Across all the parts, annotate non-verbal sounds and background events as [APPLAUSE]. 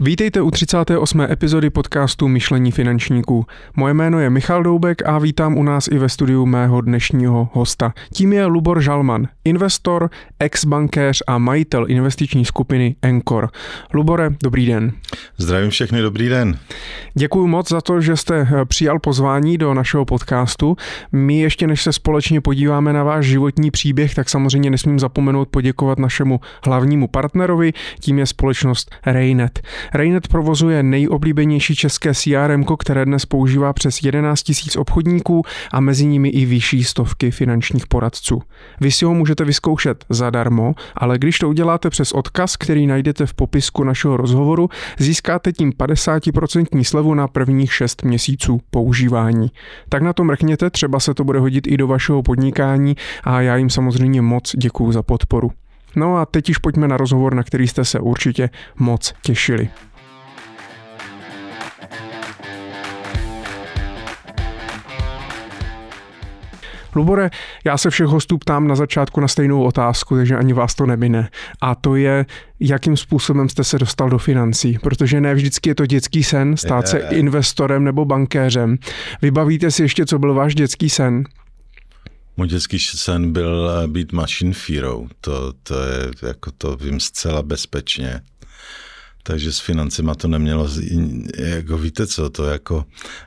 Vítejte u 38. epizody podcastu Myšlení finančníků. Moje jméno je Michal Doubek a vítám u nás i ve studiu mého dnešního hosta. Tím je Lubor Žalman, investor, ex-bankéř a majitel investiční skupiny Encore. Lubore, dobrý den. Zdravím všechny, dobrý den. Děkuji moc za to, že jste eh, přijal pozvání do našeho podcastu. My ještě než se společně podíváme na váš životní příběh, tak samozřejmě nesmím zapomenout poděkovat našemu hlavnímu partnerovi, tím je společnost Raynet. Raynet provozuje nejoblíbenější české CRM, které dnes používá přes 11 000 obchodníků a mezi nimi i vyšší stovky finančních poradců. Vy si ho můžete vyzkoušet zadarmo, ale když to uděláte přes odkaz, který najdete v popisku našeho rozhovoru, získáte tím 50% slevu na prvních 6 měsíců používání. Tak na to mrkněte, třeba se to bude hodit i do vašeho podnikání a já jim samozřejmě moc děkuju za podporu. No a teď již pojďme na rozhovor, na který jste se určitě moc těšili. Lubore, já se všech hostů ptám na začátku na stejnou otázku, takže ani vás to nemine. A to je, jakým způsobem jste se dostal do financí, protože ne vždycky je to dětský sen stát se investorem nebo bankéřem. Vybavíte si ještě, co byl váš dětský sen? Můj dětský sen byl eh, být machine fearou. To, to je, jako to vím zcela bezpečně. Takže s financima to nemělo, jako víte co, to jako,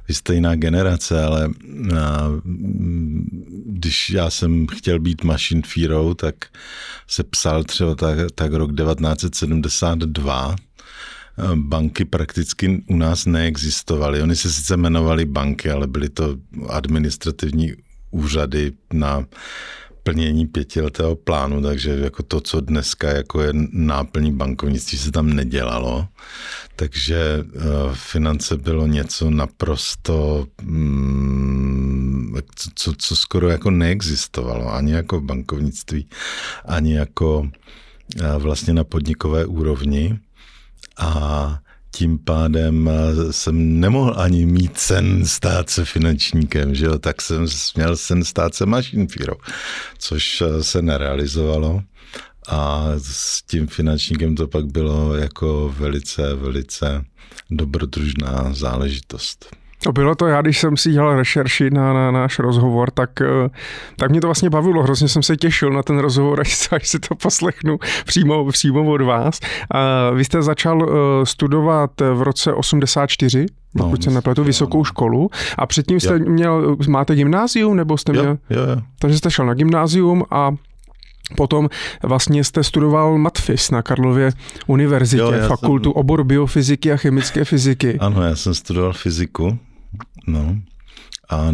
vy jste jiná generace, ale a, když já jsem chtěl být machine fearou, tak se psal třeba tak, tak rok 1972, banky prakticky u nás neexistovaly. Oni se sice jmenovali banky, ale byly to administrativní úřady na plnění pětiletého plánu, takže jako to, co dneska jako je náplní bankovnictví, se tam nedělalo. Takže uh, finance bylo něco naprosto, mm, co, co skoro jako neexistovalo, ani jako v bankovnictví, ani jako uh, vlastně na podnikové úrovni. A tím pádem eh, jsem nemohl ani mít sen stát se finančníkem, že jo? tak jsem měl sen stát se mašinfírou, což eh, se nerealizovalo. A s tím finančníkem to pak bylo jako velice, velice dobrodružná záležitost. To bylo to, já když jsem si dělal rešerši na, na náš rozhovor, tak, eh, tak mě to vlastně bavilo, hrozně jsem se těšil na ten rozhovor, [LAUGHS] až, až si to poslechnu přímo, přímo od vás. A vy jste začal eh, studovat v roce 84, no, pokud se nepletu, vysokou no. školu a předtím jste jo. měl, máte gymnázium, nebo jste jo, měl? Jo, jo. Takže jste šel na gymnázium a Potom vlastně jste studoval matfis na Karlově univerzitě, jo, fakultu jsem... obor biofyziky a chemické fyziky. Ano, já jsem studoval fyziku No a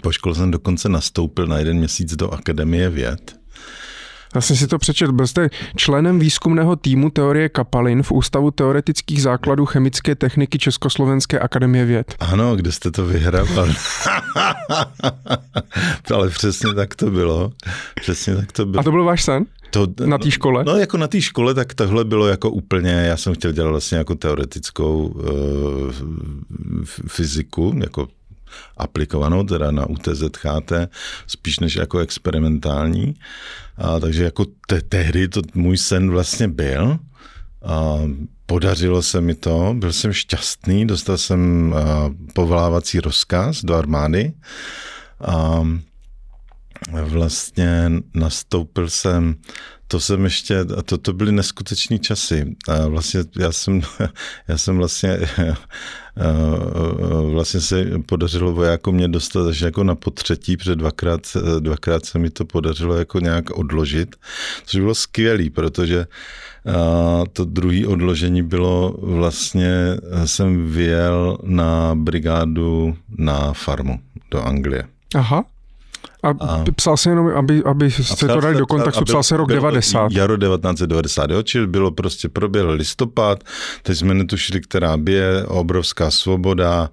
po škole jsem dokonce nastoupil na jeden měsíc do Akademie věd. Já jsem si to přečetl. Byl jste členem výzkumného týmu teorie kapalin v Ústavu teoretických základů chemické techniky Československé akademie věd. Ano, kde jste to vyhrával. [LAUGHS] Ale přesně tak to bylo. Přesně tak to bylo. A to byl váš sen? To, na té škole? No, jako na té škole, tak tohle bylo jako úplně, já jsem chtěl dělat vlastně jako teoretickou uh, fyziku, jako aplikovanou, teda na UTZHT, spíš než jako experimentální. A, takže jako te, tehdy to můj sen vlastně byl. A podařilo se mi to, byl jsem šťastný, dostal jsem a, povolávací rozkaz do armády. A, vlastně nastoupil jsem, to jsem ještě, a to, to byly neskuteční časy. A vlastně já jsem, [LAUGHS] já jsem vlastně, [LAUGHS] vlastně se podařilo vojákům mě dostat až jako na potřetí, protože dvakrát, dvakrát se mi to podařilo jako nějak odložit, což bylo skvělý, protože a to druhé odložení bylo vlastně, jsem vyjel na brigádu na farmu do Anglie. Aha. A, a psal se jenom, aby, aby se to dali do kontextu, psal se rok 90. Jaro 1990, jo, čili bylo prostě, proběhl listopad, teď jsme netušili, která bije, obrovská svoboda.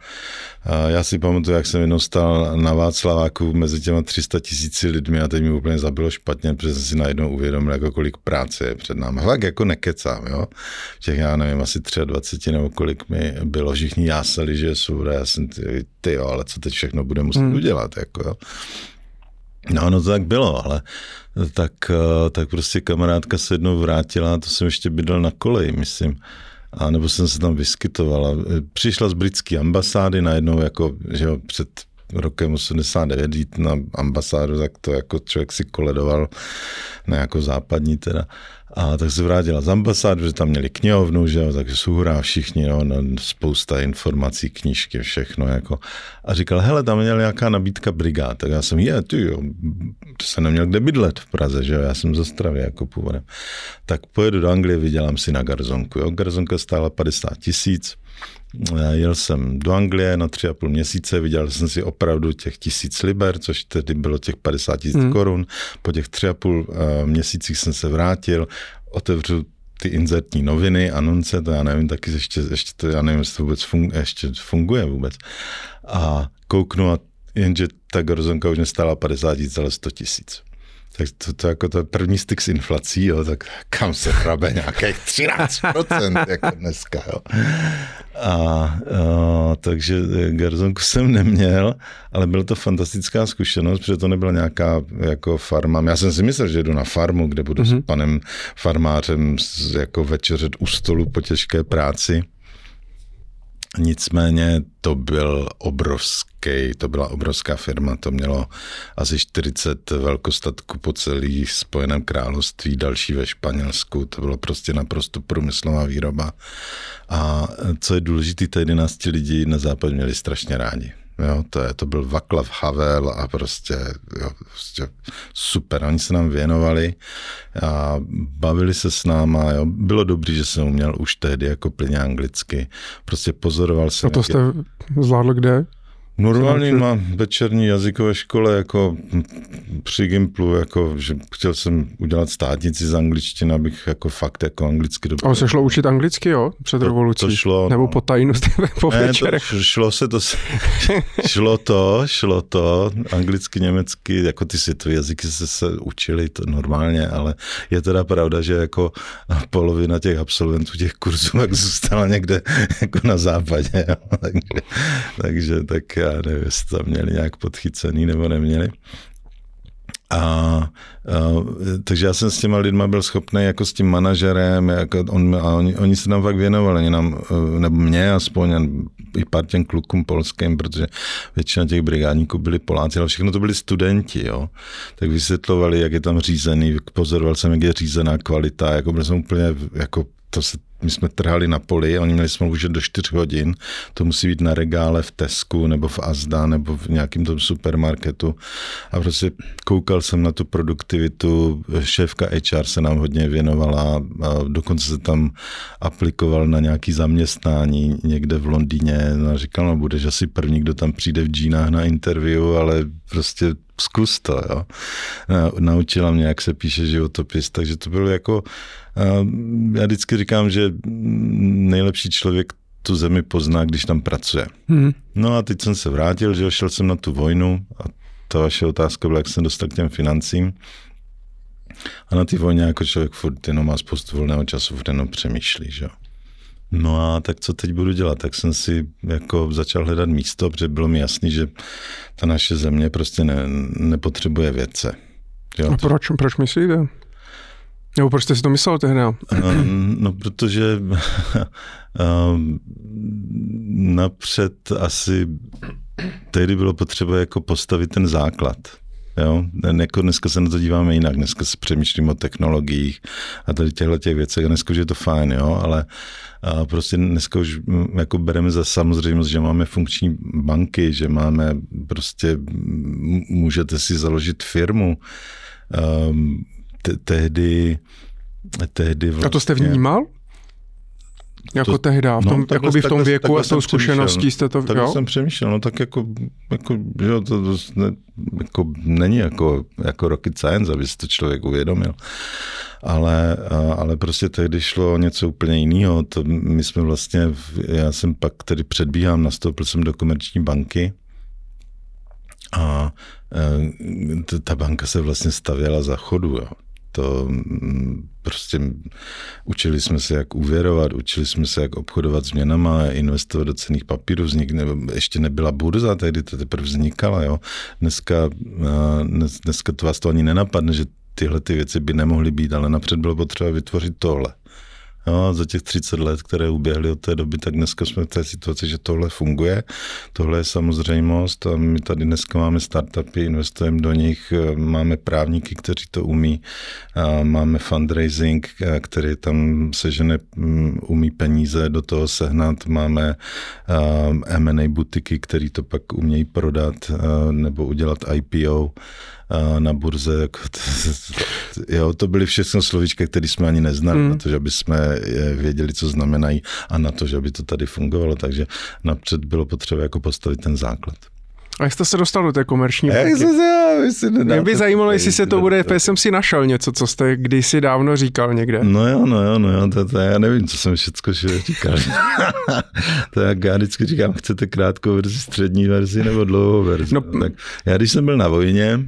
Já si pamatuju, jak jsem jenom stál na Václaváku mezi těma 300 tisíci lidmi a teď mi úplně zabilo špatně, protože jsem si najednou uvědomil, jako kolik práce je před námi. Fakt jako nekecám, jo. Těch, já nevím, asi 23 nebo kolik mi bylo, všichni jásali, že je svoboda, já jsem ty, ty jo, ale co teď všechno bude muset hmm. udělat, jako jo. No, no to tak bylo, ale tak, eh, tak prostě kamarádka se jednou vrátila, to jsem ještě bydlel na koleji, myslím. a nebo jsem se tam vyskytoval. Přišla z britské ambasády najednou, jako, že jo, před rokem 89 jít na ambasádu, tak to jako člověk si koledoval na jako západní teda. A tak se vrátila z ambasády, že tam měli knihovnu, že jo, takže hurá všichni, jo, no, spousta informací, knížky, všechno, jako. A říkal, hele, tam měl nějaká nabídka brigád. Tak já jsem, je, ty jo, to jsem neměl kde bydlet v Praze, že jo, já jsem ze Stravy jako původem. Tak pojedu do Anglie, vydělám si na garzonku, jo. Garzonka stála 50 tisíc, Jel jsem do Anglie na tři a půl měsíce, viděl jsem si opravdu těch tisíc liber, což tedy bylo těch 50 tisíc hmm. korun. Po těch tři a půl eh, měsících jsem se vrátil, otevřu ty inzertní noviny, anonce, to já nevím, taky ještě, ještě to, já nevím, jestli to vůbec funguje, ještě funguje vůbec. A kouknu a jenže ta garzonka už nestála 50 tisíc, ale 100 tisíc. Tak to, to jako to první styk s inflací, jo, tak kam se hrabe nějakých 13% jako dneska. Jo. A, a, takže garzonku jsem neměl, ale byla to fantastická zkušenost, protože to nebyla nějaká jako farma. Já jsem si myslel, že jdu na farmu, kde budu mm-hmm. s mhm. panem farmářem jako večeřet u stolu po těžké práci. Nicméně to byl obrovský, to byla obrovská firma, to mělo asi 40 velkostatků po celý Spojeném království, další ve Španělsku, to bylo prostě naprosto průmyslová výroba. A co je důležité, tady 11 lidí na západ měli strašně rádi. Jo, to, je, to byl Vaclav Havel a prostě, jo, prostě super. Oni se nám věnovali a bavili se s náma. Jo. Bylo dobrý, že jsem uměl už tehdy jako plně anglicky. Prostě pozoroval jsem. A to jste zvládl kde? Normálně na večerní jazykové škole, jako při Gimplu, jako, že chtěl jsem udělat státnici z angličtiny, abych jako fakt jako anglicky dobře. Ale se šlo učit anglicky, jo? Před to, revolucí? To šlo. Nebo po tajnost po ne, večerech? To, šlo se to, [LAUGHS] šlo to, šlo to, anglicky, německy, jako ty světové jazyky se, se učili to normálně, ale je teda pravda, že jako polovina těch absolventů těch kurzů [LAUGHS] tak zůstala někde jako na západě, jo? takže, takže tak já já nevím, jestli to měli nějak podchycený nebo neměli. A, a, takže já jsem s těma lidma byl schopný jako s tím manažerem, jako on, a oni, oni se nám fakt věnovali, oni nám, nebo mě aspoň, a i pár těm klukům polským, protože většina těch brigádníků byli Poláci, ale všechno to byli studenti, jo. Tak vysvětlovali, jak je tam řízený, pozoroval jsem, jak je řízená kvalita, jako byl jsem úplně jako to se my jsme trhali na poli, oni měli smlouvu, že do 4 hodin to musí být na regále v Tesku nebo v Azda nebo v nějakém tom supermarketu a prostě koukal jsem na tu produktivitu, šéfka HR se nám hodně věnovala, a dokonce se tam aplikoval na nějaký zaměstnání někde v Londýně no a říkal, no budeš asi první, kdo tam přijde v džínách na interview, ale prostě zkus to, jo. Naučila mě, jak se píše životopis, takže to bylo jako já vždycky říkám, že nejlepší člověk tu zemi pozná, když tam pracuje. Hmm. No a teď jsem se vrátil, že šel jsem na tu vojnu a ta vaše otázka byla, jak jsem dostal k těm financím. A na ty vojně jako člověk furt jenom má spoustu volného času, furt jenom přemýšlí, že No a tak co teď budu dělat? Tak jsem si jako začal hledat místo, protože bylo mi jasný, že ta naše země prostě ne, nepotřebuje vědce. Jo? A proč, proč myslíte? Nebo proč jste si to myslel tehdy? Um, no, protože um, [LAUGHS] napřed asi tehdy bylo potřeba jako postavit ten základ. Jo? Jako dneska se na to díváme jinak, dneska se přemýšlím o technologiích a tady těchto těch věcech dneska už je to fajn, jo? ale a prostě dneska už jako bereme za samozřejmost, že máme funkční banky, že máme prostě, můžete si založit firmu, um, te- tehdy, tehdy vlastně... A to jste vlastně- vnímal? Jako to, tehdy, v no, tom, no, takhle, v tom věku a s tou zkušeností jste to... Tak jsem přemýšlel, no tak jako, jako že to, to ne, jako, není jako, jako rocket science, aby si to člověk uvědomil. Ale, ale prostě tehdy šlo o něco úplně jiného. To my jsme vlastně, já jsem pak tedy předbíhám, nastoupil jsem do komerční banky, a e, ta banka se vlastně stavěla za chodu. Jo to mm, prostě učili jsme se, jak uvěrovat, učili jsme se, jak obchodovat s měnama, investovat do cených papírů, vznik, ne, ještě nebyla burza, tehdy to teprve vznikala, jo. Dneska, dnes, dneska to vás to ani nenapadne, že tyhle ty věci by nemohly být, ale napřed bylo potřeba vytvořit tohle. Jo, za těch 30 let, které uběhly od té doby, tak dneska jsme v té situaci, že tohle funguje. Tohle je samozřejmost a my tady dneska máme startupy, investujeme do nich, máme právníky, kteří to umí, máme fundraising, který tam sežene, mm, umí peníze do toho sehnat, máme M&A butiky, který to pak umějí prodat nebo udělat IPO na burze. Jako [LAUGHS] jo, to byly všechno slovíčka, které jsme ani neznali, mm. na to, že aby jsme věděli, co znamenají a na to, že by to tady fungovalo. Takže napřed bylo potřeba jako postavit ten základ. A jak jste se dostal do té komerční? Jak se, se Mě by zajímalo, jestli se to bude, jsem si našel něco, co jste kdysi dávno říkal někde. No jo, no jo, no jo, to, to já nevím, co jsem všechno říkal. [LAUGHS] to jak já vždycky říkám, chcete krátkou verzi, střední verzi nebo dlouhou verzi. No, tak já když jsem byl na vojně,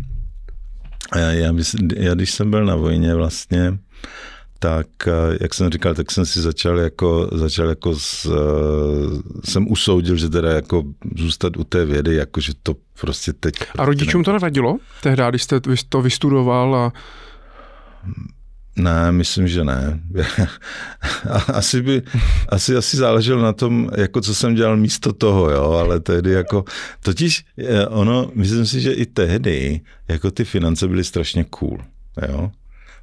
já, já, já když jsem byl na vojně vlastně, tak jak jsem říkal, tak jsem si začal jako, začal jako s, jsem usoudil, že teda jako zůstat u té vědy, jako že to prostě teď... A rodičům to nevadilo? Tehdy, když jste to vystudoval a... Ne, myslím, že ne. [LAUGHS] asi by, asi, asi záleželo na tom, jako co jsem dělal místo toho, jo, ale tehdy jako, totiž eh, ono, myslím si, že i tehdy, jako ty finance byly strašně cool, jo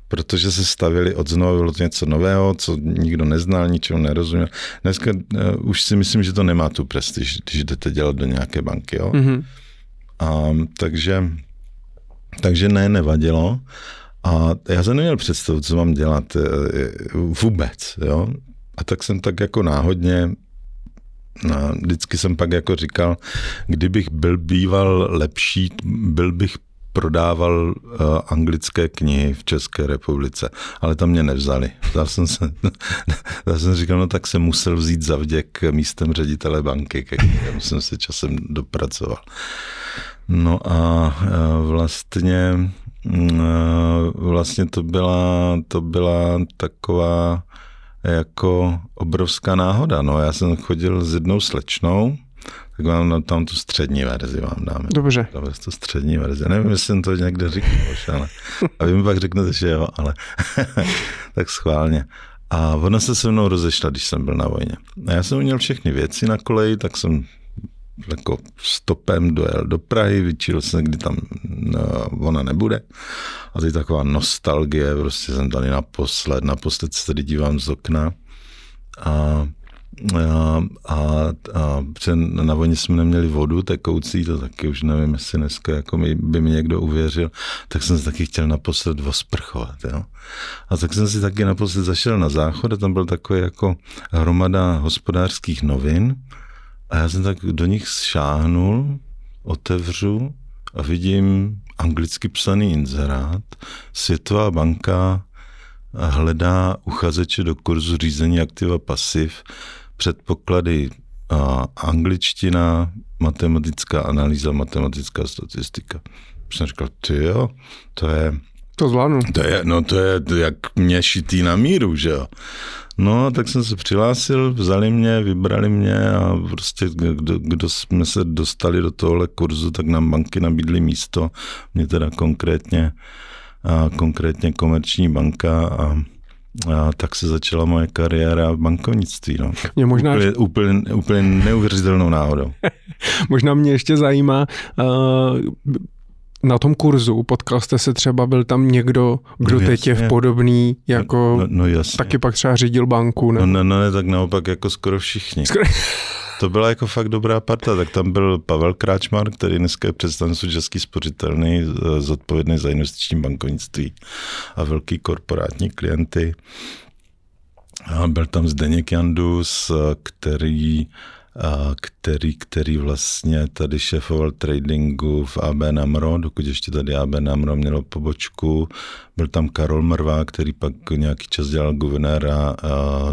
protože se stavili od znovu, bylo to něco nového, co nikdo neznal, ničemu nerozuměl. Dneska uh, už si myslím, že to nemá tu prestiž, když jdete dělat do nějaké banky. Jo? Mm-hmm. A, takže, takže ne, nevadilo. A já jsem neměl představu, co mám dělat uh, vůbec. Jo? A tak jsem tak jako náhodně No, vždycky jsem pak jako říkal, kdybych byl býval lepší, byl bych prodával uh, anglické knihy v České republice, ale tam mě nevzali. Dal jsem, se, [LAUGHS] dal jsem říkal, no tak jsem musel vzít za vděk místem ředitele banky, ke kterému jsem se časem dopracoval. No a uh, vlastně, vlastně to byla, to byla taková jako obrovská náhoda. No, já jsem chodil s jednou slečnou, tak vám tam tu střední verzi vám dáme. Dobře. Dáme tu střední verzi. Nevím, jestli jsem to někde říkal, ale a vy mi pak řeknete, že jo, ale [LAUGHS] tak schválně. A ona se se mnou rozešla, když jsem byl na vojně. A já jsem měl všechny věci na koleji, tak jsem jako stopem dojel do Prahy, vyčil jsem, kdy tam no, ona nebude. A teď taková nostalgie, prostě jsem tady naposled, naposled se tady dívám z okna. A a, a, a na vojně jsme neměli vodu tekoucí, to taky už nevím, jestli dneska jako mi, by mi někdo uvěřil, tak jsem se taky chtěl naposled osprchovat. Jo? A tak jsem si taky naposled zašel na záchod a tam byl takový jako hromada hospodářských novin a já jsem tak do nich šáhnul, otevřu a vidím anglicky psaný inzerát. Světová banka hledá uchazeče do kurzu řízení aktiva pasiv předpoklady a angličtina, matematická analýza, matematická statistika. Jsem říkal, ty jo, to je... To zvládnu. To je, no to je jak mě šitý na míru, že jo. No, tak jsem se přihlásil, vzali mě, vybrali mě a prostě kdo, kdo jsme se dostali do tohle kurzu, tak nám banky nabídly místo, mě teda konkrétně, a konkrétně komerční banka a a tak se začala moje kariéra v bankovnictví. No. Mě možná... úplně, úplně, úplně neuvěřitelnou náhodou. [LAUGHS] možná mě ještě zajímá, uh, na tom kurzu potkal jste se třeba, byl tam někdo, kdo no, teď je v podobný, jako no, no, jasně. taky pak třeba řídil banku. Ne? No, no, no, ne, tak naopak jako skoro všichni. Skoro... [LAUGHS] To byla jako fakt dobrá parta, tak tam byl Pavel Kráčmar, který dneska je představenstvo Český spořitelný, zodpovědný za investiční bankovnictví a velký korporátní klienty. A byl tam Zdeněk Jandus, který který, který vlastně tady šéfoval tradingu v AB Namro, dokud ještě tady AB Namro mělo pobočku. Byl tam Karol Mrvá, který pak nějaký čas dělal guvernéra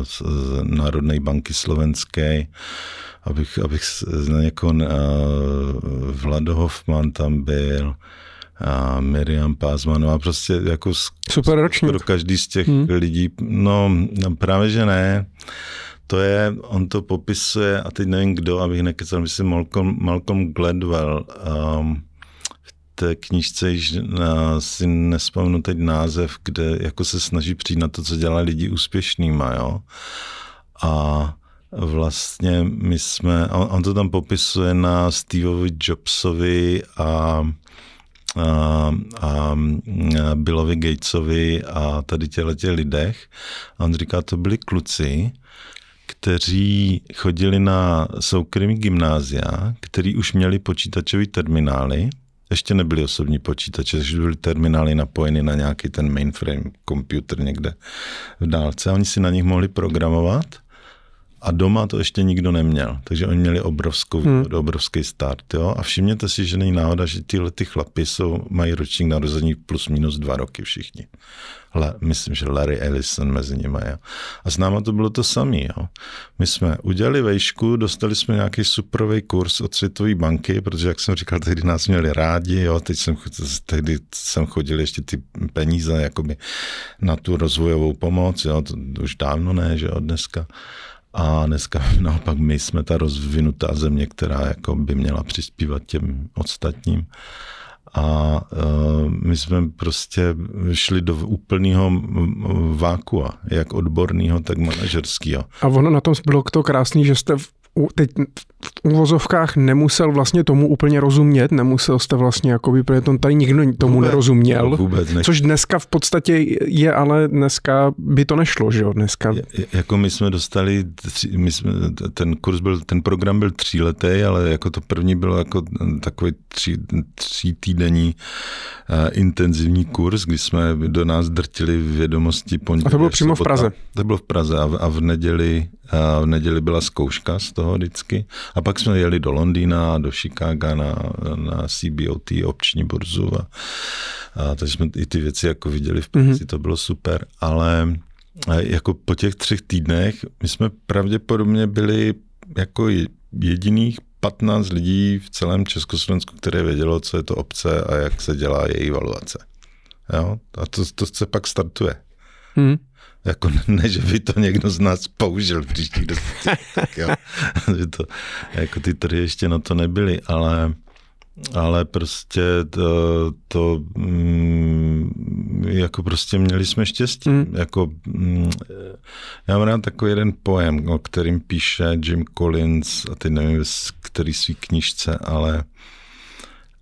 z Národné banky slovenské. Abych, abych na někoho, Vlado Hoffman tam byl, a Miriam Pázmanová, prostě jako Super ročník. pro každý z těch hmm. lidí, no, no právě, že ne to je, on to popisuje, a teď nevím kdo, abych nekecal, myslím Malcolm, Malcolm Gladwell, um, té knížce již si nespomenu teď název, kde jako se snaží přijít na to, co dělá lidi úspěšnýma, jo. A vlastně my jsme, on, on to tam popisuje na Steveovi Jobsovi a, a, a Billovi Gatesovi a tady těchto lidech. A on říká, to byli kluci, kteří chodili na soukromý gymnázia, který už měli počítačové terminály, ještě nebyly osobní počítače, takže byly terminály napojeny na nějaký ten mainframe computer někde v dálce a oni si na nich mohli programovat a doma to ještě nikdo neměl, takže oni měli obrovskou, hmm. obrovský start. Jo? A všimněte si, že není náhoda, že tyhle ty chlapy jsou, mají ročník narození plus minus dva roky všichni. La, myslím, že Larry Ellison mezi nimi. Jo? A s náma to bylo to samé. My jsme udělali vejšku, dostali jsme nějaký superový kurz od Světové banky, protože, jak jsem říkal, tehdy nás měli rádi, jo? teď jsem, tehdy jsem chodil ještě ty peníze jakoby na tu rozvojovou pomoc, jo? to už dávno ne, že od dneska. A dneska [LAUGHS] naopak my jsme ta rozvinutá země, která jako by měla přispívat těm ostatním. A uh, my jsme prostě šli do úplného vákua, jak odborného, tak manažerského. A ono na tom bylo to krásný, že jste teď v úvozovkách nemusel vlastně tomu úplně rozumět, nemusel jste vlastně jako by to tady nikdo tomu vůbec, nerozuměl, vůbec ne. což dneska v podstatě je, ale dneska by to nešlo, že jo, dneska. Je, jako my jsme dostali, my jsme, ten kurz byl, ten program byl tříletý, ale jako to první bylo jako takový tří, tří týdenní uh, intenzivní kurz, kdy jsme do nás drtili vědomosti pondělí. A to bylo přímo v Praze. To bylo v Praze a v, a v neděli a v neděli byla zkouška z toho vždycky. A pak jsme jeli do Londýna, do Chicaga na, na CBOT, obční burzu. A, a takže jsme i ty věci jako viděli v praxi, mm-hmm. to bylo super. Ale jako po těch třech týdnech my jsme pravděpodobně byli jako jediných 15 lidí v celém Československu, které vědělo, co je to obce a jak se dělá její valuace. Jo? A to, to se pak startuje. Mm. Jako [LAUGHS] ne, že by to někdo z nás použil v příštích deseti, jo. [LAUGHS] že to, jako ty trhy ještě na to nebyly, ale, ale prostě to, to mm, jako prostě měli jsme štěstí. Mm. Jako, mm, já mám rád takový jeden pojem, o kterým píše Jim Collins, a teď nevím, který svý knižce, ale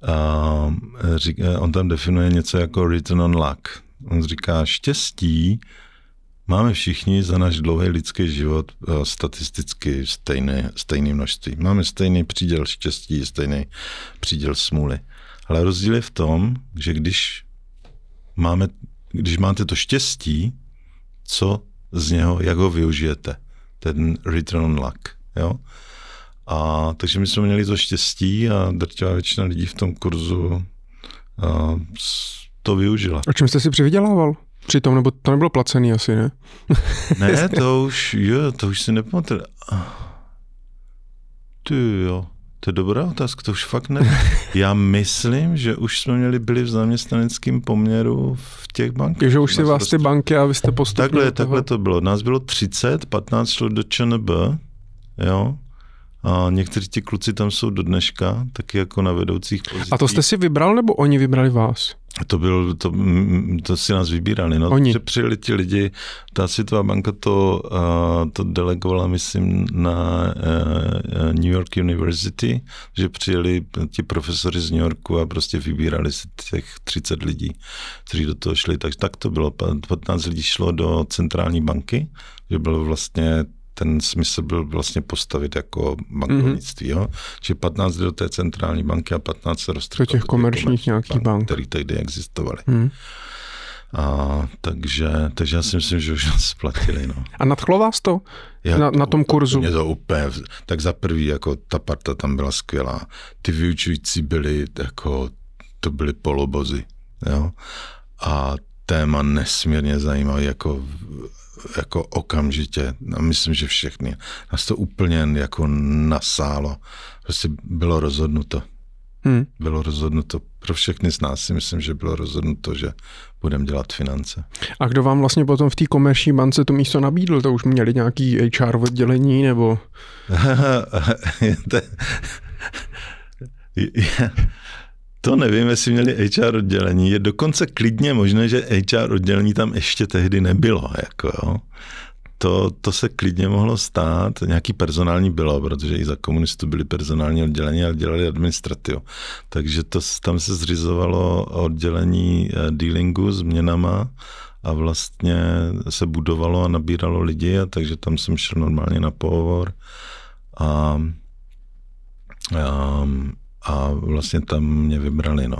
a, řík, on tam definuje něco jako return on luck. On říká, štěstí Máme všichni za náš dlouhý lidský život eh, statisticky stejné, stejné množství. Máme stejný příděl štěstí, stejný příděl smůly. Ale rozdíl je v tom, že když, máme, když máte to štěstí, co z něho, jak ho využijete. Ten return on luck. Jo? A takže my jsme měli to štěstí a drtivá většina lidí v tom kurzu a, eh, to využila. A čím jste si přivydělával? Přitom, nebo to nebylo placený asi, ne? [LAUGHS] ne, to už, jo, to už si nepamatuju. Ty jo, to je dobrá otázka, to už fakt ne. [LAUGHS] Já myslím, že už jsme měli byli v zaměstnaneckém poměru v těch bankách. že už si vás ty banky a vy jste postupili Takhle, takhle to bylo. Nás bylo 30, 15 šlo do ČNB, jo, a někteří ti kluci tam jsou do dneška, taky jako na vedoucích pozicích. A to jste si vybral, nebo oni vybrali vás? To, byl, to, to si nás vybírali. No. Oni. Že přijeli ti lidi, ta Světová banka to, uh, to delegovala, myslím, na uh, New York University, že přijeli ti profesory z New Yorku a prostě vybírali si těch 30 lidí, kteří do toho šli. Takže tak to bylo. 15 lidí šlo do centrální banky, že bylo vlastně ten smysl byl vlastně postavit jako bankovnictví. Mm-hmm. Jo? Že 15 do té centrální banky a 15 se roztrhlo. Do těch komerčních nějakých bank, bank. Které tehdy existovaly. Mm. A, takže, takže já si myslím, že už nás splatili. No. A nadchlo vás to já, na, na tom kurzu? Mě to úplně, tak za prvý, jako ta parta tam byla skvělá. Ty vyučující byli jako, to byly polobozy. Jo? A téma nesmírně zajímavé, jako jako okamžitě, a myslím, že všechny, nás to úplně jako nasálo. Prostě bylo rozhodnuto. Hmm. Bylo rozhodnuto pro všechny z nás si myslím, že bylo rozhodnuto, že budeme dělat finance. A kdo vám vlastně potom v té komerční bance to místo nabídl? To už měli nějaký HR oddělení nebo? [LAUGHS] To nevím, jestli měli HR oddělení. Je dokonce klidně možné, že HR oddělení tam ještě tehdy nebylo. Jako jo. To, to se klidně mohlo stát. Nějaký personální bylo, protože i za komunistů byly personální oddělení, ale dělali administrativu. Takže to, tam se zřizovalo oddělení eh, dealingu s měnama a vlastně se budovalo a nabíralo lidi, a takže tam jsem šel normálně na pohovor a, a, a vlastně tam mě vybrali. No.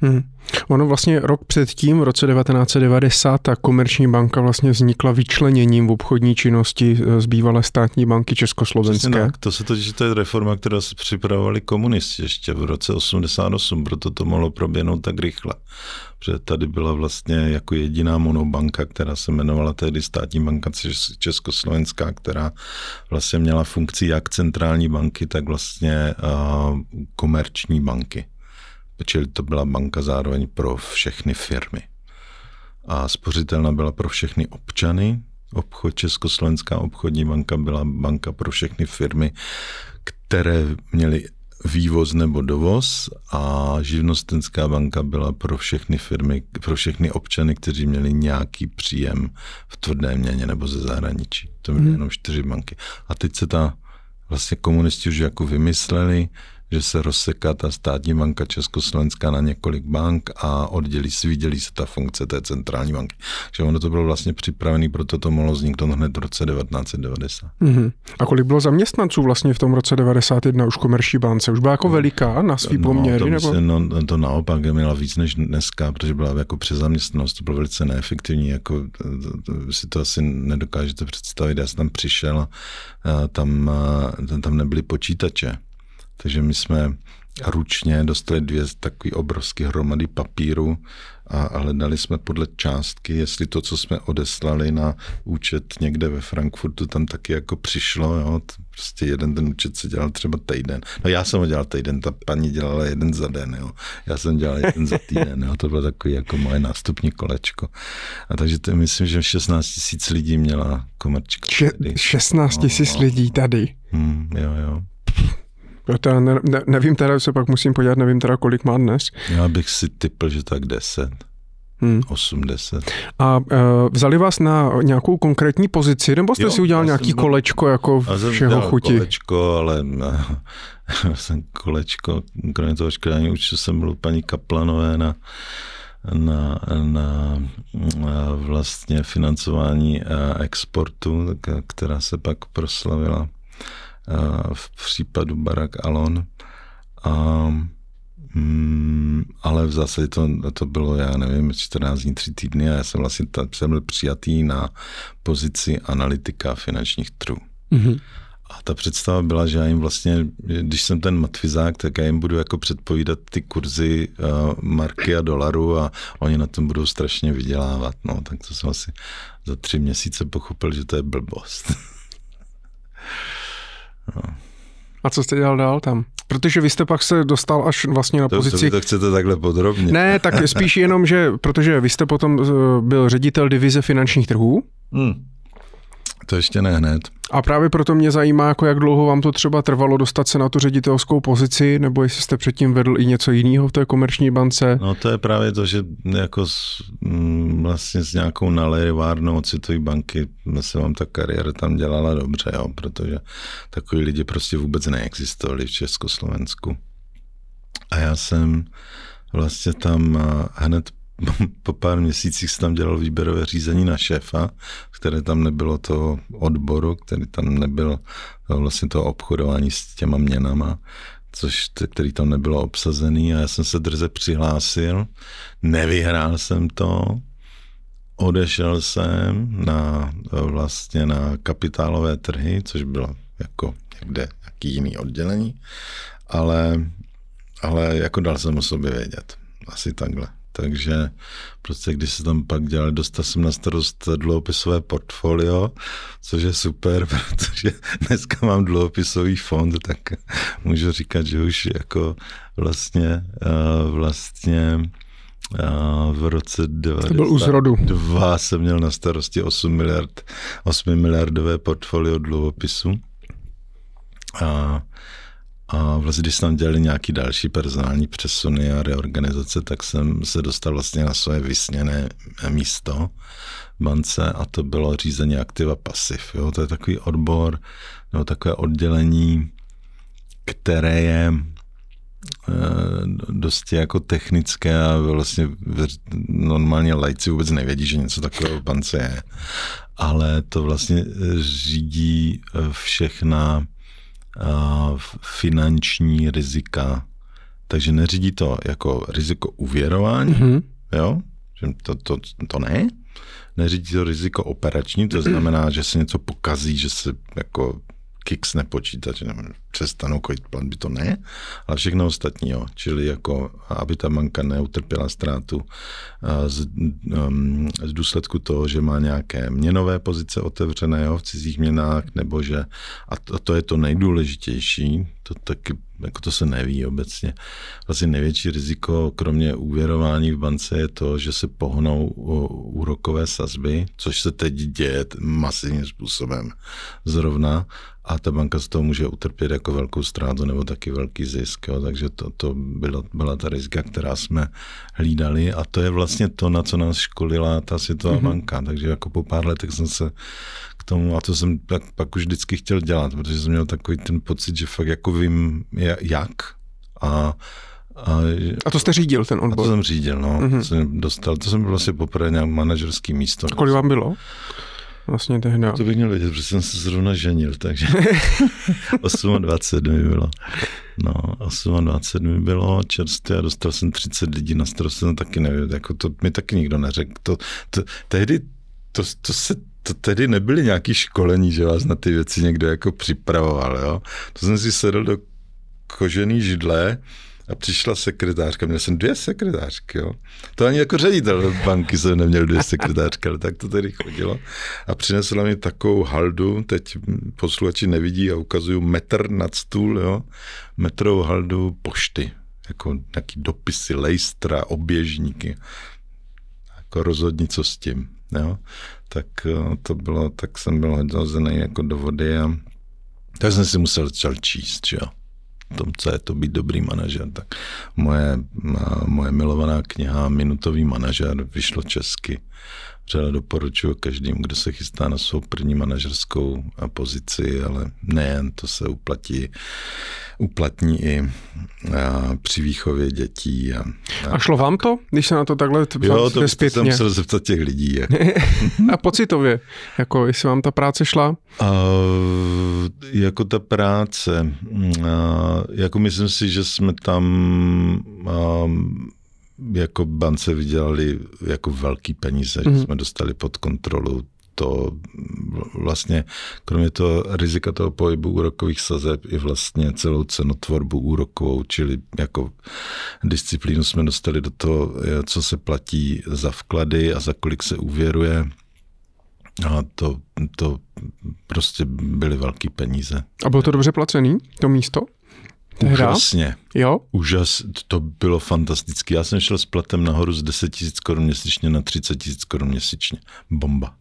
Hmm. Ono vlastně rok předtím, v roce 1990, ta komerční banka vlastně vznikla vyčleněním v obchodní činnosti z bývalé státní banky Československé. tak, to se totiž, to je reforma, která se připravovali komunisti ještě v roce 88, proto to mohlo proběhnout tak rychle. Protože tady byla vlastně jako jediná monobanka, která se jmenovala tehdy státní banka Československá, která vlastně měla funkci jak centrální banky, tak vlastně uh, komerční banky. Čili to byla banka zároveň pro všechny firmy. A spořitelna byla pro všechny občany. Obchod Československá obchodní banka byla banka pro všechny firmy, které měly vývoz nebo dovoz a živnostenská banka byla pro všechny firmy, pro všechny občany, kteří měli nějaký příjem v tvrdé měně nebo ze zahraničí. To byly hmm. jenom čtyři banky. A teď se ta vlastně komunisti už jako vymysleli, že se rozseká ta státní banka Československá na několik bank a oddělí se, vydělí se ta funkce té centrální banky. Že ono to bylo vlastně připravené, proto to mohlo vzniknout hned v roce 1990. Mm-hmm. A kolik bylo zaměstnanců vlastně v tom roce 91 už komerční bance? Už byla jako veliká na svý no, poměry? To, nebo? no, to naopak měla víc než dneska, protože byla jako přezaměstnanost, to bylo velice neefektivní, jako to, to, si to asi nedokážete představit. Já jsem tam přišel a tam, tam nebyly počítače. Takže my jsme ručně dostali dvě takové obrovské hromady papíru a hledali jsme podle částky, jestli to, co jsme odeslali na účet někde ve Frankfurtu, tam taky jako přišlo, jo, prostě jeden ten účet se dělal třeba týden. No já jsem ho dělal týden, ta paní dělala jeden za den, jo. Já jsem dělal jeden za týden, jo. To bylo takový jako moje nástupní kolečko. A takže to myslím, že 16 tisíc lidí měla komerčka. Še- 16 tisíc no, no. lidí tady. Hmm, jo, jo. Já teda ne, ne, nevím teda, se pak musím podívat, nevím teda, kolik má dnes. Já bych si typl, že tak 10. Hmm. 80. A uh, vzali vás na nějakou konkrétní pozici, nebo jste jo, si udělal nějaký byl, kolečko jako všeho chuti? kolečko, ale [LAUGHS] já jsem kolečko, kromě toho škodání už jsem byl paní Kaplanové na, na, na, na vlastně financování exportu, která se pak proslavila v případu Barack Alon. A, mm, ale v zásadě to, to bylo, já nevím, 14 dní, 3 týdny a já jsem vlastně ta, jsem byl přijatý na pozici analytika finančních trhů. Mm-hmm. A ta představa byla, že já jim vlastně, když jsem ten matvizák, tak já jim budu jako předpovídat ty kurzy uh, marky a dolaru a oni na tom budou strašně vydělávat. No, tak to jsem asi za tři měsíce pochopil, že to je blbost. [LAUGHS] No. A co jste dělal dál tam? Protože vy jste pak se dostal až vlastně na to, pozici... To chcete takhle podrobně. Ne, tak spíš jenom, že protože vy jste potom eh, byl ředitel divize finančních trhů. Hmm. To ještě ne hned. A právě proto mě zajímá, jako jak dlouho vám to třeba trvalo dostat se na tu ředitelskou pozici, nebo jestli jste předtím vedl i něco jiného v té komerční bance. No to je právě to, že jako s, mm, vlastně s nějakou nalejvárnou od Citové banky se vám ta kariéra tam dělala dobře, jo, protože takový lidi prostě vůbec neexistovali v Československu. A já jsem vlastně tam hned [LAUGHS] po pár měsících jsem tam dělal výběrové řízení na šéfa, které tam nebylo toho odboru, který tam nebyl vlastně toho obchodování s těma měnama, což, který tam nebylo obsazený a já jsem se drze přihlásil, nevyhrál jsem to, odešel jsem na vlastně na kapitálové trhy, což bylo jako někde nějaký jiný oddělení, ale, ale jako dal jsem o sobě vědět. Asi takhle. Takže prostě když se tam pak dělali, dostal jsem na starost dluhopisové portfolio, což je super, [LAUGHS] protože dneska mám dluhopisový fond, tak můžu říkat, že už jako vlastně, eh, vlastně eh, v roce 92 jsem měl na starosti 8 miliard, 8 miliardové portfolio dluhopisu. A A vlastně, když jsme dělali nějaký další personální přesuny a reorganizace, tak jsem se dostal vlastně na své vysněné místo v bance a to bylo řízení aktiva pasiv. Jo? To je takový odbor, nebo takové oddělení, které je eh, dosti jako technické a vlastně normálně lajci vůbec nevědí, že něco takového v bance je. Ale to vlastně řídí všechna finanční rizika. Takže neřídí to jako riziko uvěrování, mm-hmm. jo, to, to, to ne. Neřídí to riziko operační, to znamená, že se něco pokazí, že se jako kiksne počítač, přestanou kojit platby, to ne, ale všechno ostatní, jo. Čili jako, aby ta banka neutrpěla ztrátu z, um, z důsledku toho, že má nějaké měnové pozice otevřené jo, v cizích měnách, nebo že, a to, a to je to nejdůležitější, to taky, jako to se neví obecně. Vlastně největší riziko, kromě úvěrování v bance, je to, že se pohnou úrokové sazby, což se teď děje masivním způsobem zrovna a ta banka z toho může utrpět jako velkou ztrátu nebo taky velký zisk. Jo. Takže to, to byla, byla ta rizika, která jsme hlídali a to je vlastně to, na co nás školila ta světová mm-hmm. banka. Takže jako po pár letech jsem se k tomu, a to jsem pak, pak už vždycky chtěl dělat, protože jsem měl takový ten pocit, že fakt jako vím jak a a, a to jste řídil, ten odbor? A to jsem řídil, no. Mm-hmm. Jsem dostal, to jsem byl vlastně poprvé nějak manažerský místo. A kolik vám bylo? Vlastně tehdy. To bych měl vědět, protože jsem se zrovna ženil, takže [LAUGHS] 28 mi bylo. No, 28 mi bylo čerstvě a dostal jsem 30 lidí na starost, jsem taky nevím, jako to mi taky nikdo neřekl. To, to, tehdy to, to se to tedy nebyly nějaké školení, že vás na ty věci někdo jako připravoval, jo. To jsem si sedl do kožený židle a přišla sekretářka, měl jsem dvě sekretářky, jo. To ani jako ředitel banky jsem neměl dvě sekretářky, ale tak to tedy chodilo. A přinesla mi takovou haldu, teď posluchači nevidí a ukazuju metr nad stůl, jo. Metrovou haldu pošty, jako nějaký dopisy, lejstra, oběžníky. Jako rozhodni, co s tím, jo. Tak eh, to bylo, tak jsem byl hozený jako do vody a tak jsem si musel začal číst, jo tom, co je to být dobrý manažer. Tak moje, moje milovaná kniha Minutový manažer vyšlo česky. Vřele doporučuji každým, kdo se chystá na svou první manažerskou pozici, ale nejen, to se uplatí, uplatní i a, při výchově dětí. A, a, a šlo vám to, když se na to takhle Jo, to zpětně? jsem musel zeptat těch lidí. Jak. [LAUGHS] a pocitově, jako jestli vám ta práce šla? A, jako ta práce, a, jako myslím si, že jsme tam a, jako bance vydělali jako velký peníze, mm-hmm. že mhm. jsme dostali pod kontrolu to vlastně, kromě toho rizika toho pohybu úrokových sazeb i vlastně celou cenotvorbu úrokovou, čili jako disciplínu jsme dostali do toho, co se platí za vklady a za kolik se úvěruje. A to, to prostě byly velké peníze. A bylo to dobře placený, to místo? Úžasně. Jo? Úžas, to bylo fantastické. Já jsem šel s platem nahoru z 10 tisíc korun měsíčně na 30 tisíc korun měsíčně. Bomba.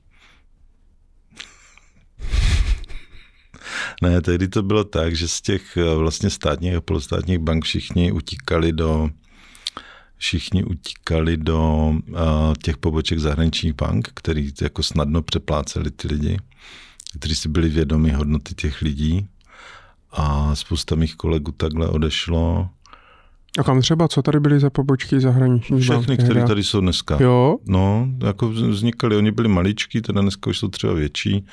Ne, tehdy to bylo tak, že z těch eh, vlastně státních a polostátních bank všichni utíkali do všichni utíkali do uh, těch poboček zahraničních bank, který jako snadno přepláceli ty lidi, kteří si byli vědomi hodnoty těch lidí a spousta mých kolegů takhle odešlo. A kam třeba, co tady byly za pobočky zahraniční Všechny, které tady jsou dneska. Jo? No, jako vznikaly, oni byli maličkí, teda dneska už jsou třeba větší.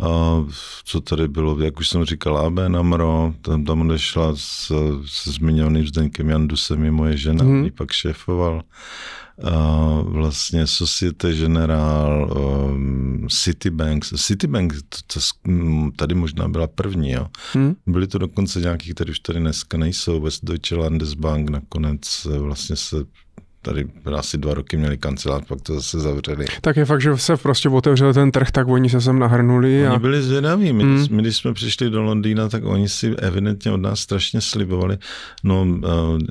A co tady bylo, jak už jsem říkal, AB Namro, tam, tam odešla s, se zmiňovaným Zdeňkem Jandusem, je moje žena, hmm. pak šéfoval vlastně Societe General, um, Citibank. Citibank to, to, tady možná byla první. Jo. Hmm. Byly to dokonce nějaký, které už tady dneska nejsou. Westdeutsche Landesbank nakonec vlastně se tady asi dva roky měli kancelář, pak to zase zavřeli. Tak je fakt, že se prostě otevřel ten trh, tak oni se sem nahrnuli. Oni a... byli zvědaví. My, mm. my, když jsme přišli do Londýna, tak oni si evidentně od nás strašně slibovali. No,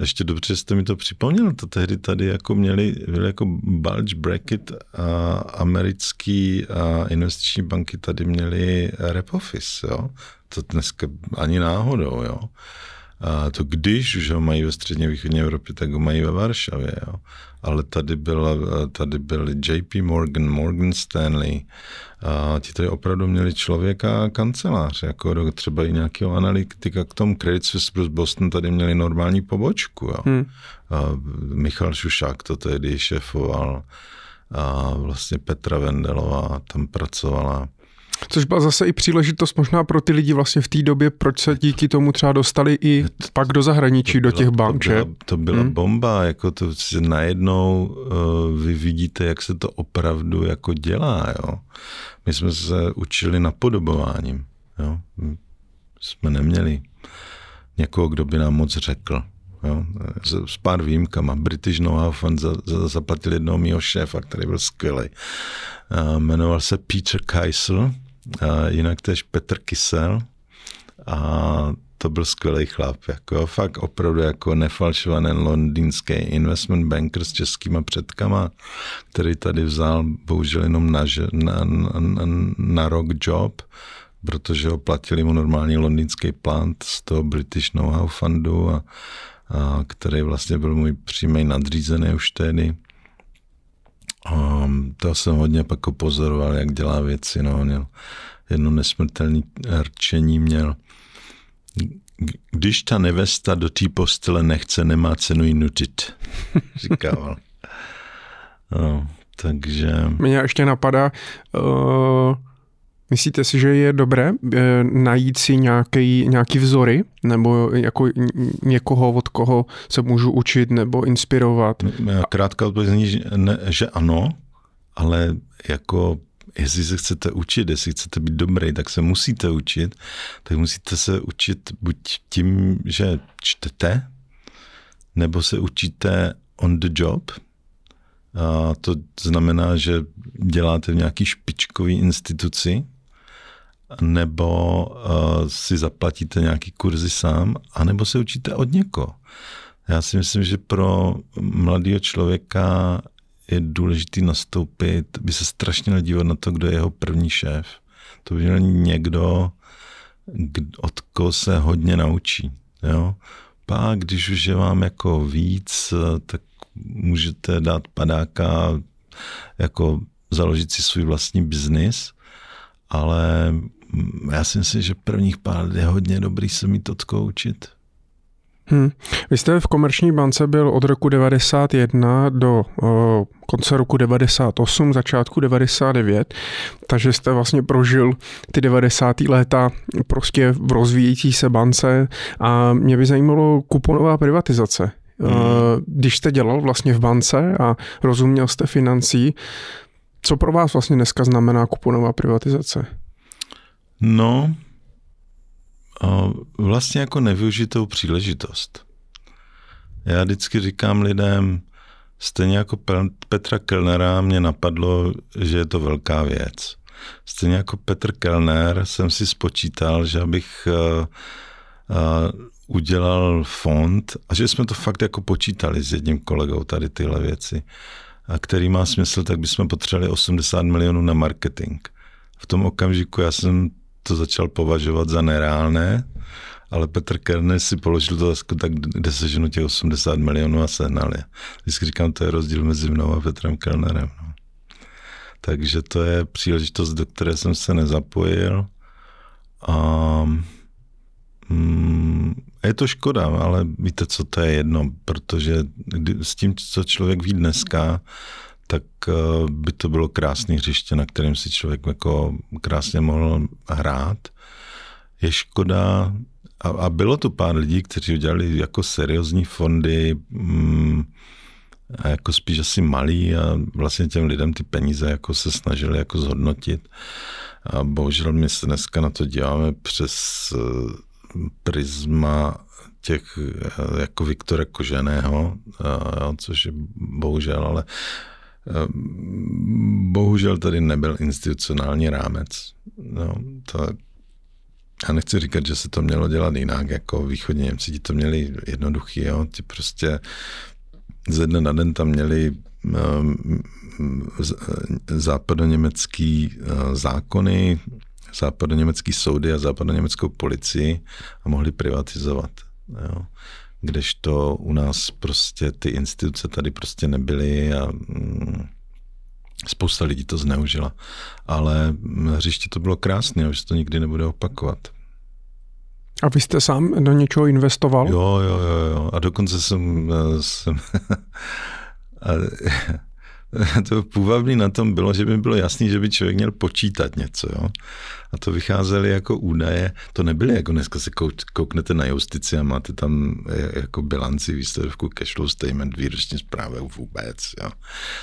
ještě dobře jste mi to připomněl, to tehdy tady jako měli, byli jako bulge bracket a americký a investiční banky tady měli rep office, jo. To dneska ani náhodou, jo. A to když už ho mají ve středně východní Evropě, tak ho mají ve Varšavě. Jo. Ale tady, byla, tady byli JP Morgan, Morgan Stanley. A ti tady opravdu měli člověka a kancelář, jako třeba i nějakého analytika k tomu. Credit Suisse plus Boston tady měli normální pobočku. Jo. Hmm. A Michal Šušák to tehdy šefoval a vlastně Petra Vendelová tam pracovala. Což byla zase i příležitost možná pro ty lidi vlastně v té době, proč se díky tomu třeba dostali i pak do zahraničí, to do těch bank, to byla, to byla hmm. bomba, jako to najednou uh, vy vidíte, jak se to opravdu jako dělá, jo. My jsme se učili napodobováním, jo. My jsme neměli někoho, kdo by nám moc řekl. Jo, s, s pár výjimkama. British Know-how Fund za, za, zaplatil jednoho mýho šéfa, který byl skvělý. Uh, jmenoval se Peter Keisel, a jinak tež Petr Kysel a to byl skvělý chlap, jako fakt opravdu jako nefalšovaný londýnský investment banker s českýma předkama, který tady vzal bohužel jenom na, na, na, na rok job, protože ho platili mu normální londýnský plant z toho British Know-how fundu, a, a, který vlastně byl můj přímý nadřízený už tehdy. A to jsem hodně pak pozoroval, jak dělá věci. No, měl jedno nesmrtelné rčení měl. Když ta nevesta do té postele nechce, nemá cenu ji nutit, [LAUGHS] říkával. No, takže... Mě ještě napadá, uh, myslíte si, že je dobré uh, najít si nějaký, nějaký vzory, nebo jako někoho, od koho se můžu učit nebo inspirovat? Krátká odpověď zní, že, že ano, ale jako jestli se chcete učit, jestli chcete být dobrý, tak se musíte učit, tak musíte se učit buď tím, že čtete, nebo se učíte on the job. A to znamená, že děláte v nějaký špičkový instituci, nebo uh, si zaplatíte nějaký kurzy sám, anebo se učíte od někoho. Já si myslím, že pro mladého člověka je důležité nastoupit, by se strašně měl dívat na to, kdo je jeho první šéf. To by měl někdo, od koho se hodně naučí. Jo? Pak, když už je vám jako víc, tak můžete dát padáka, jako založit si svůj vlastní biznis, ale já si myslím, že prvních pár let je hodně dobrý se mít od koho učit. Hmm. Vy jste v Komerční bance byl od roku 91 do o, konce roku 98, začátku 99, takže jste vlastně prožil ty 90. léta prostě v rozvíjející se bance a mě by zajímalo kuponová privatizace. Hmm. Když jste dělal vlastně v bance a rozuměl jste financí, co pro vás vlastně dneska znamená kuponová privatizace? No, vlastně jako nevyužitou příležitost. Já vždycky říkám lidem, stejně jako Petra Kellnera mě napadlo, že je to velká věc. Stejně jako Petr Kellner jsem si spočítal, že abych uh, uh, udělal fond a že jsme to fakt jako počítali s jedním kolegou tady tyhle věci, a který má smysl, tak bychom potřebovali 80 milionů na marketing. V tom okamžiku já jsem to začal považovat za nereálné, ale Petr Kerner si položil to tak, kde seženu těch 80 milionů a sehnal je. Vždycky říkám, to je rozdíl mezi mnou a Petrem Kellnerem. No. Takže to je příležitost, do které jsem se nezapojil. A mm, je to škoda, ale víte, co to je jedno, protože s tím, co člověk ví dneska, tak eh, by to bylo krásné hřiště, na kterém si člověk jako krásně mohl hrát. Je škoda, a, a bylo tu pár lidí, kteří udělali jako seriózní fondy, mm, a jako spíš asi malý a vlastně těm lidem ty peníze jako se snažili jako zhodnotit. A bohužel my se dneska na to díváme přes eh, prisma těch eh, jako Viktora Koženého, což je bohužel, ale bohužel tady nebyl institucionální rámec. No, to, já nechci říkat, že se to mělo dělat jinak, jako východní Němci ti to měli jednoduchý, jo? ti prostě ze dne na den tam měli um, západoněmecký uh, zákony, západoněmecký soudy a západoněmeckou policii a mohli privatizovat. Jo. Kdežto u nás prostě ty instituce tady prostě nebyly a mm, spousta lidí to zneužila. Ale hřiště to bylo krásné, že to nikdy nebude opakovat. A vy jste sám do něčeho investoval? Jo, jo, jo, jo. A dokonce jsem, eh, jsem [LAUGHS] a, [LAUGHS] to půvabný na tom bylo, že by bylo jasný, že by člověk měl počítat něco. Jo? A to vycházely jako údaje, to nebyly jako dneska se kouknete na justici a máte tam eh, jako bilanci, výsledovku cashflow statement, výroční zprávu vůbec. Jo?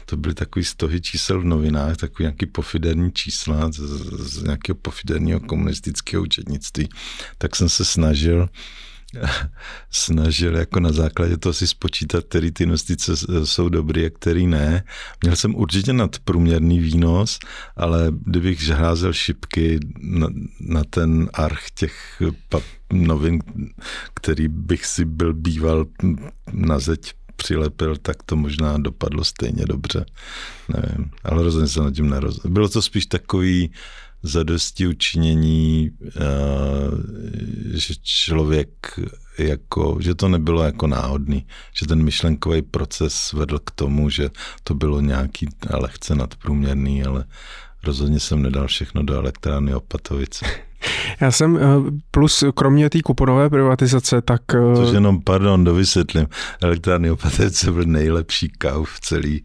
To byly takový stohy čísel v novinách, takový nějaký pofiderní čísla z, z nějakého pofiderního komunistického účetnictví. Tak jsem se snažil [LAUGHS] snažil jako na základě toho si spočítat, který ty investice jsou dobrý a který ne. Měl jsem určitě nadprůměrný výnos, ale kdybych hrázel šipky na, na ten arch těch novin, který bych si byl býval na zeď přilepil, tak to možná dopadlo stejně dobře. Nevím, ale rozhodně se nad tím neroz... Bylo to spíš takový zadosti učinění, eh, že člověk jako, že to nebylo jako náhodný, že ten myšlenkový proces vedl k tomu, že to bylo nějaký lehce nadprůměrný, ale rozhodně jsem nedal všechno do elektrárny Opatovice. [LAUGHS] Já jsem, eh, plus kromě té kuponové privatizace, tak... Eh, Což jenom, pardon, dovysvětlím, elektrárny Opatovice byl nejlepší kauf v celý,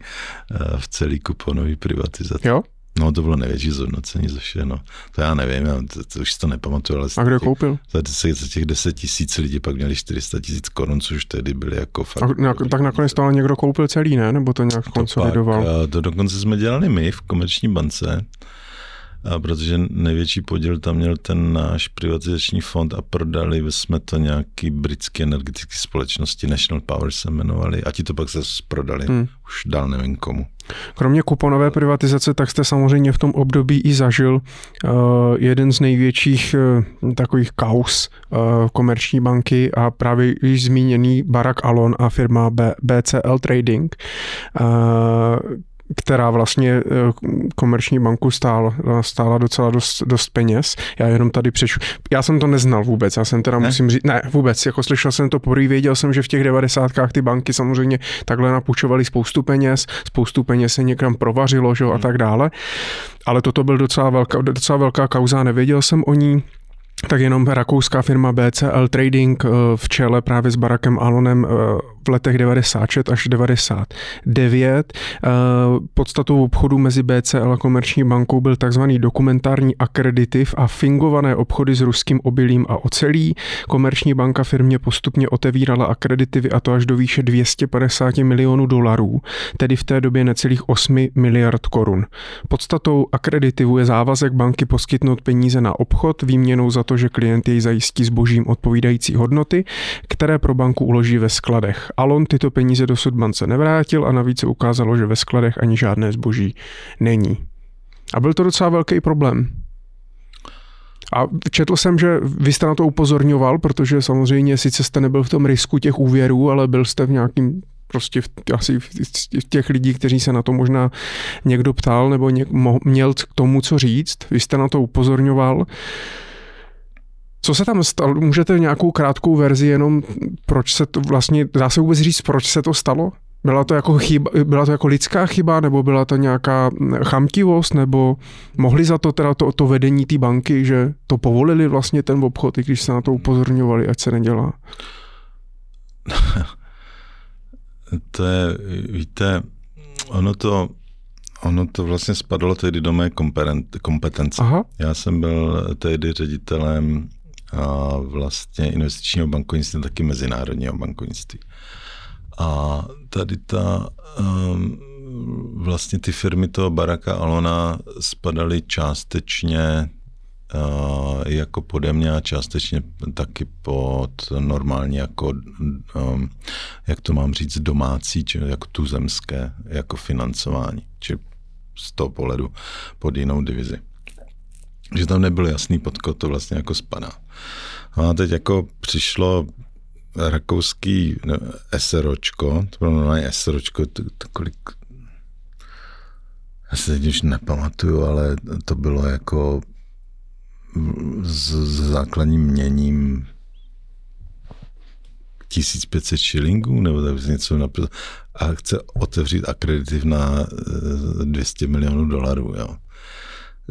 v celý kuponové privatizaci. Jo? No to bylo největší zhodnocení ze vše, no. To já nevím, já to, to už si to nepamatuju, ale... A kdo koupil? Za, za těch 10 tisíc lidí pak měli 400 tisíc korun, což tehdy byly jako fakt... A, tak nakonec to ale někdo koupil celý, ne? Nebo to nějak to konsolidoval? Pak, to dokonce jsme dělali my v komerční bance, a protože největší podíl tam měl ten náš privatizační fond a prodali jsme to nějaký britské energetické společnosti, National Power se jmenovali a ti to pak zase prodali, hmm. už dál nevím komu. Kromě kuponové privatizace, tak jste samozřejmě v tom období i zažil uh, jeden z největších uh, takových kaus uh, komerční banky a právě již zmíněný Barack Alon a firma B- BCL Trading, uh, která vlastně eh, komerční banku stála, stála docela dost, dost peněz. Já jenom tady přeču. Já jsem to neznal vůbec, já jsem teda ne? musím říct, ne vůbec, jako slyšel jsem to poprvé, věděl jsem, že v těch devadesátkách ty banky samozřejmě takhle napůjčovaly spoustu peněz, spoustu peněz se někam provařilo, že, hmm. a tak dále. Ale toto byl docela velká, docela velká kauza, nevěděl jsem o ní tak jenom rakouská firma BCL Trading eh, v čele právě s Barackem Alonem eh, v letech 96 až 99. Eh, podstatou obchodu mezi BCL a Komerční bankou byl takzvaný dokumentární akreditiv a fingované obchody s ruským obilím a ocelí. Komerční banka firmě postupně otevírala akreditivy a to až do výše 250 milionů dolarů, tedy v té době necelých 8 miliard korun. Podstatou akreditivu je závazek banky poskytnout peníze na obchod výměnou za to, že klient jej zajistí zbožím odpovídající hodnoty, které pro banku uloží ve skladech. Alon tyto peníze dosud bance nevrátil a navíc se ukázalo, že ve skladech ani žádné zboží není. A byl to docela velký problém. A četl jsem, že vy jste na to upozorňoval, protože samozřejmě sice jste nebyl v tom risku těch úvěrů, ale byl jste v nějakým prostě v, asi v těch lidí, kteří se na to možná někdo ptal nebo něk, mo, měl k tomu co říct. Vy jste na to upozorňoval. Co se tam stalo? Můžete nějakou krátkou verzi jenom, proč se to vlastně, dá se vůbec říct, proč se to stalo? Byla to jako chyba, byla to jako lidská chyba, nebo byla to nějaká chamtivost, nebo mohli za to teda to, to vedení té banky, že to povolili vlastně ten obchod, i když se na to upozorňovali, ať se nedělá? [LAUGHS] to je, víte, ono to, ono to vlastně spadlo tehdy do mé kompetence. Aha. Já jsem byl tehdy ředitelem vlastně investičního bankovnictví, taky mezinárodního bankovnictví. A tady ta, um, vlastně ty firmy toho Baraka Alona spadaly částečně jako pode mě a částečně taky pod normální jako, um, jak to mám říct, domácí, či jako tuzemské, jako financování, či z toho pohledu pod jinou divizi že tam nebyl jasný, pod to vlastně jako spadá. No a teď jako přišlo rakouský no, SROčko, to bylo normálně SROčko, to, to kolik, já se teď už nepamatuju, ale to bylo jako s, s základním měním 1500 šilingů, nebo tak něco napil, a chce otevřít akreditiv na 200 eh, milionů dolarů, jo.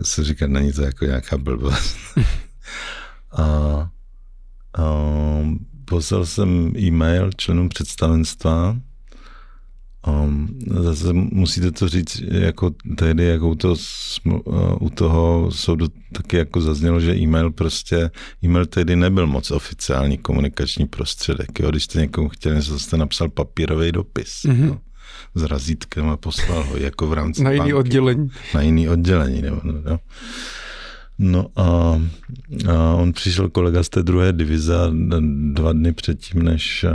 Se říká, není to jako nějaká blbost. [LAUGHS] a, a poslal jsem e-mail členům představenstva, Um, zase musíte to říct, jako tehdy, jako u toho, u toho soudu taky jako zaznělo, že e-mail prostě, e-mail tehdy nebyl moc oficiální komunikační prostředek. Jo? Když jste někomu chtěli něco, jste napsal papírový dopis. Mm-hmm. Jo? s razítkem a poslal ho jako v rámci Na jiný banky, oddělení. Na jiný oddělení. Nebo, no, jo? No a, a on přišel kolega z té druhé divize dva dny předtím, než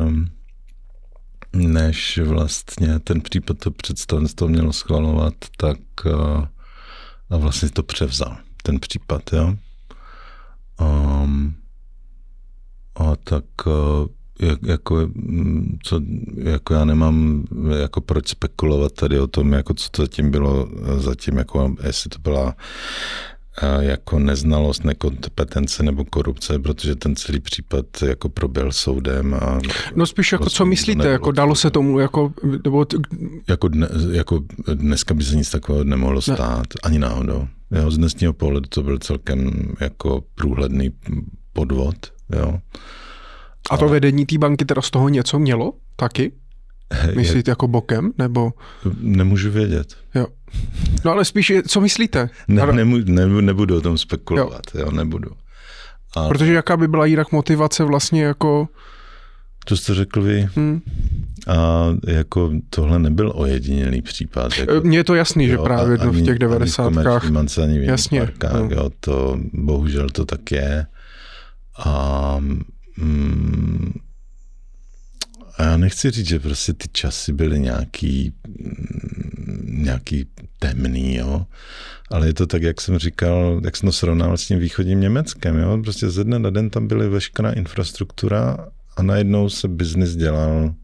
než vlastně ten případ to představenstvo mělo schvalovat, tak a, a vlastně to převzal, ten případ, jo. Um, a tak jak, jako, co, jako já nemám jako proč spekulovat tady o tom, jako co to zatím bylo, zatím jako jestli to byla jako neznalost, nekompetence nebo korupce, protože ten celý případ jako proběhl soudem. A no spíš jako co myslíte, jako dalo se tomu, jako, nebo t... jako, dne, jako dneska by se nic takového nemohlo stát, ne. ani náhodou. Jo, z dnesního pohledu to byl celkem jako průhledný podvod, jo. A to vedení té banky teda z toho něco mělo taky? [LAUGHS] Myslíte jako bokem, nebo? Nemůžu vědět. Jo. No ale spíš, co myslíte? Ne, nemů, ne, nebudu o tom spekulovat, jo, jo nebudu. Ale... Protože jaká by byla jinak motivace vlastně jako... To jste řekl vy. Hmm. A jako tohle nebyl ojedinělý případ. Jako, Mně je to jasný, jo, že právě ani, v těch devadesátkách. Ani v ani v Jasně, parkách, no. jo, to bohužel to tak je. A mm, a já nechci říct, že prostě ty časy byly nějaký, mm, nějaký temný, jo. Ale je to tak, jak jsem říkal, jak jsem to srovnal s tím východním Německem, jo. Prostě ze dne na den tam byly veškerá infrastruktura a najednou se biznis dělal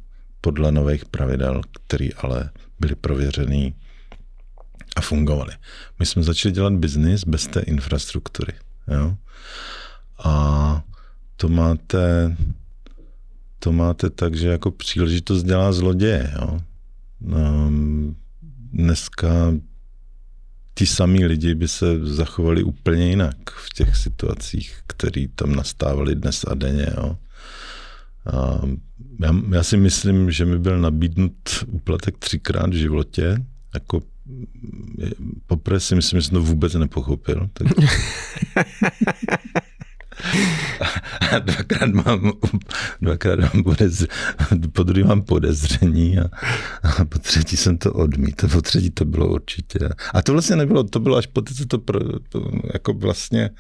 podle nových pravidel, které ale byly prověřený a fungovaly. My jsme začali dělat biznis bez té infrastruktury, jo. A to máte to máte tak, že jako příležitost dělá zloděje. Jo? Um, dneska ti samí lidi by se zachovali úplně jinak v těch situacích, které tam nastávaly dnes a denně. Jo? A já, já si myslím, že mi byl nabídnut úplatek třikrát v životě. Jako, poprvé si myslím, že jsem to vůbec nepochopil. Tak... [LAUGHS] A dvakrát mám, dvakrát mám podezř, po druhý mám podezření a, a po třetí jsem to odmítl, po třetí to bylo určitě. A to vlastně nebylo, to bylo až po té, to, pro, to, jako vlastně,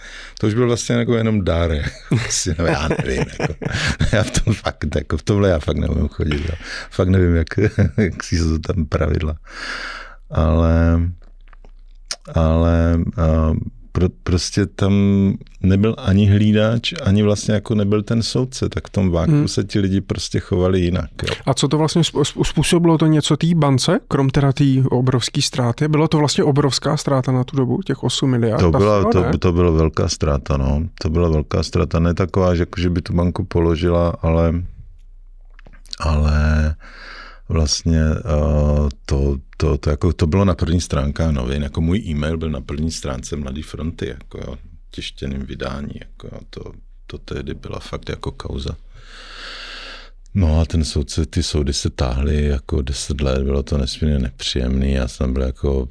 to už byl vlastně jako jenom dár, [LAUGHS] vlastně, no, já nevím, jako, já v tom fakt, jako v tomhle já fakt nevím chodit, jo. fakt nevím, jak, jak si jsou tam pravidla. Ale, ale uh, pro, prostě tam nebyl ani hlídač, ani vlastně jako nebyl ten soudce, tak v tom váku hmm. se ti lidi prostě chovali jinak. Jo. A co to vlastně způsobilo to něco té bance, krom teda té obrovské ztráty? Bylo to vlastně obrovská ztráta na tu dobu, těch 8 miliard? To byla, to, to byla velká ztráta, no. To byla velká ztráta, ne taková, že, jako, že by tu banku položila, ale ale vlastně uh, to, to, to, jako, to bylo na první stránka novin, jako můj e-mail byl na první stránce Mladé fronty, jako jo, tištěným vydání, jako jo, to, to tehdy byla fakt jako kauza. No a ten soudce, ty soudy se táhly jako deset let, bylo to nesmírně nepříjemný, já jsem byl jako...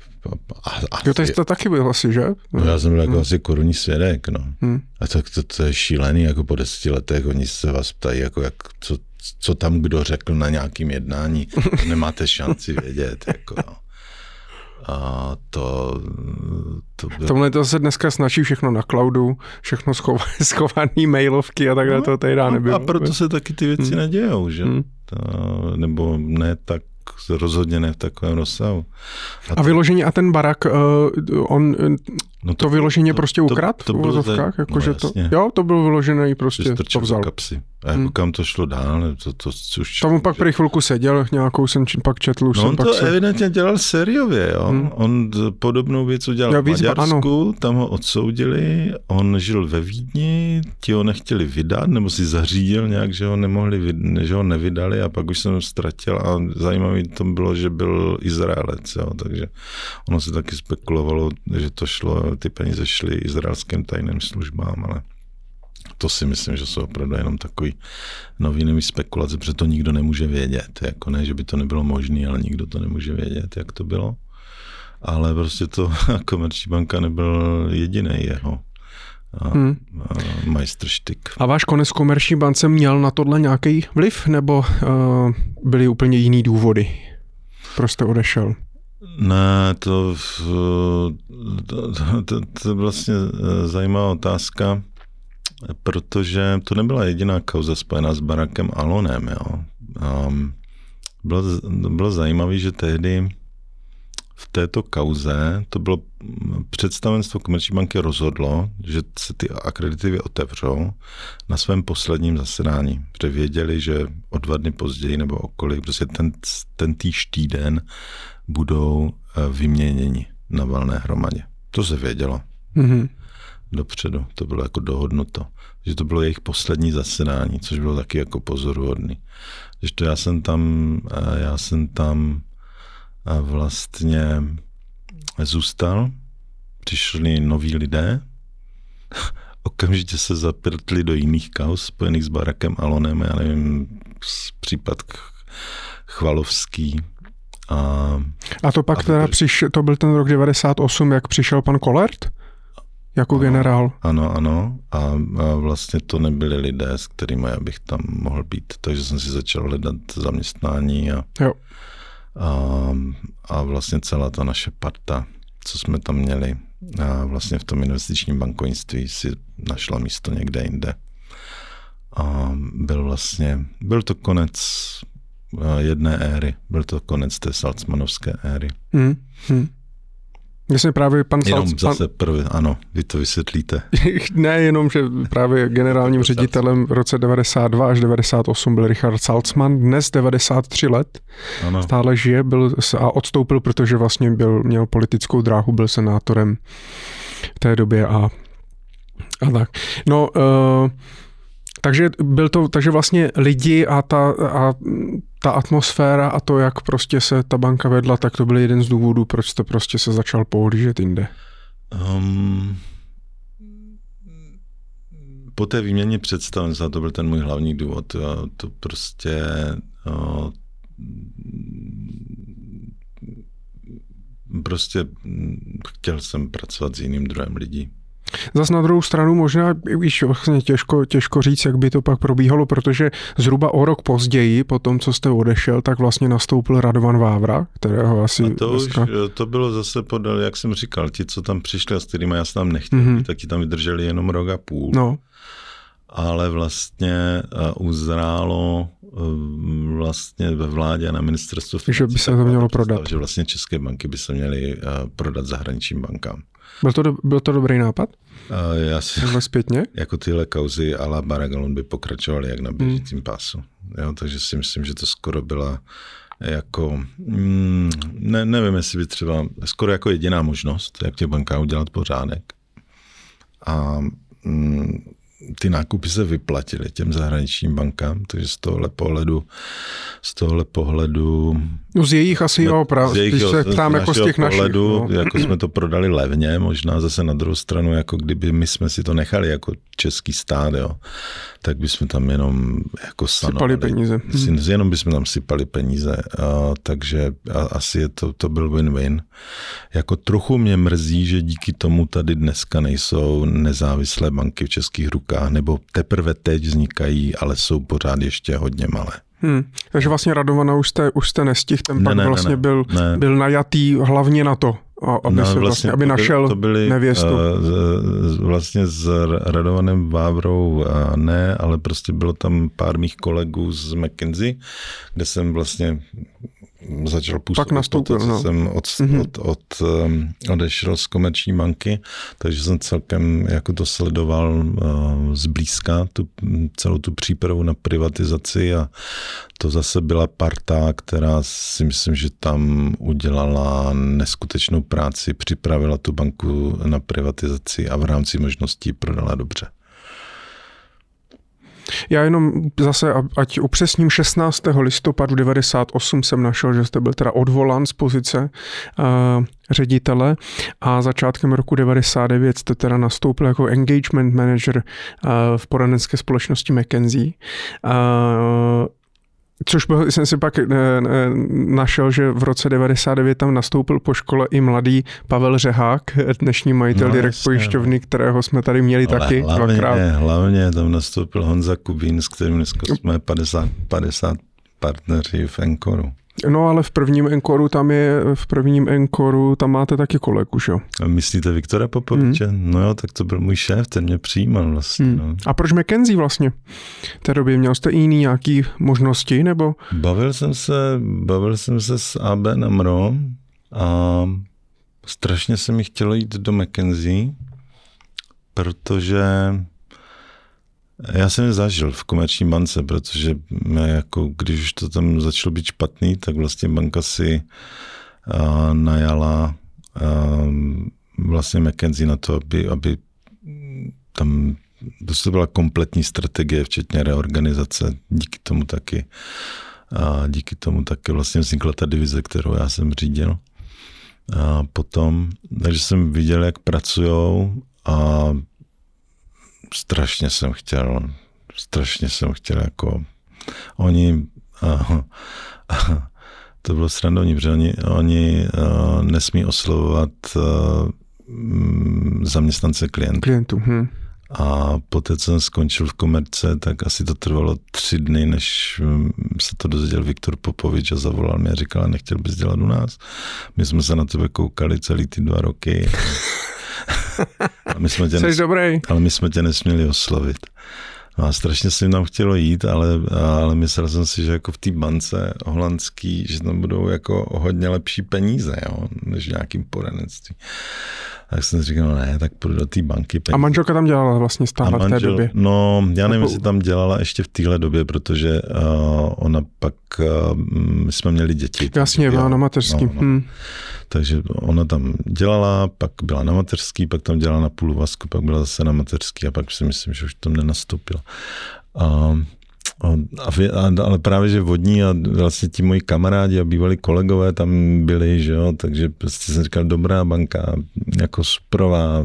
A, a, jo, to taky byl asi, že? No, já jsem byl jako hmm. asi korunní svědek, no. Hmm. A tak to, to, je šílený, jako po deseti letech, oni se vás ptají, jako jak, co, co tam kdo řekl na nějakým jednání, nemáte šanci vědět. Jako, no. A to, to bylo... Tomhle to se dneska snaží všechno na cloudu, všechno schov, [LAUGHS] schovaný mailovky a takhle no, to tady nebylo. A proto se taky ty věci hmm. nedějou, že? Hmm. To, nebo ne tak rozhodně ne v takovém rozsahu. A, a vyložení a ten barak, uh, on no to, to vyloženě to, prostě ukrad to, to v vozovkách? Jako, no, že to, jo, to bylo vyložené i prostě to vzal. kapsy. A jako hmm. kam to šlo dál? To, to, už, Tam pak prý chvilku seděl, nějakou jsem či, pak četl. Už no jsem on pak to se... evidentně dělal sériově, jo. Hmm. On podobnou věc udělal Já v Maďarsku, ano. tam ho odsoudili, on žil ve Vídni, ti ho nechtěli vydat, nebo si zařídil nějak, že ho nemohli, že ho nevydali a pak už jsem ho ztratil a zajímavý to bylo, že byl Izraelec, jo. takže ono se taky spekulovalo, že to šlo, ty peníze šly izraelským tajným službám, ale to si myslím, že jsou opravdu jenom takový novinový spekulace, protože to nikdo nemůže vědět. Jako ne, že by to nebylo možné, ale nikdo to nemůže vědět, jak to bylo. Ale prostě to [LAUGHS] komerční banka nebyl jediný jeho a, hmm. a majstrštyk. A váš konec komerční bance měl na tohle nějaký vliv, nebo uh, byly úplně jiný důvody? Prostě odešel? Ne, to, to, to, to, to je vlastně eh, zajímavá otázka protože to nebyla jediná kauza spojená s Barackem Alonem. Jo. Um, bylo, bylo zajímavé, že tehdy v této kauze to bylo představenstvo Komerční banky rozhodlo, že se ty akreditivy otevřou na svém posledním zasedání, protože věděli, že o dva dny později nebo okolik, prostě ten, ten týž týden budou eh, vyměněni na valné hromadě. To se vědělo. Mm-hmm dopředu. To bylo jako dohodnuto. Že to bylo jejich poslední zasedání, což bylo taky jako pozoruhodný. Když to já jsem tam, já jsem tam vlastně zůstal, přišli noví lidé, [LAUGHS] okamžitě se zaprtli do jiných kaus spojených s Barakem Alonem, já nevím, případ Chvalovský, a, a to pak a teda přišel, to byl ten rok 98, jak přišel pan Kolert? Jako ano, generál. Ano, ano. A, a vlastně to nebyli lidé, s kterými já bych tam mohl být. Takže jsem si začal hledat zaměstnání a, jo. a, a vlastně celá ta naše parta, co jsme tam měli, a vlastně v tom investičním bankovnictví si našla místo někde jinde. A byl vlastně, byl to konec jedné éry, byl to konec té Salzmanovské éry. Hmm. Hmm. Myslím právě pan Jenom Salc, zase prvý, ano, vy to vysvětlíte. [LAUGHS] ne, jenom, že právě generálním ředitelem v roce 92 až 98 byl Richard Salzman, dnes 93 let, ano. stále žije byl a odstoupil, protože vlastně byl, měl politickou dráhu, byl senátorem v té době a, a tak. No, uh, takže byl to, takže vlastně lidi a ta, a ta atmosféra a to, jak prostě se ta banka vedla, tak to byl jeden z důvodů, proč to prostě se začal pohlížet jinde. Um, po té výměně představ, to byl ten můj hlavní důvod. To prostě prostě chtěl jsem pracovat s jiným druhem lidí. Zas na druhou stranu možná víš, vlastně těžko, těžko říct, jak by to pak probíhalo, protože zhruba o rok později, po tom, co jste odešel, tak vlastně nastoupil Radovan Vávra, kterého asi... A to dneska... už, to bylo zase podal, jak jsem říkal, ti, co tam přišli a s kterými já jsem tam nechtěl, mm-hmm. tak ti tam vydrželi jenom rok a půl. No. Ale vlastně uzrálo e, vlastně ve vládě a na ministerstvu že by se to mělo prodat. Že vlastně české banky by se měly e, prodat zahraničním bankám. Byl to, do, byl to dobrý nápad? Uh, já si, Takhle zpětně? [LAUGHS] Jako tyhle kauzy la Baragalon by pokračovaly jak na hmm. běžícím hmm. pásu. Jo, takže si myslím, že to skoro byla jako, mm, ne, nevím, jestli by třeba, skoro jako jediná možnost, jak tě banka udělat pořádek. A mm, ty nákupy se vyplatily těm zahraničním bankám, takže z tohohle pohledu, z tohohle pohledu... No z jejich asi jo, právě, když se ptám jako z těch pohledu, našich. No. Jako jsme to prodali levně, možná zase na druhou stranu, jako kdyby my jsme si to nechali jako český stát, jo, tak bychom tam jenom jako sanovali. Sypali peníze. Hmm. Jenom bychom tam sypali peníze, a, takže a, asi je to, to byl win-win. Jako trochu mě mrzí, že díky tomu tady dneska nejsou nezávislé banky v českých rukách, nebo teprve teď vznikají, ale jsou pořád ještě hodně malé. Hmm. Takže vlastně Radovana už jste, už jste nestihl, ten ne, pak ne, vlastně ne, byl, ne. byl najatý hlavně na to, aby, no, se vlastně, vlastně, aby to našel to byli, nevěstu. Uh, vlastně s Radovanem Vávrou uh, ne, ale prostě bylo tam pár mých kolegů z McKinsey, kde jsem vlastně začal působit. Pak nastoupil, poté, no. jsem od, mm-hmm. od, od, odešel z komerční banky, takže jsem celkem jako to sledoval uh, zblízka, tu, celou tu přípravu na privatizaci a to zase byla parta, která si myslím, že tam udělala neskutečnou práci, připravila tu banku na privatizaci a v rámci možností prodala dobře. Já jenom zase, ať upřesním, 16. listopadu 98 jsem našel, že jste byl teda odvolán z pozice uh, ředitele a začátkem roku 99 jste teda nastoupil jako engagement manager uh, v poradenské společnosti McKenzie. Uh, Což byl, jsem si pak e, e, našel, že v roce 99 tam nastoupil po škole i mladý Pavel Řehák, dnešní majitel no, direkt pojišťovny, no. kterého jsme tady měli Ale taky hlavně, dvakrát. Hlavně tam nastoupil Honza Kubín, s kterým dneska jsme 50, 50 partneři v Enkoru. No ale v prvním enkoru tam je, v prvním enkoru tam máte taky kolegu, že jo? Myslíte Viktora Popoviče? Hmm. No jo, tak to byl můj šéf, ten mě přijímal vlastně. Hmm. No. A proč McKenzie vlastně? V té době měl jste jiný nějaký možnosti, nebo? Bavil jsem se, bavil jsem se s AB Namro a strašně se mi chtělo jít do McKenzie, protože já jsem je zažil v komerční bance, protože jako, když už to tam začalo být špatný, tak vlastně banka si uh, najala uh, vlastně McKenzie na to, aby, aby tam to byla kompletní strategie, včetně reorganizace. Díky tomu taky, a díky tomu taky vlastně vznikla ta divize, kterou já jsem řídil. A potom, takže jsem viděl, jak pracují a strašně jsem chtěl, strašně jsem chtěl jako, oni, uh, uh, to bylo srandovní, protože oni, oni uh, nesmí oslovovat uh, zaměstnance klientů. Klientů, hm. A poté, co jsem skončil v komerce, tak asi to trvalo tři dny, než se to dozvěděl Viktor Popovič a zavolal mě a říkal, nechtěl bys dělat u nás. My jsme se na tebe koukali celý ty dva roky. [LAUGHS] A my jsme tě nes... dobrý. Ale my jsme tě nesměli oslovit. No a strašně se jim tam chtělo jít, ale, ale myslel jsem si, že jako v té bance holandský, že tam budou jako hodně lepší peníze, jo, než v nějakým poradenství. Tak jsem si říkal, ne, tak půjdu do té banky. Peníze. A manželka tam dělala vlastně stále manžel, v té době? No, já nevím, jestli tam dělala ještě v téhle době, protože uh, ona pak, uh, my jsme měli děti. Jasně, byla na mateřský. No, no. Hmm. Takže ona tam dělala, pak byla na mateřský, pak tam dělala na půl vasku, pak byla zase na mateřský a pak si myslím, že už tam nenastoupila. A, a, a, ale právě, že vodní a vlastně ti moji kamarádi a bývalí kolegové tam byli, že jo, takže prostě jsem říkal, dobrá banka, jako suprová,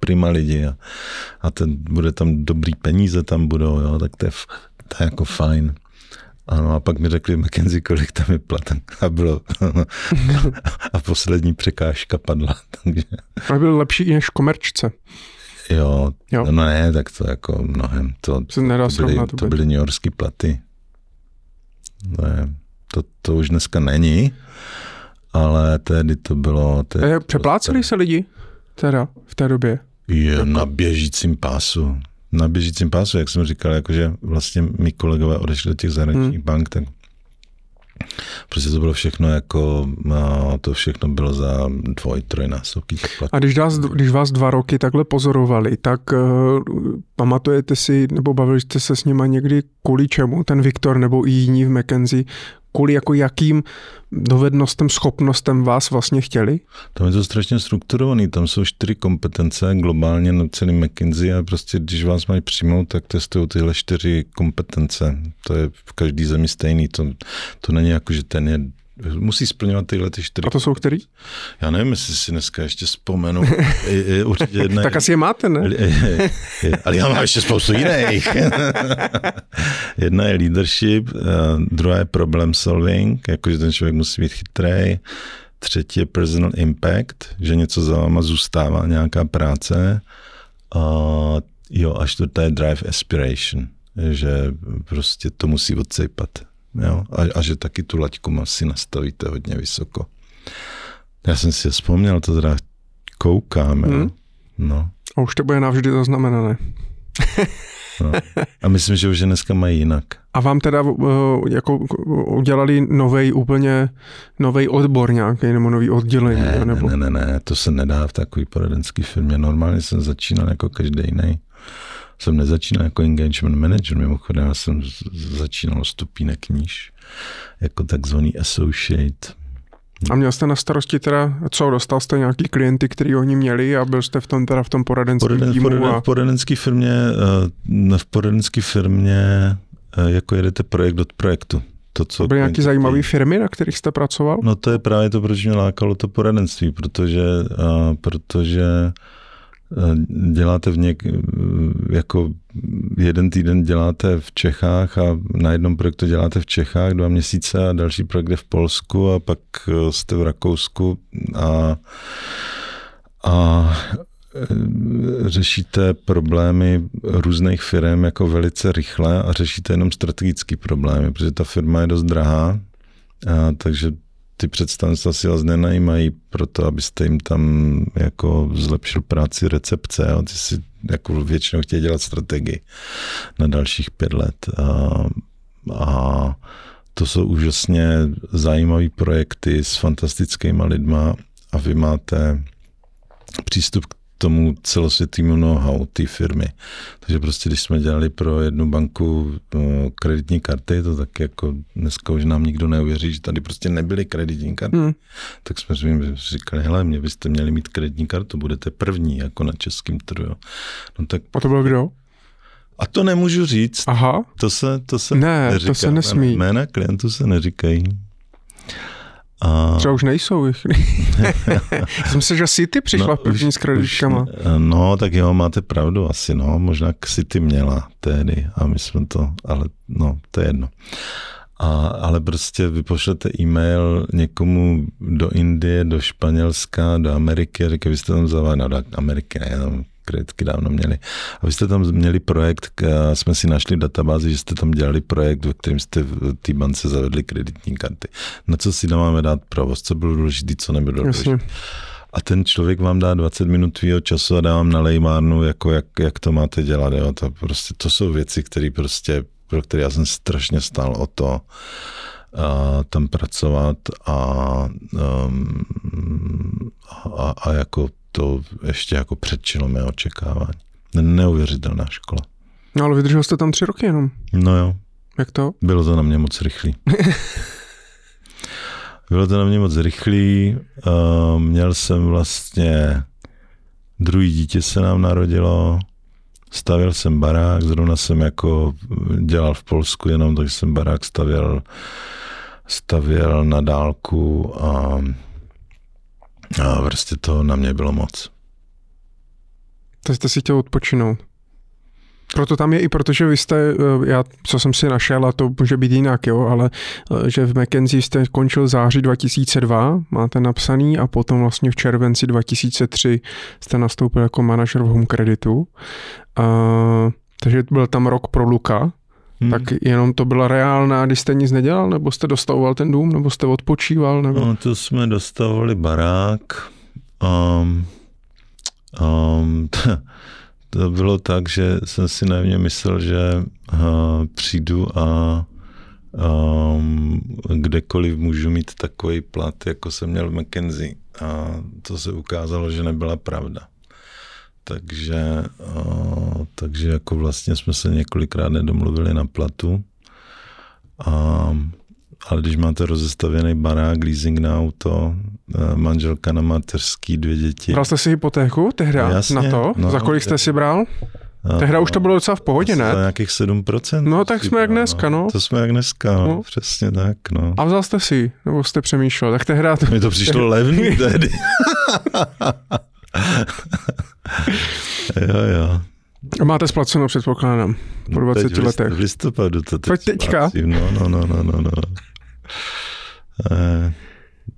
prima lidi a, a ten, bude tam dobrý peníze tam budou, jo, tak to je, to je jako fajn. Ano, a pak mi řekli McKenzie, kolik tam je plat. A bylo. [LAUGHS] a poslední překážka padla. Takže... A byl lepší než komerčce. Jo, jo, no ne, tak to jako mnohem. To, to, nedá to, byly, to byly New Yorkské platy. Ne, to, to už dneska není, ale tehdy to bylo... Tehdy Přepláceli se lidi teda v té době? Je na běžícím pásu na běžícím pásu, jak jsem říkal, jakože vlastně mi kolegové odešli do těch zahraničních hmm. bank, tak Prostě to bylo všechno jako, no, to všechno bylo za dvoj, trojnásobky. A když vás, když vás dva roky takhle pozorovali, tak uh, pamatujete si, nebo bavili jste se s nima někdy kvůli čemu, ten Viktor nebo i jiní v McKenzie, kvůli jako jakým dovednostem, schopnostem vás vlastně chtěli? Tam je to strašně strukturovaný, tam jsou čtyři kompetence globálně na celý McKinsey a prostě když vás mají přijmout, tak testují tyhle čtyři kompetence. To je v každý zemi stejný, to, to není jako, že ten je musí splňovat tyhle ty čtyři. A to jsou který? Já nevím, jestli si dneska ještě vzpomenu. Je, je určitě [LAUGHS] jedna, tak asi je máte, ne? Je, je, je, ale já mám ještě spoustu jiných. [LAUGHS] jedna je leadership, uh, druhá je problem solving, jakože ten člověk musí být chytrý. Třetí je personal impact, že něco za váma zůstává, nějaká práce. Uh, jo, a čtvrtá je drive aspiration, že prostě to musí odsejpat. Jo? A, a že taky tu laťku si nastavíte hodně vysoko. Já jsem si vzpomněl, to teda koukám. Hmm. No. A už to bude navždy zaznamenané. no. A myslím, že už je dneska mají jinak. A vám teda uh, jako udělali novej úplně, novej odbor nějaký, nebo nový oddělení? Ne, nebo? ne, ne, ne, to se nedá v takový poradenský firmě. Normálně jsem začínal jako každý jiný. Jsem nezačínal jako engagement manager, mimochodem já jsem začínal stupínek níž, jako takzvaný associate. A měl jste na starosti teda, co, dostal jste nějaký klienty, který oni měli a byl jste v tom teda v tom poradenském Poraden, týmu? poraden, a... V poradenské firmě, eh, v poradenské firmě eh, jako jedete projekt od projektu. To, co byly nějaké zajímavé firmy, na kterých jste pracoval? No to je právě to, proč mě lákalo to poradenství, protože, uh, protože děláte v něk, jako jeden týden děláte v Čechách a na jednom projektu děláte v Čechách dva měsíce a další projekt je v Polsku a pak jste v Rakousku a, a řešíte problémy různých firm jako velice rychle a řešíte jenom strategické problémy, protože ta firma je dost drahá, a, takže ty představenstva si vás nenajímají proto, abyste jim tam jako zlepšil práci recepce. A ty si jako většinou chtějí dělat strategii na dalších pět let. A, a to jsou úžasně zajímavé projekty s fantastickými lidma a vy máte přístup k tomu celosvětnému know-how té firmy. Takže prostě, když jsme dělali pro jednu banku no, kreditní karty, to tak jako dneska už nám nikdo neuvěří, že tady prostě nebyly kreditní karty, hmm. tak jsme jim říkali, hele, mě byste měli mít kreditní kartu, budete první jako na českém trhu. No tak... A to byl kdo? A to nemůžu říct. Aha. To se, to se ne, neříká. to se nesmí. Jména klientů se neříkají. A... Třeba už nejsou. [LAUGHS] Já myslím, že City přišla no, první s kreditkama. No, tak jo, máte pravdu asi, no. Možná City měla tehdy a my jsme to, ale no, to je jedno. A, ale prostě vy pošlete e-mail někomu do Indie, do Španělska, do Ameriky a vy jste tam zavali, no do Ameriky ne, tam kreditky dávno měli. A vy jste tam měli projekt, jsme si našli v databázi, že jste tam dělali projekt, ve kterém jste v té bance zavedli kreditní karty. Na co si máme dát provoz, co bylo důležité, co nebylo důležité. A ten člověk vám dá 20 minut tvýho času a dá vám na lejmárnu, jako jak, jak to máte dělat. Jo? To, prostě, to jsou věci, které prostě, pro které já jsem strašně stál o to, a tam pracovat a, um, a, a jako to ještě jako předčilo mé očekávání. Neuvěřitelná škola. No ale vydržel jste tam tři roky jenom. No jo. Jak to? Bylo to na mě moc rychlý. [LAUGHS] Bylo to na mě moc rychlý. Uh, měl jsem vlastně druhý dítě se nám narodilo. Stavil jsem barák, zrovna jsem jako dělal v Polsku jenom, takže jsem barák stavěl, stavěl na dálku a a prostě to na mě bylo moc. Tak jste si chtěl odpočinout. Proto tam je i proto, že vy jste, eh, já, co jsem si našel, a to může být jinak, jo, ale eh, že v McKenzie jste končil září 2002, máte napsaný, a potom vlastně v červenci 2003 jste nastoupil jako manažer v Home Creditu. A, takže byl tam rok pro Luka, Hmm. Tak jenom to byla reálná, když jste nic nedělal, nebo jste dostavoval ten dům, nebo jste odpočíval? Nebo... No, to jsme dostavovali barák. Um, um, [LAUGHS] to, to bylo tak, že jsem si na myslel, že uh, přijdu a um, kdekoliv můžu mít takový plat, jako jsem měl v McKenzie. A to se ukázalo, že nebyla pravda takže, uh, takže jako vlastně jsme se několikrát nedomluvili na platu. A, ale když máte rozestavěný barák, leasing na auto, e, manželka na mateřský, dvě děti. Bral jste si hypotéku tehda no, jasně, na to? No, Za kolik jste si bral? No, Tehda no, už to bylo docela v pohodě, ne? Za nějakých 7%. No tak jsme jak dneska, no. To jsme jak dneska, no. no. Přesně tak, no. A vzal jste si, nebo jste přemýšlel, tak tehda... To... Mi to přišlo levný [LAUGHS] tehdy. [LAUGHS] jo, jo. A máte splaceno, předpokládám, po 20 Teď letech. V listopadu to teď teďka? No, no, no, no, no. no. Eh,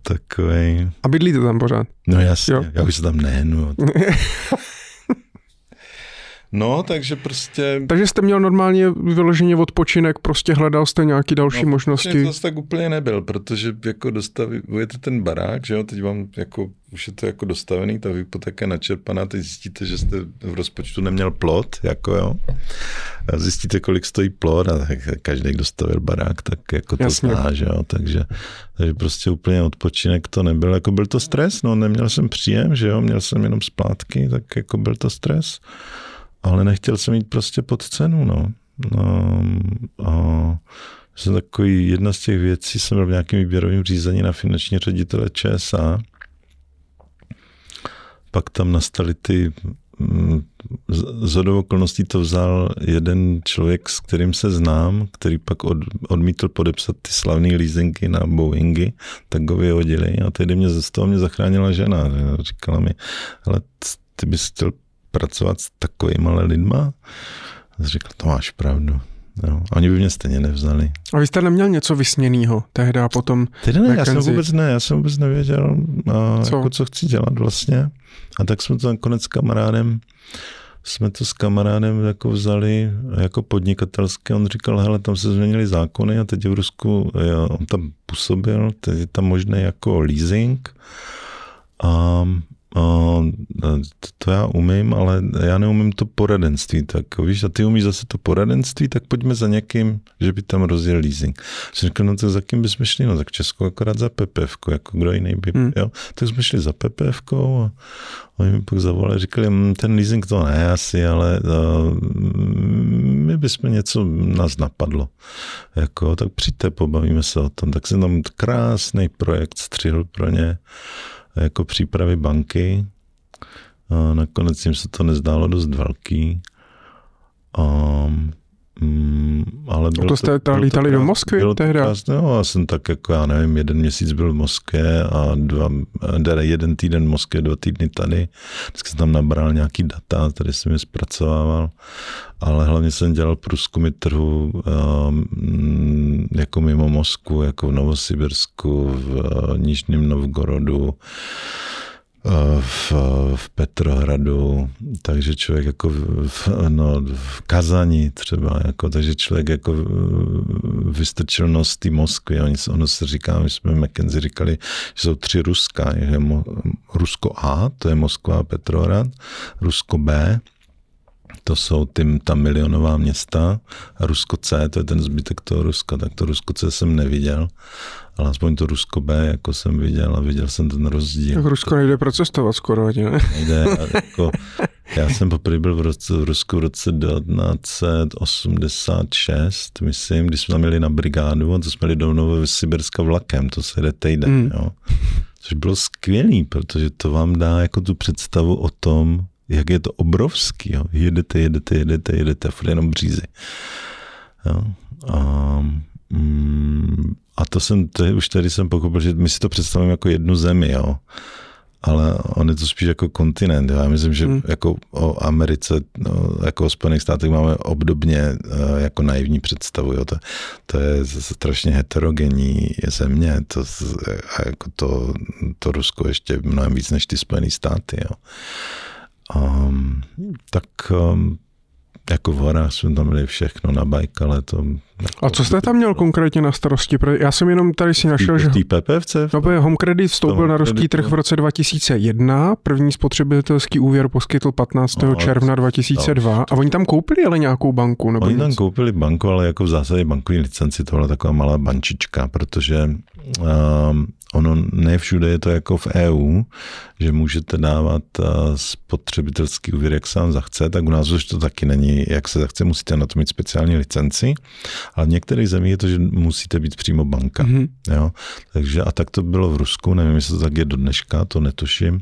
takovej... A bydlíte tam pořád? No jasně, jo. já už se tam nehnu. [LAUGHS] No, takže prostě... Takže jste měl normálně vyloženě odpočinek, prostě hledal jste nějaké další no, možnosti? To tak úplně nebyl, protože jako dostavujete ten barák, že jo, teď vám jako, už je to jako dostavený, ta hypotéka je načerpaná, teď zjistíte, že jste v rozpočtu neměl plot, jako jo. A zjistíte, kolik stojí plot a každý, kdo stavil barák, tak jako to Jasně. zná, že jo, takže, takže prostě úplně odpočinek to nebyl, jako byl to stres, no, neměl jsem příjem, že jo, měl jsem jenom splátky, tak jako byl to stres ale nechtěl jsem jít prostě pod cenu, no. no a jsem takový, jedna z těch věcí, jsem byl v nějakém výběrovém řízení na finanční ředitele ČSA, pak tam nastaly ty mm, z okolností to vzal jeden člověk, s kterým se znám, který pak od, odmítl podepsat ty slavné leasingy na Boeingy, tak ho vyhodili a tehdy mě z toho mě zachránila žena. Říkala mi, ale ty bys chtěl pracovat s takovými lidma? Řekl, to máš pravdu. Jo. Oni by mě stejně nevzali. A vy jste neměl něco vysněného tehdy a potom? Tedy ne, já jsem vůbec ne, já jsem vůbec nevěděl, a, co? Jako, co chci dělat vlastně. A tak jsme to nakonec s kamarádem, jsme to s kamarádem jako vzali jako podnikatelské. On říkal, hele, tam se změnili zákony a teď v Rusku, jo, on tam působil, teď je tam možné jako leasing. A to já umím, ale já neumím to poradenství. Tak víš, a ty umíš zase to poradenství, tak pojďme za někým, že by tam rozjel leasing. Jsem řekl, no tak za kým bychom šli? No tak Česko akorát za PPF, jako kdo jiný by, hmm. jo. Tak jsme šli za PPF a oni mi pak zavolali, říkali, ten leasing to ne asi, ale uh, my bychom něco nás napadlo. Jako, tak přijďte, pobavíme se o tom. Tak jsem tam krásný projekt střihl pro ně jako přípravy banky. A nakonec jim se to nezdálo dost velký. A, mm, ale bylo to jste to, lítali to, do Moskvy bylo tehdy? Krásné, no, já jsem tak jako, já nevím, jeden měsíc byl v Moskvě a dva, teda jeden týden v Moskvě, dva týdny tady. Vždycky jsem tam nabral nějaký data, tady jsem je zpracovával, ale hlavně jsem dělal průzkumy trhu um, jako mimo Moskvu, jako v Novosibirsku, v uh, Nižním Novgorodu, v, v Petrohradu, takže člověk jako v, no, v Kazani třeba, jako, takže člověk jako vystrčil nos z té Moskvy. Oni, ono se říká, my jsme McKenzie říkali, že jsou tři Ruska. Je Rusko A, to je Moskva a Petrohrad, Rusko B, to jsou tím, ta milionová města a Rusko C, to je ten zbytek toho Ruska, tak to Rusko C jsem neviděl, ale aspoň to Rusko B jako jsem viděl a viděl jsem ten rozdíl. Tak Rusko nejde procestovat skoro ani, ne? Nejde, [LAUGHS] jako, já jsem poprvé byl v, roce, v Rusku v roce 1986, myslím, když jsme tam měli na brigádu a to jsme jeli do Novosibirska vlakem, to se jde týden, mm. jo. Což bylo skvělý, protože to vám dá jako tu představu o tom, jak je to obrovský. Jo. Jedete, jedete, jedete, jedete, furt jenom břízy. Jo. A, mm, a to jsem, to už tady jsem pochopil, že my si to představujeme jako jednu zemi, jo. Ale on je to spíš jako kontinent. Jo. Já myslím, že hmm. jako o Americe, no, jako o Spojených státech máme obdobně uh, jako naivní představu. Jo. To, to je strašně heterogenní země. To, a jako to, to Rusko ještě mnohem víc než ty Spojené státy. Jo. Um, tak um, jako v horách jsme tam měli všechno na ale to... A co jste tam měl konkrétně na starosti? Já jsem jenom tady si našel, že... V PPFC? No, Home Credit vstoupil na ruský trh v roce 2001, první spotřebitelský úvěr poskytl 15. No, června 2002 no, a oni tam koupili ale nějakou banku? Nebo oni nic? tam koupili banku, ale jako v zásadě bankovní licenci, tohle taková malá bančička, protože um, ono ne všude je to jako v EU, že můžete dávat eh, spotřebitelský úvěr, jak se vám zachce, tak u nás už to taky není, jak se zachce, musíte na to mít speciální licenci, ale v některých zemích je to, že musíte být přímo banka. Mm-hmm. Jo? Takže a tak to bylo v Rusku, nevím, jestli to tak je do dneška, to netuším.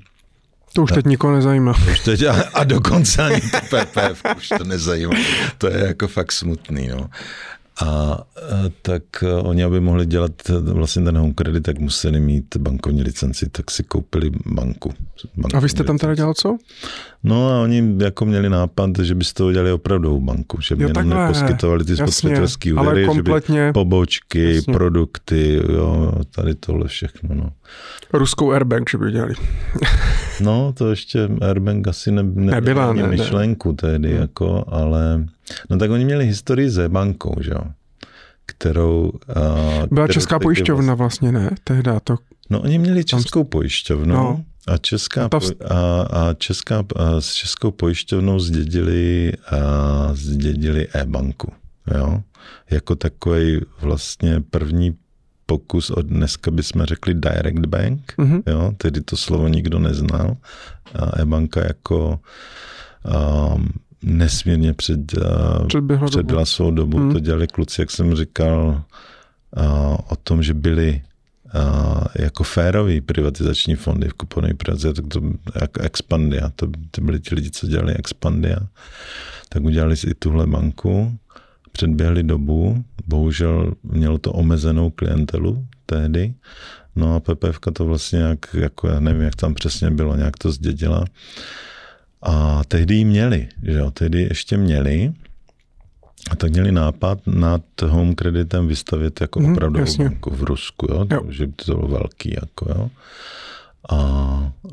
To už teď nikoho nezajímá. Už teď a, a dokonce ani to PPF už to nezajímá. To je jako fakt smutný. No. A tak e, oni, aby mohli dělat vlastně ten home credit, tak museli mít bankovní licenci, tak si koupili banku. A vy jste tam teda dělal co? No a oni jako měli nápad, že by z toho udělali opravdovou banku, že by jenom neposkytovali ty spotřebitelské úvěry, kompletně, že by pobočky, jasně. produkty, jo, tady tohle všechno. No. Ruskou Airbank, že by dělali. No, to ještě Airbank asi ne, ne, Nebyla, ne, myšlenku tehdy, Hmm. jako, ale no tak oni měli historii s bankou, že jo, kterou... Uh, Byla kterou česká pojišťovna vlastně, ne? Tehda to. No, oni měli českou pojišťovnu No. a česká, A vst- a, a česká a s českou pojišťovnou zdědili, a zdědili e-banku, jo, jako takový vlastně první pokus od dneska bychom řekli direct bank, Mhm. jo, tedy to slovo nikdo neznal. A e-banka jako um, nesmírně před, uh, Předběhla dobu. svou dobu. Hmm. To dělali kluci, jak jsem říkal, uh, o tom, že byli uh, jako férový privatizační fondy v kuponové privatizaci, tak to jako Expandia, to, to byli ti lidi, co dělali Expandia, tak udělali si i tuhle banku, předběhli dobu, bohužel mělo to omezenou klientelu tehdy, no a PPF to vlastně nějak, jako já nevím, jak tam přesně bylo, nějak to zdědila. A tehdy ji měli, že jo, tehdy ještě měli, a tak měli nápad nad home kreditem vystavit jako Mhm, opravdu banku v Rusku, jo? Jo. že by to bylo velký. Jako, jo? A,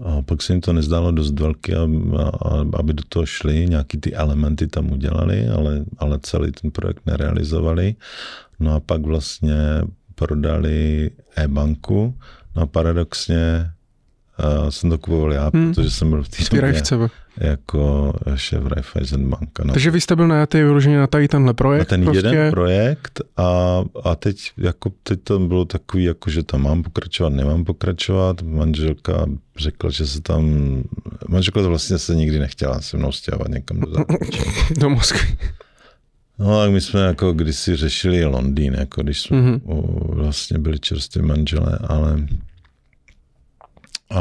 a pak se jim to nezdálo dost velký, a, a, aby do toho šli, nějaký ty elementy tam udělali, ale, ale celý ten projekt nerealizovali. No a pak vlastně prodali e-banku, no a paradoxně uh, jsem to kupoval já, Hmm. protože jsem byl v té době. Jako šéf Raiffeisen banka. No. Takže vy jste byl najatý vyloženě na tady tenhle Na projekt. ten prostě. jeden projekt a, a teď, jako, teď to bylo takový, jako, že tam mám pokračovat, nemám pokračovat. Manželka řekla, že se tam, manželka to vlastně se nikdy nechtěla se mnou stěhovat někam do zahraničí. [LAUGHS] Do Moskvy. No a my jsme jako kdysi řešili Londýn, jako když jsme Mhm. mm-hmm. vlastně byli čerství manželé, ale a,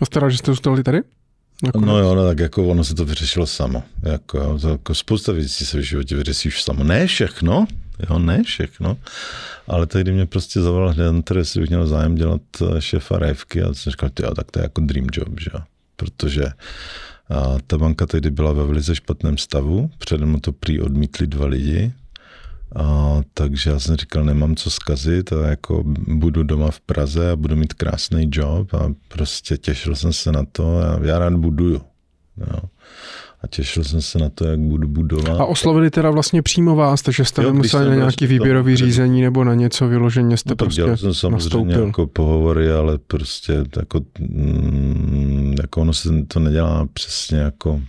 A jste rád, že jste zůstali tady? Nakonec. No jo, no, tak jako ono se to vyřešilo samo. Jako, to, jako spousta věcí se v životě vyřeší už samo. Ne všechno, jo, ne všechno. Ale tehdy mě prostě zavolal Hunter, jestli bych měl zájem dělat eh, šéfa Rajvky a jsem říkal, jo, tak to je jako dream job, že jo. Protože a ta banka tehdy byla ve velice špatném stavu, přede mnou to prý odmítli dva lidi, a, takže já jsem říkal, nemám co zkazit a jako budu doma v Praze a budu mít krásný job a prostě těšil jsem se na to a já rád buduju. Jo. A těšil jsem se na to, jak budu budovat. A oslovili teda vlastně přímo vás, takže jste Jo, nemuseli na nějaký výběrový řízení nebo na něco vyloženě jste No, tak prostě dělal jsem samozřejmě nastoupil. jako pohovory, ale prostě jako, mm, jako ono se to nedělá přesně jako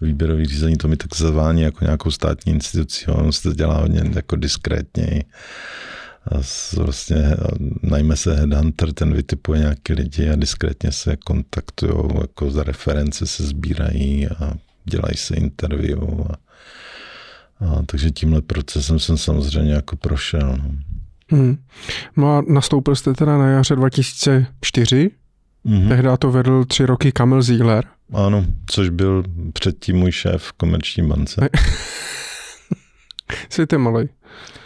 výběrový řízení, to mi tak zavání jako nějakou státní instituci, ono se to dělá hodně jako diskrétněji. A vlastně a najme se headhunter, ten vytipuje nějaký lidi a diskrétně se kontaktují, jako za reference se sbírají a dělají se interview. A, a, takže tímhle procesem jsem samozřejmě jako prošel. No. Hmm. No a nastoupil jste teda na jaře 2004, Mhm. tehdy to vedl tři roky Kamil Ziegler. Ano, což byl předtím můj šéf v komerční bance. Svět je malý,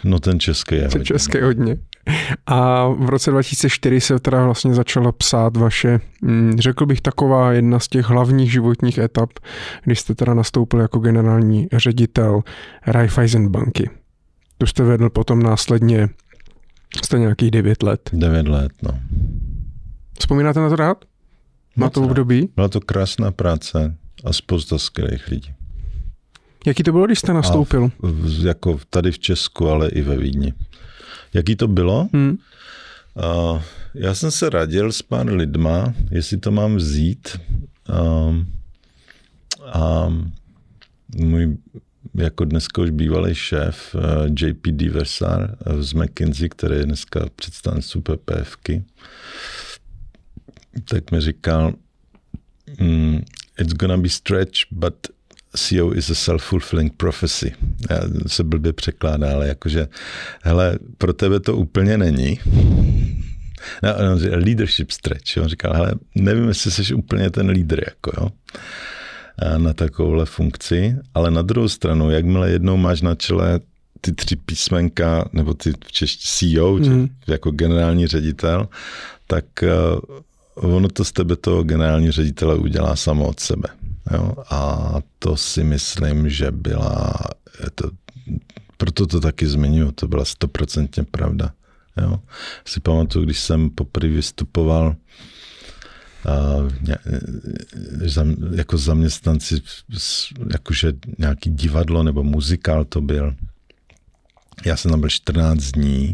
No ten český je. je hodně. český hodně. A v roce 2004 se teda vlastně začala psát vaše, hm, řekl bych taková jedna z těch hlavních životních etap, kdy jste teda nastoupil jako generální ředitel Raiffeisen banky. Tu jste vedl potom následně jste nějakých 9 let. Devět let, no. Vzpomínáte na to rád? Na to období? Byla to krásná práce a spousta skvělých lidí. Jaký to bylo, když jste nastoupil? V, jako tady v Česku, ale i ve Vídni. Jaký to bylo? Hmm. Uh, já jsem se radil s pár lidma, jestli to mám vzít. Um, a můj jako dneska už bývalý šéf uh, JP Diversar uh, z McKinsey, který je dneska představenství PPFky, tak mi říkal, mm, it's gonna be stretch, but CEO is a self-fulfilling prophecy. Já se blbě překládá, ale jakože, hele, pro tebe to úplně není. No, on říkal, leadership stretch. On říkal, hele, nevím, jestli jsi úplně ten lídr, jako jo, na takovouhle funkci, ale na druhou stranu, jakmile jednou máš na čele ty tři písmenka, nebo ty v češtině CEO, mm. jako generální ředitel, tak uh, ono to z tebe toho generální ředitele udělá samo od sebe. Jo? A to si myslím, že byla, to, proto to taky zmiňuji, to byla stoprocentně pravda. Jo? Si pamatuju, když jsem poprvé vystupoval jako zaměstnanci, jakože nějaký divadlo nebo muzikál to byl. Já jsem tam byl 14 dní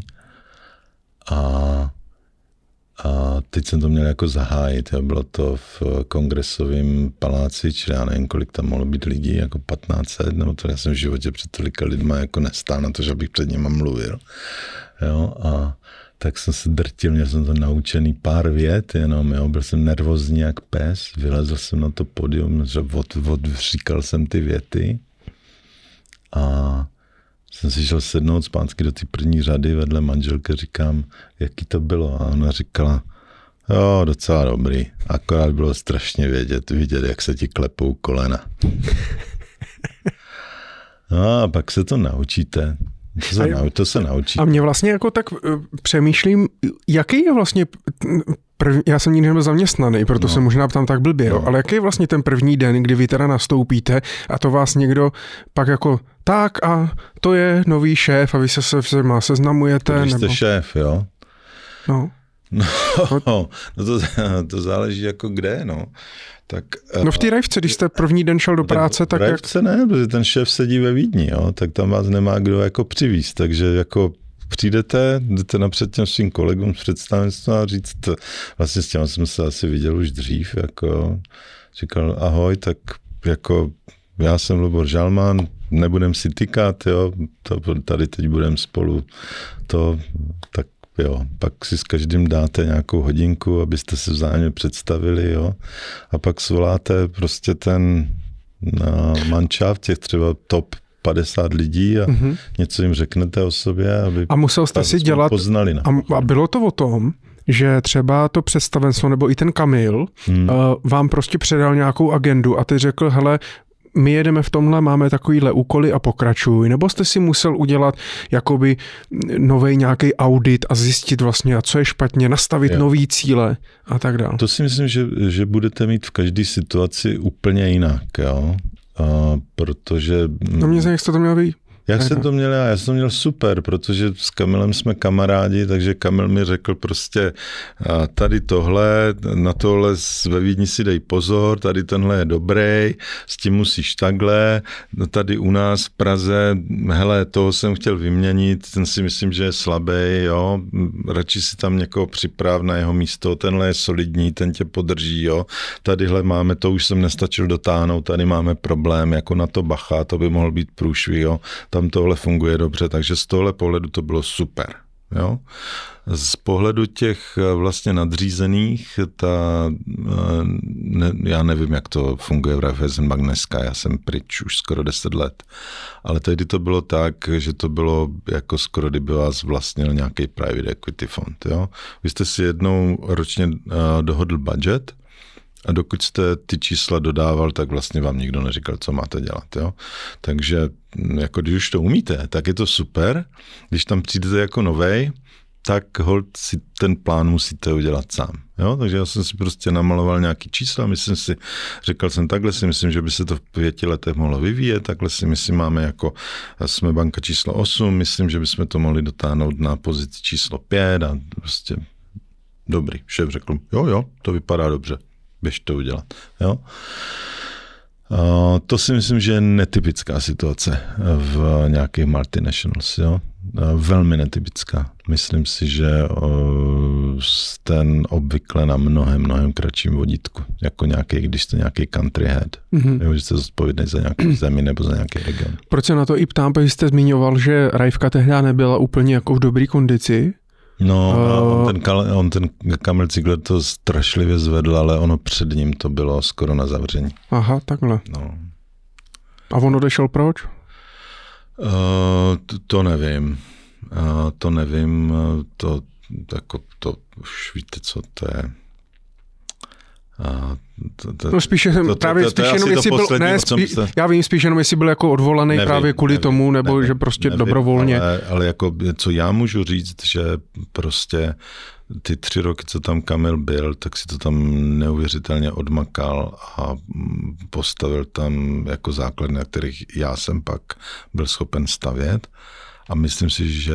a, a teď jsem to měl jako zahájit. Jo. Bylo to v kongresovém paláci, čili já nevím, kolik tam mohlo být lidí, jako 1500, nebo to já jsem v životě před tolika lidma jako nestál na to, že bych před nimi mluvil. Jo, a tak jsem se drtil, měl jsem to naučený pár vět jenom, jo, byl jsem nervózní jak pes, vylezl jsem na to podium, že od, od, říkal jsem ty věty a jsem si šel sednout zpátky do té první řady vedle manželky, říkám, jaký to bylo a ona říkala, jo, docela dobrý, akorát bylo strašně vědět, vidět, jak se ti klepou kolena. [LAUGHS] No a pak se to naučíte. To se, nau, to se naučí. A mě vlastně jako tak eh, přemýšlím, jaký je vlastně Prv, já jsem nikdy nebyl zaměstnaný, proto no. se možná tam tak blbě, no. ale jaký je vlastně ten první den, kdy vy teda nastoupíte a to vás někdo pak jako tak a to je nový šéf a vy se se, má seznamujete? Když jste nebo... šéf, jo? No. No, no [LAUGHS] to, to záleží jako kde, no. Tak, no v té rajvce, když jste první den šel do práce, tak, tak jak... rajvce ne, protože ten šéf sedí ve Vídni, jo, tak tam vás nemá kdo jako přivízt, takže jako přijdete, jdete napřed těm svým kolegům z představenstva a říct, vlastně s těma jsem se asi viděl už dřív, jako říkal ahoj, tak jako já jsem Lubor Žalman, nebudem si tykat, jo, to, tady teď budeme spolu to, tak jo, pak si s každým dáte nějakou hodinku, abyste se vzájemně představili, jo, a pak svoláte prostě ten na mančáv těch třeba top 50 lidí a mm-hmm. něco jim řeknete o sobě, aby a musel jste si dělat, poznali. Na a, a bylo to o tom, že třeba to představenstvo nebo i ten Kamil hmm. uh, vám prostě předal nějakou agendu a ty řekl, hele, my jedeme v tomhle, máme takovýhle úkoly a pokračuj, nebo jste si musel udělat jakoby nový nějaký audit a zjistit vlastně, a co je špatně, nastavit jo. nový cíle a tak dále. To si myslím, že, že budete mít v každé situaci úplně jinak, jo. Protože... No mě jak jste to měl být. Jak jsem [LAUGHS] to měl já? Já jsem to měl super, protože s Kamilem jsme kamarádi, takže Kamil mi řekl prostě tady tohle, na tohle ve Vídni si dej pozor, tady tenhle je dobrý, s tím musíš takhle, no tady u nás v Praze, hele, toho jsem chtěl vyměnit, ten si myslím, že je slabý, jo, radši si tam někoho připrav na jeho místo, tenhle je solidní, ten tě podrží, jo, tadyhle máme, to už jsem nestačil dotáhnout, tady máme problém, jako na to bacha, to by mohl být průšvih, jo, tam tohle funguje dobře, takže z tohle pohledu to bylo super. Jo? Z pohledu těch eh, vlastně nadřízených, ta, eh, ne, já nevím, jak to funguje v Raiffeisenbank dneska, já jsem pryč už skoro 10 let, ale tehdy to bylo tak, že to bylo jako skoro, kdyby vás vlastnil nějaký private equity fond. Jo? Vy jste si jednou ročně uh, dohodl budget, a dokud jste ty čísla dodával, tak vlastně vám nikdo neříkal, co máte dělat. Jo? Takže jako když už to umíte, tak je to super. Když tam přijdete jako novej, tak hold si ten plán musíte udělat sám. Jo? Takže já jsem si prostě namaloval nějaký čísla, myslím si, řekl jsem, takhle si myslím, že by se to v pěti letech mohlo vyvíjet, takhle si myslím, máme jako, jsme banka číslo 8, myslím, že bychom to mohli dotáhnout na pozici číslo 5 a prostě dobrý. Šéf řekl, jo, jo, to vypadá dobře běž to udělat. Jo? To si myslím, že je netypická situace v nějakých multinationals. Jo? Velmi netypická. Myslím si, že ten obvykle na mnohem, mnohem kratším vodítku, jako nějaký, když jste nějaký country head, mm-hmm. jo, že jste zodpovědný za nějakou [CLEARS THROAT] zemi nebo za nějaký region. Proč se na to i ptám, protože jste zmiňoval, že Rajvka tehdy nebyla úplně jako v dobré kondici, No, uh, on, ten, on ten Kamil Ziegler to strašlivě zvedl, ale ono před ním to bylo skoro na zavření. Aha, takhle. No. A on odešel proč? Uh, to, to nevím. Uh, to nevím, to, jako, to už víte, co to je. A to, to, no spíše to, to, právě to, to, spíš jenom, jestli byl, ne, spí, se... já vím spíš jenom, jestli byl jako odvolaný nevím, právě kvůli nevím, tomu, nebo nevím, že prostě nevím, dobrovolně. Ale, ale jako, co já můžu říct, že prostě ty tři roky, co tam Kamil byl, tak si to tam neuvěřitelně odmakal a postavil tam jako základ, na kterých já jsem pak byl schopen stavět. A myslím si, že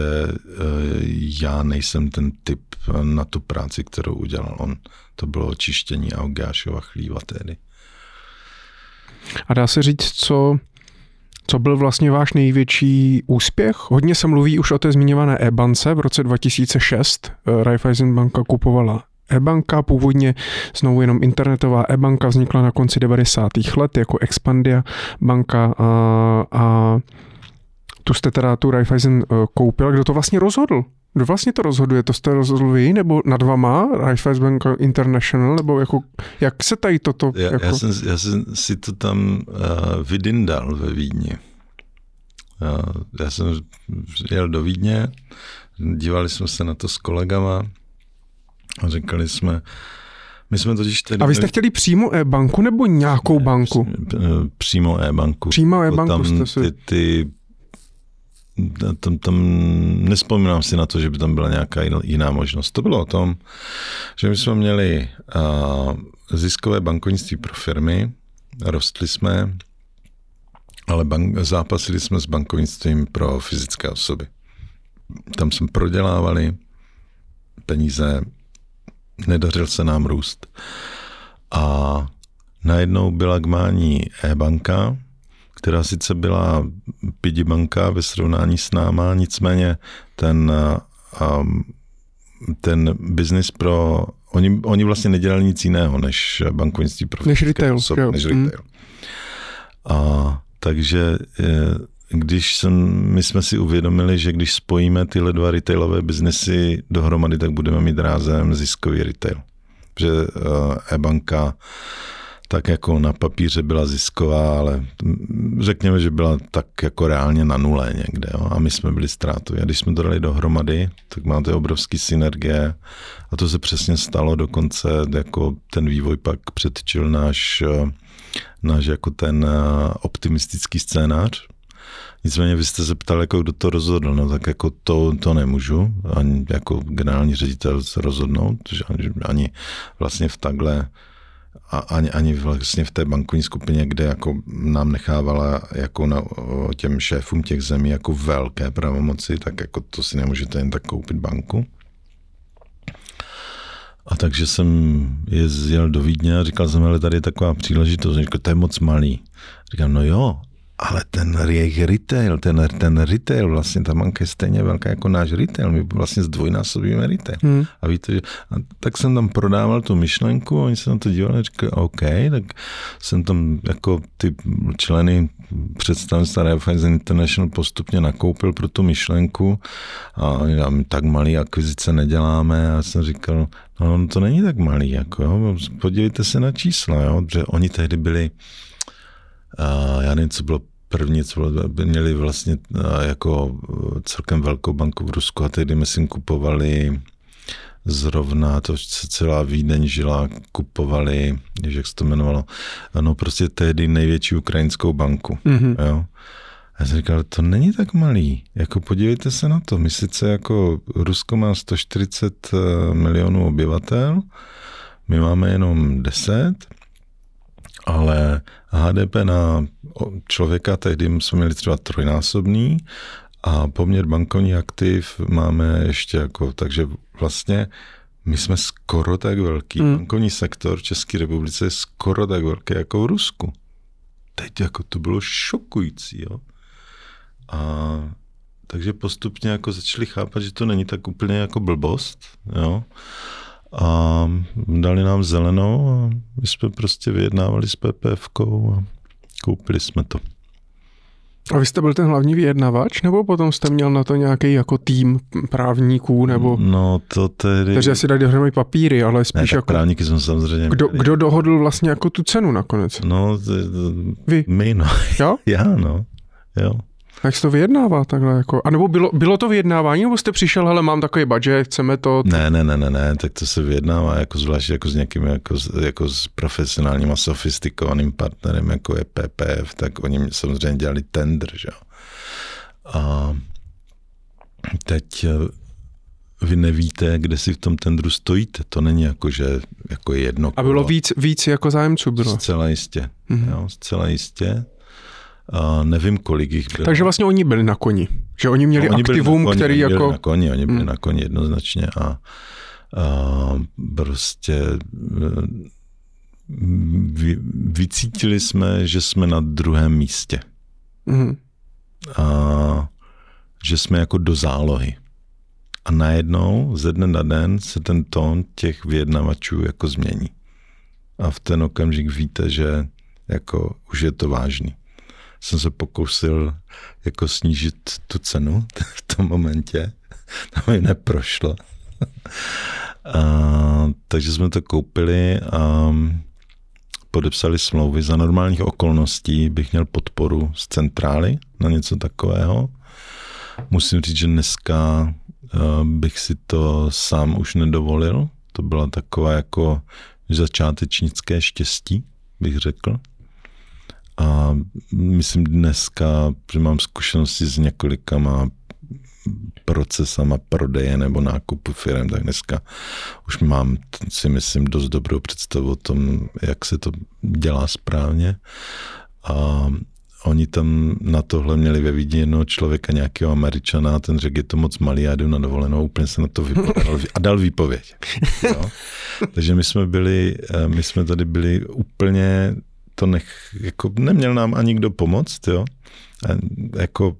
já nejsem ten typ na tu práci, kterou udělal on. To bylo očištění Augášova chlíva tehdy. A dá se říct, co, co byl vlastně váš největší úspěch? Hodně se mluví už o té zmiňované e-bance. V roce 2006 Raiffeisen banka kupovala e-banka, původně znovu jenom internetová e-banka vznikla na konci 90. let jako Expandia banka a, a tu jste teda tu Raiffeisen eh, koupil. Kdo to vlastně rozhodl? Kdo vlastně to rozhoduje? To jste rozhodl vy, nebo nad vama, Raiffeisen Bank International, nebo jako, jak se tady toto... Já, jako... já, jsem, já jsem si to tam uh, vydindal ve Vídni. Uh, já jsem jel do Vídně, dívali jsme se na to s kolegama a říkali jsme, my jsme totiž tedy... A vy jste chtěli přímo e-banku nebo nějakou ne, banku? Přímo e-banku. Přímo e-banku tam jste si... Ty, ty tam, tam nespomínám si na to, že by tam byla nějaká jiná možnost. To bylo o tom, že my jsme měli uh, ziskové bankovnictví pro firmy, rostli jsme, ale bank, zápasili jsme s bankovnictvím pro fyzické osoby. Tam jsme prodělávali peníze, nedařil se nám růst. A najednou byla k mání e-banka, která sice byla pidi banka ve srovnání s náma, nicméně ten, um, ten biznis pro... Oni, oni vlastně nedělali nic jiného, než bankovnictví pro než retail, osob, než retail. Mm. A takže e, když jsem, my jsme si uvědomili, že když spojíme tyhle dva retailové biznesy dohromady, tak budeme mít rázem ziskový retail. Protože e, e-banka tak jako na papíře byla zisková, ale řekněme, že byla tak jako reálně na nule někde. Jo? A my jsme byli ztrátoví. A když jsme to dali dohromady, tak máte obrovský synergie. A to se přesně stalo. Dokonce jako ten vývoj pak předčil náš, náš jako ten optimistický scénář. Nicméně vy jste se ptal, jako kdo to rozhodl, no tak jako to, to nemůžu, ani jako generální ředitel rozhodnout, že ani, ani vlastně v takhle a ani, ani vlastně v té bankovní skupině, kde jako nám nechávala jako na, těm šéfům těch zemí jako velké pravomoci, tak jako to si nemůžete jen tak koupit banku. A takže jsem jezdil do Vídně a říkal jsem, ale tady je taková příležitost. Říkal, to je moc malý. Říkám, no jo, ale ten jejich retail, ten, ten retail, vlastně ta banka je stejně velká jako náš retail. My vlastně zdvojnásobíme retail. Hmm. A víte, že, a tak jsem tam prodával tu myšlenku, oni se na to dívali a říkali, OK, tak jsem tam jako ty členy představenstva Raiffeisen International postupně nakoupil pro tu myšlenku a my tak malý akvizice neděláme a já jsem říkal, no to není tak malý, jako jo, podívejte se na čísla, jo, že oni tehdy byli a já nevím, co bylo první, co měli vlastně jako e, celkem velkou banku v Rusku a tehdy myslím kupovali zrovna, to celá Vídeň žila, kupovali, jak se to jmenovalo, no prostě tehdy největší ukrajinskou banku, mm-hmm. jo. A já jsem říkal, to není tak malý, jako podívejte se na to, my sice jako Rusko má 140 e, milionů obyvatel, my máme jenom 10, ale HDP na člověka tehdy jsme měli třeba trojnásobný a poměr bankovních aktiv máme ještě jako, takže vlastně my jsme skoro tak velký. Hmm. Bankovní sektor v České republice je skoro tak velký jako v Rusku. Teď jako to bylo šokující, jo. A takže postupně jako začali chápat, že to není tak úplně jako blbost, jo a dali nám zelenou a my jsme prostě vyjednávali s PPF a koupili jsme to. A vy jste byl ten hlavní vyjednavač, nebo potom jste měl na to nějaký jako tým právníků, nebo... No to tedy... Takže asi dali dohromady papíry, ale spíš ne, jako... právníky jsme samozřejmě kdo, kdo dohodl vlastně jako tu cenu nakonec? No, to, to, Vy? My, no. Jo? [LAUGHS] Já, no. Jo. Jak se to vyjednává takhle? Jako? A nebo bylo, bylo to vyjednávání, nebo jste přišel, hele, mám takový budget, chceme to... Ne, ne, ne, ne, ne, tak to se vyjednává jako zvlášť jako s někým jako, jako s profesionálním a sofistikovaným partnerem, jako je PPF, tak oni samozřejmě dělali tender, že jo. A teď eh, vy nevíte, kde si v tom tendru stojíte. To není jako, že jako jedno A bylo víc, víc jako zájemců bylo? Zcela jistě. Mm-hmm. Jo, zcela jistě. A nevím, kolik jich bylo. Takže vlastně oni byli na koni. Že oni měli No, oni byli aktivum, na koni, který oni jako... Byli na koni, oni byli Hmm. na koni jednoznačně a, a prostě eh, vy, vycítili jsme, že jsme na druhém místě. Mhm. A že jsme jako do zálohy. A najednou ze dne na den se ten tón těch vyjednavačů jako změní. A v ten okamžik víte, že jako už je to vážný. Jsem se pokusil jako snížit tu cenu [LAUGHS] v tom momentě. [LAUGHS] To mi neprošlo. [LAUGHS] A, takže jsme to koupili a podepsali smlouvy. Za normálních okolností bych měl podporu z centrály na něco takového. Musím říct, že dneska uh, bych si to sám už nedovolil. To byla taková jako začátečnické štěstí, bych řekl. A myslím dneska, že mám zkušenosti s několikama procesama prodeje nebo nákupu firm, tak dneska už mám si myslím dost dobrou představu o tom, jak se to dělá správně. A oni tam na tohle měli ve Vídni jednoho člověka, nějakého američana, ten řekl, je to moc malý, já jdu na dovolenou, úplně se na to vypověděl a dal výpověď. [LAUGHS] Jo? Takže my jsme byli, my jsme tady byli úplně, to nech, jako neměl nám ani kdo pomoct, jo? A jako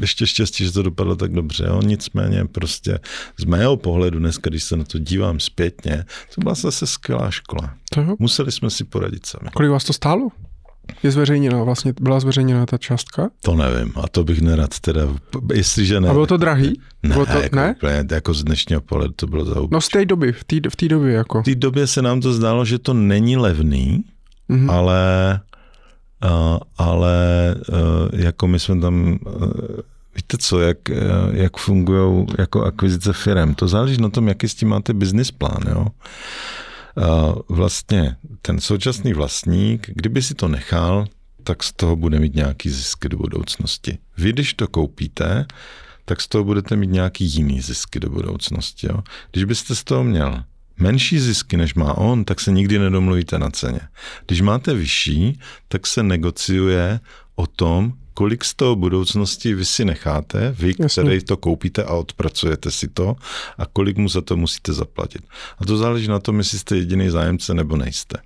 ještě štěstí, že to dopadlo tak dobře. Jo? Nicméně prostě z mého pohledu dneska, když se na to dívám zpětně, to byla zase skvělá škola. To jo. Museli jsme si poradit sami. Kolik vás to stálo? Je zveřejněna, vlastně byla zveřejněna ta částka? To nevím a to bych nerad teda, jestliže ne. A bylo to drahý? Ne, bylo to, jako, ne? Úplně, jako z dnešního pohledu to bylo za No z té doby, v té v době jako. V té době se nám to zdálo, že to není levný, Mhm. ale Uh, ale uh, jako my jsme tam, uh, víte co, jak, uh, jak fungují jako akvizice firm. To záleží na tom, jaký s tím máte business plán. Jo? Uh, vlastně ten současný vlastník, kdyby si to nechal, tak z toho bude mít nějaký zisky do budoucnosti. Vy, když to koupíte, tak z toho budete mít nějaký jiný zisky do budoucnosti. Jo? Když byste z toho měl menší zisky, než má on, tak se nikdy nedomluvíte na ceně. Když máte vyšší, tak se negociuje o tom, kolik z toho budoucnosti vy si necháte, vy, Jasně. který to koupíte a odpracujete si to, a kolik mu za to musíte zaplatit. A to záleží na tom, jestli jste jediný zájemce nebo nejste.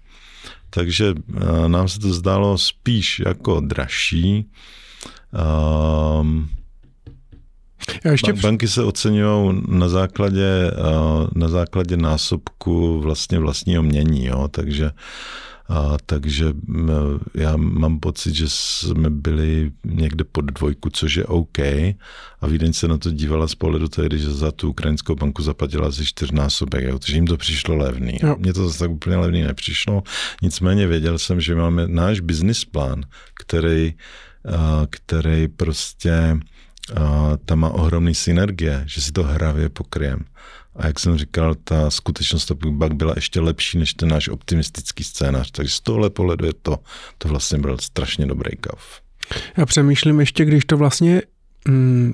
Takže uh, nám se to zdálo spíš jako dražší. Um, Já ještě... Ba- Banky se oceňují na základě, uh, na základě násobku vlastně vlastního mění, jo? takže a, takže já mám pocit, že jsme byli někde pod dvojku, což je OK. A Vídeň se na to dívala z pohledu tehdy, že za tu ukrajinskou banku zaplatila asi čtyřnásobek, jo? takže jim to přišlo levný. Jo. Mně to zase tak úplně levný nepřišlo. Nicméně věděl jsem, že máme náš business plán, který, který prostě tam má ohromný synergie, že si to hravě pokryjem. A jak jsem říkal, ta skutečnost to pak byla ještě lepší než ten náš optimistický scénář. Takže z tohle pohledu je to, to vlastně byl strašně dobrý kav. Já přemýšlím ještě, když to vlastně mm,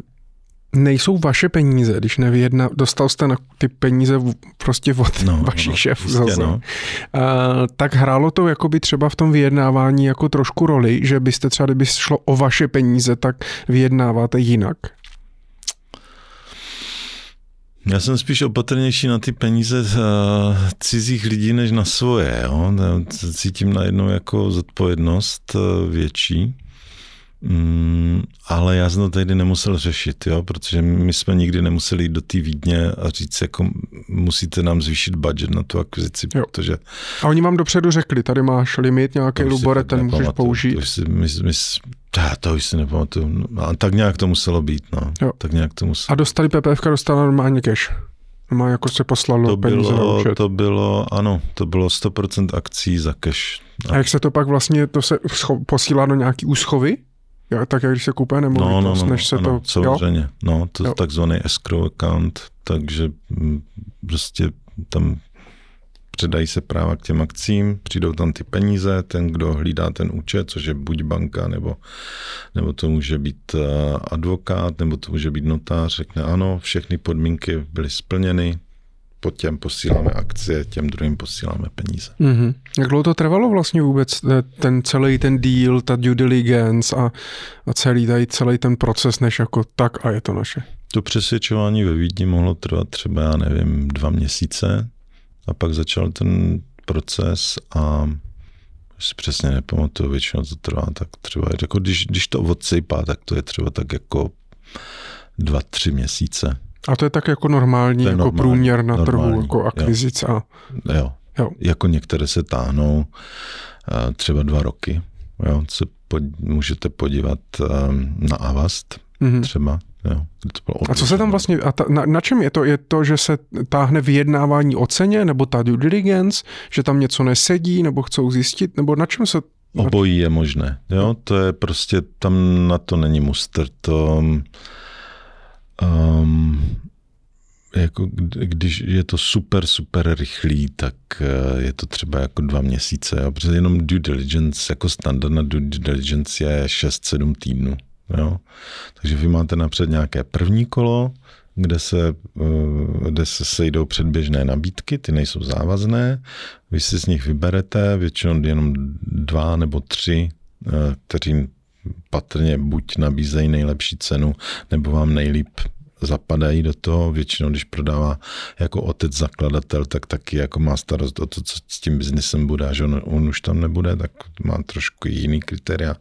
nejsou vaše peníze, když nevyjedna, dostal jste na ty peníze prostě od [LAUGHS] no, vašich no, šéfů jistě, zase. no. A, tak hrálo to jakoby třeba v tom vyjednávání jako trošku roli, že byste třeba, kdyby šlo o vaše peníze, tak vyjednáváte jinak? Já jsem spíš opatrnější na ty peníze uh, cizích lidí, než na svoje. Jo? Cítím najednou jako zodpovědnost uh, větší. Mm, ale já jsem to tehdy nemusel řešit, jo? protože my jsme nikdy nemuseli jít do té Vídně a říct, jako musíte nám zvýšit budget na tu akvizici, Jo. protože A oni vám dopředu řekli, tady máš limit nějaký lubore, ten můžeš použít. To už si, my, my, já to už si nepamatuju. No, a tak nějak to muselo být. No. Jo. Tak nějak to muselo. A dostali PPF, dostala normálně cash. Normálně jako se poslalo to peníze na bylo, účet. to bylo, ano, to bylo 100% akcí za cash. A jak se to pak vlastně, to se posílá do nějaký úschovy? Jo, tak jak když se kupuje No, no, nemovitost, no, než se ano, to... Jo? samozřejmě. No, to Jo. je takzvaný escrow account, takže mm, prostě tam předají se práva k těm akcím, přijdou tam ty peníze, ten, kdo hlídá ten účet, což je buď banka, nebo, nebo to může být eh, advokát, nebo to může být notář, řekne ano, všechny podmínky byly splněny, po těm posíláme akcie, těm druhým posíláme peníze. Mm-hmm. Jak dlouho to trvalo vlastně vůbec, eh, ten celý ten deal, ta due diligence a, a celý tady celý ten proces, než jako tak a je to naše? To přesvědčování ve Vídni mohlo trvat třeba, já nevím, dva měsíce a pak začal ten proces a si přesně nepamatuju, většinou to trvá tak třeba, jako když, když to odsypá, tak to je třeba tak jako dva, tři měsíce. A to je tak jako normální, jako normální, průměr na normální, trhu, jako akvizice. Jo. jo. jo. Jako některé se táhnou třeba dva roky. Jo. Se pod, můžete podívat na Avast mm-hmm. třeba. Jo, to bylo a co se tam vlastně, a ta, na, na čem je to? Je to, že se táhne vyjednávání o ceně, nebo ta due diligence, že tam něco nesedí, nebo chcou zjistit, nebo na čem se... Obojí je možné, jo, to je prostě, tam na to není mustr, to... Um, jako když je to super, super rychlý, tak eh, je to třeba jako dva měsíce, jo? protože jenom due diligence, jako standardna due diligence je 6-7 týdnů. Jo? Takže vy máte napřed nějaké první kolo, kde se, eh, kde se sejdou předběžné nabídky, ty nejsou závazné, vy si z nich vyberete většinou jenom dva nebo tři, eh, kteří patrně buď nabízejí nejlepší cenu, nebo vám nejlíp zapadají do toho. Většinou, když prodává jako otec zakladatel, tak taky jako má starost o to, co s tím biznesem bude, že on, on už tam nebude, tak má trošku jiný kritéria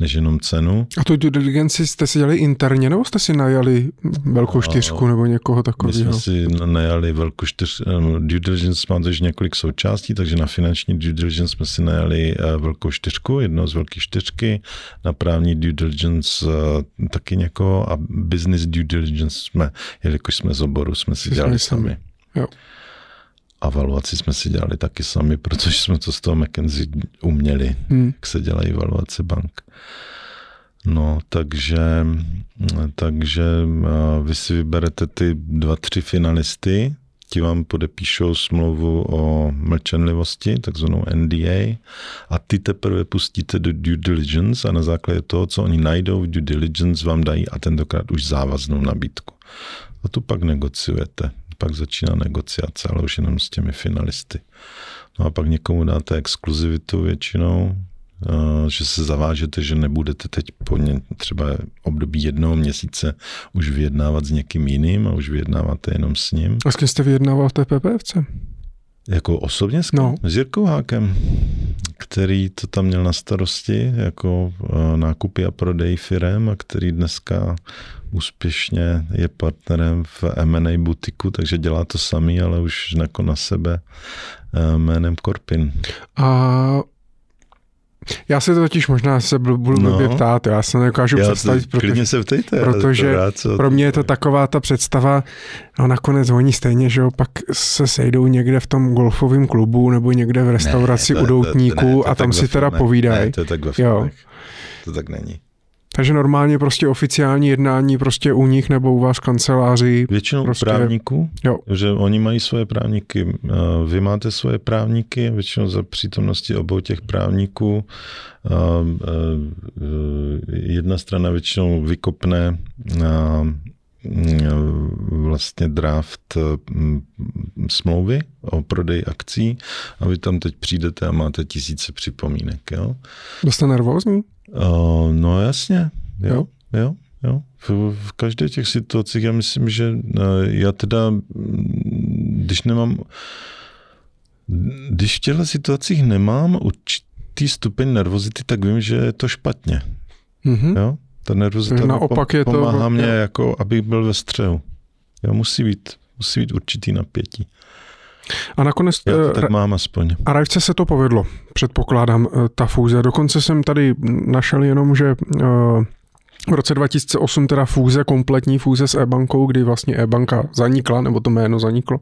než jenom cenu. A tu due diligence jste si dělali interně, nebo jste si najali velkou čtyřku nebo někoho takového? My jsme si najali velkou čtyřku. Due diligence má tož několik součástí, takže na finanční due diligence jsme si najali eh, velkou čtyřku, jednou z velkých čtyřky, na právní due diligence eh, taky někoho a business due diligence jsme, jelikož jsme z oboru, jsme si dělali sami. sami. Jo. A valuaci jsme si dělali taky sami, protože jsme to z toho McKenzie uměli, hmm. jak se dělají valuace bank. No, takže, takže vy si vyberete ty dva, tři finalisty, vám podepíšou smlouvu o mlčenlivosti, takzvanou NDA, a ty teprve pustíte do due diligence a na základě toho, co oni najdou v due diligence, vám dají a tentokrát už závaznou nabídku. A tu pak negociujete. Pak začíná negociace, ale už jenom s těmi finalisty. No a pak někomu dáte exkluzivitu většinou, že se zavážete, že nebudete teď po ně, třeba období jednoho měsíce už vyjednávat s někým jiným a už vyjednáváte jenom s ním. A s kým jste vyjednával v té PPFC? Jako osobně s, no. s Jirkou Hákem, který to tam měl na starosti jako uh, nákupy a prodej firem a který dneska úspěšně je partnerem v M&A butiku, takže dělá to samý, ale už jako na sebe uh, jménem Korpin. A já se to totiž možná se budu no. blbě ptát, já se nedokážu já představit, to, protože, se ptejte, protože rád, pro mě je to taková ta představa, no nakonec oni stejně, že jo, pak se sejdou někde v tom golfovém klubu nebo někde v restauraci ne, to, u doutníku to, ne, to a tam si teda povídají. Ne, to je tak ve jo. To tak není. Takže normálně prostě oficiální jednání prostě u nich nebo u vás kanceláři. Většinou prostě, právníků, jo. že oni mají svoje právníky, vy máte svoje právníky, většinou za přítomnosti obou těch právníků. Jedna strana většinou vykopne vlastně draft smlouvy o prodej akcí a vy tam teď přijdete a máte tisíce připomínek. Jo? Jste nervózní? Uh, no jasně, jo, jo, jo. jo. V, v každé těch situacích já myslím, že uh, já teda, mm, když nemám, když v těchto situacích nemám určitý stupeň nervozity, tak vím, že je to špatně. Mm-hmm. Jo? Ta nervozita Naopak je to, pomáhá mě, jako, abych byl ve střehu. Jo, musí být, musí být určitý napětí. A nakonec... Já to eh, tak mám aspoň. A Rajce se to povedlo, předpokládám, eh, ta fúze. Dokonce jsem tady našel jenom, že eh, v roce 2008 teda fúze, kompletní fúze s e-bankou, kdy vlastně e-banka zanikla, nebo to jméno zaniklo.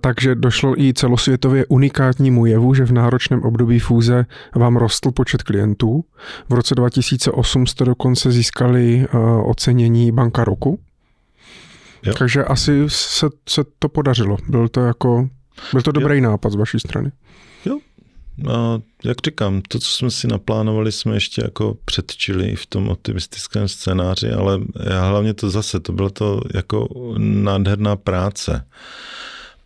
takže došlo i celosvětově unikátnímu jevu, že v náročném období fúze vám rostl počet klientů. V roce 2008 jste dokonce získali ocenění Banka roku Jo. Takže asi se, se to podařilo. Byl to jako, byl to dobrý jo. nápad z vaší strany. A jak říkám, to, co jsme si naplánovali, jsme ještě jako předčili v tom optimistickém scénáři, ale já hlavně to zase, to bylo to jako nádherná práce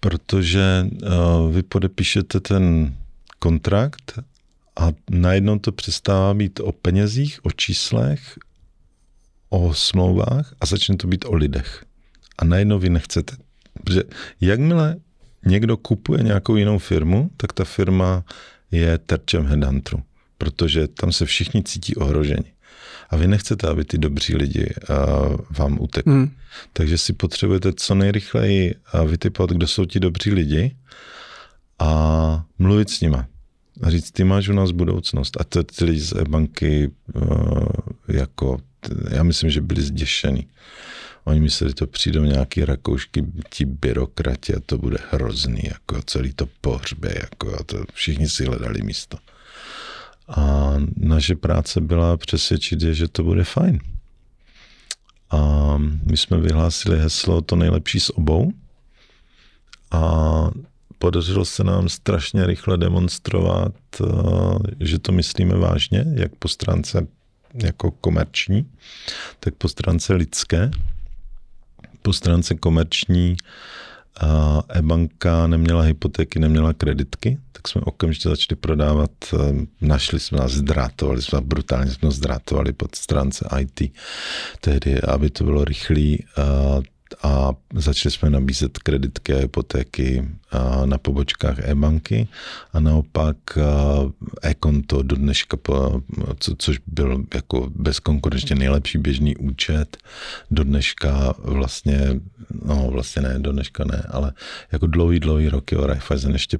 protože uh, vy podepíšete ten kontrakt a najednou to přestává být o penězích, o číslech, o smlouvách a začne to být o lidech. A najednou vy nechcete. Protože jakmile někdo kupuje nějakou jinou firmu, tak ta firma je terčem headhunteru, protože tam se všichni cítí ohroženi. A vy nechcete, aby ty dobří lidi uh, vám utekli. Hmm. Takže si potřebujete co nejrychleji vytipovat, kdo jsou ti dobří lidi a mluvit s nima. A říct, ty máš u nás budoucnost. A to ty lidi z e-banky uh, jako, já myslím, že byli zděšení. Oni mysleli, že to přijdou nějaký rakoušky, ti byrokrati a to bude hrozný, jako celý to pohřbe, jako a to všichni si hledali místo. A naše práce byla přesvědčit je, že to bude fajn. A my jsme vyhlásili heslo to nejlepší z obou. A podařilo se nám strašně rychle demonstrovat, eh, že to myslíme vážně, jak po stránce jako komerční, tak po stránce lidské. Po stránce komerční e-banka neměla hypotéky, neměla kreditky, tak jsme okamžitě začali prodávat, eh, našli jsme nás, zdrátovali jsme, brutálně jsme zdrátovali pod stránce IT, tehdy, aby to bylo rychlý, a začali jsme nabízet kreditky a hypotéky na pobočkách e-banky a naopak e-konto do dneška, co, což byl jako bezkonkurenčně nejlepší běžný účet, do dneška vlastně, no vlastně ne, do dneška ne, ale jako dlouhý, dlouhý roky o Raiffeisen ještě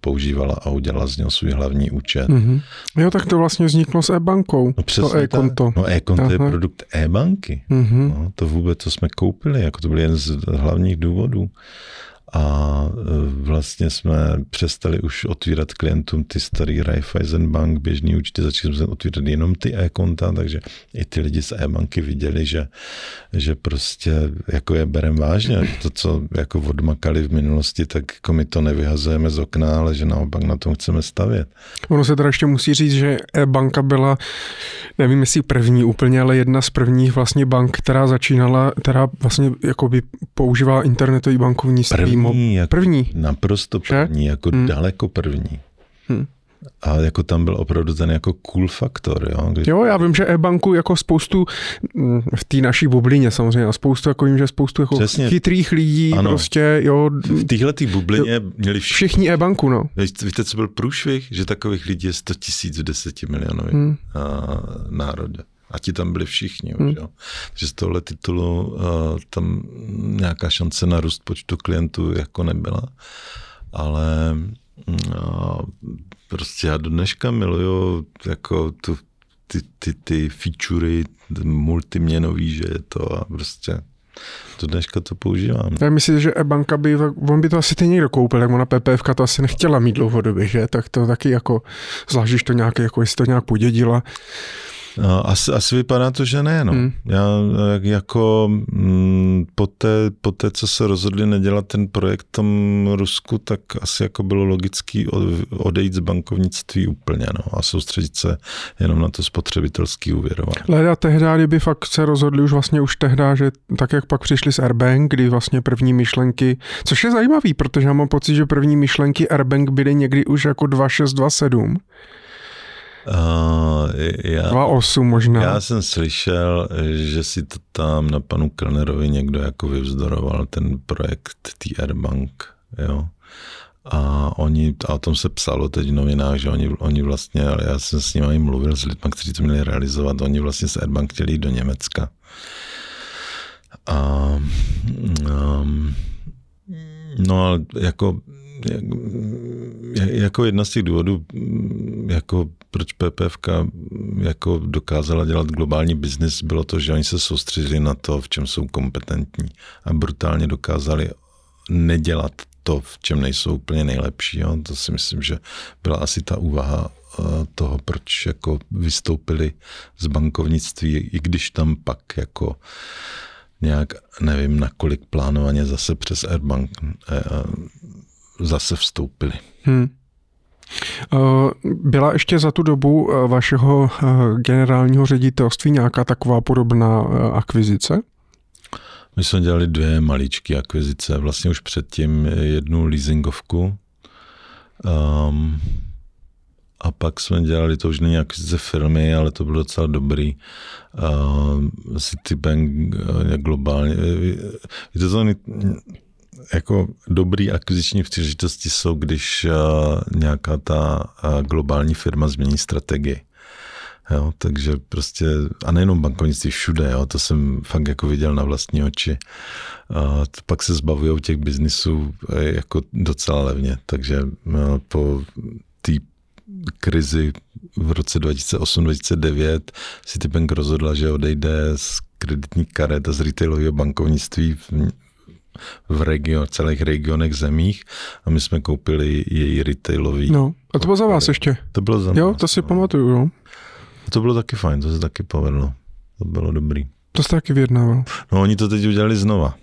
používala a udělala z něho svůj hlavní účet. Mm-hmm. Jo, tak to vlastně vzniklo s e-bankou, no, to e-konto. No e-konto je produkt e-banky. Mm-hmm. No, to vůbec, co jsme koupili, jako to byl jeden z hlavních důvodů a e, vlastně jsme přestali už otvírat klientům ty starý Raiffeisen Bank, běžný účty, začali jsme otvírat jenom ty e-konta, takže i ty lidi z e-banky viděli, že, že prostě jako je berem vážně. To, co jako odmakali v minulosti, tak jako my to nevyhazujeme z okna, ale že naopak na tom chceme stavět. Ono se teda ještě musí říct, že e-banka byla, nevím jestli první úplně, ale jedna z prvních vlastně bank, která začínala, která vlastně jako by používala internetový bankovnictví. První první, jako první. Naprosto první, že? jako hmm. daleko první. Hmm. A jako tam byl opravdu ten jako cool faktor, jo? Kdy... Jo, já vím, že e-banku jako spoustu v té naší bublině samozřejmě, a spoustu jako vím, že spoustu jako Přesně. chytrých lidí ano. prostě, jo. V téhle bublině jo, měli všichni, všichni e-banku, no. Víte, co byl průšvih? Že takových lidí je 100 tisíc v desetimelionovém hmm. národě. A ti tam byli všichni. Hmm. Už, jo. Takže z tohle titulu uh, tam nějaká šance na růst počtu klientů jako nebyla. Ale uh, prostě já do dneška miluju jako tu, ty, ty, ty featurey multiměnový, že je to a prostě do dneška to používám. Já myslím, že e-banka by, on by to asi ty někdo koupil, tak ona PPF to asi nechtěla mít dlouhodobě, že? Tak to taky jako, zvlášť to nějak, jako jestli to nějak podědila. No, asi, asi vypadá to, že ne. No. Hmm. Já jako mm, po, té, po té, co se rozhodli nedělat ten projekt v tom Rusku, tak asi jako bylo logický odejít z bankovnictví úplně no, a soustředit se jenom na to spotřebitelský úvěrování. Leda tehdy, kdyby fakt se rozhodli už vlastně už tehdy, že tak jak pak přišli z Airbank, kdy vlastně první myšlenky, což je zajímavý, protože já mám pocit, že první myšlenky Airbank byly někdy už jako 2627. Uh, já, 2,8 možná. Já jsem slyšel, že si to tam na panu Kellnerovi někdo jako vyvzdoroval ten projekt TR Bank, jo. A oni, a o tom se psalo teď v novinách, že oni, oni vlastně, ale já jsem s nimi mluvil, s lidmi, kteří to měli realizovat, oni vlastně z Airbank chtěli jít do Německa. A, um, no ale jako jako jedna z těch důvodů, jako proč PPF jako dokázala dělat globální biznis, bylo to, že oni se soustředili na to, v čem jsou kompetentní a brutálně dokázali nedělat to, v čem nejsou úplně nejlepší. Jo. To si myslím, že byla asi ta úvaha eh, toho, proč jako vystoupili z bankovnictví, i když tam pak jako nějak, nevím, nakolik plánovaně zase přes Airbank eh, zase vstoupili. Hmm. Eh, byla ještě za tu dobu eh, vašeho eh, generálního ředitelství nějaká taková podobná akvizice? My jsme dělali dvě maličké akvizice, vlastně už předtím jednu leasingovku. Um, a pak jsme dělali, to už není akvizice firmy, ale to bylo docela dobrý. Uh, Citibank uh, globálně. Víte, to jako dobrý akviziční příležitosti jsou, když uh, nějaká ta uh, globální firma změní strategii. Jo, takže prostě, a nejenom bankovnictví, všude, jo, to jsem fakt jako viděl na vlastní oči. A pak se zbavují těch biznisů e, jako docela levně, takže po té krizi v roce 2008-2009 Citibank rozhodla, že odejde z kreditní karet a z retailového bankovnictví v, region, celých regionech zemích a my jsme koupili její retailový. No, a to bylo za vás ještě? To bylo za Jo, nás, to si no. pamatuju, jo. A to bylo taky fajn, to se taky povedlo. To bylo dobrý. To jste taky vyjednával. No oni to teď udělali znova.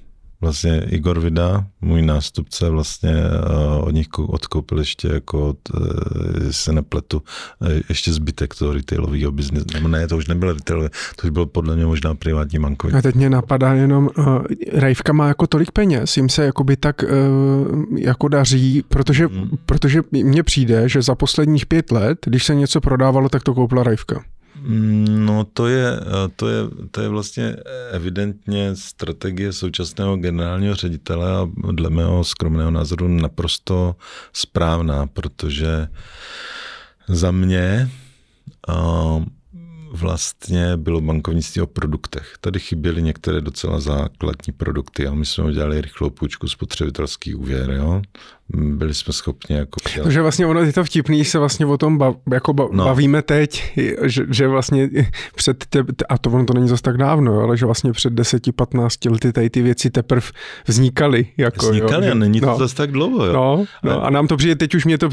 Vlastně Igor Vida, můj nástupce, vlastně uh, od nich odkoupil ještě jako, uh, se nepletu, uh, ještě zbytek toho retailového biznesu. Nebo ne, to už nebylo retailové, to už bylo podle mě možná privátní bankovní. A teď mě napadá jenom, uh, Rajvka má jako tolik peněz, jim se jakoby tak uh, jako daří, protože, Hmm. protože mně přijde, že za posledních pět let, když se něco prodávalo, tak to koupila Rajvka. No to je, to, je, to je vlastně evidentně strategie současného generálního ředitele a dle mého skromného názoru naprosto správná, protože za mě uh, vlastně bylo bankovnictví o produktech. Tady chyběly některé docela základní produkty a my jsme udělali rychlou půjčku spotřebitelský úvěr. Jo? Byli jsme schopni jako... Dělat... Takže vlastně ono je to vtipný, se vlastně o tom bav, jako ba, no. bavíme teď, že, že vlastně před, te, a to ono to není zase tak dávno, ale že vlastně před 10-15 lety tady ty věci teprve vznikaly. Jako, vznikaly jo, a není to no. zase tak dlouho. Jo? No, no, a nám to přijde, teď už mě to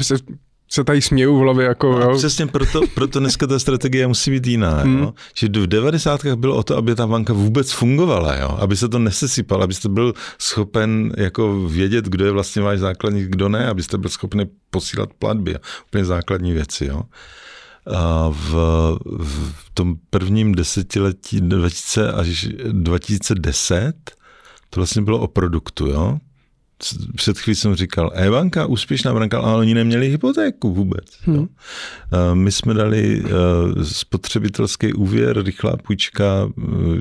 se tady směju v hlavě. Jako, no, jo. Přesně proto, proto dneska ta strategie musí být jiná. Hmm. Jo? Že v 90. bylo o to, aby ta banka vůbec fungovala, jo? aby se to nesesypalo, abyste byl schopen jako vědět, kdo je vlastně váš základník, kdo ne, abyste byl schopen posílat platby, úplně základní věci. Jo? A v, v tom prvním desetiletí 2000 až 2010 to vlastně bylo o produktu, jo? Před chvílí jsem říkal, e-banka, úspěšná banka, ale oni neměli hypotéku vůbec. Hmm. My jsme dali spotřebitelský úvěr, rychlá půjčka,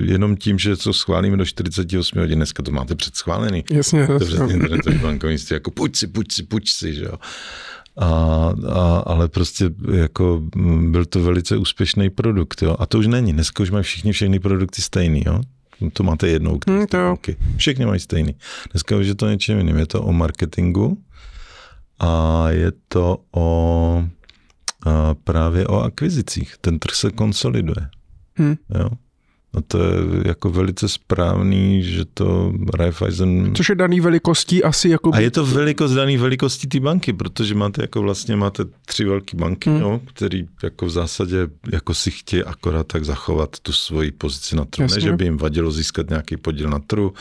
jenom tím, že to schválíme do 48 hodin. Dneska to máte předschválený. Jasně. To přes internetový bankovnictví, jako půjč si, půjč si, půjč si, že jo. A, a, ale prostě jako byl to velice úspěšný produkt. Jo? A to už není. Dneska už mají všichni všechny produkty stejný. Jo? To máte jednou. Hmm, to Všichni mají stejný. Dneska už je to něčím jiným. Je to o marketingu a je to o a právě o akvizicích. Ten trh se konsoliduje. Hmm. Jo? A to je jako velice správný, že to Raiffeisen... Což je daný velikostí asi jako... A je to velikost daný velikostí té banky, protože máte jako vlastně máte tři velké banky, hmm. jo, který jako v zásadě jako si chtějí akorát tak zachovat tu svoji pozici na trhu. Ne, že by jim vadilo získat nějaký podíl na trhu,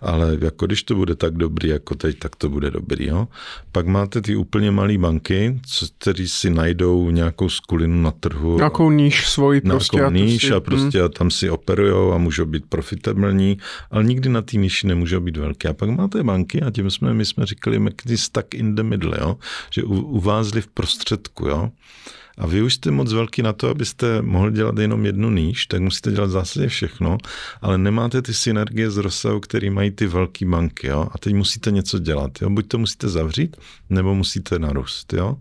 ale jako když to bude tak dobrý jako teď, tak to bude dobrý. Jo. Pak máte ty úplně malé banky, který si najdou nějakou skulinu na trhu. Nějakou níž svoji prostě. Nějakou níž a prostě hmm. a tam si operují a můžou být profitabilní, ale nikdy na té níži nemůžou být velké. A pak máte banky a tím jsme, my jsme říkali, McKinsey stuck in the middle, jo? že uvázli v prostředku. Jo? A vy už jste moc velký na to, abyste mohli dělat jenom jednu níž, tak musíte dělat zásadě všechno, ale nemáte ty synergie z rozsahu, který mají ty velké banky. Jo? A teď musíte něco dělat. Jo? Buď to musíte zavřít, nebo musíte narůst. Jo?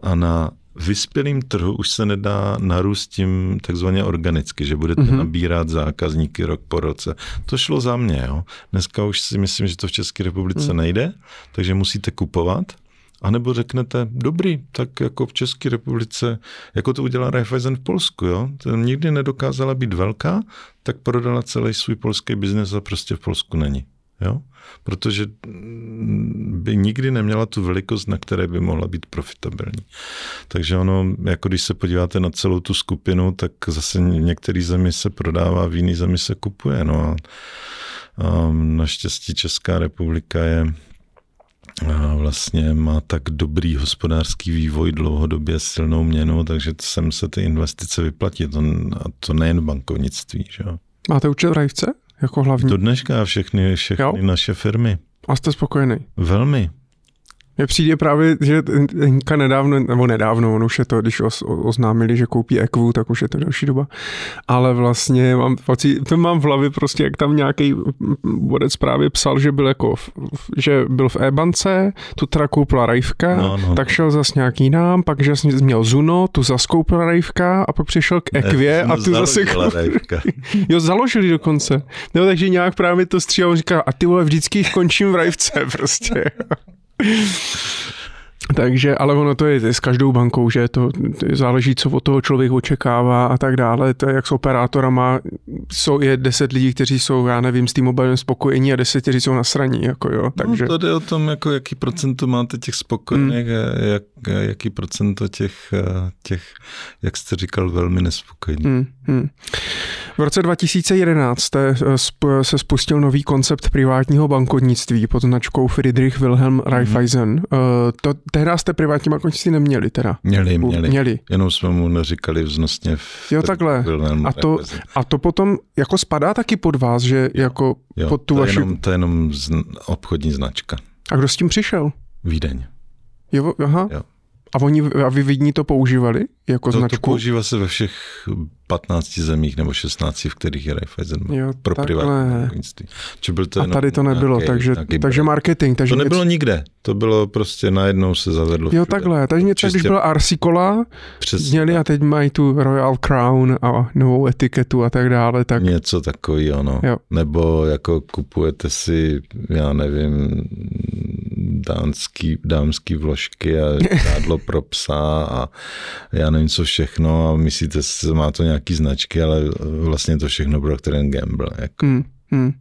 A na vyspělým trhu už se nedá narůst tím takzvaně organicky, že budete mm-hmm. nabírat zákazníky rok po roce. To šlo za mě. Jo. Dneska už si myslím, že to v České republice mm. nejde, takže musíte kupovat. A nebo řeknete, dobrý, tak jako v České republice, jako to udělá Raiffeisen v Polsku, jo? To nikdy nedokázala být velká, tak prodala celý svůj polský biznes a prostě v Polsku není. Jo? Protože by nikdy neměla tu velikost, na které by mohla být profitabilní. Takže ono, jako když se podíváte na celou tu skupinu, tak zase v některé zemi se prodává, v jiné zemi se kupuje. No a, a naštěstí Česká republika je a vlastně má tak dobrý hospodářský vývoj dlouhodobě silnou měnu, takže sem se ty investice vyplatí. To, a to nejen bankovnictví. Že? Máte účet v Rajvce? Jako hlavní. Do dneška všechny, všechny Jo. naše firmy. A jste spokojený? Velmi. Mně přijde právě, že Hinka nedávno, nebo nedávno, on už je to, když oznámili, že koupí Equu, tak už je to další doba, ale vlastně mám to mám v hlavě prostě, jak tam nějaký vodec právě psal, že byl jako, v, že byl v e-bance, tu teda koupila Rajvka, No, no. tak šel zas nějaký nám, pak že měl Zuno, tu zas koupila Rajvka a pak přišel k Equě a tu zase. [LAUGHS] Jo, založili dokonce. No, takže nějak právě to stříhal, říká, a ty vole, vždycky končím v rajvce [LAUGHS] prostě. [LAUGHS] Takže, ale ono to je, s každou bankou, že to, to záleží, co od toho člověk očekává a tak dále. To je jak s operátorama, jsou, je deset lidí, kteří jsou, já nevím, s tím mobilem spokojení a deset, kteří jsou nasraní, jako jo. Takže, No, to jde o tom, jako jaký procento máte těch spokojených a jak, jaký procento těch, těch, jak jste říkal, velmi nespokojených. Hmm, hmm. V roce 2011 jste, eh, se spustil nový koncept privátního bankovnictví pod značkou Friedrich Wilhelm Raiffeisen. Mhm. Uh, to, tehdy jste privátní bankovnictví neměli teda? Měli, měli. Měli. Jenom jsme mu neříkali vznosně v Jo, takhle. Wilhelm A to, Raiffeisen. a to potom jako spadá taky pod vás, že jako jo, pod tu to, vaši... jenom, to je jenom zn, obchodní značka. A kdo s tím přišel? Vídeň. Jo, aha. Jo. A, oni, a vy vidní to používali jako To, to značku? používá se ve všech 15 zemích nebo 16, v kterých je Raiffeisen Jo, pro takhle. privátní bankovnictví. Byl to a tady to nebylo, nějaký- takže, nějaký takže marketing. Takže To nebylo něco, nikde, to bylo prostě najednou se zavedlo. jo, takhle. Takže něco, když byla Arsicola, Přesně měli a teď mají tu Royal Crown a novou etiketu a tak dále, tak Něco takového, no. Jo. Nebo jako kupujete si, já nevím, dánský, dámský vložky a [LAUGHS] žádlo pro psa a já nevím co všechno a myslíte, si, má to nějaký značky, ale vlastně to všechno bylo ten gamble. Jako. Hmm, hmm.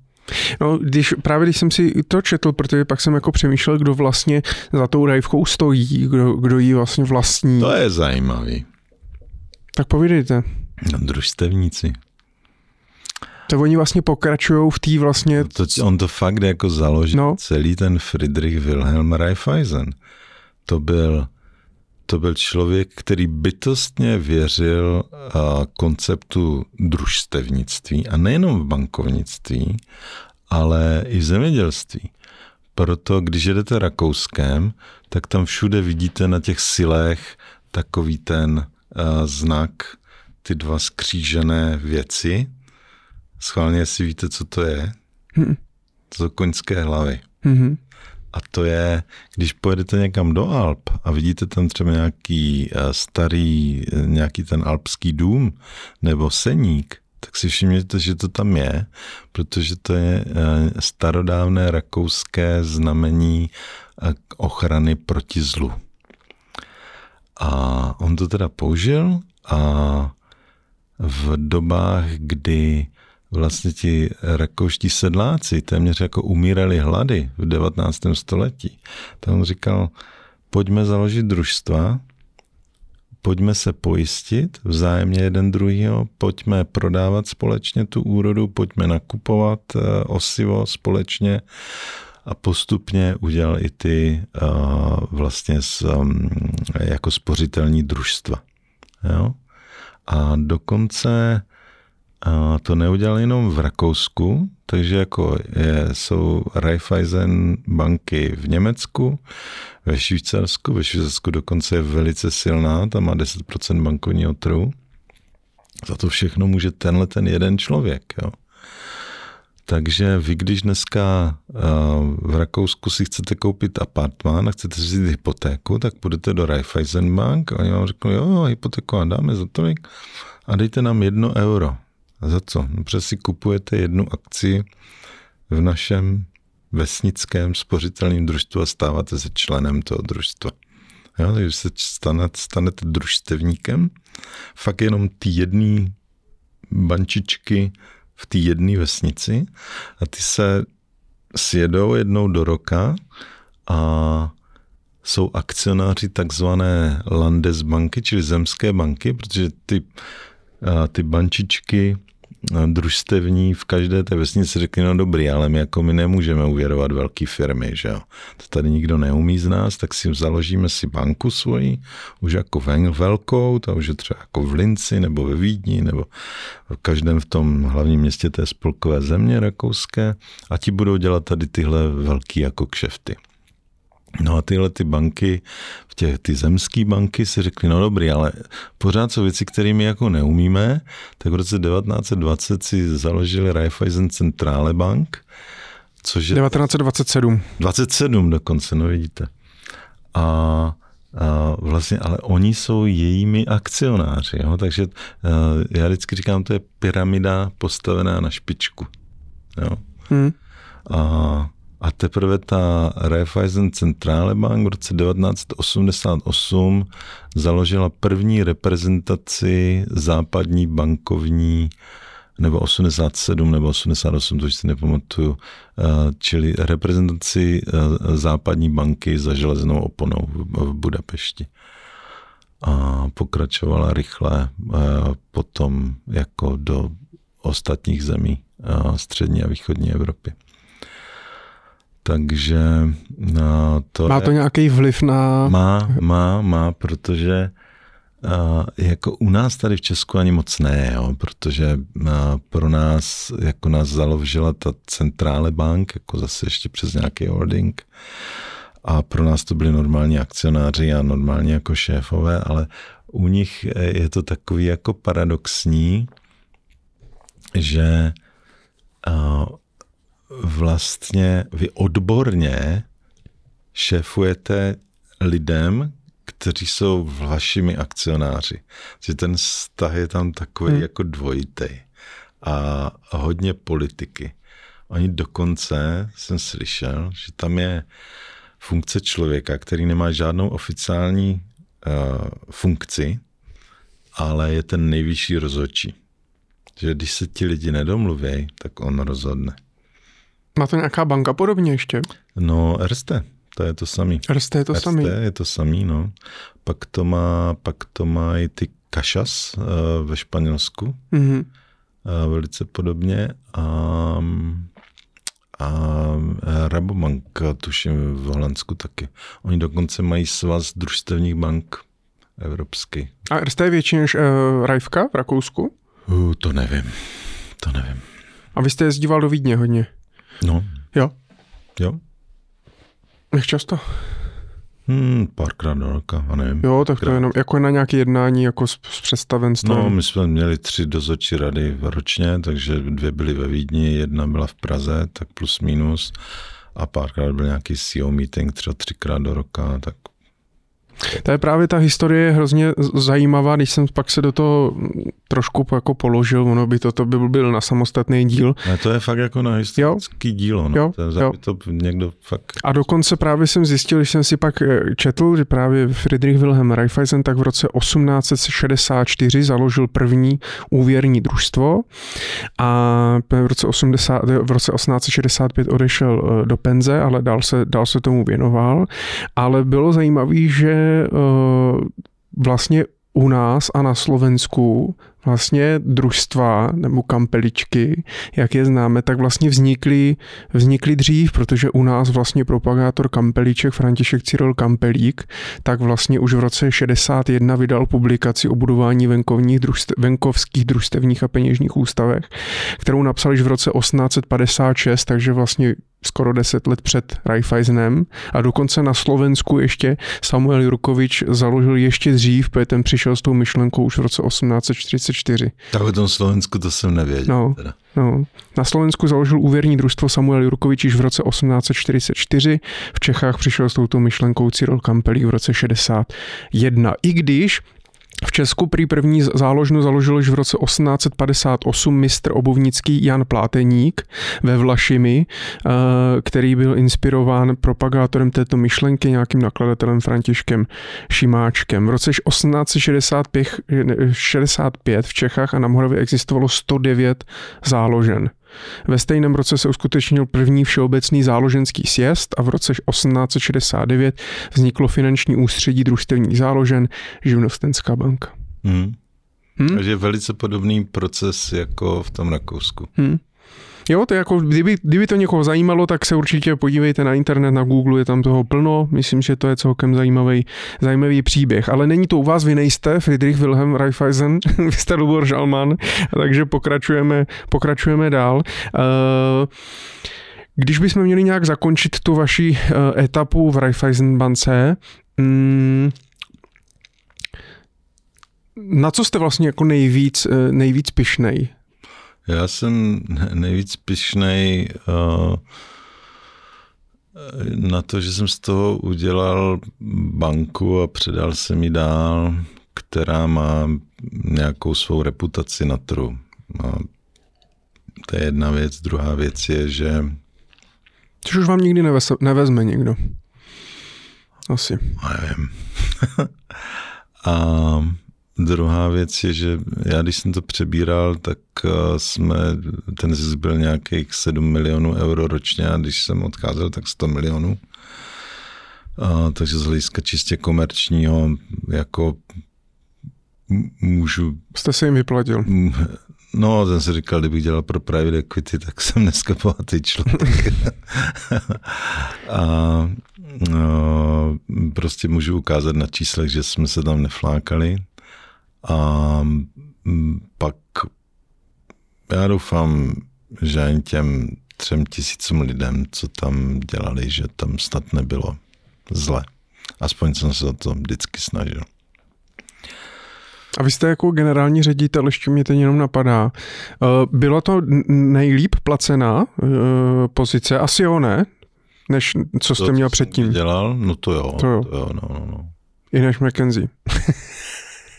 No, když, právě když jsem si to četl, protože pak jsem jako přemýšlel, kdo vlastně za tou rajvkou stojí, kdo, kdo ji vlastně vlastní. To je zajímavý. Tak povídejte. No, družstevníci. To oni vlastně pokračují v té vlastně... To, on to fakt jako založil No. no. celý ten Friedrich Wilhelm Raiffeisen. To byl, to byl člověk, který bytostně věřil konceptu družstevnictví a nejenom v bankovnictví, ale i v zemědělství. Proto, když jedete Rakouskem, tak tam všude vidíte na těch silech takový ten znak, ty dva skřížené věci. Schválně, jestli víte, co to je. Hm. To jsou koňské hlavy. Mhm. A to je, když pojedete někam do Alp a vidíte tam třeba nějaký eh, starý, eh, nějaký ten alpský dům nebo seník, tak si všimněte, že to tam je, protože to je eh, starodávné rakouské znamení ochrany proti zlu. A on to teda použil a v dobách, kdy vlastně ti rakouští sedláci téměř jako umírali hlady v 19. století, tak on říkal, pojďme založit družstva, pojďme se pojistit vzájemně jeden druhýho, pojďme prodávat společně tu úrodu, pojďme nakupovat eh, osivo společně a postupně udělal i ty uh, vlastně s, um, jako spořitelní družstva. Jo? A dokonce a to neudělal jenom v Rakousku, takže jako je, jsou Raiffeisen banky v Německu, ve Švýcarsku, ve Švýcarsku dokonce je velice silná, tam má 10% bankovního trhu. Za to všechno může tenhle ten jeden člověk. Jo. Takže vy, když dneska v Rakousku si chcete koupit apartmán a chcete si vzít hypotéku, tak půjdete do Raiffeisen Bank a oni vám řeknou, jo, hypotéku vám dáme za tolik a dejte nám jedno euro. A za co? No, protože si kupujete jednu akci v našem vesnickém spořitelném družstvu a stáváte se členem toho družstva. Jo, takže se stanete, stanete družstevníkem, fakt jenom ty jedné bančičky v té jedné vesnici a ty se sjedou jednou do roka a jsou akcionáři takzvané Landesbanky, čili zemské banky, protože ty, ty bančičky družstevní v každé té vesnici řekli, no dobrý, ale my jako my nemůžeme uvěrovat velké firmy, že jo. To tady nikdo neumí z nás, tak si založíme si banku svoji, už jako velkou, to už je třeba jako v Linci nebo ve Vídni nebo v každém v tom hlavním městě té spolkové země rakouské a ti budou dělat tady tyhle velký jako kšefty. No a tyhle ty banky, v těch, ty zemské banky si řekli, no dobrý, ale pořád jsou věci, které my jako neumíme, tak v roce 1920 si založili Raiffeisen Centrale Bank, což je... 1927. 27 dokonce, no vidíte. A, a vlastně, ale oni jsou jejími akcionáři, jo? takže já vždycky říkám, to je pyramida postavená na špičku. Jo? Hmm. A a teprve ta Raiffeisen Centrale Bank v roce 1988 založila první reprezentaci západní bankovní nebo 87 nebo 88, to už si nepamatuju, eh, čili reprezentaci eh, západní banky za železnou oponou v Budapešti. A pokračovala rychle eh, potom jako do ostatních zemí střední a východní Evropy. Takže no, to Má to je, nějaký vliv na... Má, má, má, protože uh, jako u nás tady v Česku ani moc ne, jo, protože uh, pro nás, jako nás založila ta centrále bank, jako zase ještě přes nějaký holding, a pro nás to byli normální akcionáři a normálně jako šéfové, ale u nich je to takový jako paradoxní, že uh, vlastně vy odborně šéfujete lidem, kteří jsou vašimi akcionáři. Že ten vztah je tam takový hmm. jako dvojitý a hodně politiky. Oni dokonce, jsem slyšel, že tam je funkce člověka, který nemá žádnou oficiální uh, funkci, ale je ten nejvyšší rozhodčí. Že když se ti lidi nedomluví, tak on rozhodne. Má to nějaká banka podobně ještě? No, RST, to je to samý. RST je to RST samý. je to samý, no. Pak to má, pak to má i ty Kašas uh, ve Španělsku. Mm-hmm. Uh, velice podobně. A, a Rabobank, tuším, v Holandsku taky. Oni dokonce mají svaz družstevních bank evropský. A RST je větší než uh, Rajvka v Rakousku? Uh, to nevím. To nevím. A vy jste jezdíval do Vídně hodně? No. Jo. Jo. Jak často? Hmm, párkrát do roka, a nevím. Jo, tak to je jenom jako na nějaké jednání jako s, s představenstvem. No, my jsme měli tři dozorčí rady ročně, takže dvě byly ve Vídni, jedna byla v Praze, tak plus minus. A párkrát byl nějaký CEO meeting, třeba třikrát do roka, tak to je právě ta historie hrozně zajímavá, když jsem pak se do toho trošku jako položil, ono by to, to by byl na samostatný díl. A to je fakt jako na historický jo? dílo, no. jo, to, jo. to někdo fakt... A dokonce právě jsem zjistil, když jsem si pak eh, četl, že právě Friedrich Wilhelm Raiffeisen tak v roce 1864 založil první úvěrní družstvo a v roce, 80, v roce 1865 odešel eh, do penze, ale dál se, dál se tomu věnoval. Ale bylo zajímavé, že Eh, vlastně u nás a na Slovensku vlastně družstva nebo kampeličky, jak je známe, tak vlastně vznikly, vznikly dřív, protože u nás vlastně propagátor kampeliček František Cyril Kampelík, tak vlastně už v roce 61 vydal publikaci o budování venkovních družstev, venkovských družstevních a peněžních ústavech, kterou napsal již v roce 1856, takže vlastně skoro deset let před Raiffeisenem a dokonce na Slovensku ještě Samuel Jurkovič založil ještě dřív, protože ten přišel s tou myšlenkou už v roce 1844. Tak o tom Slovensku to jsem nevěděl. No, teda. no. Na Slovensku založil úvěrní družstvo Samuel Jurkovič již v roce 1844, v Čechách přišel s touto myšlenkou Cyril Kampelík v roce 61. I když v Česku prý první záložnu založil již v roce 1858 mistr obuvnický Jan Pláteník ve Vlašimi, eh, který byl inspirován propagátorem této myšlenky nějakým nakladatelem Františkem Šimáčkem. V roce 1865 v Čechách a na Moravě existovalo 109 záložen. Ve stejném roce se uskutečnil první všeobecný záloženský sjezd a v roce 1869 vzniklo finanční ústředí družstevních záložen Živnostenská banka. Hmm. Hmm? Takže velice podobný proces jako v tom Rakousku. Hmm. Jo, to je jako, kdyby, kdyby to někoho zajímalo, tak se určitě podívejte na internet, na Google, je tam toho plno. Myslím, že to je celkem zajímavý, zajímavý příběh. Ale není to u vás, vy nejste Friedrich Wilhelm Raiffeisen, [LAUGHS] vy jste Lubor Žalman, takže pokračujeme, pokračujeme dál. Uh, když bychom měli nějak zakončit tu vaši uh, etapu v Raiffeisenbance, um, na co jste vlastně jako nejvíc, uh, nejvíc pišnej? Já jsem nejvíc pišnej uh, na to, že jsem z toho udělal banku a předal jsem ji dál, která má nějakou svou reputaci na trhu. A to je jedna věc. Druhá věc je, že... Což už vám nikdy nevez, nevezme někdo. Asi. Nevím. [LAUGHS] a Druhá věc je, že já když jsem to přebíral, tak eh, jsme, ten zisk byl nějakých 7 milionů euro ročně a když jsem odcházel, tak 100 milionů. A, takže z hlediska čistě komerčního, jako můžu... Jste se jim vyplatil? No, jsem si říkal, kdybych dělal pro private equity, tak jsem dneska bohatý člověk. [LAUGHS] a no, prostě můžu ukázat na číslech, že jsme se tam neflákali. A mm, pak já doufám, že ani těm třem tisícům lidem, co tam dělali, že tam snad nebylo zle. Aspoň jsem se o to vždycky snažil. A vy jste jako generální ředitel, ještě mě to jenom napadá. Eh, bylo to nejlíp placená eh, pozice? Asi jo, ne? Než co jste to, měl předtím. Dělal? No to jo. To jo, to jo no, no, no. I než McKenzie. [LAUGHS]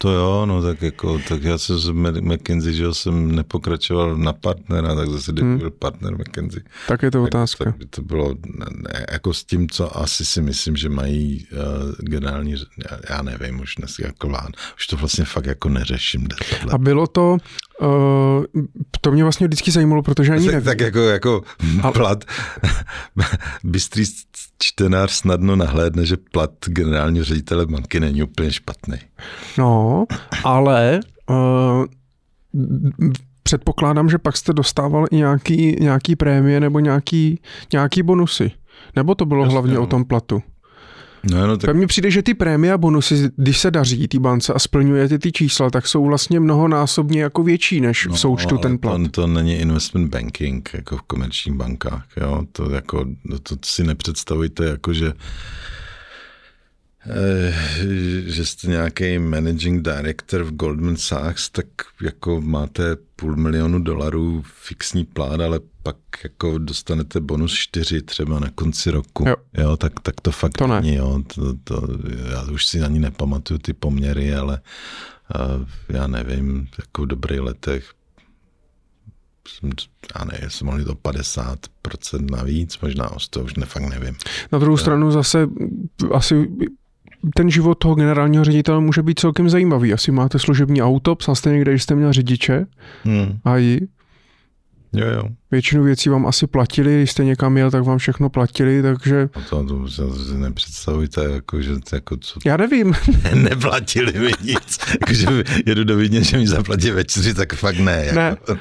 To jo, no tak jako, tak já jsem z McKinsey, že jsem nepokračoval na partnera, tak zase kdyby hmm. byl partner McKinsey. Tak je to tak, otázka. Tak by to bylo ne, jako s tím, co asi si myslím, že mají uh, generální, já, já nevím, už dnes jako lán, už to vlastně fakt jako neřeším. A bylo to, Uh, to mě vlastně vždycky zajímalo, protože ani nevím. Tak jako, jako plat, [LAUGHS] bystrý čtenář snadno nahlédne, že plat generálního ředitele banky není úplně špatný. No, ale uh, předpokládám, že pak jste dostával i nějaký, nějaký prémie nebo nějaký, nějaký bonusy. Nebo to bylo Jasně, hlavně no. o tom platu? No, no, tak... Mně přijde, že ty prémie a bonusy, když se daří té bance a splňujete ty čísla, tak jsou vlastně mnohonásobně jako větší než no, v součtu ten plat. To, to není investment banking jako v komerčních bankách. Jo? To, jako, to si nepředstavujte, jako že že jste nějaký managing director v Goldman Sachs, tak jako máte půl milionu dolarů fixní plán, ale pak jako dostanete bonus čtyři třeba na konci roku. Jo. jo tak, tak to fakt to ne. není. Jo. To, to, já už si ani nepamatuju ty poměry, ale uh, já nevím, jako v dobrých letech jsem, já nevím, jsem mohli to 50% navíc, možná o to už ne, fakt nevím. Na druhou stranu zase asi ten život toho generálního ředitele může být celkem zajímavý. Asi máte služební auto, psal jste někde, že jste měl řidiče hmm. a i Jo, jo. Většinu věcí vám asi platili, když jste někam jel, tak vám všechno platili, takže... A to, to si nepředstavujte, jako, že jako co... Já nevím. [LAUGHS] Neplatili mi nic. [LAUGHS] jako, že jedu do Vídně, že mi zaplatí večeři, tak fakt ne. Jako. Ne.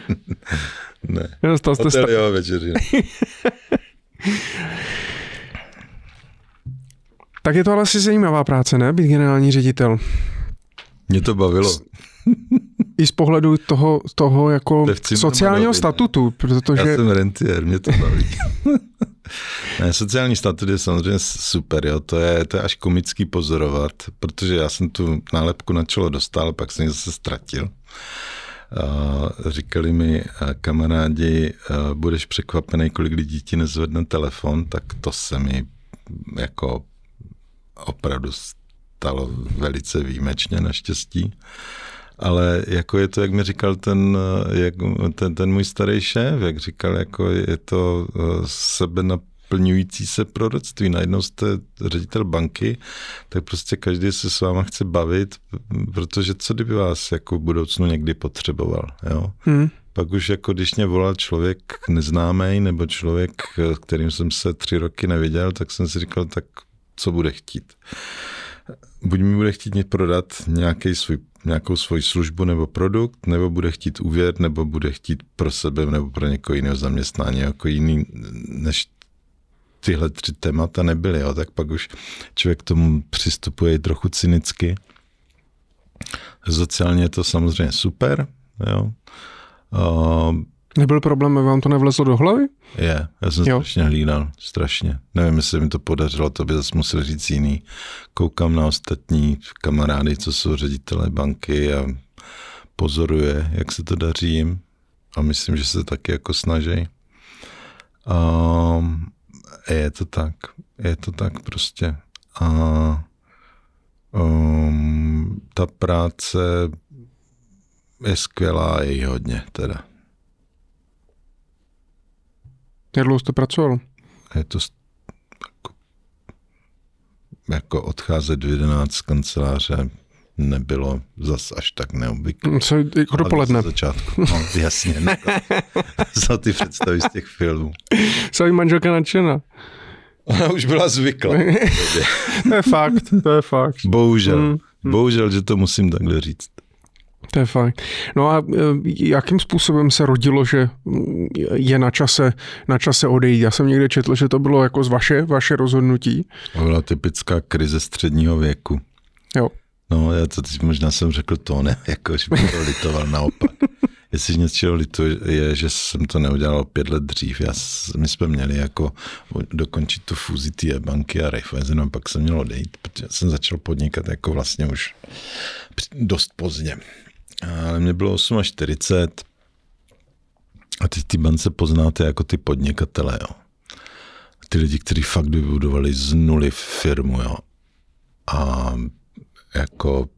[LAUGHS] ne. Dostal jste Hotel, jo, večeři. Tak je to ale asi zajímavá práce, ne? Být generální ředitel. Mě to bavilo. I z pohledu toho, toho jako sociálního statutu, protože... Já jsem rentier, mě to baví. [LAUGHS] ne, sociální statut je samozřejmě super, jo. To, je, to je až komický pozorovat, protože já jsem tu nálepku na čelo dostal, pak jsem ji zase ztratil. Uh, říkali mi kamarádi, uh, budeš překvapený, kolik lidí ti nezvedne telefon, tak to se mi jako opravdu stalo velice výjimečně naštěstí. Ale jako je to, jak mi říkal ten, jak, ten, ten můj starý šéf, jak říkal, jako je to eh, sebe naplňující se proroctví. Najednou jste ředitel banky, tak prostě každý se s váma chce bavit, protože co kdyby vás jako v budoucnu někdy potřeboval, jo? Hmm. Pak už jako když mě volal člověk neznámý nebo člověk, kterým jsem se tři roky neviděl, tak jsem si říkal, tak co bude chtít. buď mi bude chtít prodat nějaký svůj, nějakou svoji službu nebo produkt, nebo bude chtít úvěr, nebo bude chtít pro sebe nebo pro někoho jiného zaměstnání, jako jiný, než tyhle tři témata nebyly, jo, tak pak už člověk k tomu přistupuje trochu cynicky. Sociálně je to samozřejmě super, jo. Uh, Nebyl problém, vám to nevlezlo do hlavy? Je, já jsem jo. strašně hlídal, strašně. Nevím, jestli mi to podařilo, to by zase musel říct jiný. Koukám na ostatní kamarády, co jsou ředitelé banky a pozoruje, jak se to daří jim. A myslím, že se taky jako snaží. Um, je to tak, je to tak prostě. A um, ta práce je skvělá, je hodně teda. Jak dlouho jste pracoval? Je to jako, jako odcházet v 11 z kanceláře nebylo zas až tak neobvyklé. Co, jako dopoledne. začátku, no, [LAUGHS] jasně. [LAUGHS] Ne, za ty představy z těch filmů. Co manželka nadšená? Ona už byla zvyklá. [LAUGHS] to je fakt, to je fakt. Bohužel, mm, mm. bohužel, že to musím takhle říct. To je fajn. No a e, jakým způsobem se rodilo, že je na čase, na čase odejít? Já jsem někde četl, že to bylo jako z vaše, vaše rozhodnutí. To byla typická krize středního věku. Jo. No, já to teď možná jsem řekl to, ne, [LAUGHS] jako, že bych to litoval naopak. Jestli něčeho lituje, je, že jsem to neudělal pět let dřív. Já, my jsme měli jako dokončit tu fúzi té banky a Raiffeisen a pak jsem měl odejít, protože jsem začal podnikat jako vlastně už dost pozdě ale mě bylo 48 a ty ty bance poznáte jako ty podnikatele, jo. Ty lidi, kteří fakt vybudovali z nuly firmu, jo. A jako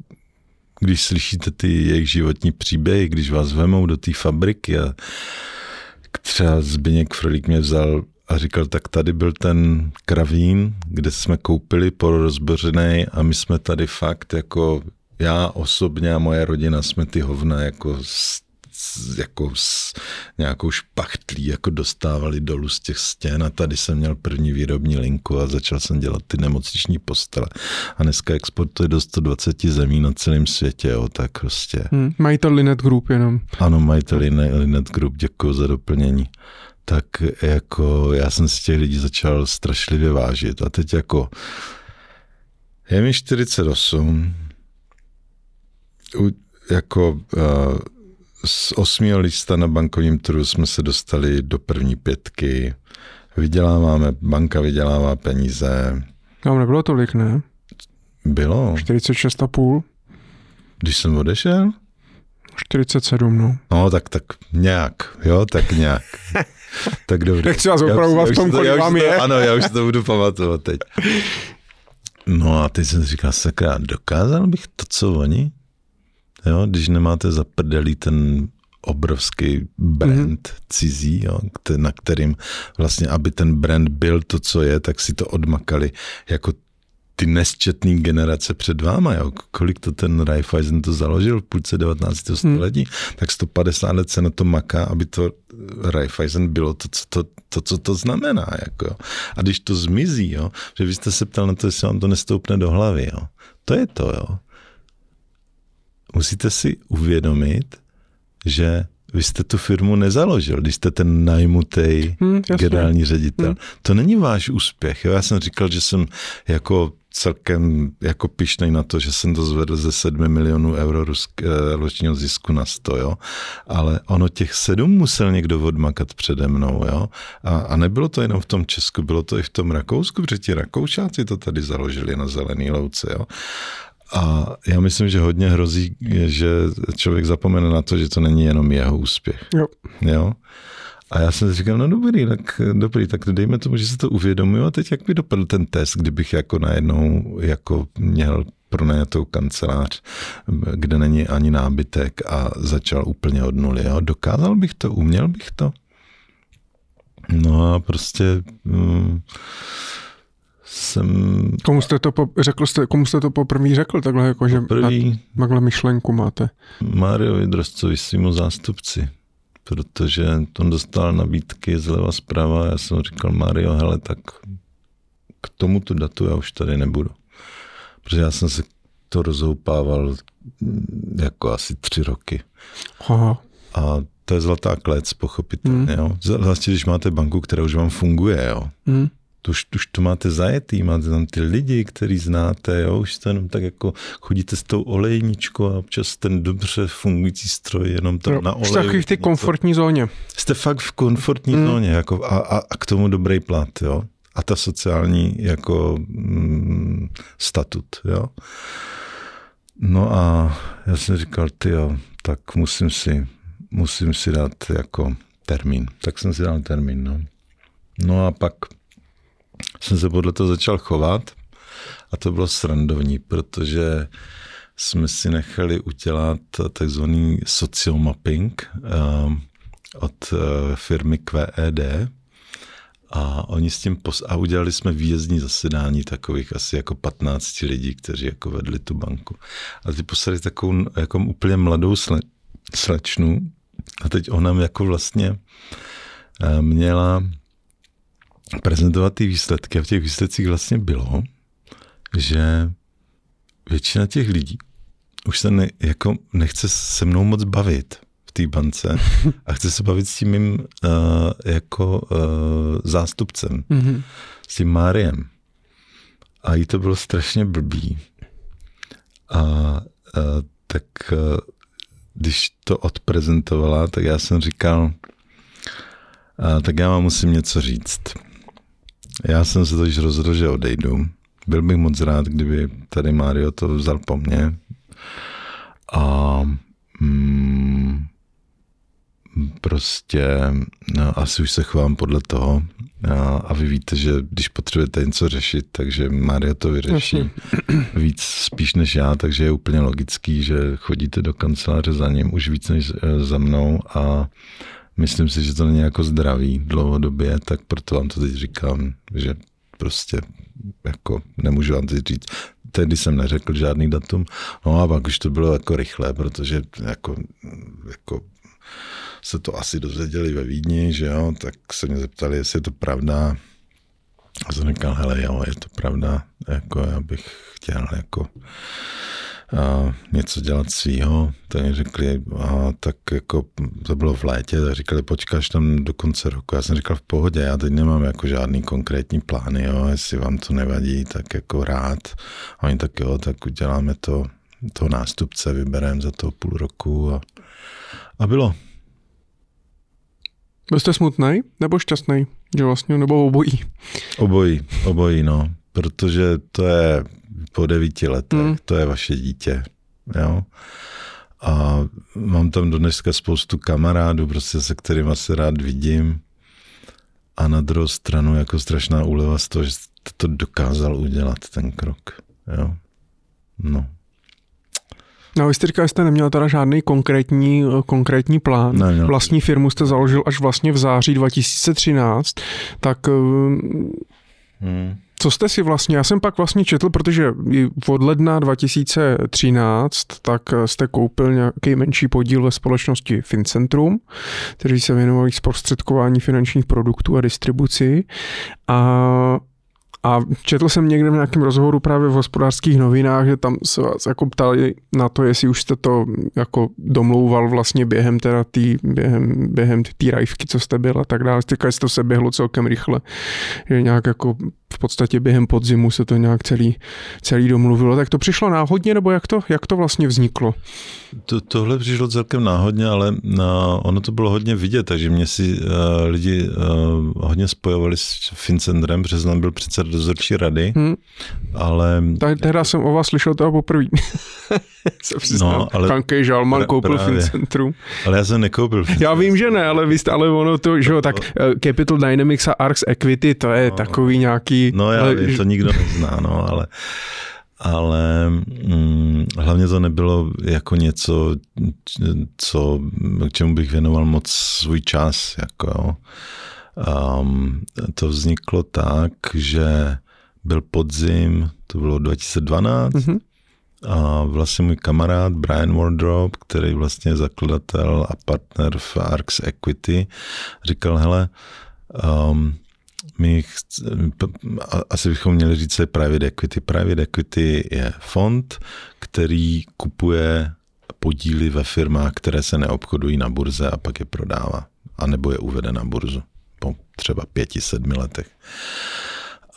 když slyšíte ty jejich životní příběhy, když vás vemou do té fabriky a třeba Zbyněk Frolík mě vzal a říkal, tak tady byl ten kravín, kde jsme koupili porozbořený a my jsme tady fakt jako já osobně a moje rodina jsme ty hovna jako s, jako s nějakou špachtlí jako dostávali dolů z těch stěn a tady jsem měl první výrobní linku a začal jsem dělat ty nemocniční postele. A dneska exportuje do 120 zemí na celém světě, jo, tak prostě. Hmm, majitel Linet Group jenom. Ano, majitel Linet Group, děkuji za doplnění. Tak jako já jsem si těch lidí začal strašlivě vážit a teď jako je mi 48, jako uh, z osmého lista na bankovním trhu jsme se dostali do první pětky. Vyděláváme, banka vydělává peníze. Tam nebylo tolik, ne? Bylo. 46,5. Když jsem odešel? 47, no. No, tak, tak nějak, jo, tak nějak. [LAUGHS] tak dobře. Nechci vás opravovat v tom, kolik vám je. Ano, já už to budu pamatovat teď. No a teď jsem říkal, sakra, dokázal bych to, co oni? Jo, když nemáte za prdelí ten obrovský brand mm-hmm. cizí, jo, na kterým vlastně, aby ten brand byl to, co je, tak si to odmakali jako ty nesčetný generace před váma, jo. kolik to ten Raiffeisen to založil v půlce 19. Hmm. století, tak 150 let se na to maká, aby to Raiffeisen bylo to, co to, to, co to znamená. Jako. A když to zmizí, jo, že vy jste se ptal na to, jestli vám to nestoupne do hlavy, jo. to je to, jo musíte si uvědomit, že vy jste tu firmu nezaložil, když jste ten najmutý hmm, generální ředitel. Hmm. To není váš úspěch. Jo? Já jsem říkal, že jsem jako celkem jako pišnej na to, že jsem to zvedl ze 7 milionů euro rusk, eh, ročního zisku na 100, jo. Ale ono těch sedm musel někdo odmakat přede mnou, jo. A, a nebylo to jenom v tom Česku, bylo to i v tom Rakousku, protože ti Rakoušáci to tady založili na zelený louce, jo. A já myslím, že hodně hrozí, že člověk zapomene na to, že to není jenom jeho úspěch. Jo. jo? A já jsem si říkal, no dobrý, tak dobrý, tak dejme tomu, že se to uvědomuju a teď jak by dopadl ten test, kdybych jako najednou jako měl pronajatou kancelář, kde není ani nábytek a začal úplně od nuly. Jo? Dokázal bych to, uměl bych to? No a prostě... Hmm, jsem... Komu jste to, po, řekl jste, komu jste to poprvé řekl, takhle jako, že poprvý, takhle myšlenku máte? Mariovi Drozcovi, svýmu zástupci, protože on dostal nabídky zleva zprava já jsem říkal, Mario, hele, tak k tomuto datu já už tady nebudu. protože já jsem se to rozhoupával mm, jako asi tři roky. Aha. A to je zlatá klec, pochopitelně. Mm. Jo. Zvláště, když máte banku, která už vám funguje. Jo. Mm. To už, už to máte zajetý, máte tam ty lidi, který znáte, jo, už to jenom tak jako chodíte s tou olejničkou a občas ten dobře fungující stroj jenom tam jo, na olej. Jste takový v té komfortní zóně. Jste fakt v komfortní mm. zóně jako a, a, a k tomu dobrý plat, jo. A ta sociální jako mm, statut, jo. No a já jsem říkal, ty jo, tak musím si, musím si dát jako termín. Tak jsem si dal termín, no. No a pak jsem se podle toho začal chovat a to bylo srandovní, protože jsme si nechali udělat takzvaný social mapping uh, od uh, firmy QED a oni s tím pos- a udělali jsme výjezdní zasedání takových asi jako 15 lidí, kteří jako vedli tu banku. A ty poslali takovou jako úplně mladou sle- slečnu a teď ona jako vlastně uh, měla prezentovat ty výsledky a v těch výsledcích vlastně bylo, že většina těch lidí už se ne, jako nechce se mnou moc bavit v té bance [LAUGHS] a chce se bavit s tím mým uh, jako uh, zástupcem, mm-hmm. s tím Máriem. A jí to bylo strašně blbý. A uh, tak uh, když to odprezentovala, tak já jsem říkal, uh, tak já vám musím něco říct. Já jsem se totiž rozhodl, že odejdu. Byl bych moc rád, kdyby tady Mario to vzal po mně. A mm, prostě no, asi už se chovám podle toho. A, a vy víte, že když potřebujete něco řešit, takže Mario to vyřeší Jasně. víc spíš než já, takže je úplně logický, že chodíte do kanceláře za ním už víc než eh, za mnou a myslím si, že to není jako zdravý dlouhodobě, tak proto vám to teď říkám, že prostě jako nemůžu vám teď říct. Tehdy jsem neřekl žádný datum, no a pak už to bylo jako rychle, protože jako, jako se to asi dozvěděli ve Vídni, že jo, tak se mě zeptali, jestli je to pravda. A jsem říkal, hele jo, je to pravda, jako já bych chtěl jako a něco dělat svýho, tak mi řekli, a tak jako to bylo v létě, tak říkali, počkáš tam do konce roku. Já jsem říkal v pohodě, já teď nemám jako žádný konkrétní plány, jo, jestli vám to nevadí, tak jako rád. A oni tak jo, tak uděláme to, toho nástupce, vybereme za to půl roku a, a bylo. Byl jste smutný nebo šťastný, že vlastně, nebo obojí? Obojí, obojí, no, protože to je po devíti letech, hmm. to je vaše dítě, jo. A mám tam do dneska spoustu kamarádů, prostě se kterými se rád vidím. A na druhou stranu jako strašná úleva z toho, že to dokázal udělat ten krok. Jo? No. No, vy jste říkal, že jste neměl teda žádný konkrétní, konkrétní plán. Ne, ne. Vlastní firmu jste založil až vlastně v září 2013, tak eh, hmm co jste si vlastně, já jsem pak vlastně četl, protože od ledna 2013 tak jste koupil nějaký menší podíl ve společnosti Fincentrum, kteří se věnovali zprostředkování finančních produktů a distribuci. A a četl jsem někde v nějakém rozhovoru právě v hospodářských novinách, že tam se vás jako ptali na to, jestli už jste to jako domlouval vlastně během teda tý, během, během té rajvky, co jste byl a tak dále. Říkali, že to se běhlo celkem rychle, že nějak jako v podstatě během podzimu se to nějak celý, celý domluvilo. Tak to přišlo náhodně, nebo jak to, jak to vlastně vzniklo? To, tohle přišlo celkem náhodně, ale na, ono to bylo hodně vidět, takže mě si uh, lidi uh, hodně spojovali s Fincendrem, protože jsem byl předseda dozorčí rady, hmm. ale... Tak teda jsem o vás slyšel toho poprvé. [LAUGHS] [LAUGHS] se no, ale... Kankej Žalman pra, koupil právě. Fincentrum. Ale já jsem nekoupil Fincentrum. Já vím, že ne, ale vy jste, ale ono to, že jo, tak uh, Capital Dynamics a Arx Equity, to je no, takový nějaký... No já ale... to nikdo nezná, no, ale ale mm, hlavně to nebylo jako něco, co, k čemu bych věnoval moc svůj čas. Jako, jo. Um, to vzniklo tak, že byl podzim, to bylo 2012, mm-hmm. A vlastně můj kamarád Brian Wardrop, který vlastně je zakladatel a partner v Arx Equity, říkal, hele, um, my chc, asi bychom měli říct, je private equity. Private equity je fond, který kupuje podíly ve firmách, které se neobchodují na burze a pak je prodává. A nebo je uvede na burzu po třeba pěti, sedmi letech.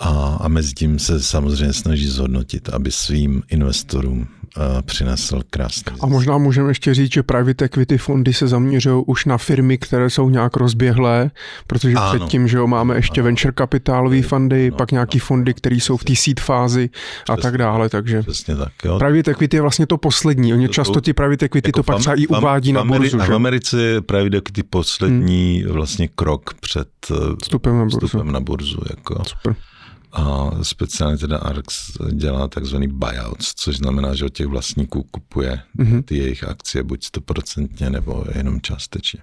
A, a mezi tím se samozřejmě snaží zhodnotit, aby svým investorům uh, přinesl krásný. A možná můžeme ještě říct, že private equity fondy se zaměřují už na firmy, které jsou nějak rozběhlé, protože ano. předtím, že jo, máme ještě ano. venture kapitálové fondy, ano. pak nějaký fondy, které jsou v té seed fázi a Přesně. tak dále, takže Přesně tak, jo. private equity je vlastně to poslední, oni to, často ty private equity jako to pak třeba i uvádí na burzu. A v Americe je private equity poslední hmm. vlastně krok před eh, vstupem na burzu. Vstupem na burzu jako. Super. A speciálně teda ARX dělá takzvaný buyouts, což znamená, že od těch vlastníků kupuje mm-hmm. ty jejich akcie, buď stoprocentně nebo jenom částečně.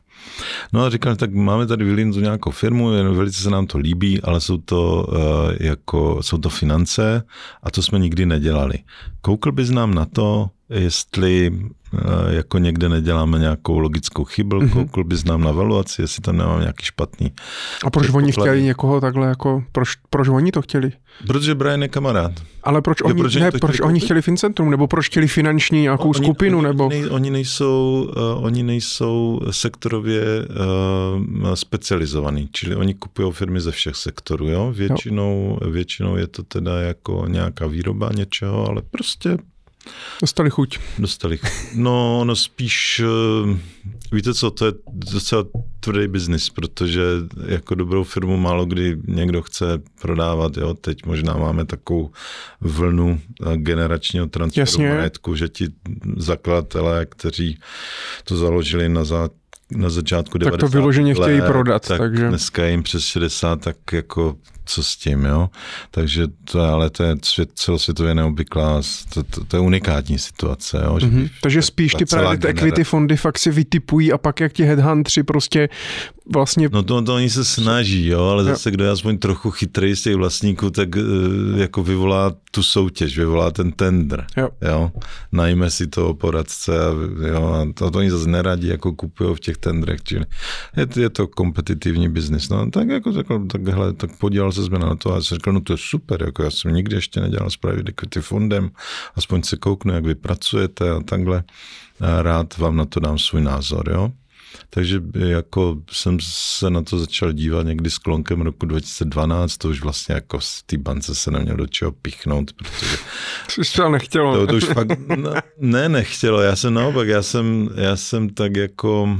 No a říkal, tak máme tady Vilinzu nějakou firmu, velice se nám to líbí, ale jsou to, uh, jako, jsou to finance a to jsme nikdy nedělali. Koukl bys nám na to, jestli jako někde neděláme nějakou logickou chybu, mm-hmm. koukl bys nám na valuaci, jestli tam nemám nějaký špatný. A proč oni chtěli někoho takhle jako, proč, proč oni to chtěli? Protože Brian je kamarád. Ale proč oni, proč ne, proč oni chtěli Fincentrum, nebo proč chtěli finanční nějakou oni, skupinu, oni, nebo? Nej, oni, nejsou, uh, oni nejsou sektorově uh, specializovaní, čili oni kupují firmy ze všech sektorů, jo? Většinou, jo. většinou je to teda jako nějaká výroba něčeho, ale prostě Dostali chuť. Dostali chuť. No, no spíš, eh, víte co, to je docela tvrdý biznis, protože jako dobrou firmu málo kdy někdo chce prodávat, jo, teď možná máme takovou vlnu eh, generačního transferu Jasně. majetku, že ti zakladatelé, kteří to založili na za na začátku 90. Tak to vyloženě let, chtějí prodat. Tak takže... dneska jim přes 60, tak jako co s tím, jo. Takže to, ale to je svět, celosvětově neobvyklá, to, to, to je unikátní situace, jo. Že mm-hmm. Takže spíš ty private equity fondy fakt si vytipují a pak jak ti headhuntři prostě vlastně... No to, to oni se snaží, jo, ale zase kdo je aspoň trochu chytrý z těch vlastníků, tak eh, jako vyvolá tu soutěž, vyvolá ten tender, jo. jo? Najme si toho poradce a, jo, a to, to oni zase neradí, jako kupují v těch tendrech, čili je, je to kompetitivní biznis, no tak jako tak, takhle, tak podíval se jsme na to a jsem řekl, no to je super, jako já jsem nikdy ještě nedělal s private equity fondem, aspoň se kouknu, jak vy pracujete a takhle, a rád vám na to dám svůj názor, jo. Takže jako jsem se na to začal dívat někdy s klonkem roku 2012, to už vlastně jako v té bance se neměl do čeho pichnout, protože... [LAUGHS] Jsi to nechtělo. To, to už fakt, no, ne, nechtělo, já jsem naopak, já jsem, já jsem tak jako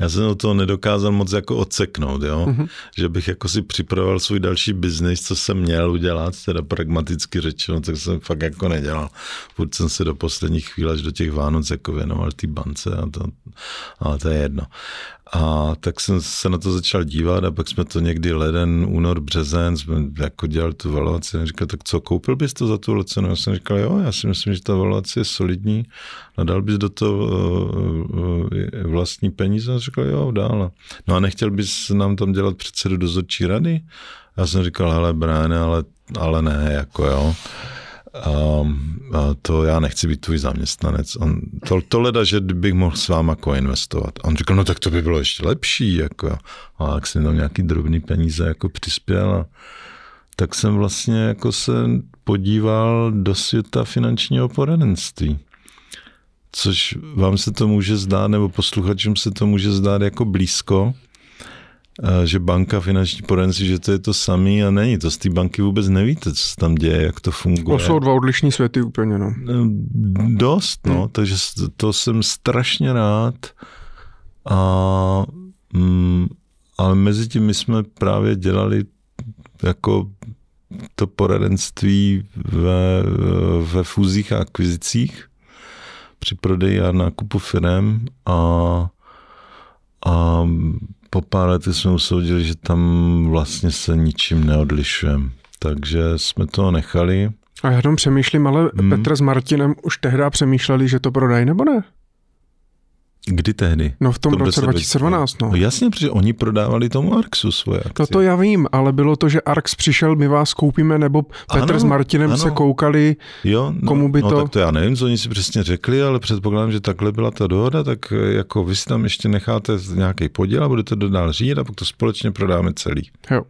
já jsem o toho nedokázal moc jako odseknout, jo? Mm-hmm. že bych jako si připravoval svůj další biznis, co jsem měl udělat, teda pragmaticky řečeno, tak jsem fakt jako nedělal. Furt jsem se do posledních chvíle až do těch Vánoc jako věnoval té bance, a to, ale to je jedno. A tak jsem se na to začal dívat a pak jsme to někdy leden, únor, březen, jsme jako dělali tu valuaci a říkal, tak co, koupil bys to za tu cenu? Já jsem říkal, jo, já si myslím, že ta valuace je solidní a dal bys do toho uh, uh, vlastní peníze? A říkal, jo, dál. No a nechtěl bys nám tam dělat předsedu dozorčí rady? Já jsem říkal, hele, bráne, ale, ale ne, jako jo a, a to já nechci být tvůj zaměstnanec. On, to, to leda, že bych mohl s váma koinvestovat. A on říkal, no tak to by bylo ještě lepší. Jako. A jak jsem tam nějaký drobný peníze jako přispěl a tak jsem vlastně jako se podíval do světa finančního poradenství. Což vám se to může zdát, nebo posluchačům se to může zdát jako blízko, že banka finanční poradenství, že to je to samý a není. To z té banky vůbec nevíte, co se tam děje, jak to funguje. To jsou dva odlišní světy úplně, no. Dost, no, hmm. takže to jsem strašně rád. A, mm, ale mezi tím my jsme právě dělali jako to poradenství ve, ve fúzích a akvizicích při prodeji a nákupu firm a, a po pár lety jsme usoudili, že tam vlastně se ničím neodlišujeme. Takže jsme to nechali. A já tam přemýšlím, ale hmm. Petr s Martinem už tehdy přemýšleli, že to prodají nebo ne? Kdy tehdy? No v tom to roce 2012, no. no. jasně, protože oni prodávali tomu Arxu svoje akcie. No to já vím, ale bylo to, že Arx přišel, my vás koupíme, nebo Petr ano, s Martinem ano. se koukali, jo, no, komu by no, to... tak to já nevím, co oni si přesně řekli, ale předpokládám, že takhle byla ta dohoda, tak eh, jako vy si tam ještě necháte nějaký podíl a budete to dál řídit a pak to společně prodáme celý. Jo.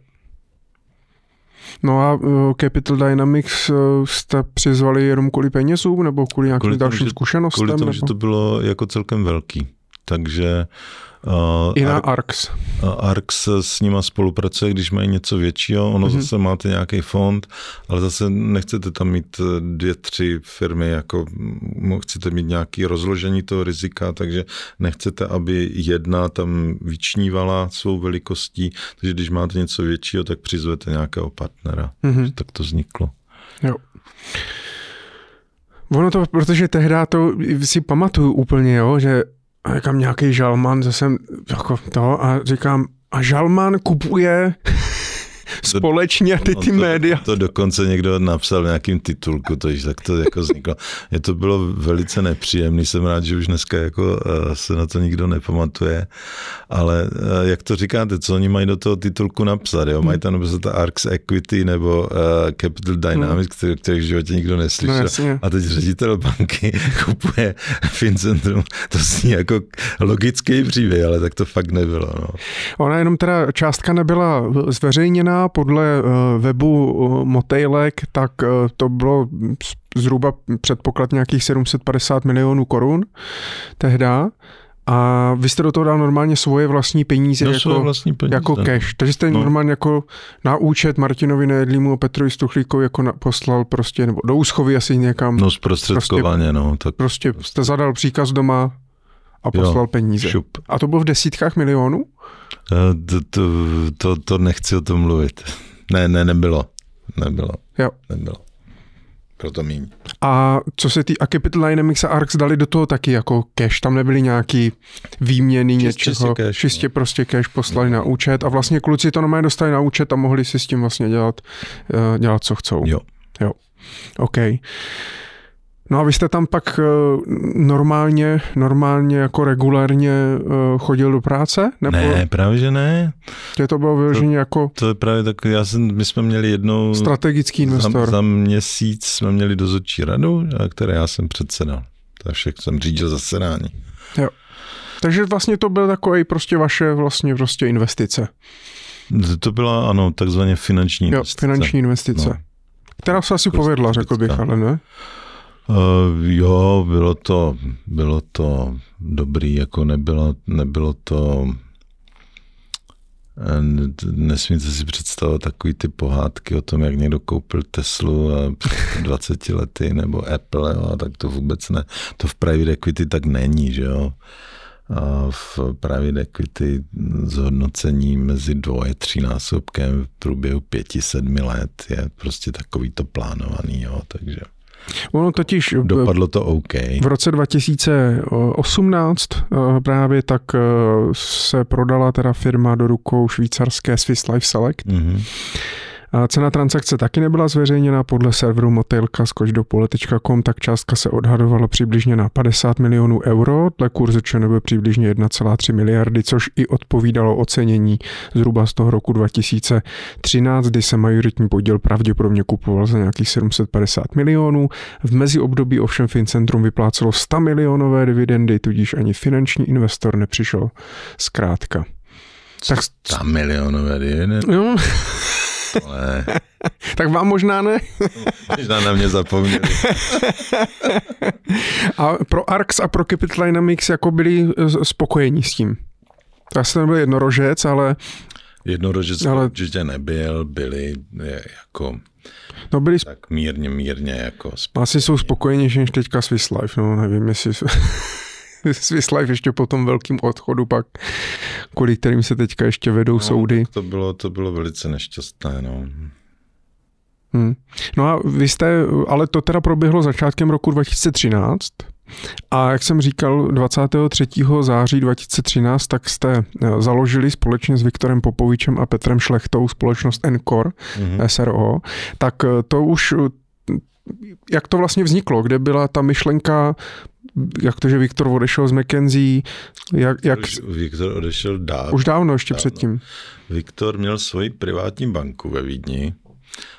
No a uh, Capital Dynamics uh, jste přizvali jenom kvůli penězům nebo kvůli nějakým kvůli dalším tomu, zkušenostem? Kvůli tomu, nebo? že to bylo jako celkem velký. Takže Uh, I na Ar- Arx. Uh, Arx s nima spolupracuje, když mají něco většího, ono mm-hmm. zase máte nějaký fond, ale zase nechcete tam mít eh, dvě, tři firmy, jako chcete mít nějaké rozložení toho rizika, takže nechcete, aby jedna tam vyčnívala svou velikostí, takže když máte něco většího, tak přizvete nějakého partnera. Mm-hmm. Tak to vzniklo. Jo. Ono to, protože tehdy to si pamatuju úplně, jo, že a říkám nějaký žalman, zase jako to a říkám, a žalman kupuje [LAUGHS] společně ty ty no to, média. To dokonce někdo napsal v nějakým titulku, to tak to jako vzniklo. Mně to bylo velice nepříjemný, jsem rád, že už dneska jako eh, se na to nikdo nepamatuje, ale eh, jak to říkáte, co oni mají do toho titulku napsat, jo? Mají tam napsat Arx Equity nebo uh, Capital Dynamics, no. který, který v životě nikdo neslyšel. No, a teď ředitel banky [LAUGHS] kupuje Fincentrum, to zní jako logický příběh, ale tak to fakt nebylo. No. Ona jenom teda částka nebyla zveřejněná, podle eh, webu eh, Motejlek, tak eh, to bylo zhruba předpoklad nějakých 750 milionů korun tehda. A vy jste do toho dal normálně svoje vlastní peníze no, jako, vlastní peníze. jako cash. Takže jste no. normálně jako na účet Martinovi Nejedlímu a Petrovi Stuchlíkovi jako na, poslal prostě, nebo do úschovy asi někam. No zprostředkovaně, prostě, no. Tak prostě jste zadal příkaz doma a poslal jo, peníze. Šup. A to bylo v desítkách milionů? To, to, to, to nechci o tom mluvit. Ne, ne, nebylo. Nebylo. Jo. Nebylo. Proto míň. A co se ty a Capital Dynamics a Arx dali do toho taky jako cash, tam nebyly nějaký výměny Čist, něčeho, čistě, cash, čistě no. prostě cash poslali no. na účet a vlastně kluci to normálně dostali na účet a mohli si s tím vlastně dělat, uh, dělat co chcou. Jo. Jo. OK. No a vy jste tam pak eh, normálně, normálně jako regulárně eh, chodil do práce? Nebo? Ne, právě že ne. Je to bylo vyloženě jako... To je právě tak, já jsem, my jsme měli jednou... Strategický investor. Za, za měsíc jsme měli dozorčí radu, které já jsem předsedal. To však jsem řídil zasedání. Jo. Takže vlastně to byl takový prostě vaše vlastně prostě investice. To byla, ano, takzvaně finanční investice. Jo, finanční investice. No. Která se asi povedla, řekl bych, ale ne? Uh, jo, bylo to, bylo to dobrý, jako nebylo, nebylo to eh, Nesmíte si představit takový ty pohádky o tom, jak někdo koupil Teslu a 20 lety nebo Apple, jo, a tak to vůbec ne. To v private equity tak není, že jo. A v private equity zhodnocení mezi dvoje, násobkem v průběhu pěti, sedmi let je prostě takový to plánovaný, jo, takže... Ono totiž... Dopadlo to OK. V roce 2018 eh, právě tak eh, se prodala teda firma do rukou švýcarské Swiss Life Select. Mm-hmm Cena transakce taky nebyla zveřejněna podle serveru motelka skočdopole.com, tak částka se odhadovala přibližně na 50 milionů euro, dle kurzu ČNB přibližně 1,3 miliardy, což i odpovídalo ocenění zhruba z toho roku 2013, kdy se majoritní podíl pravděpodobně kupoval za nějakých 750 milionů. V meziobdobí ovšem Fincentrum vyplácelo 100 milionové dividendy, tudíž ani finanční investor nepřišel zkrátka. Tak 100 milionové dividendy? No. [LAUGHS] Tak vám možná ne? [LAUGHS] možná na mě zapomněli. [LAUGHS] a pro ARX a pro Capital Dynamics jako byli spokojení s tím? To asi nebyl jednorožec, ale... Jednorožec ale... určitě nebyl, byli jako... No byli... Tak mírně, mírně jako spokojení. Asi jsou spokojenější než teďka Swiss Life, no nevím, jestli... [LAUGHS] Swiss Life ještě po tom velkým odchodu pak, kvůli kterým se teďka ještě vedou no, soudy. To bylo, to bylo velice nešťastné, no. Hmm. No a vy jste, ale to teda proběhlo začátkem roku 2013 a jak jsem říkal, 23. září 2013 tak jste eh, založili společně s Viktorem Popovičem a Petrem Šlechtou společnost Encore mm-hmm. SRO, tak eh, to už jak to vlastně vzniklo, kde byla ta myšlenka jak to, že Viktor odešel z McKenzie, jak... jak... Viktor odešel dávno. Už dávno, ještě dávno. předtím. Viktor měl svoji privátní banku ve Vídni,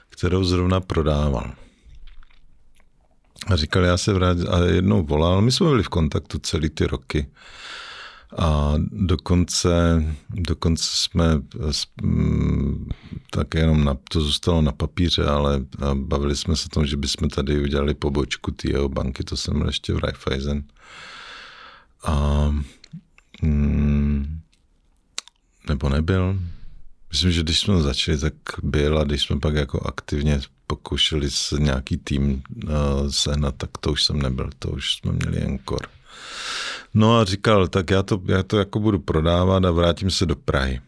kterou zrovna prodával. A říkal, já se vrátím, a jednou volal, my jsme byli v kontaktu celý ty roky. A dokonce, dokonce jsme mm, tak jenom na, to zůstalo na papíře, ale bavili jsme se o tom, že bychom tady udělali pobočku jeho banky, to jsem byl ještě v Raiffeisen. A mm, nebo nebyl. Myslím, že když jsme začali, tak byl a když jsme pak jako aktivně pokoušeli se nějaký tým uh, sehnat, tak to už jsem nebyl, to už jsme měli jen kor. No a říkal, tak já to, já to jako budu prodávat a vrátím se do Prahy.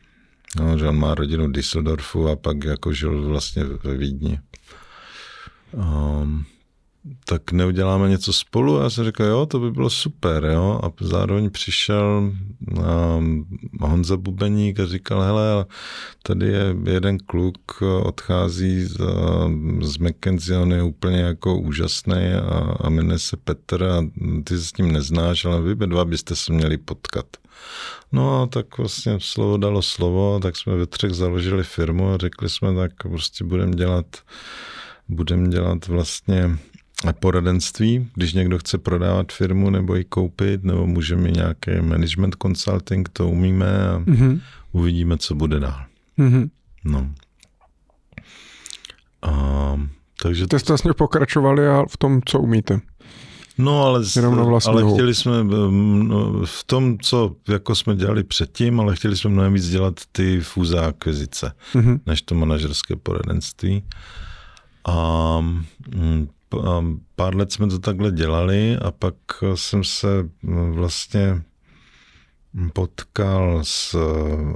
No, že on má rodinu Düsseldorfu a pak jako žil vlastně ve Vídni. Um, tak neuděláme něco spolu? A já jsem řekl, jo, to by bylo super, jo. A zároveň přišel um, Honza Bubeník a říkal, hele, tady je jeden kluk, odchází z, z McKenzie, on je úplně jako úžasný a, a jmenuje se Petr a ty se s ním neznáš, ale vy dva byste se měli potkat. No a tak vlastně slovo dalo slovo, tak jsme ve třech založili firmu a řekli jsme, tak prostě budeme dělat budeme dělat vlastně poradenství, když někdo chce prodávat firmu nebo ji koupit, nebo můžeme nějaký management consulting, to umíme a mm-hmm. uvidíme, co bude dál. Mm-hmm. No. A, takže... Jste vlastně pokračovali a v tom, co umíte. No, ale, ale chtěli jsme no, v tom, co jako jsme dělali předtím, ale chtěli jsme mnohem víc dělat ty fúze akvizice, mm-hmm. než to manažerské poradenství. A pár let jsme to takhle dělali a pak jsem se vlastně potkal s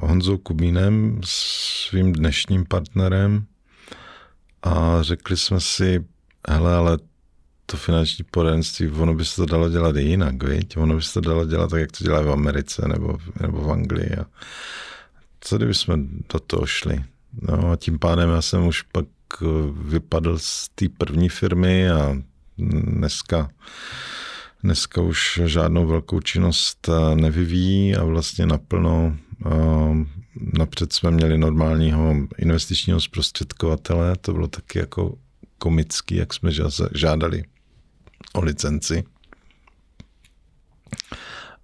Honzou Kubínem, svým dnešním partnerem a řekli jsme si, hele, ale to finanční poradenství, ono by se to dalo dělat jinak, viď? Ono by se to dalo dělat tak, jak to dělají v Americe nebo, nebo v Anglii. A co kdyby jsme do toho šli? No a tím pádem já jsem už pak Eh, vypadl z té první firmy a dneska, dneska už žádnou velkou činnost eh, nevyvíjí a vlastně naplno eh, napřed jsme měli normálního investičního zprostředkovatele, to bylo taky jako komický, jak jsme žádali o licenci.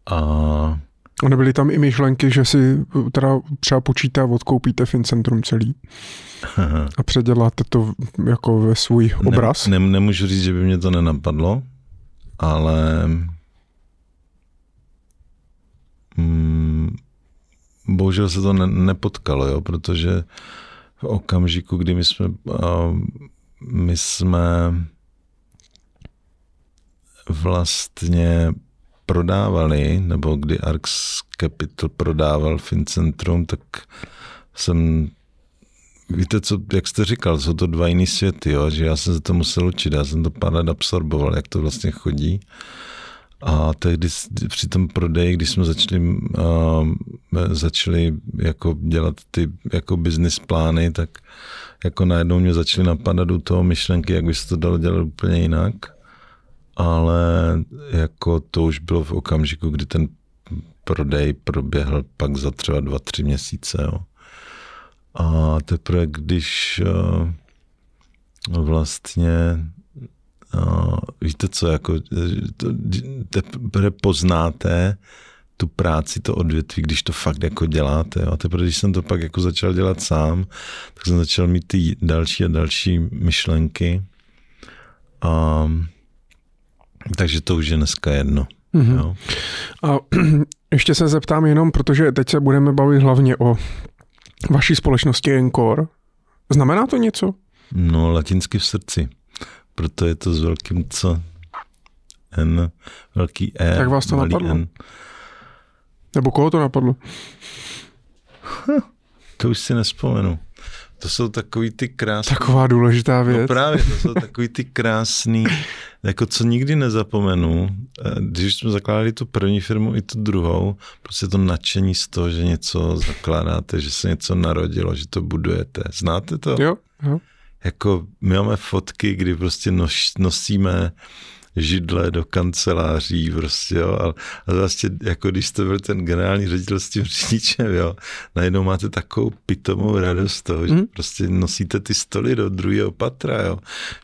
A a nebyly tam i myšlenky, že si teda třeba počítá odkoupíte Fincentrum celý a předěláte to jako ve svůj obraz? Ne, ne, nemůžu říct, že by mě to nenapadlo, ale mm, bohužel se to ne, nepotkalo, jo, protože v okamžiku, kdy my jsme, uh, my jsme vlastně prodávali, nebo kdy Arx Capital prodával Fincentrum, tak jsem Víte, co, jak jste říkal, jsou to dva jiný světy, jo? že já jsem se to musel učit, já jsem to pár let absorboval, jak to vlastně chodí. A tehdy při tom prodeji, když jsme začali, uh, začali jako dělat ty jako business plány, tak jako najednou mě začaly napadat u toho myšlenky, jak by se to dalo dělat úplně jinak ale to už bylo v okamžiku, kdy ten prodej proběhl pak za třeba dva, tři měsíce. Jo. A teprve, když uh, vlastně uh, víte co, jako teprve poznáte tu práci, to odvětví, když to fakt jako děláte. Jo. A teprve, když jsem to pak jako začal dělat sám, tak jsem začal mít ty další a další myšlenky. A takže to už je dneska jedno. Mm-hmm. Jo. A [CLEARS THROAT] ještě se zeptám jenom, protože teď se budeme bavit hlavně o vaší společnosti Encore. Znamená to něco? No, latinsky v srdci. Proto je to s velkým C. N, velký E. Jak vás to napadlo? N. Nebo koho to napadlo? to už si nespomenu. To jsou takový ty krásné. Taková důležitá no věc. No právě, to jsou [LAUGHS] takový ty krásný, jako co nikdy nezapomenu, eh, když jsme zakládali tu první firmu i tu druhou, prostě to nadšení z toho, že něco zakládáte, že se něco narodilo, že to budujete. Znáte to? Jo, jo. Jako my máme fotky, kdy prostě nos, nosíme židle do kanceláří prostě, jo, a, a vlastně jako když jste byl ten generální ředitel s tím řidičem, jo, najednou máte takovou pitomou radost toho, že mm. prostě nosíte ty stoly do druhého patra, jo,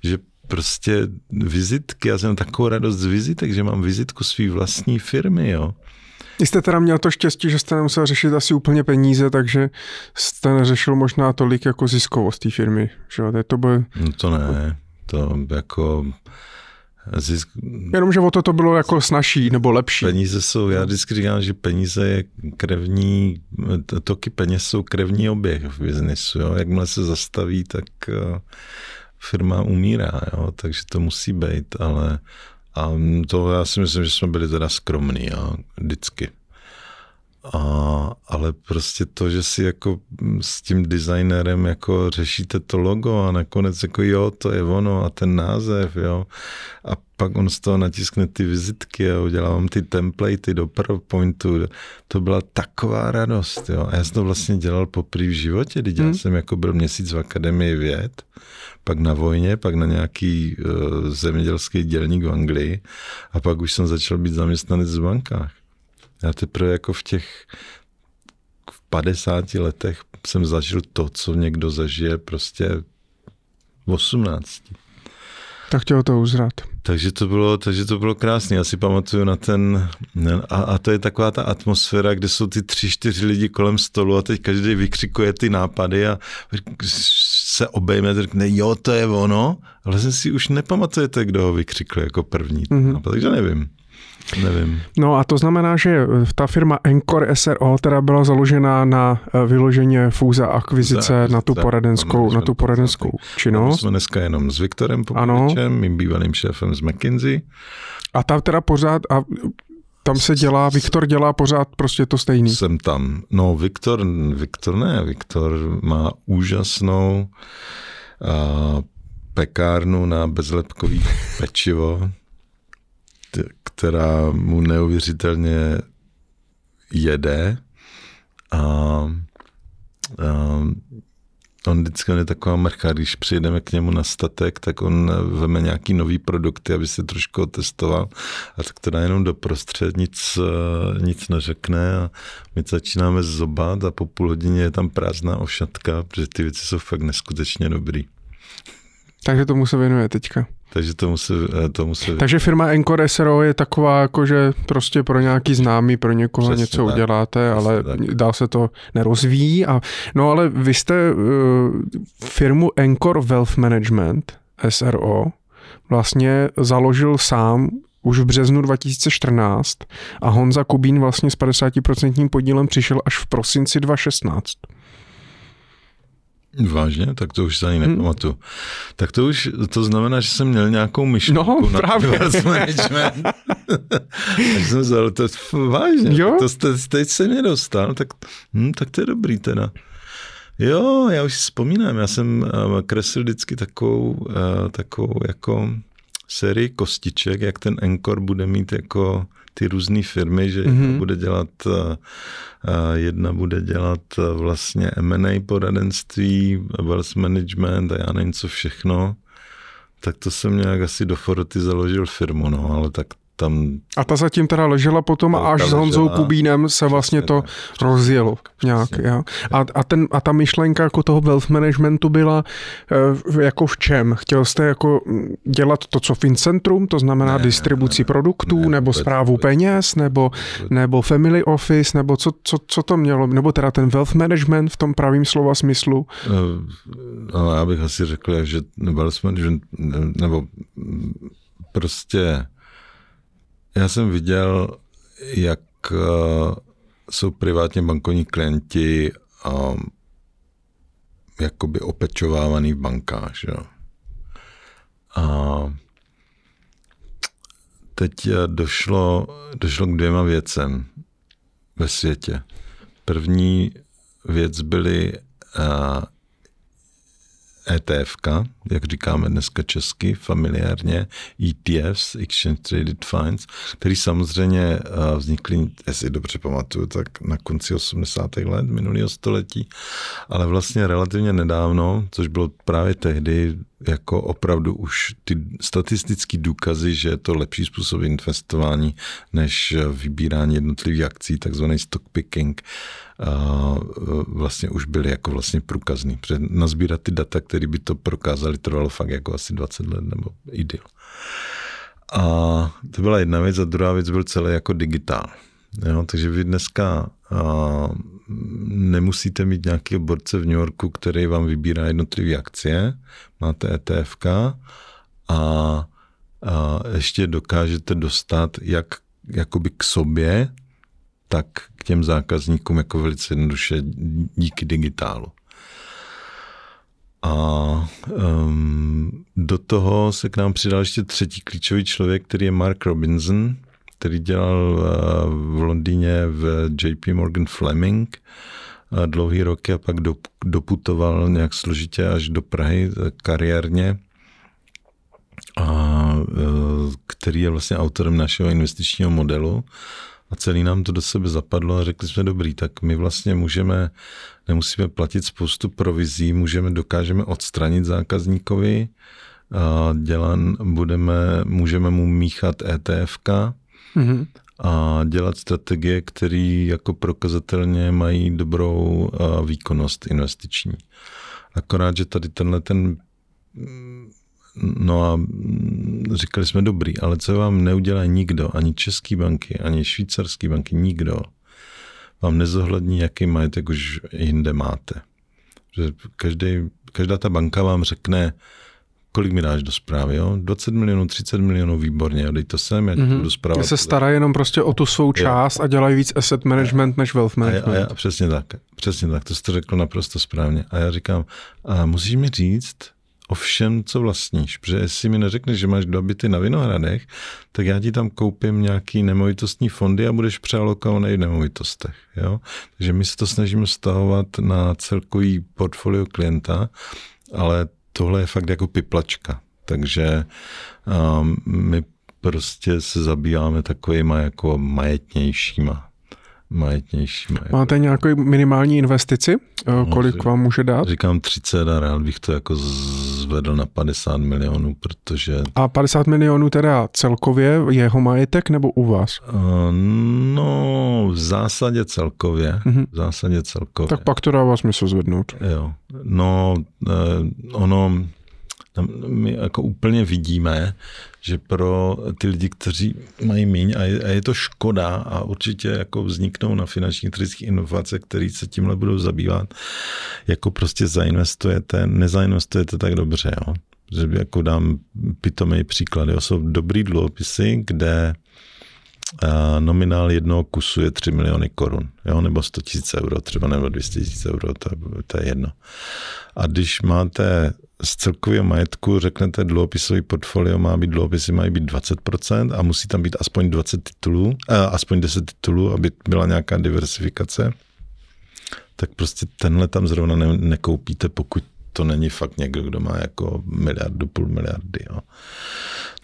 že prostě vizitky, já jsem takovou radost z vizitek, že mám vizitku své vlastní firmy, jo. Jste teda měl to štěstí, že jste nemusel řešit asi úplně peníze, takže jste neřešil možná tolik jako ziskovost té firmy, že to by... No to ne, to jako... Zisk... Jenomže o to to bylo jako snažší nebo lepší. Peníze jsou, já vždycky říkám, že peníze je krevní, toky peněz jsou krevní oběh v biznesu. Jo? Jakmile se zastaví, tak eh, firma umírá, jo? takže to musí být, ale a to já si myslím, že jsme byli teda skromní, jo? vždycky. A, ale prostě to, že si jako s tím designérem jako řešíte to logo a nakonec jako jo, to je ono a ten název, jo. A pak on z toho natiskne ty vizitky a udělá vám ty templatey do PowerPointu. To byla taková radost, jo. A já jsem to vlastně dělal poprvé v životě, když hmm. jsem jako byl měsíc v Akademii věd, pak na vojně, pak na nějaký uh, zemědělský dělník v Anglii a pak už jsem začal být zaměstnanec v bankách. Já teprve jako v těch v 50 letech jsem zažil to, co někdo zažije prostě v 18. Tak chtěl to uzrat. Takže to bylo, takže to bylo krásné. Já si pamatuju na ten, a, a to je taková ta atmosféra, kde jsou ty tři, čtyři lidi kolem stolu a teď každý vykřikuje ty nápady a se obejme, řekne, jo, to je ono, ale jsem si už nepamatujete, kdo ho vykřikl jako první. Mm-hmm. takže nevím. Nevím. No a to znamená, že ta firma Encore SRO teda byla založena na eh, vyloženě fúze akvizice za, na tu za, poradenskou, na tu poradenskou činnost. jsme dneska jenom s Viktorem Popovičem, mým bývalým šéfem z McKinsey. A ta teda pořád, a tam se dělá, Viktor dělá pořád prostě to stejný. Jsem tam. No Viktor, Viktor ne, Viktor má úžasnou uh, pekárnu na bezlepkový pečivo která mu neuvěřitelně jede a, a on vždycky je taková mrcha, když přijedeme k němu na statek, tak on veme nějaký nový produkty, aby se trošku testoval a tak to dá jenom doprostřed, nic, nic neřekne a my začínáme zobat a po půl hodině je tam prázdná ošatka, protože ty věci jsou fakt neskutečně dobrý. Takže tomu se věnuje teďka. Takže to musí, eh, to musí... Takže firma Encore SRO je taková, jako že prostě pro nějaký známý, pro někoho Přesně něco tak. uděláte, Přesně ale tak. dál se to nerozvíjí. A, no ale vy jste uh, firmu Encore Wealth Management, SRO, vlastně založil sám už v březnu 2014 a Honza Kubín vlastně s 50% podílem přišel až v prosinci 2016. Vážně? Tak to už se ani hmm. nepamatuju. Hmm. Tak to už, to znamená, že jsem měl nějakou myšlenku no, na právě. management. [LAUGHS] tak jsem vzal, to vážně, jo? to jste, teď se mě dostal, tak, hm, tak to je dobrý teda. Jo, já už si vzpomínám, já jsem uh, kreslil vždycky takovou, uh, takovou jako sérii kostiček, jak ten Encore bude mít jako ty různé firmy, že mm-hmm. bude dělat, eh, eh, jedna bude dělat vlastně M&A poradenství, wealth management a já nevím co všechno, tak to jsem nějak asi do Foroty založil firmu, no, ale tak tam... A ta zatím teda ležela potom a až s Honzou Kubínem se vlastně to rozjelo nějak. Jo. A, a, ten, a ta myšlenka jako toho wealth managementu byla uh, jako v čem? Chtěl jste jako dělat to, co Fincentrum, to znamená ne, distribuci ne, produktů, ne, nebo zprávu peněz, nebo, nebo family office, nebo co, co, co to mělo? Nebo teda ten wealth management v tom pravým slova smyslu? No, já bych asi řekl, že wealth management, nebo prostě já jsem viděl, jak eh, jsou privátně bankovní klienti a jakoby opečovávaný v bankách. Že? A teď eh, došlo, došlo k dvěma věcem ve světě. První věc byly uh, ETF, jak říkáme dneska česky, familiárně, ETFs, Exchange Traded Funds, který samozřejmě eh, vznikly, jestli dobře pamatuju, tak na konci 80. let minulého století, ale vlastně relativně nedávno, což bylo právě tehdy, jako opravdu už ty statistické důkazy, že je to lepší způsob investování než vybírání jednotlivých akcí, takzvaný stock picking, vlastně už byly jako vlastně průkazný. Protože nazbírat ty data, které by to prokázali, trvalo fakt jako asi 20 let nebo i díl. A to byla jedna věc a druhá věc byl celý jako digitál. Jo, takže vy dneska a, nemusíte mít nějaký borce v New Yorku, který vám vybírá jednotlivé akcie, máte ETF a, a ještě dokážete dostat jak jakoby k sobě, tak k těm zákazníkům jako velice jednoduše díky digitálu. A um, do toho se k nám přidal ještě třetí klíčový člověk, který je Mark Robinson, který dělal uh, v Londýně v JP Morgan Fleming uh, dlouhý roky a pak doputoval nějak složitě až do Prahy uh, kariérně. A který je vlastně autorem našeho investičního modelu a celý nám to do sebe zapadlo a řekli jsme, dobrý, tak my vlastně můžeme, nemusíme platit spoustu provizí, můžeme, dokážeme odstranit zákazníkovi, a dělan, budeme, můžeme mu míchat ETFK mm-hmm. a dělat strategie, které jako prokazatelně mají dobrou výkonnost investiční. Akorát, že tady tenhle ten No a říkali jsme dobrý, ale co vám neudělá nikdo, ani český banky, ani švýcarský banky, nikdo, vám nezohlední, jaký majetek už jinde máte. Že každý, každá ta banka vám řekne, kolik mi dáš do zprávy, jo? 20 milionů, 30 milionů, výborně, dej to sem, já mm-hmm. budu zprávy. se stará jenom prostě o tu svou část jo. a dělají víc asset management a, než wealth management. A, já, a já, přesně tak, přesně tak, to jste řekl naprosto správně. A já říkám, a musíš mi říct, o všem, co vlastníš. Protože jestli mi neřekneš, že máš dva byty na Vinohradech, tak já ti tam koupím nějaký nemovitostní fondy a budeš přealokovaný v nemovitostech. Jo? Takže my se to snažíme stahovat na celkový portfolio klienta, ale tohle je fakt jako piplačka. Takže um, my prostě se zabýváme takovýma jako majetnějšíma majetnější. Majet. Máte nějakou minimální investici? Eh, no, kolik vám může dát? Říkám 30 a rád bych to jako zvedl na 50 milionů, protože... A 50 milionů teda celkově jeho majetek nebo u vás? Uh, no, v zásadě celkově. Mm-hmm. V zásadě celkově. Tak pak to dává smysl zvednout. Jo. No, uh, ono my jako úplně vidíme, že pro ty lidi, kteří mají míň a je, a je to škoda a určitě jako vzniknou na finančních trzích inovace, které se tímhle budou zabývat, jako prostě zainvestujete, nezainvestujete tak dobře, jo. Že jako dám pitomý příklady. Jsou dobrý dluhopisy, kde nominál jednoho kusu je 3 miliony korun, jo, nebo 100 tisíc euro, třeba nebo 200 tisíc euro, to, to je jedno. A když máte z celkového majetku řeknete dluhopisový portfolio má být, dluhopisy mají být 20% a musí tam být aspoň 20 titulů, eh, aspoň 10 titulů, aby byla nějaká diversifikace, tak prostě tenhle tam zrovna ne, nekoupíte, pokud to není fakt někdo, kdo má jako miliardu, půl miliardy. Jo.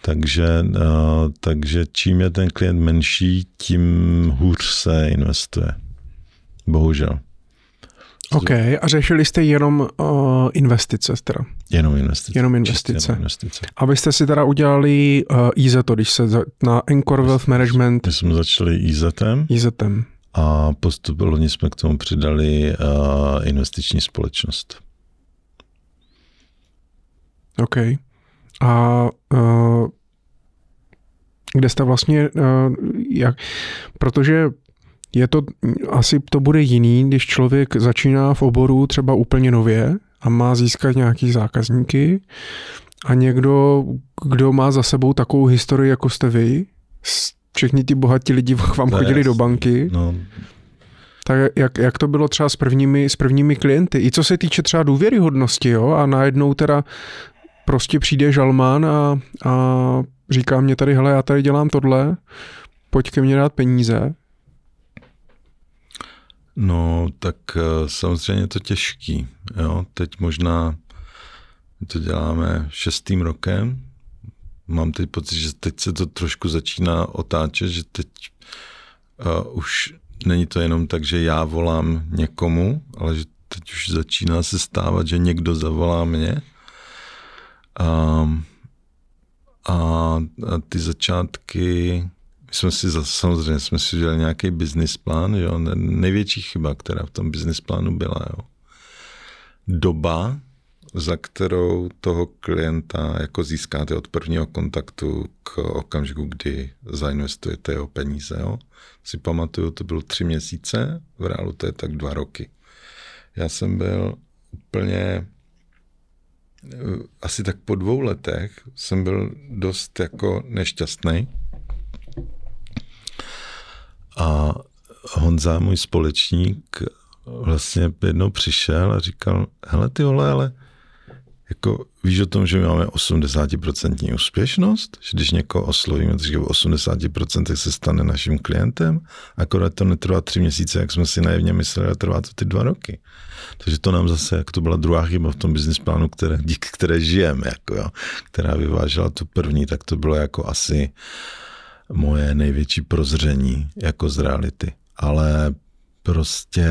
Takže, uh, takže čím je ten klient menší, tím hůř se investuje. Bohužel. OK, a řešili jste jenom uh, investice teda? Jenom investice. Jenom investice. Jenom investice. Abyste si teda udělali uh, IZETO, když se za, na Encore Wealth Management. My jsme začali IZETem. IZETem. A postupně jsme k tomu přidali uh, investiční společnost. OK. A uh, kde jste vlastně, uh, jak, protože je to, asi to bude jiný, když člověk začíná v oboru třeba úplně nově a má získat nějaký zákazníky a někdo, kdo má za sebou takovou historii, jako jste vy, všichni ty bohatí lidi k [LAUGHS] vám chodili do banky, no. tak jak, jak to bylo třeba s prvními, s prvními klienty? I co se týče třeba důvěryhodnosti, jo, a najednou teda prostě přijde žalmán a, a říká mě tady, hele, já tady dělám tohle, pojď ke mně dát peníze. No, tak eh, samozřejmě je to těžký. Jo? Teď možná to děláme šestým rokem. Mám teď pocit, že teď se to trošku začíná otáčet, že teď uh, už není to jenom tak, že já volám někomu, ale že teď už začíná se stávat, že někdo zavolá mě Um, a, a ty začátky, my jsme si samozřejmě jsme si udělali nějaký business plán, jo? největší chyba, která v tom business plánu byla. Jo? Doba, za kterou toho klienta jako získáte od prvního kontaktu k okamžiku, kdy zainvestujete jeho peníze. Jo? Si pamatuju, to bylo tři měsíce, v reálu to je tak dva roky. Já jsem byl úplně asi tak po dvou letech jsem byl dost jako nešťastný. A Honza, můj společník, vlastně jednou přišel a říkal, hele ty vole, ale jako víš o tom, že my máme 80% úspěšnost, že když někoho oslovíme, takže v 80% se stane naším klientem, akorát to netrvá tři měsíce, jak jsme si naivně mysleli, ale trvá to ty dva roky. Takže to nám zase, jak to byla druhá chyba v tom business plánu, které, díky které žijeme, jako jo, která vyvážela tu první, tak to bylo jako asi moje největší prozření jako z reality. Ale prostě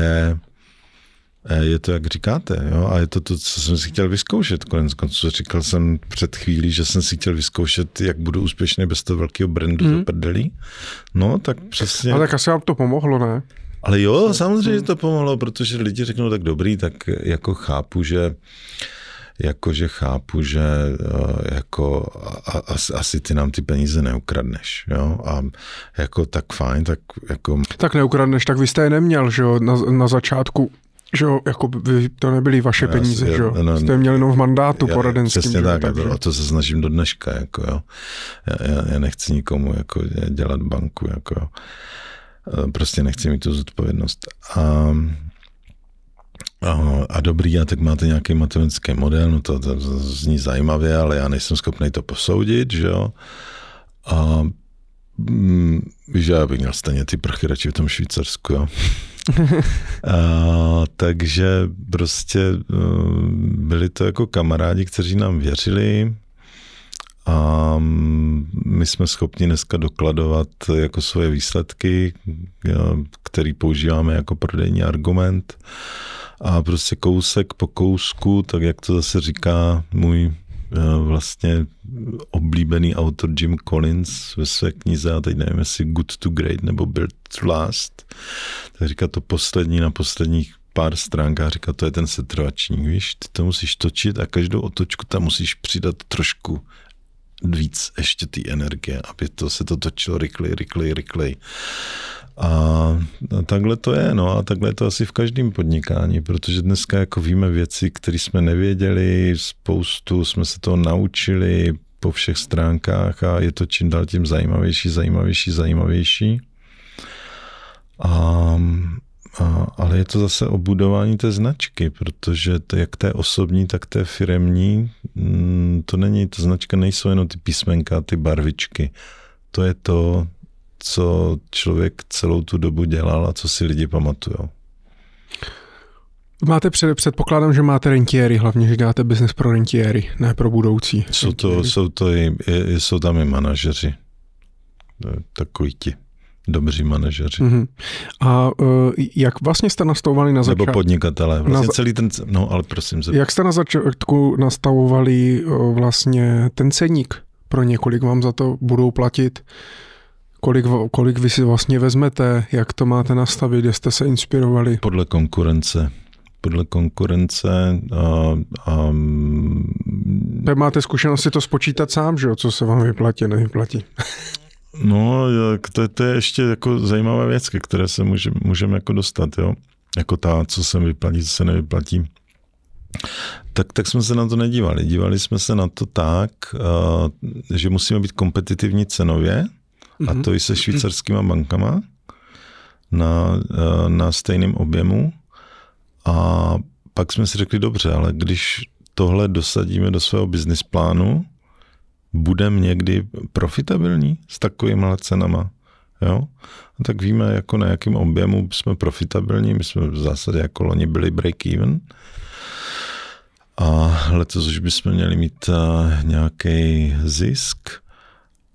Eh, je to, jak říkáte, jo? a je to to, co jsem si chtěl vyzkoušet. Konec konců říkal jsem před chvílí, že jsem si chtěl vyzkoušet, jak budu úspěšný bez toho velkého brandu mm. prdelí. No, tak přesně. Ale tak asi vám to pomohlo, ne? Ale jo, samozřejmě to pomohlo, protože lidi řeknou tak dobrý, tak jako chápu, že jakože chápu, že eh, jako asi, asi ty nám ty peníze neukradneš, jo, a jako tak fajn, tak jako... Tak neukradneš, tak vy jste je neměl, že jo, na, na začátku že jo, jako by to nebyly vaše já peníze, si, že jo? No, Jste měli jenom v mandátu já, poradenským. Přesně tak, tak a to se snažím do dneška, jako jo. Já, já, já nechci nikomu jako dělat banku, jako jo. Prostě nechci mít tu zodpovědnost. A, a, a dobrý, a tak máte nějaký matematický model, no to, to, zní zajímavě, ale já nejsem schopný to posoudit, že jo. A mm, víš, já bych měl stejně ty prachy radši v tom Švýcarsku, jo. [LAUGHS] a, takže prostě uh, byli to jako kamarádi, kteří nám věřili a my jsme schopni dneska dokladovat jako svoje výsledky, který používáme jako prodejní argument a prostě kousek po kousku, tak jak to zase říká můj Eh, vlastně oblíbený autor Jim Collins ve své knize, a teď nevím, jestli Good to Great nebo Build to Last, tak říká to poslední na posledních pár stránkách, říká, to je ten setrvačník, víš, ty to musíš točit a každou otočku tam musíš přidat trošku víc ještě té energie, aby to se to točilo rychleji, rychleji, rychleji. A takhle to je, no a takhle je to asi v každém podnikání, protože dneska jako víme věci, které jsme nevěděli, spoustu jsme se to naučili po všech stránkách a je to čím dál tím zajímavější, zajímavější, zajímavější. A, a, ale je to zase o budování té značky, protože to, jak té osobní, tak té firemní, mm, to není, ta značka nejsou jenom ty písmenka, ty barvičky. To je to, co člověk celou tu dobu dělal a co si lidi pamatují. Máte před, předpokládám, že máte rentiéry, hlavně, že děláte biznes pro rentiéry, ne pro budoucí. Jsou, to, jsou, to i, jsou tam i manažeři. Takový ti dobří manažeři. Uh-huh. A uh, jak vlastně jste nastavovali na začátku? Nebo podnikatelé. Vlastně na, celý ten, no ale prosím. Se... Jak jste na začátku nastavovali uh, vlastně ten ceník pro několik vám za to budou platit? Kolik, kolik vy si vlastně vezmete, jak to máte nastavit, kde jste se inspirovali? Podle konkurence. Podle konkurence a, a Vy máte zkušenost si to spočítat sám, že jo, co se vám vyplatí, nevyplatí. [LAUGHS] No, to, to je ještě jako zajímavá věc, ke které se můžeme můžem jako dostat, jo. Jako ta, co se vyplatí, co se nevyplatí. Tak, tak jsme se na to nedívali. Dívali jsme se na to tak, že musíme být kompetitivní cenově, a to i se švýcarskýma bankama na, eh, na stejném objemu. A pak jsme si řekli, dobře, ale když tohle dosadíme do svého business plánu, budeme někdy profitabilní s takovými cenama. Jo? A tak víme, jako na jakém objemu jsme profitabilní. My jsme v zásadě jako loni byli break-even. A letos už bychom měli mít uh, nějaký zisk.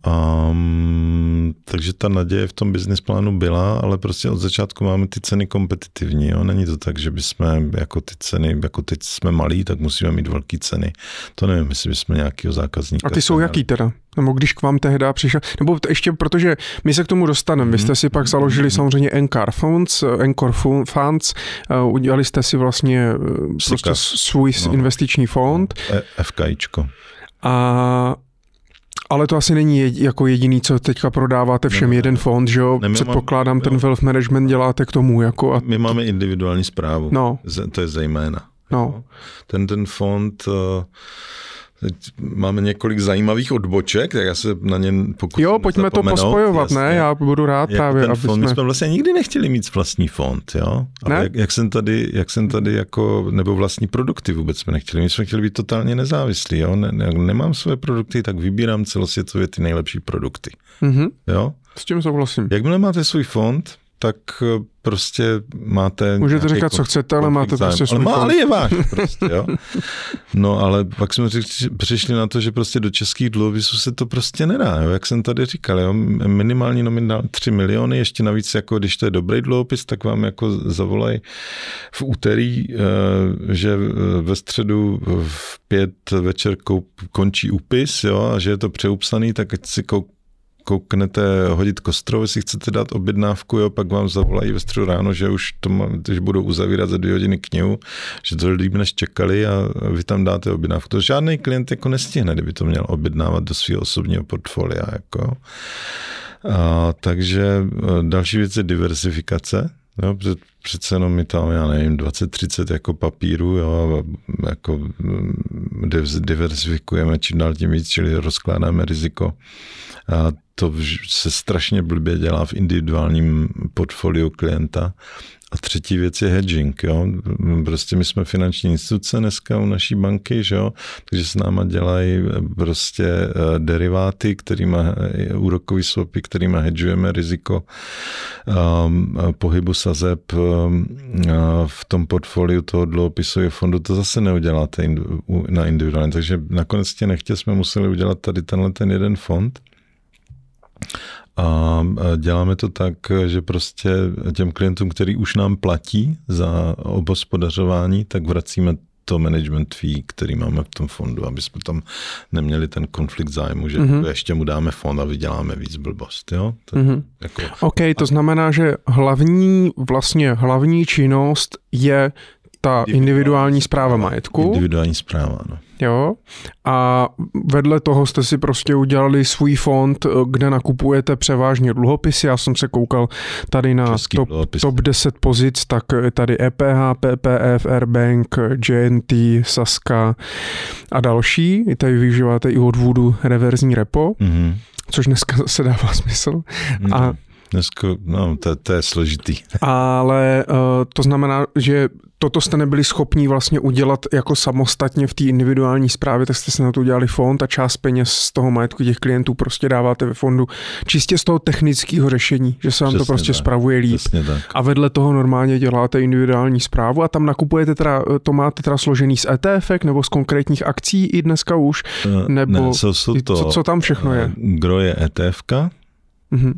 Um, takže ta naděje v tom business plánu byla, ale prostě od začátku máme ty ceny kompetitivní. Jo? Není to tak, že bychom jako ty ceny, jako teď jsme malí, tak musíme mít velké ceny. To nevím, jestli bychom nějakého zákazníka. A ty jsou jaký teda? Nebo když k vám tehdy přišel, nebo ještě protože my se k tomu dostaneme, vy jste si pak založili samozřejmě Enkar Funds, Enkor Funds, eh, udělali jste si vlastně eh, prostě svůj no. investiční fond. E, FKIčko. A ale to asi není jako jediný, co teďka prodáváte všem ne, jeden fond, že jo? Ne, Předpokládám, mám, ten jo. wealth management děláte k tomu. Jako a... My máme individuální zprávu. No. To je zejména. No. Ten, ten fond uh, Teď máme několik zajímavých odboček, tak já se na ně pokud Jo, pojďme to pospojovat, jasně. ne? Já budu rád jak právě, ten fond, jsme... My jsme vlastně nikdy nechtěli mít vlastní fond, jo? Ale ne? jak, jak, jsem tady, jak jsem tady jako, nebo vlastní produkty vůbec jsme nechtěli. My jsme chtěli být totálně nezávislí, jo? Ne, ne, nemám své produkty, tak vybírám celosvětově ty nejlepší produkty. Mm-hmm. Jo? S tím souhlasím. Jakmile máte svůj fond, tak eh, prostě máte... Můžete říkat, co chcete, ale máte zájem. prostě svůj ale, má, ale je váš prostě, jo. No ale pak jsme přišli na to, že prostě do českých dluhopisů se to prostě nedá, jo. Jak jsem tady říkal, jo. Minimální nominál 3 miliony, ještě navíc, jako když to je dobrý dluhopis, tak vám jako zavolají v úterý, eh, že ve středu v pět večer končí úpis, jo, a že je to přeupsaný, tak ať si kouk kouknete hodit kostro, jestli chcete dát objednávku, jo, pak vám zavolají ve středu ráno, že už to má, že budou uzavírat za dvě hodiny knihu, že to líp než čekali a vy tam dáte objednávku. To žádný klient jako nestihne, kdyby to měl objednávat do svého osobního portfolia. Jako. A, takže e, další věc je diversifikace. Jo, přece jenom mi tam, já nevím, 20-30 jako papíru, jo, jako mm, diversifikujeme čím dál tím víc, čili rozkládáme riziko. A to se strašně blbě dělá v individuálním portfoliu klienta. A třetí věc je hedging. Jo? Prostě my jsme finanční instituce dneska u naší banky, že jo? takže s náma dělají prostě eh, deriváty, kterýma, eh, úrokový swapy, kterýma hedžujeme riziko um, pohybu sazeb um, v tom portfoliu toho dluhopisového fondu. To zase neuděláte na individuální. Takže nakonec tě nechtě jsme museli udělat tady tenhle ten jeden fond, a děláme to tak, že prostě těm klientům, který už nám platí za obospodařování, tak vracíme to management fee, který máme v tom fondu, aby jsme tam neměli ten konflikt zájmu, že mm-hmm. ještě mu dáme fond a vyděláme víc blbost. Jo? To, mm-hmm. jako... OK, to znamená, že hlavní, vlastně hlavní činnost je ta individuální zpráva majetku. Individuální zpráva, no. Jo. A vedle toho jste si prostě udělali svůj fond, kde nakupujete převážně dluhopisy. Já jsem se koukal tady na top, top 10 pozic, tak tady EPH, PPF, Airbank, JNT, Saska a další. I tady využíváte i odvůdu reverzní repo, mm-hmm. což dneska se dává smysl. Mm-hmm. A Dneska, no, to, to je složitý. Ale uh, to znamená, že toto jste nebyli schopni vlastně udělat jako samostatně v té individuální správě, tak jste se na to udělali fond a část peněz z toho majetku těch klientů prostě dáváte ve fondu čistě z toho technického řešení, že se vám Přesně to prostě tak. spravuje líp. A vedle toho normálně děláte individuální zprávu a tam nakupujete teda, to máte teda složený z ETF nebo z konkrétních akcí i dneska už? Uh, nebo ne, co, to, co, co tam všechno je? Gro je ETF, Mm-hmm.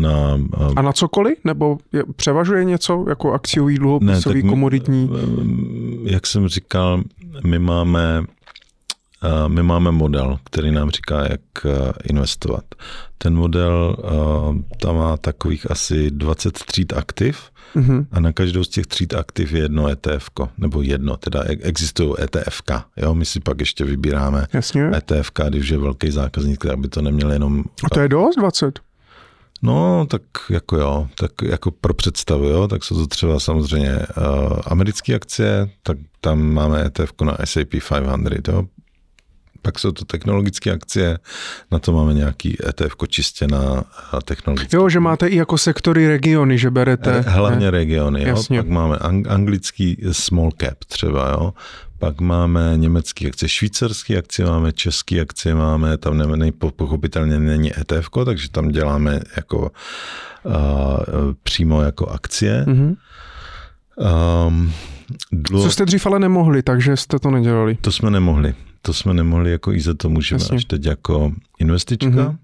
Na, a na cokoliv? Nebo je, převažuje něco jako akciový, dluhopisový, ne, komoditní? My, jak jsem říkal, my máme my máme model, který nám říká, jak uh, investovat. Ten model uh, tam má takových asi 20 tříd aktiv mm-hmm. a na každou z těch tříd aktiv je jedno ETF, nebo jedno, teda existují ETF. Jo? My si pak ještě vybíráme Jasně. ETF, když je velký zákazník, aby to neměl jenom... A to je dost 20? No, tak jako jo, tak jako pro představu, jo, tak jsou to třeba samozřejmě uh, americké akcie, tak tam máme ETF na S&P 500, jo, pak jsou to technologické akcie, na to máme nějaký ETF čistě na technologické. Jo, že máte i jako sektory regiony, že berete. Hlavně ne? regiony, jo. Jasně. Pak máme anglický small cap třeba, jo. Pak máme německé akcie, švýcarské akcie máme, české akcie máme, tam ne, pochopitelně není ETF, takže tam děláme jako uh, přímo jako akcie. Mm-hmm. Um, dluh... Co jste dřív ale nemohli, takže jste to nedělali? To jsme nemohli. To jsme nemohli jako IZE, to můžeme Jasně. až teď jako investička. Mhm.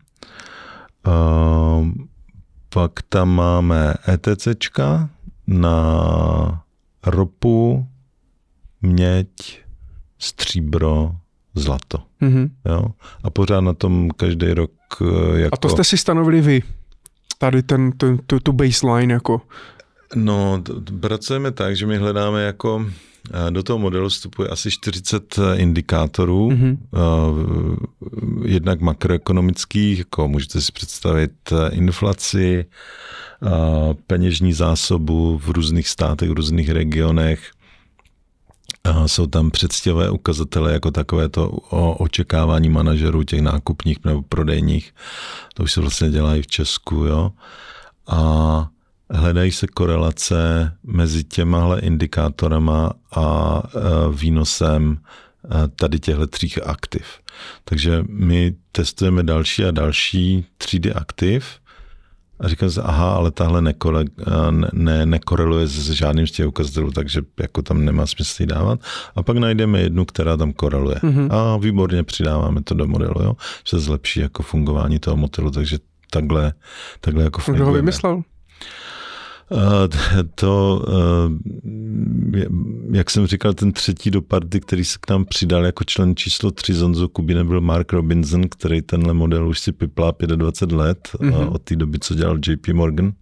Uh, pak tam máme ETCčka na ropu, měď, stříbro, zlato. Mhm. Jo? A pořád na tom každý rok eh, jako... A to jste si stanovili vy? Tady ten, ten, tu, tu baseline jako. No, pracujeme tak, že my hledáme jako do toho modelu vstupuje asi 40 indikátorů, Mhm. mm-hmm. jednak makroekonomických, jako můžete si představit eh, inflaci, eh, peněžní zásobu v různých státech, v různých regionech. Jsou tam předstivé ukazatele, jako takové to o očekávání manažerů těch nákupních nebo prodejních. To už se vlastně dělá i v Česku, jo. A hledají se korelace mezi těmahle indikátorama a e, výnosem e, tady těchto tří aktiv. Takže my testujeme další a další třídy aktiv a říkám si, aha, ale tahle nekole, ne, ne, nekoreluje s žádným z těch ukazatelů, takže jako tam nemá smysl ji dávat. A pak najdeme jednu, která tam koreluje. Mm-hmm. A výborně přidáváme to do modelu, jo? že se zlepší jako fungování toho modelu, takže takhle, takhle jako Kdo ho vymyslel? Uh, to, uh, jak jsem říkal, ten třetí do party, který se k nám přidal jako člen číslo 3 Zonzo Kubine, byl Mark Robinson, který tenhle model už si piplá 25 let mm-hmm. od té doby, co dělal JP Morgan.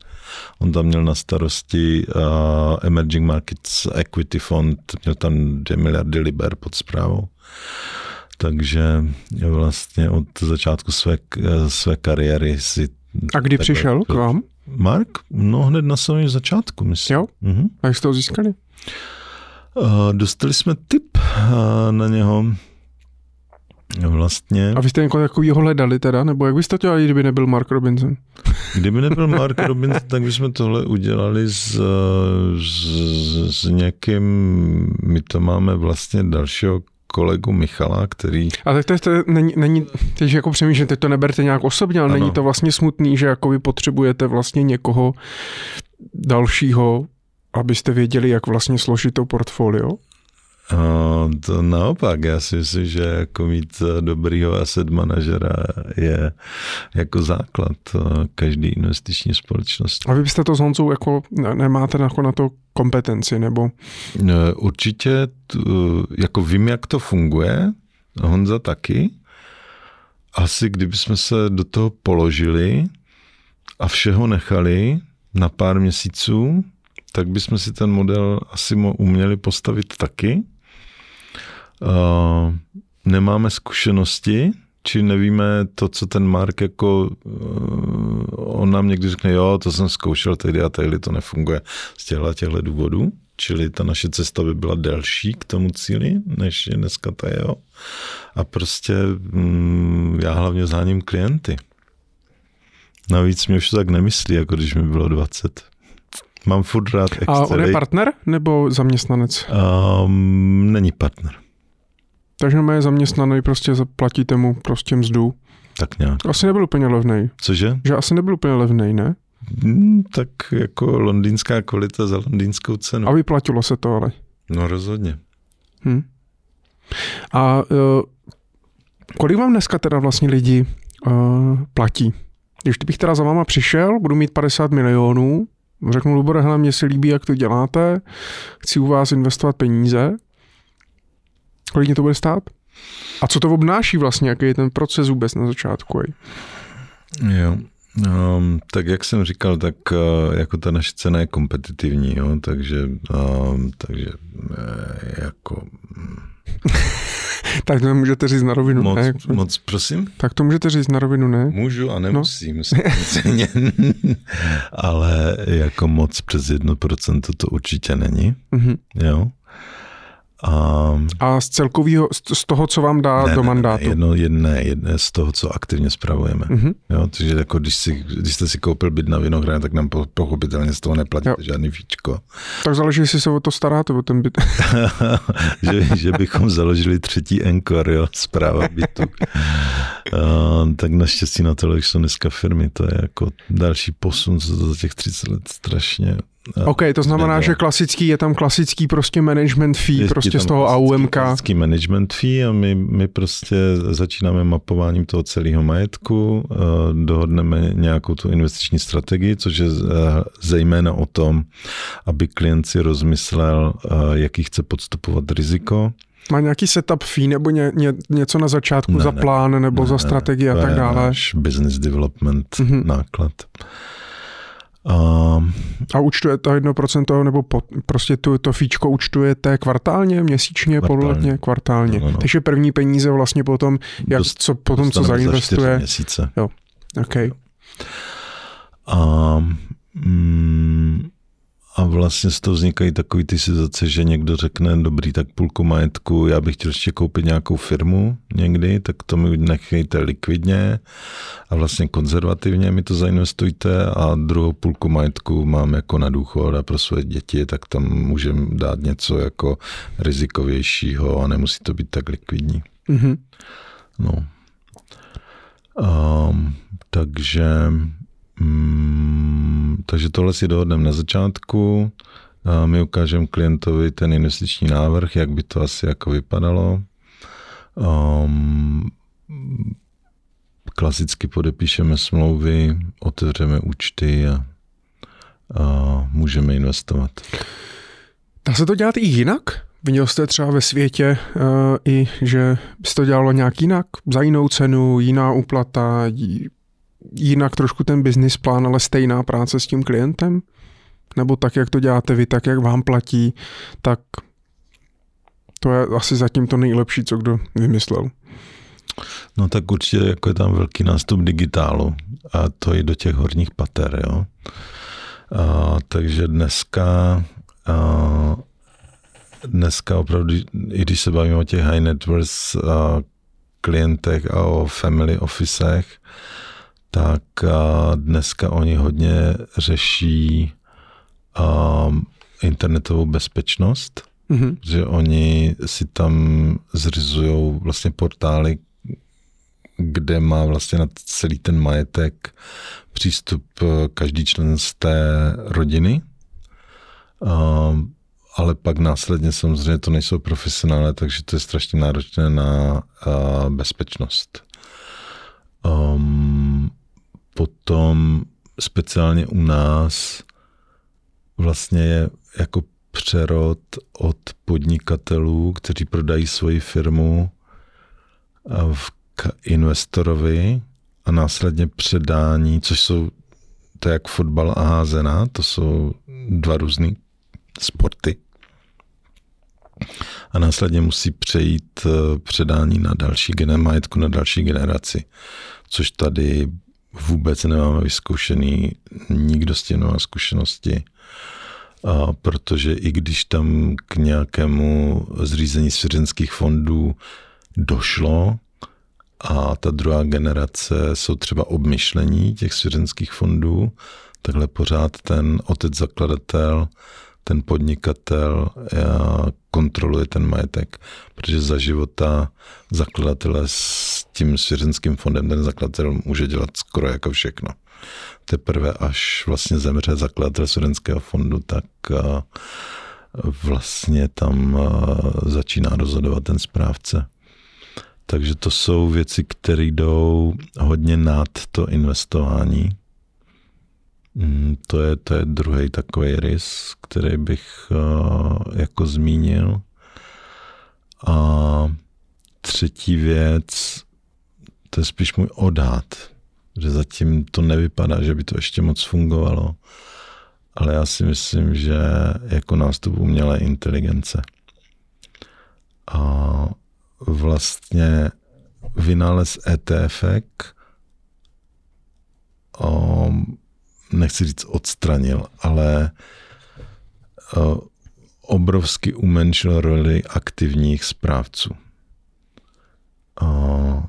On tam měl na starosti uh, Emerging Markets Equity Fund, měl tam 2 miliardy liber pod zprávou. Takže vlastně od začátku své, své kariéry si A kdy přišel k vám? Mark? No hned na samém začátku, myslím. Jo? Mhm. A jak jste ho získali? Uh, dostali jsme tip uh, na něho. Vlastně, A vy jste někoho takového hledali teda? Nebo jak byste to dělali, kdyby nebyl Mark Robinson? kdyby nebyl Mark [LAUGHS] Robinson, tak bychom tohle udělali s, s, s někým, my to máme vlastně dalšího kolegu Michala, který... A tak to, je, to je, není, není, teď jako přemýšlím, teď to neberte nějak osobně, ale Ano. není to vlastně smutný, že jako vy potřebujete vlastně někoho dalšího, abyste věděli, jak vlastně složit to portfolio? To naopak, já si myslím, že jako mít dobrýho asset manažera je jako základ eh, každé investiční společnosti. A vy byste to s Honzou jako ne- nemáte jako na to kompetenci, nebo Eh, Určitě, jako vím, jak to funguje, Honza taky. Asi kdybychom se do toho položili a všeho nechali na pár měsíců, tak bychom si ten model asi uměli postavit taky. Uh, nemáme zkušenosti, či nevíme to, co ten Mark jako, uh, on nám někdy řekne, jo, to jsem zkoušel tehdy a tehdy to nefunguje z těchto, těchto důvodů, čili ta naše cesta by byla delší k tomu cíli, než je dneska ta jeho. A prostě mm, já hlavně záním klienty. Navíc mě už tak nemyslí, jako když mi bylo 20. Mám furt rád a on je partner nebo zaměstnanec? Um, není partner. Takže on je zaměstnaný, prostě zaplatíte mu prostě mzdu. Tak nějak. Asi nebyl úplně levnej. Cože? Že asi nebyl úplně levnej, ne? Hmm, tak jako londýnská kvalita za londýnskou cenu. A vyplatilo se to ale. No rozhodně. Hm. A uh, kolik vám dneska teda vlastně lidi uh, platí? Když bych teda za váma přišel, budu mít 50 milionů, řeknu, Lubore, hele, mně se líbí, jak to děláte, chci u vás investovat peníze, kolik mě to bude stát? A co to obnáší vlastně, jaký je ten proces vůbec na začátku? Jo. Um, tak jak jsem říkal, tak uh, jako ta naše cena je kompetitivní, jo, takže, um, takže uh, jako [LAUGHS] Tak to můžete říct na rovinu, moc, ne? moc, prosím? Tak to můžete říct na rovinu, ne? Můžu a nemusím, [LAUGHS] no. [LAUGHS] Ale jako moc přes 1% to určitě není, Mhm. jo. A A z celkového, z- toho, co vám dá ne, do mandátu? Ne, jedno, jedné, jedné z toho, co aktivně spravujeme. Mhm. Jo, takže jako když, si, když jste si koupil byt na Vinohradě, tak nám po- pochopitelně z toho neplatíte Jo. žádný fíčko. Tak záleží, jestli se o to staráte, o ten byt. [LAUGHS] že, že bychom založili třetí Encore, jo, zpráva bytu. Uh, tak naštěstí na už jsou dneska firmy, to je jako další posun, za těch 30 let strašně OK, to znamená, že klasický, je tam klasický prostě management fee, je, prostě z toho AUMK. Klasický management fee a my, my prostě začínáme mapováním toho celého majetku, eh, dohodneme nějakou tu investiční strategii, což je eh, zejména o tom, aby klient si rozmyslel, eh, jaký chce podstupovat riziko, má nějaký setup fee nebo ně, ně, něco na začátku ne, za plán ne, nebo ne, za strategii a tak dále? business development mm-hmm. náklad. A, a účtuje to 1% nebo po, prostě tu, to fíčko účtujete kvartálně, měsíčně, pololetně, kvartálně. No, no, no. Takže první peníze vlastně potom, jak, Dost, co, potom co zainvestuje. Za měsíce. Jo, OK. A, mm, a vlastně z toho vznikají takový ty situace, že někdo řekne, dobrý, tak půlku majetku, já bych chtěl ještě koupit nějakou firmu někdy, tak to mi nechejte likvidně a vlastně konzervativně mi to zainvestujte a druhou půlku majetku mám jako na důchod a pro své děti, tak tam můžeme dát něco jako rizikovějšího a nemusí to být tak likvidní. Mm-hmm. No. Um, takže Mm, takže tohle si dohodneme na začátku. A my ukážeme klientovi ten investiční návrh, jak by to asi jako vypadalo. Um, klasicky podepíšeme smlouvy, otevřeme účty a, a můžeme investovat. Dá se to dělat i jinak? Viděl jste třeba ve světě uh, i, že by se to dělalo nějak jinak? Za jinou cenu, jiná úplata, jinak trošku ten business plán, ale stejná práce s tím klientem? Nebo tak, jak to děláte vy, tak, jak vám platí, tak to je asi zatím to nejlepší, co kdo vymyslel. No tak určitě jako je tam velký nástup digitálu a to i do těch horních pater, jo. A, takže dneska a, dneska opravdu, i když se bavíme o těch high net worth klientech a o family officech, tak dneska oni hodně řeší um, internetovou bezpečnost, mm-hmm. že oni si tam zřizují vlastně portály, kde má vlastně na celý ten majetek přístup e, každý člen z té rodiny. Um, ale pak následně samozřejmě to nejsou profesionále, takže to je strašně náročné na uh, bezpečnost. Um, potom speciálně u nás vlastně je jako přerod od podnikatelů, kteří prodají svoji firmu k investorovi a následně předání, což jsou, to je jak fotbal a házená, to jsou dva různé sporty. A následně musí přejít eh, předání na další majetku na další generaci, což tady vůbec nemáme vyzkoušený, nikdo s tím nemá zkušenosti, a protože i když tam k nějakému zřízení svěřenských fondů došlo, a ta druhá generace jsou třeba obmyšlení těch svěřenských fondů, takhle pořád ten otec zakladatel, ten podnikatel kontroluje ten majetek, protože za života zakladatele s tím svěřenským fondem ten zakladatel může dělat skoro jako všechno. Teprve až vlastně zemře zakladatel svěřenského fondu, tak vlastně tam začíná rozhodovat ten správce. Takže to jsou věci, které jdou hodně nad to investování. Mm, to je, to je druhý takový rys, který bych uh, jako zmínil. A třetí věc, to je spíš můj odhad, že zatím to nevypadá, že by to ještě moc fungovalo, ale já si myslím, že jako nástup umělé inteligence. A vlastně vynález ETF um, nechci říct odstranil, ale uh, obrovsky umenšil roli aktivních správců. Uh,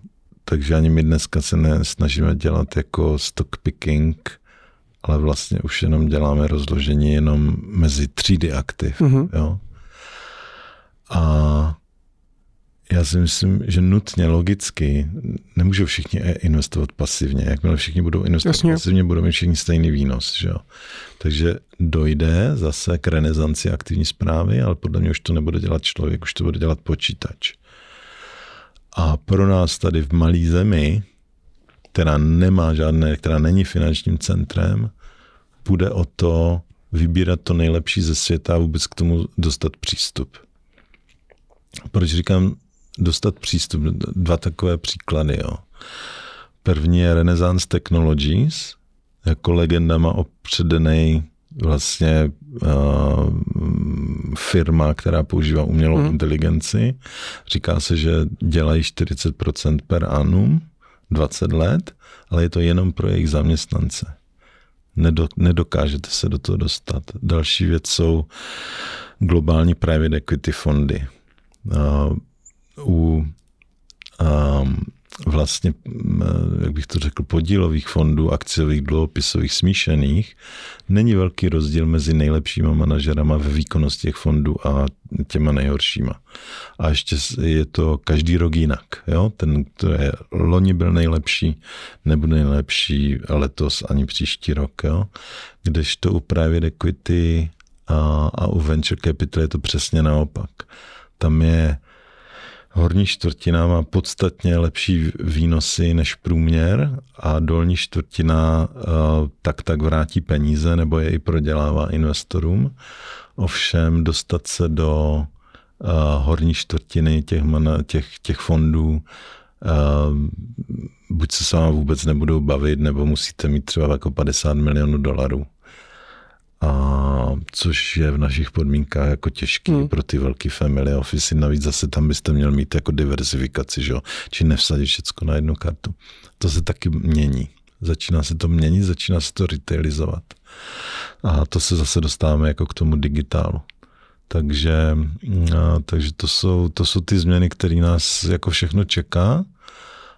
takže ani my dneska se nesnažíme dělat jako stock picking, ale vlastně už jenom děláme rozložení jenom mezi třídy aktiv. Mm-hmm. Jo? A já si myslím, že nutně, logicky, nemůžou všichni investovat pasivně. Jakmile všichni budou investovat Jasně. pasivně, budou mít všichni stejný výnos. Že jo? Takže dojde zase k renesanci aktivní zprávy, ale podle mě už to nebude dělat člověk, už to bude dělat počítač. A pro nás tady v malé zemi, která nemá žádné, která není finančním centrem, bude o to vybírat to nejlepší ze světa a vůbec k tomu dostat přístup. Proč říkám dostat přístup? Dva takové příklady. Jo. První je Renaissance Technologies, jako legenda má opředený vlastně uh, firma, která používá umělou hmm. inteligenci. Říká se, že dělají 40% per annum, 20 let, ale je to jenom pro jejich zaměstnance. nedokážete se do toho dostat. Další věc jsou globální private equity fondy. Uh, u um, vlastně, jak bych to řekl, podílových fondů, akciových, dluhopisových, smíšených, není velký rozdíl mezi nejlepšíma manažerama ve výkonnosti těch fondů a těma nejhoršíma. A ještě je to každý rok jinak. Jo? Ten, kdo je loni byl nejlepší, nebude nejlepší letos ani příští rok. Jo? Kdežto u private equity a, a u venture capital je to přesně naopak. Tam je Horní čtvrtina má podstatně lepší výnosy než průměr a dolní čtvrtina uh, tak tak vrátí peníze nebo je i prodělává investorům. Ovšem dostat se do uh, horní čtvrtiny těch, těch, těch fondů uh, buď se s vůbec nebudou bavit, nebo musíte mít třeba jako 50 milionů dolarů a což je v našich podmínkách jako těžký hmm. pro ty velké family office. Navíc zase tam byste měl mít jako diversifikaci, že? či nevsadit všechno na jednu kartu. To se taky mění. Začíná se to měnit, začíná se to retailizovat. A to se zase dostáváme jako k tomu digitálu. Takže, a, takže to, jsou, to jsou ty změny, které nás jako všechno čeká.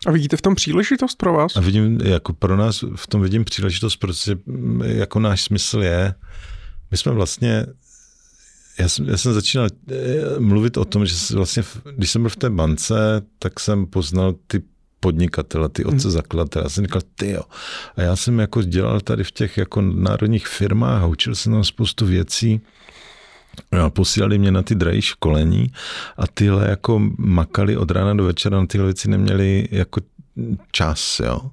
A vidíte v tom příležitost pro vás? A vidím, jako pro nás v tom vidím příležitost, protože jako náš smysl je, my jsme vlastně, já jsem, já jsem začínal eh, mluvit o tom, že vlastně, když jsem byl v té bance, tak jsem poznal ty podnikatele, ty otce hmm. zakladatele. Já jsem říkal, ty jo. A já jsem jako dělal tady v těch jako národních firmách a učil jsem tam spoustu věcí. A posílali mě na ty drahé školení a tyhle jako makali od rána do večera na tyhle věci neměli jako čas, jo.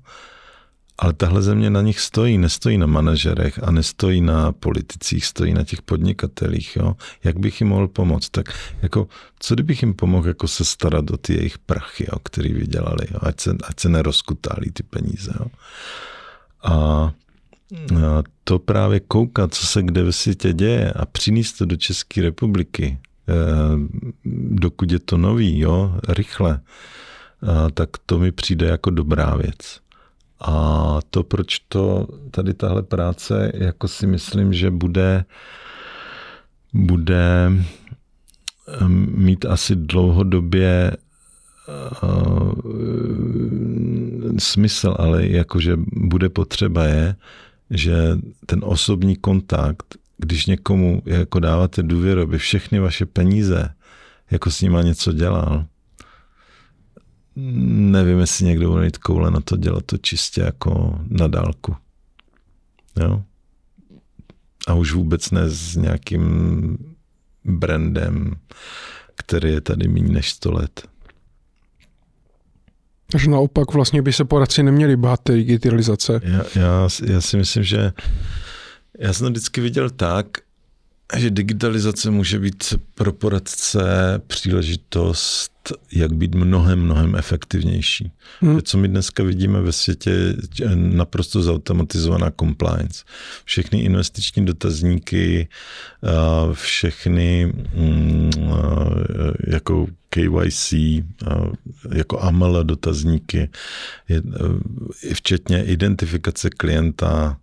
Ale tahle země na nich stojí, nestojí na manažerech a nestojí na politicích, stojí na těch podnikatelích. Jo? Jak bych jim mohl pomoct? Tak jako, co kdybych jim pomohl jako se starat o ty jejich prachy, jo, který vydělali, jo? Ať, se, ať se nerozkutálí ty peníze. Jo? A to právě koukat, co se kde ve světě děje a přinést to do České republiky, eh, dokud je to nový, jo, rychle, tak to mi přijde jako dobrá věc. A to, proč to tady tahle práce, jako si myslím, že bude, bude ehm, mít asi dlouhodobě uh, smysl, ale jakože bude potřeba je, že ten osobní kontakt, když někomu jako dáváte důvěru, aby všechny vaše peníze jako s nima něco dělal, nevím, jestli někdo bude mít koule na to dělat to čistě jako na dálku. Jo? A už vůbec ne s nějakým brandem, který je tady méně než 100 let. Takže naopak vlastně by se poradci neměli bát té digitalizace. Já, já, já si myslím, že já jsem to vždycky viděl tak, že digitalizace může být pro poradce příležitost, jak být mnohem, mnohem efektivnější. Hmm. Co my dneska vidíme ve světě, je naprosto zautomatizovaná compliance. Všechny investiční dotazníky, všechny mm, jako KYC, jako AML dotazníky, včetně identifikace klienta,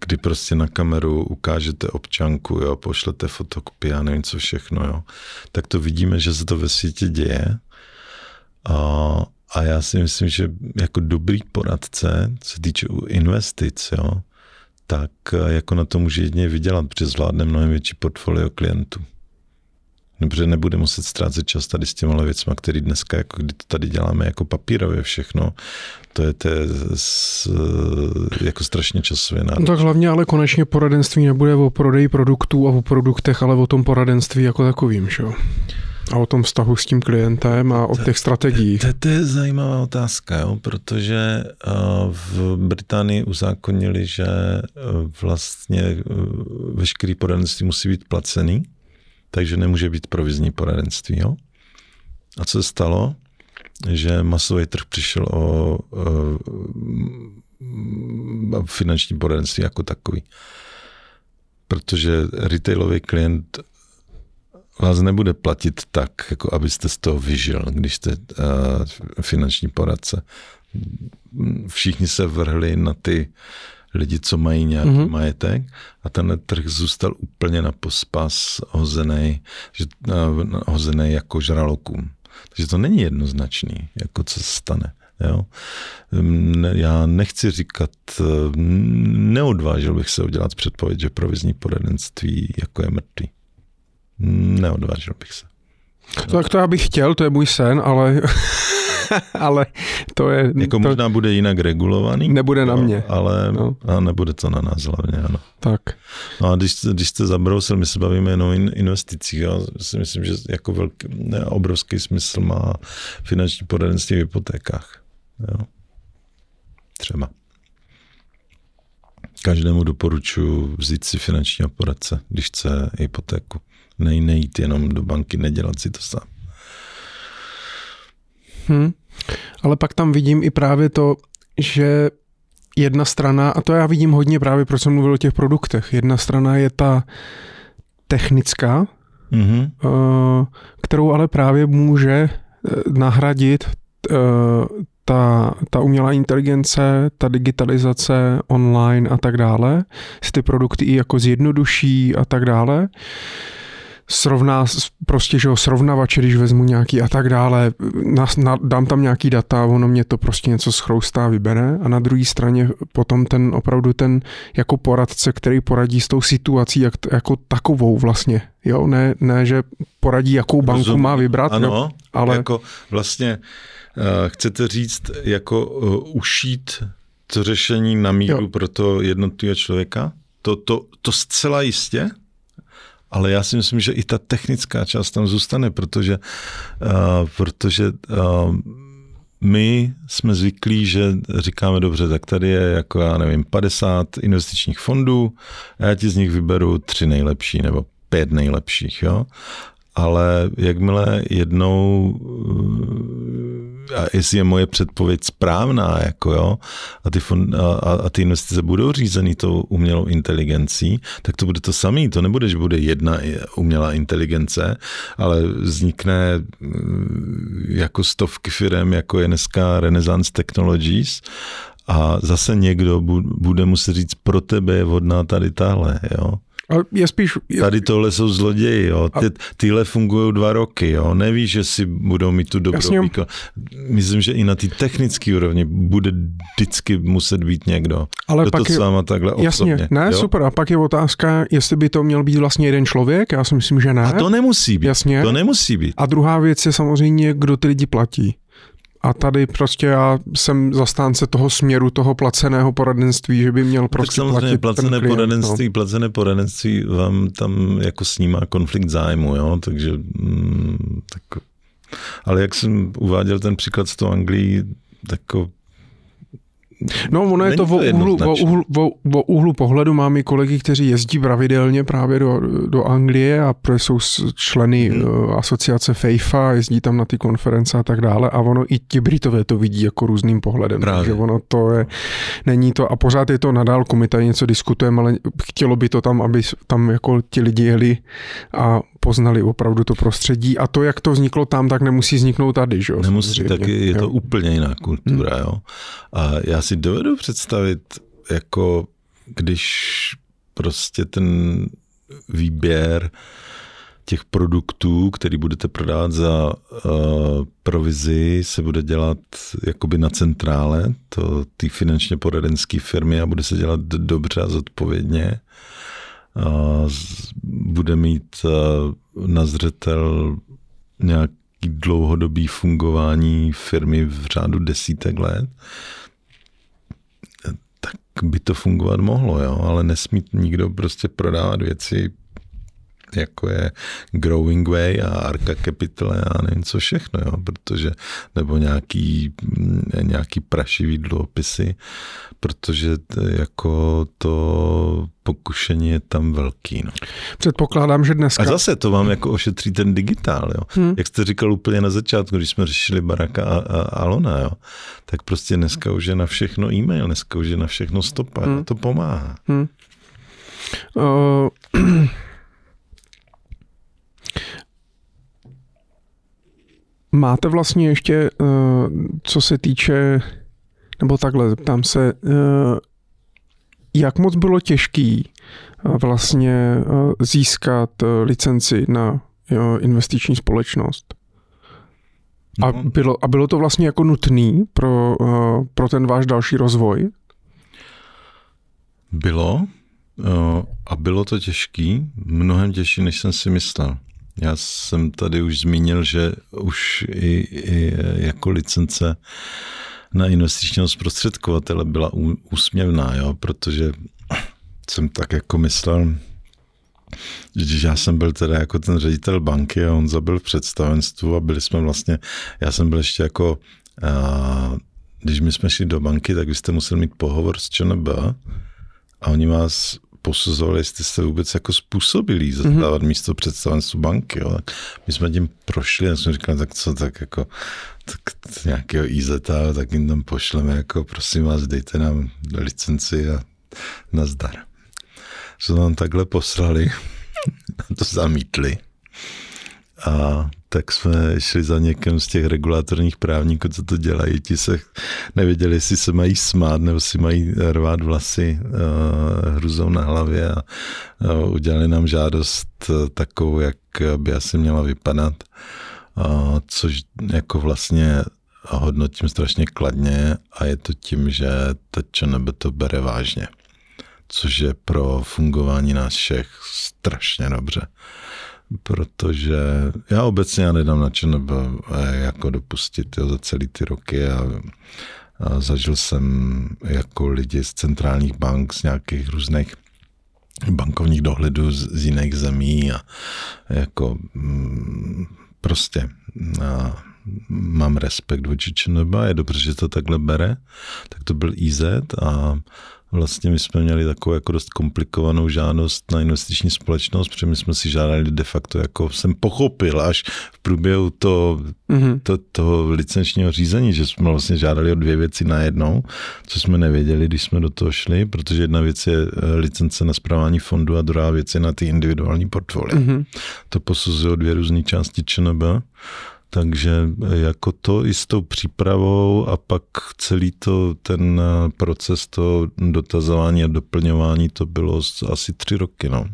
kdy prostě na kameru ukážete občanku, jo, pošlete fotokopii a nevím co všechno, jo, tak to vidíme, že se to ve světě děje. A, a já si myslím, že jako dobrý poradce, co se týče investic, jo, tak jako na to může jedině vydělat, protože zvládne mnohem větší portfolio klientů. Dobře, nebude muset ztrácet čas tady s těma věcma, který dneska, jako kdy to tady děláme jako papírově všechno, to je, to jako strašně časově náročné. No tak hlavně ale konečně poradenství nebude o prodeji produktů a o produktech, ale o tom poradenství jako takovým, že jo? A o tom vztahu s tím klientem a o těch strategiích. To, to je zajímavá otázka, jo? protože v Británii uzákonili, že vlastně veškerý poradenství musí být placený, takže nemůže být provizní poradenství. Jo? A co se stalo? Že masový trh přišel o, o finanční poradenství jako takový. Protože retailový klient vás nebude platit tak, jako abyste z toho vyžil, když jste uh, finanční poradce. Všichni se vrhli na ty lidi, co mají nějaký mm-hmm. majetek a ten trh zůstal úplně na pospas hozený, že, uh, hozený jako žralokům. Takže to není jednoznačný, jako co se stane. Jo? Já nechci říkat, eh, neodvážil bych se udělat předpověď, že provizní poradenství jako je mrtvý. Neodvážil bych se. Tak to já bych chtěl, to je můj sen, ale, [LAUGHS] ale to je... Jako to možná bude jinak regulovaný. Nebude na mě. Ale no. a nebude to na nás hlavně, ano. Tak. No a když, když jste zabrousil, my se bavíme jenom o investicích, já si myslím, že jako velký, ne, obrovský smysl má finanční poradenství v hypotékách. Jo. Třeba. Každému doporučuji vzít si finanční poradce, když chce hypotéku. Nej, nejít jenom do banky, nedělat si to sám. Hmm. Ale pak tam vidím i právě to, že jedna strana, a to já vidím hodně právě, proč jsem mluvil o těch produktech, jedna strana je ta technická, mm-hmm. kterou ale právě může eh, nahradit eh, ta, ta umělá inteligence, ta digitalizace online a tak dále, si ty produkty i jako zjednoduší a tak dále srovná, prostě, že ho srovnavače, když vezmu nějaký a tak dále, na, na, dám tam nějaký data, ono mě to prostě něco schroustá, vybere a na druhé straně potom ten opravdu ten jako poradce, který poradí s tou situací jak, jako takovou vlastně, jo, ne, ne že poradí, jakou banku Rozumím. má vybrat, ano, jo, ale... jako vlastně uh, chcete říct, jako uh, ušít to řešení na míru jo. pro to jednotlivého člověka? To, to, to zcela jistě? Ale já si myslím, že i ta technická část tam zůstane, protože, uh, protože uh, my jsme zvyklí, že říkáme dobře, tak tady je jako já nevím 50 investičních fondů a já ti z nich vyberu tři nejlepší nebo pět nejlepších, jo? Ale jakmile jednou, a jestli je moje předpověď správná, jako jo, a ty, fond, a, a ty investice budou řízeny tou umělou inteligencí, tak to bude to samé. To nebude, že bude jedna umělá inteligence, ale vznikne mm, jako stovky firm, jako je dneska Renaissance Technologies a zase někdo bude muset říct, pro tebe je vhodná tady tahle, jo. Ale je spíš... Je... Tady tohle jsou zloději, jo. Ty, tyhle fungují dva roky, jo. Nevíš, že si budou mít tu dobrou výkon. Myslím, že i na té technické úrovni bude vždycky muset být někdo, Ale kdo pak to je, s váma takhle Jasně, osobně, ne, jo? super. A pak je otázka, jestli by to měl být vlastně jeden člověk, já si myslím, že ne. A to nemusí být. Jasně. To nemusí být. A druhá věc je samozřejmě, kdo ty lidi platí. A tady prostě já jsem zastánce toho směru, toho placeného poradenství, že by měl prostě tak samozřejmě platit placené ten klient, poradenství, no. placené poradenství vám tam jako snímá konflikt zájmu, jo, takže mm, tak, ale jak jsem uváděl ten příklad z toho Anglii, tak No, ono je to o úhlu, o, úhlu, o, o úhlu pohledu. Mám i kolegy, kteří jezdí pravidelně právě do, do Anglie a jsou členy hmm. Asociace FEIFA, jezdí tam na ty konference a tak dále a ono i ti Britové to vidí jako různým pohledem. Právě. Takže ono to je, není to, a pořád je to na dálku, my tady něco diskutujeme, ale chtělo by to tam, aby tam jako ti lidi jeli a poznali opravdu to prostředí a to, jak to vzniklo tam, tak nemusí vzniknout tady, že jo? Nemusí, tak je, je to úplně jiná kultura, hmm. jo. A já si dovedu představit, jako když prostě ten výběr těch produktů, který budete prodávat za uh, provizi, se bude dělat jakoby na centrále, to ty finančně poradenské firmy a bude se dělat dobře a zodpovědně bude mít na zřetel nějaký dlouhodobý fungování firmy v řádu desítek let, tak by to fungovat mohlo, jo, ale nesmí nikdo prostě prodávat věci jako je Growing Way a Arca Capital a nevím co všechno, jo, protože, nebo nějaký, nějaký prašivý dluhopisy, protože to, jako to pokušení je tam velký. No. Předpokládám, že dneska... A zase to vám jako ošetří ten digitál, jo. Hmm. Jak jste říkal úplně na začátku, když jsme řešili Baraka a, a Alona, jo, tak prostě dneska už je na všechno e-mail, dneska už je na všechno stopa, hmm. a to pomáhá. Hmm. Uh... [CLEARS THROAT] Máte vlastně ještě, eh, co se týče, nebo takhle, zeptám se, eh, jak moc bylo těžký eh, vlastně získat licenci na investiční společnost? A no. bylo, a bylo to vlastně jako nutný pro, pro ten váš další rozvoj? Bylo a bylo to těžký, mnohem těžší, než jsem si myslel. Já jsem tady už zmínil, že už i, i jako licence na investičního zprostředkovatele byla úsměvná, jo, protože jsem tak jako myslel, když já jsem byl teda jako ten ředitel banky a on zabil v představenstvu a byli jsme vlastně, já jsem byl ještě jako, a, když my jsme šli do banky, tak vy jste museli mít pohovor s ČNB a oni vás posuzovali, jestli jste vůbec jako způsobilí zastávat mm-hmm. místo představenstvu banky. Jo. My jsme tím prošli a jsme říkali, tak co, tak jako tak nějakého IZ, tak jim tam pošleme, jako prosím vás, dejte nám licenci a nazdar. Co nám takhle poslali, [LAUGHS] to zamítli. A tak jsme šli za někým z těch regulatorních právníků, co to dělají. Ti se nevěděli, jestli se mají smát nebo si mají rvát vlasy uh, hruzou na hlavě a uh, udělali nám žádost uh, takovou, jak by asi měla vypadat, uh, což jako vlastně hodnotím strašně kladně a je to tím, že teď ČNB to bere vážně, což je pro fungování nás všech strašně dobře protože já obecně já nedám na ČNB jako dopustit jo, za celý ty roky a, a zažil jsem jako lidi z centrálních bank, z nějakých různých bankovních dohledů z, z jiných zemí a jako mm, prostě a mám respekt vůči ČNB, je dobře, že to takhle bere, tak to byl IZ a Vlastně my jsme měli takovou jako dost komplikovanou žádost na investiční společnost, protože my jsme si žádali de facto, jako jsem pochopil až v průběhu to, mm-hmm. to, toho licenčního řízení, že jsme vlastně žádali o dvě věci najednou, co jsme nevěděli, když jsme do toho šli, protože jedna věc je eh, licence na zprávání fondu a druhá věc je na ty individuální portfolia. Mm-hmm. To posuzují dvě různé části ČNB. Takže jako to i s tou přípravou a pak celý to, ten proces to dotazování a doplňování, to bylo asi tři roky, no.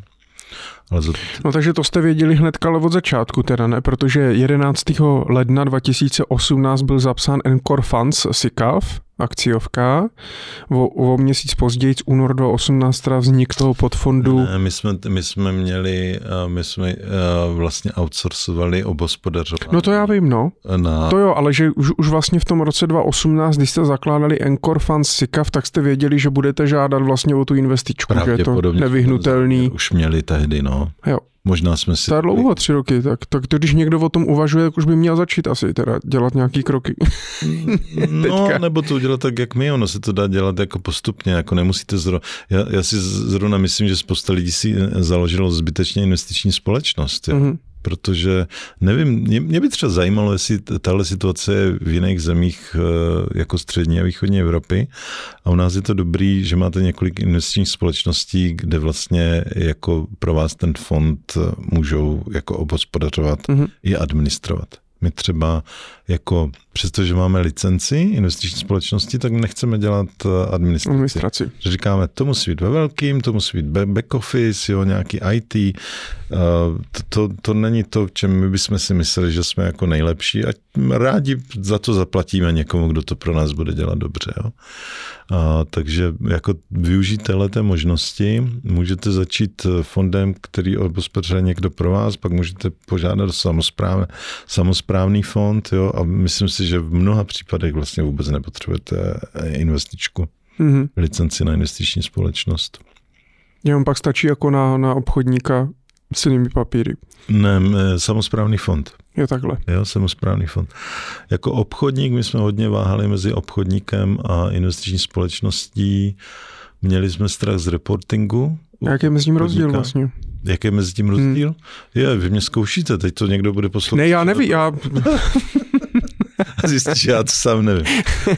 Ale za... No takže to jste věděli hned ale od začátku teda, ne? Protože 11. ledna 2018 byl zapsán Encore Funds SICAV, akciovka. O, o měsíc později, únor 2018, vznik toho podfondu. Ne, my jsme, my jsme měli, my jsme vlastně outsourcovali obospodařování. No to já vím, no. Na... To jo, ale že už, už vlastně v tom roce 2018, když jste zakládali Encore Funds SICAV, tak jste věděli, že budete žádat vlastně o tu investičku, že je to nevyhnutelný. Už měli tehdy, no. Jo. Možná jsme si... To je dlouho, tři roky, tak, tak to, když někdo o tom uvažuje, tak už by měl začít asi teda dělat nějaký kroky. [LAUGHS] no, nebo to udělat tak, jak my, ono se to dá dělat jako postupně, jako nemusíte zrovna... Já, já si zrovna myslím, že spousta lidí si založilo zbytečně investiční společnost. Jo. Mm-hmm protože nevím, mě, mě by třeba zajímalo, jestli tahle situace je v jiných zemích eh, jako střední a východní Evropy a u nás je to dobrý, že máte několik investičních společností, kde vlastně jako pro vás ten fond můžou jako obospodařovat mm-hmm. i administrovat. My třeba jako přestože máme licenci investiční společnosti, tak nechceme dělat eh, administraci. Administraci. Že říkáme, to musí být ve velkým, to musí být back office, jo, nějaký IT. Uh, to, to, to není to, čem my bychom si mysleli, že jsme jako nejlepší a rádi za to zaplatíme někomu, kdo to pro nás bude dělat dobře. Jo. A, takže jako využijte té možnosti, můžete začít fondem, který obospeře někdo pro vás, pak můžete požádat o samozprávný fond jo, a myslím si, že v mnoha případech vlastně vůbec nepotřebujete investičku, mm-hmm. licenci na investiční společnost. Jenom pak stačí jako na, na obchodníka s jinými papíry. Ne, samozprávný fond. Je takhle. Jo, samozprávný fond. Jako obchodník, my jsme hodně váhali mezi obchodníkem a investiční společností. Měli jsme strach z reportingu. A jaký je mezi tím rozdíl vlastně? Jaký je mezi tím rozdíl? Hmm. Je, vy mě zkoušíte, teď to někdo bude poslouchat. Ne, já nevím, já... [LAUGHS] [LAUGHS] Zjistíš, já to sám nevím. Uh,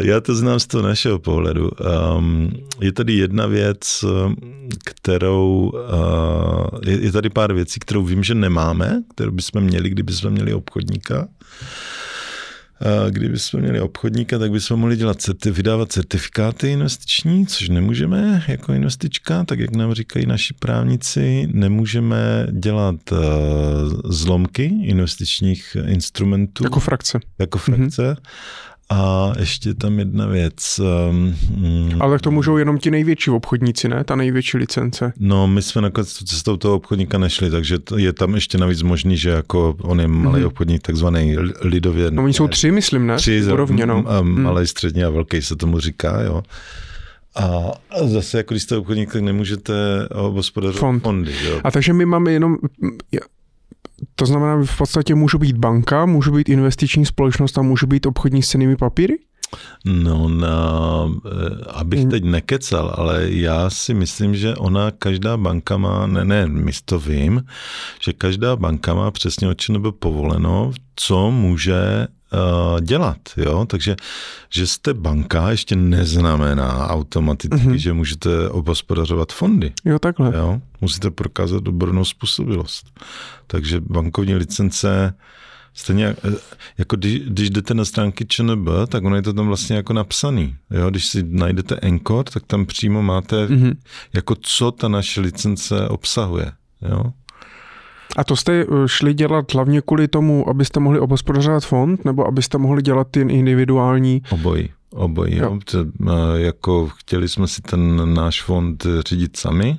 já to znám z toho našeho pohledu. Um, je tady jedna věc, kterou, uh, je, je tady pár věcí, kterou vím, že nemáme, kterou bychom měli, kdyby jsme měli obchodníka. Kdyby jsme měli obchodníka, tak bychom mohli dělat certi- vydávat certifikáty investiční, což nemůžeme jako investička, tak jak nám říkají naši právníci, nemůžeme dělat uh, zlomky investičních instrumentů. Jako frakce. Jako frakce. Mm-hmm. A ještě tam jedna věc. Um, Ale tak to můžou jenom ti největší obchodníci, ne? Ta největší licence. No, my jsme nakonec cestou toho obchodníka nešli, takže je tam ještě navíc možný, že jako on je malý mm. obchodník, takzvaný lidově. No, oni jsou tři, myslím, ne? Tři, Urovně, no. Mm. malý, střední a velký se tomu říká, jo. A zase, jako když jste obchodník, tak nemůžete obospodařovat Fond. fondy. Jo. A takže my máme jenom, to znamená, v podstatě můžu být banka, můžu být investiční společnost a můžu být obchodní s cenými papíry? No, na, eh, abych teď nekecal, ale já si myslím, že ona, každá banka má, ne, ne, my to vím, že každá banka má přesně o čem povoleno, co může dělat. Jo? Takže, že jste banka ještě neznamená automaticky, mm-hmm. že můžete obospodařovat fondy. Jo, takhle. Jo? Musíte prokázat dobrnou způsobilost. Takže bankovní licence Stejně eh, jako když, když jdete na stránky ČNB, tak ono je to tam vlastně jako napsaný. Jo? Když si najdete Encore, tak tam přímo máte, mm-hmm. jako co ta naše licence obsahuje. Jo? A to jste eh, šli dělat hlavně kvůli tomu, abyste mohli obospodařovat fond, nebo abyste mohli dělat ty individuální? Obojí. Obojí. Jo. Jo. Eh, jako chtěli jsme si ten náš fond řídit sami,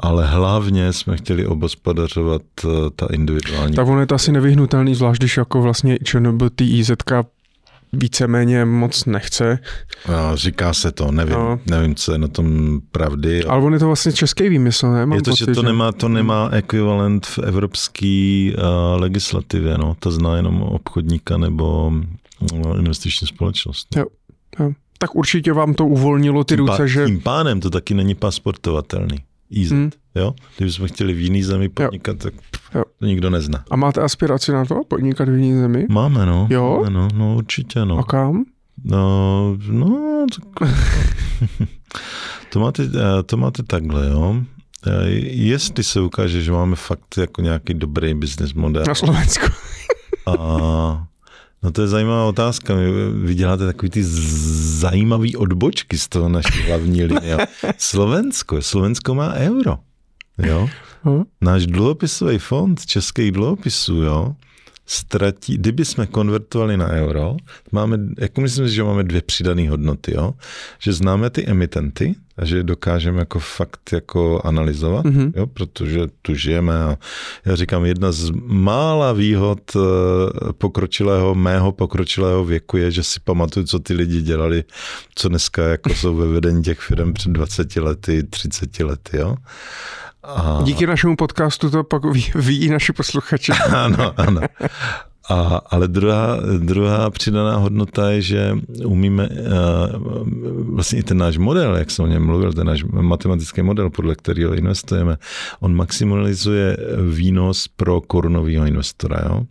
ale hlavně jsme chtěli obospodařovat eh, ta individuální. Tak ono je to asi nevyhnutelný, zvlášť když jako vlastně ČNB, TIZ víceméně moc nechce. No, říká se to, nevím, no. nevím, co je na tom pravdy. Ale on je to vlastně český výmysl, ne? Mám je to, pocit, že to nemá, to nemá ekvivalent v evropské uh, legislativě, no. To zná jenom obchodníka nebo uh, investiční společnost. Jo, jo. Tak určitě vám to uvolnilo ty tím ruce, že... Tím pánem to taky není pasportovatelný. Easy. Hmm. Jo? Kdybychom chtěli v jiný zemi podnikat, jo. tak jo. to nikdo nezná. A máte aspiraci na to podnikat v jiný zemi? Máme, no. Jo? Máme, no, no určitě, no. A kam? No, no, tak... [LAUGHS] to, máte, eh, to máte takhle, jo. Eh, jestli se ukáže, že máme fakt jako nějaký dobrý business model. Na Slovensku. a [LAUGHS] No to je zajímavá otázka. Vy děláte takový ty zajímavý odbočky z toho naší hlavní [LAUGHS] linie. Slovensko, Slovensko má euro. Jo? Hm? Náš dluhopisový fond českých dluhopisů, jo, ztratí, kdyby jsme konvertovali na euro, máme, jako myslím, že máme dvě přidané hodnoty, jo? že známe ty emitenty a že dokážeme jako fakt jako analyzovat, mm-hmm. jo? protože tu žijeme a já říkám, jedna z mála výhod eh, pokročilého, mého pokročilého věku je, že si pamatuju, co ty lidi dělali, co dneska jako jsou ve vedení těch firm před 20 lety, 30 lety, jo. A... Díky našemu podcastu to pak ví, ví naši posluchači. [LAUGHS] ano, ano. A, ale druhá, druhá přidaná hodnota je, že umíme, vlastně i ten náš model, jak jsem o něm mluvil, ten náš matematický model, podle kterého investujeme, on maximalizuje výnos pro korunového investora. Jo?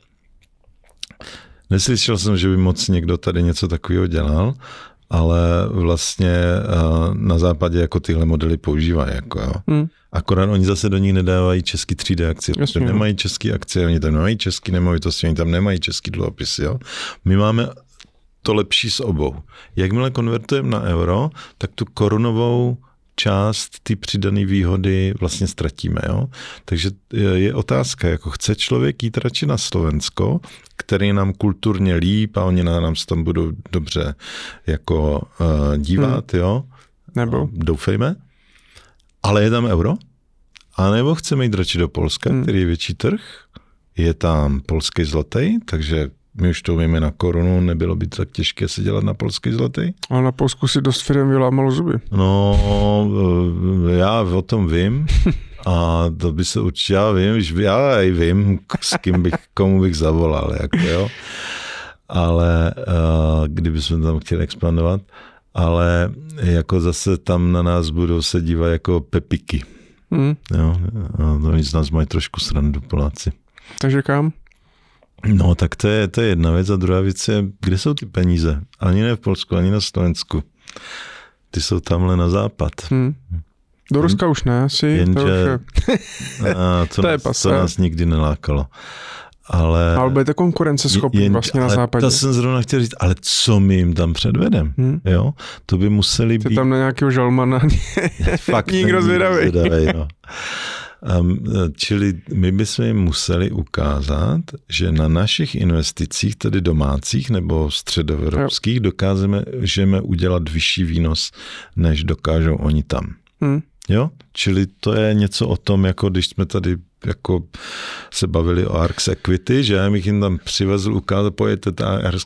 Neslyšel jsem, že by moc někdo tady něco takového dělal ale vlastně uh, na západě jako tyhle modely používají. Jako, jo. Hmm. Akorát oni zase do nich nedávají český 3D akcie, protože no. nemají český akcie, oni tam nemají český nemovitosti, oni tam nemají český dluhopisy. Jo. My máme to lepší s obou. Jakmile konvertujeme na euro, tak tu korunovou část ty přidané výhody vlastně ztratíme. Jo? Takže je otázka, jako chce člověk jít radši na Slovensko, který nám kulturně líp a oni na nás tam budou dobře jako uh, dívat, hmm. jo? Nebo? Doufejme. Ale je tam euro? A nebo chceme jít radši do Polska, hmm. který je větší trh, je tam polský zlatý, takže my už to umíme na korunu, nebylo by tak těžké se dělat na polský zlatý. A na Polsku si dost firm vylámalo zuby. No, eh, já o tom vím. A to by se určitě, já vím, že já i vím, s kým bych, komu bych zavolal, jako jo. Ale uh, kdyby jsme tam chtěli expandovat, ale jako zase tam na nás budou se dívat jako pepiky. Hmm. Jo, a oni z nás mají trošku srandu Poláci. Takže kam? No, tak to je, to je jedna věc. A druhá věc je, kde jsou ty peníze? Ani ne v Polsku, ani na Slovensku. Ty jsou tamhle na západ. Hmm. Do Ruska už ne, asi. Jenže, [LAUGHS] [LAUGHS] to, je... a, to, to, nás, to nás nikdy nelákalo. Ale, ale budete konkurenceschopný jen, vlastně na západě. To jsem zrovna chtěl říct, ale co my jim tam předvedem? Hmm. Jo? To by museli Jste být... tam na nějakého žalmana [LAUGHS] Fakt nikdo zvědavý. no. Um, čili my bychom jim museli ukázat, že na našich investicích, tedy domácích nebo středoevropských, dokážeme žeme udělat vyšší výnos, než dokážou oni tam. Hmm. Jo? Čili to je něco o tom, jako když jsme tady jako se bavili o Arx Equity, že já bych jim tam přivezl, ukázal, pojďte ta Arx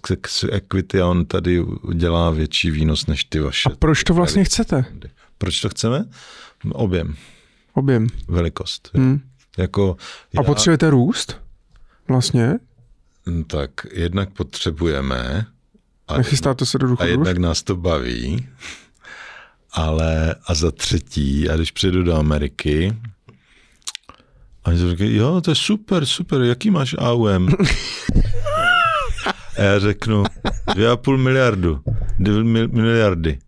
Equity a on tady udělá větší výnos než ty vaše. A proč to vlastně chcete? Proč to chceme? Objem. Objem. Velikost. Hmm. Jako já... A potřebujete růst? Vlastně? Hm, tak jednak potřebujeme. A Nechystáte se do A jednak nás to baví. Ale a za třetí, a když přijdu do Ameriky, a oni říkají, jo, to je super, super, jaký máš AUM? [LAUGHS] a já řeknu, dvě a půl miliardu, dvě miliardy.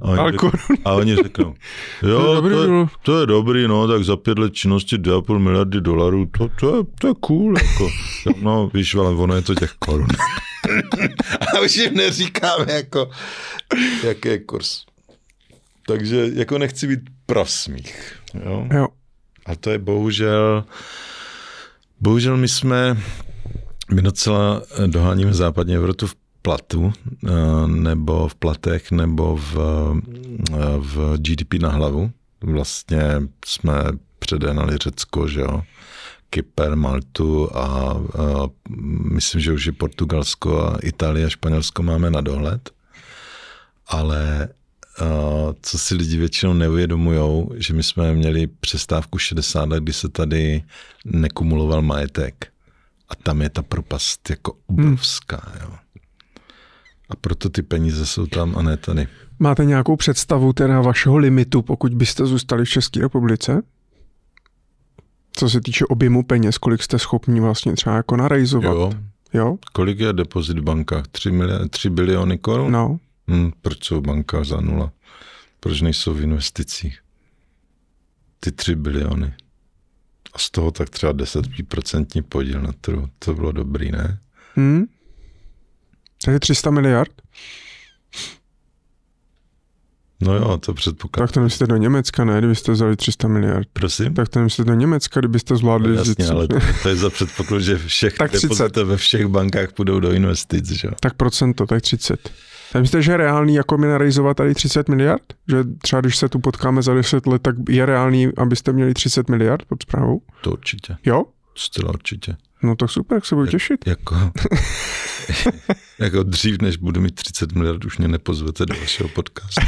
A oni, řeknou, a oni řeknou, jo, to je, dobrý, to, je, to je dobrý, no, tak za pět let činnosti 2,5 miliardy dolarů, to, to, je, to je cool, jako. [LAUGHS] No, víš, ale ono je to těch korun. [LAUGHS] a už jim neříkáme, jako, jaký je kurz. Takže jako nechci být prosmích. Jo? jo. A to je bohužel, bohužel my jsme, my docela doháníme západní Evropu v platu, eh, nebo v platech, nebo v, eh, v GDP na hlavu. Vlastně jsme předenali Řecko, že jo, Kyper, Maltu a, a myslím, že už i Portugalsko a Itálie a Španělsko máme na dohled. Ale co si lidi většinou neuvědomují, že my jsme měli přestávku 60 let, kdy se tady nekumuloval majetek. A tam je ta propast jako obrovská. Hmm. Jo. A proto ty peníze jsou tam a ne tady. Máte nějakou představu teda vašeho limitu, pokud byste zůstali v České republice? Co se týče objemu peněz, kolik jste schopni vlastně třeba jako narejzovat? Jo. jo? Kolik je depozit v bankách? 3, miliard, 3 biliony korun? No. Hmm, proč jsou banka za nula? Proč nejsou v investicích? Ty 3 biliony. A z toho tak třeba 10% podíl na trhu. To bylo dobrý, ne? Hmm. Je 300 miliard? No jo, to předpokládám. Tak to nemyslíte do Německa, ne, kdybyste vzali 300 miliard. Prosím? Tak to nemyslíte do Německa, kdybyste zvládli... No, jasně, ale to, to, je za [LAUGHS] předpoklad, že všech tak 30. ve všech bankách půjdou do investic, že? Tak procento, tak 30. Tak myslíte, že je reálný jako mineralizovat tady 30 miliard? Že třeba když se tu potkáme za 10 let, tak je reálný, abyste měli 30 miliard pod zprávou? To určitě. Jo? Zcela určitě. No tak super, jak se budu těšit. Jako, [LAUGHS] jako dřív, než budu mít 30 miliard, už mě nepozvete do vašeho podcastu.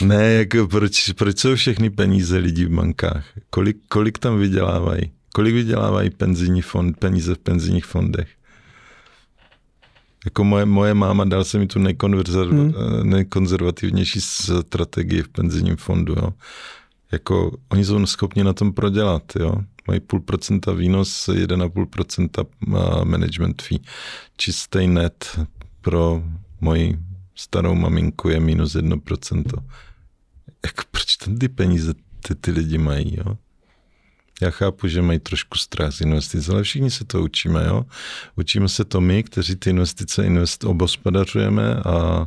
[LAUGHS] ne, jako proč, proč jsou všechny peníze lidí v bankách? Kolik, kolik tam vydělávají? Kolik vydělávají penzijní fond, peníze v penzijních fondech? Jako moje, moje máma dal se mi tu hmm. nejkonzervativnější strategii v penzijním fondu. Jo. Jako oni jsou schopni na tom prodělat. Jo. Mají půl procenta výnos, 1,5 procenta management fee. Čistý net, pro moji starou maminku je minus 1%. Jak, proč ten ty peníze ty, ty lidi mají, jo? Já chápu, že mají trošku strach z investic, ale všichni se to učíme, jo. Učíme se to my, kteří ty investice invest, obospodařujeme a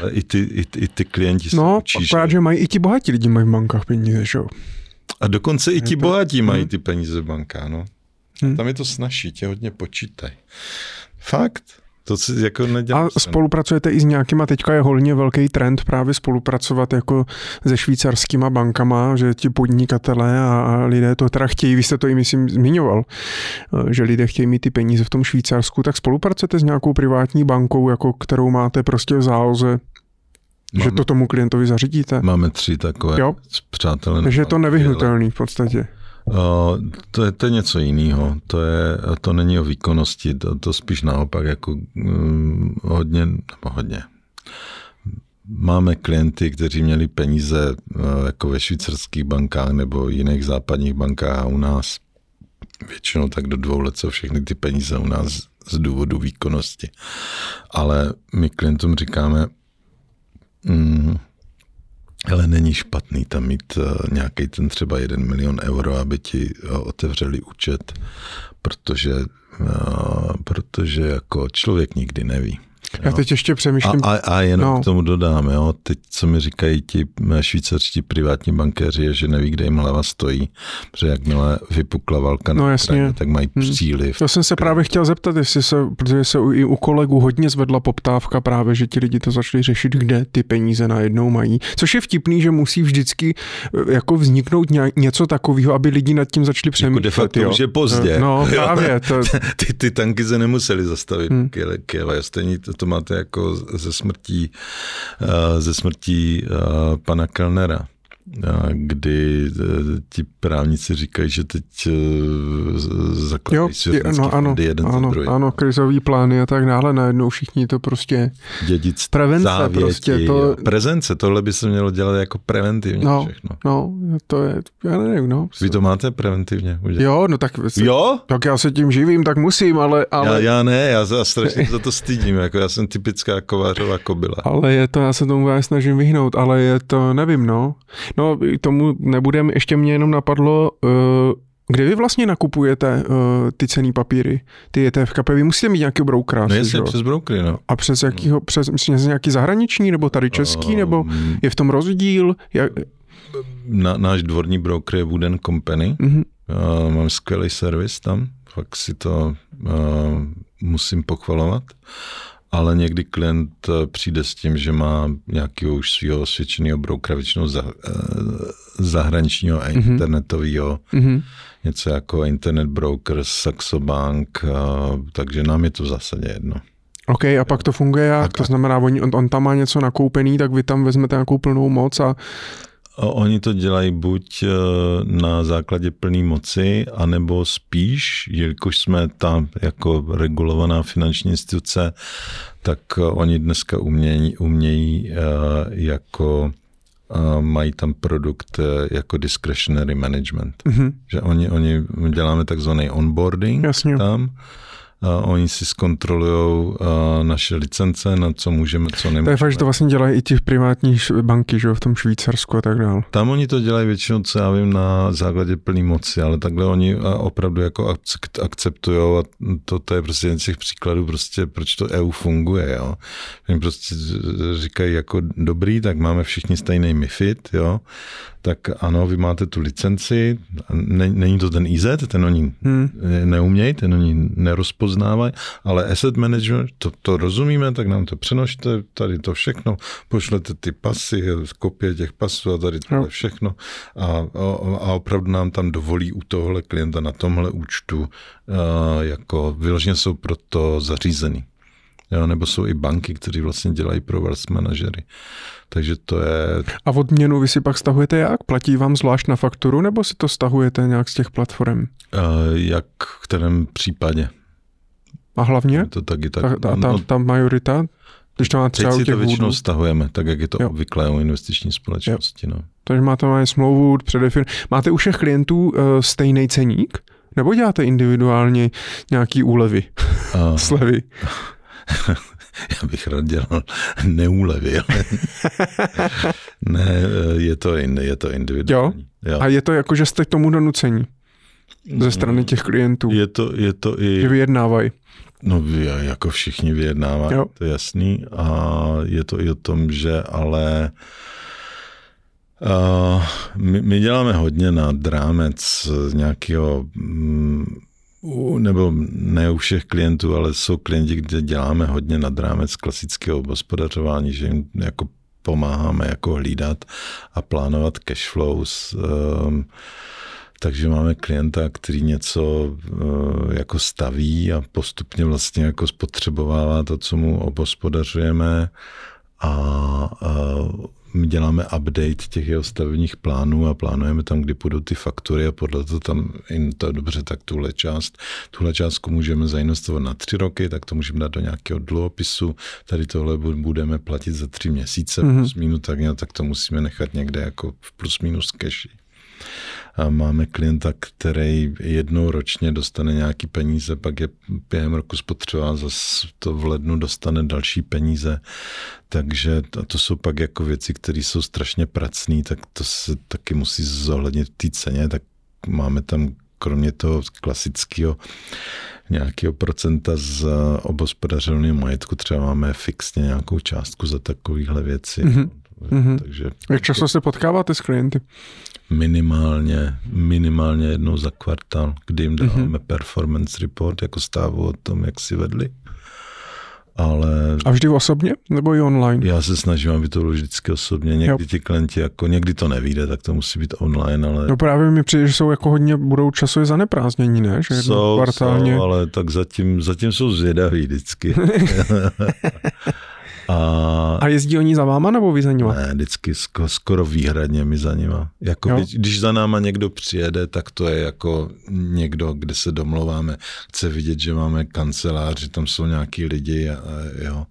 ale i ty, i, i ty klienti se No, učí. akorát, že mají i ti bohatí lidi mají v bankách peníze, že jo. A dokonce i ti to- bohatí mají Hmm. ty peníze v bankách, no. Hmm. Tam je to snažší, tě hodně počítaj. Fakt. To si jako nedělám. A spolupracujete i s nějakýma, teďka je hodně velký trend právě spolupracovat jako se švýcarskýma bankama, že ti podnikatelé a, lidé to teda chtějí, vy jste to i myslím zmiňoval, eh, že lidé chtějí mít ty peníze v tom Švýcarsku, tak spolupracujete s nějakou privátní bankou, jako kterou máte prostě v záloze, že Máme- to tomu klientovi zařídíte. Máme tři takové Jo. přátelé. Takže je to nevyhnutelný v podstatě. Uh, to, je, to je něco jiného. To, je, to není o výkonnosti, to, to spíš naopak jako um, hodně, nebo hodně. Máme klienty, kteří měli peníze uh, jako ve švýcarských bankách nebo jiných západních bankách a u nás většinou tak do dvou let jsou všechny ty peníze u nás z důvodu výkonnosti. Ale my klientům říkáme, mm, ale není špatný tam mít uh, nějaký ten třeba jeden milion euro, aby ti uh, otevřeli účet, protože, uh, protože jako člověk nikdy neví. Já teď ještě A, přemýšlím, a, a jenom No. no. k tomu dodám, jo, teď, co mi říkají ti eh, švýcarští privátní bankéři, je, že neví, kde jim hlava stojí, protože jakmile vypukla válka No, na jasně. Ukrajině, tak mají Hmm. příliv. To jsem se právě chtěl zeptat, jestli se, protože se u- i u kolegů hodně zvedla poptávka právě, že ti lidi to začali řešit, kde ty peníze najednou mají. Což je vtipný, že musí vždycky eh, jako vzniknout ně, něco takového, aby lidi nad tím začali Jako přemýšlet. de facto jo. už je pozdě. No [LAUGHS] Jo. právě, to, [LAUGHS] ty, ty tanky se nemuseli zastavit Hmm. hmm. Kiele. Stejně to, to máte jako ze smrtí, uh, ze smrtí uh, pana Kellnera, kdy uh, ti právníci říkají, že teď jo, zakladají svěřenský no, ano, jeden za ano, druhý. ano, krizový plány a tak dále, najednou všichni to prostě, Dědictví, Prevence závěti, prostě, to- prezence, tohle by se mělo dělat jako preventivně No. všechno. no, to je, já nevím, no. Vy to máte preventivně? udělat? Jo, no tak, Jo? tak já se tím živím, tak musím, ale, ale Já, já ne, já za strašně za to stydím, jako já jsem typická kovářová kobila. Ale je to, já se tomu právě snažím vyhnout, ale je to, nevím, no. No, tomu nebudem, ještě mě jenom napadlo, uh, kde vy vlastně nakupujete uh, ty cený papíry, ty ETF kapy, vy musíte mít nějaký broukra, No jasně, jo? přes brokery, no. A přes jakýho, přes, myslím, nějaký zahraniční, nebo tady český, nebo Um, je v tom rozdíl? Jak, na, náš dvorní broker je Wooden Company. mhm, Uh, mám skvělý servis tam, fakt si to uh, musím pochvalovat. Ale někdy klient eh, přijde s tím, že má nějakého už svého osvědčeného brokera, většinou za, uh, zahraničního a Mhm. internetového, mhm. něco jako Internet Broker, Saxo Bank, uh, takže nám je to v zásadě jedno. OK, a pak to funguje jak? To znamená, on, on, tam má něco nakoupený, tak vy tam vezmete nějakou plnou moc A Oni to dělají buď eh, na základě plné moci, anebo spíš, jelikož jsme tam jako regulovaná finanční instituce, tak eh, oni dneska umějí, umějí eh, jako mají tam produkt jako discretionary management. mhm, Že oni, oni děláme takzvaný onboarding jasně. tam, oni si zkontrolují naše licence, na co můžeme, co nemůžeme. To je fakt, že to vlastně dělají i ti privátní banky, že jo, v tom Švýcarsku a tak dále. Tam oni to dělají většinou, co já vím, na základě plné moci, ale takhle oni opravdu jako akcept- akceptujou a to, to je prostě jeden z těch příkladů, prostě proč to EU funguje, jo. Oni prostě říkají jako dobrý, tak máme všichni stejný MIFID, jo, tak ano, vy máte tu licenci, ne, není to ten IZ, ten oni Hmm. neumějí, ten oni nerozpoznávají, ale asset management, to, to rozumíme, tak nám to přenožte, tady to všechno, pošlete ty pasy, kopie těch pasů a tady tohle Jo. všechno a, a, a opravdu nám tam dovolí u tohohle klienta na tomhle účtu, uh, jako vyloženě jsou proto zařízený. Jo, nebo jsou i banky, které vlastně dělají pro wealth manažery. Takže to je, A odměnu vy si pak stahujete jak? Platí vám zvlášť na fakturu, nebo si to stahujete nějak z těch platform? uh, jak v kterém případě. A hlavně? Je to taky tak. Ta, ta, ta, no, ta majorita? Když to má Teď třeba u si to většinou Woodů, stahujeme, tak jak je to Jo. obvyklé u investiční společnosti. No. takže máte máme smlouvu, předefin... Máte u všech klientů uh, stejný ceník? Nebo děláte individuálně nějaký úlevy, A, [LAUGHS] slevy? [LAUGHS] [LAUGHS] Já bych rád dělal neúlevy, ale [LAUGHS] ne, je to, je to individuální. Jo? jo? A je to jako, že jste k tomu donucení ze strany těch klientů? Je to, je to i... Že vyjednávají. No jako všichni vyjednávají, to je jasný. A je to i o tom, že ale uh, my, my děláme hodně na drámec nějakého mm, nebo ne u všech klientů, ale jsou klienti, kde děláme hodně nad rámec klasického hospodařování, že jim jako pomáháme jako hlídat a plánovat cash flows. Um, takže máme klienta, který něco eh, jako staví a postupně vlastně jako spotřebovává to, co mu obospodařujeme a, děláme update těch jeho stavebních plánů a plánujeme tam, kdy půjdou ty faktury a podle toho tam jim to dobře, tak tuhle část, tuhle částku můžeme zainvestovat na tři roky, tak to můžeme dát do nějakého dluhopisu, tady tohle budeme platit za tři měsíce, mm-hmm. plus minus tak, tak to musíme nechat někde jako v plus minus cash. Máme klienta, který jednou ročně dostane nějaký peníze, pak je během roku spotřebá, zase to v lednu dostane další peníze. Takže to, to jsou pak jako věci, které jsou strašně pracné, tak to se taky musí zohlednit v té ceně, tak máme tam kromě toho klasického nějakého procenta z obospodařeného majetku, třeba máme fixně nějakou částku za takovéhle věci. Mm-hmm. Takže, Jak často se potkáváte s klienty? minimálně, minimálně jednou za kvartál, kdy jim dáváme mm-hmm. performance report jako stávu o tom, jak si vedli. Ale... A vždy osobně nebo i online? Já se snažím, aby to bylo vždycky osobně. Někdy jo. ti klienti, jako někdy to nevíde, tak to musí být online, ale... No právě mi přijde, že jsou jako hodně, budou časově zaneprázdnění, ne? Že jsou, kvartálně... jsou, ale tak zatím, zatím jsou zvědaví vždycky. [LAUGHS] [LAUGHS] A, a jezdí oni za váma nebo vy za nima? Ne, vždycky skoro výhradně my za nima. Jako když, když za náma někdo přijede, tak to je jako někdo, kde se domlouváme. Chce vidět, že máme kancelář, že tam jsou nějaký lidi a, a jo.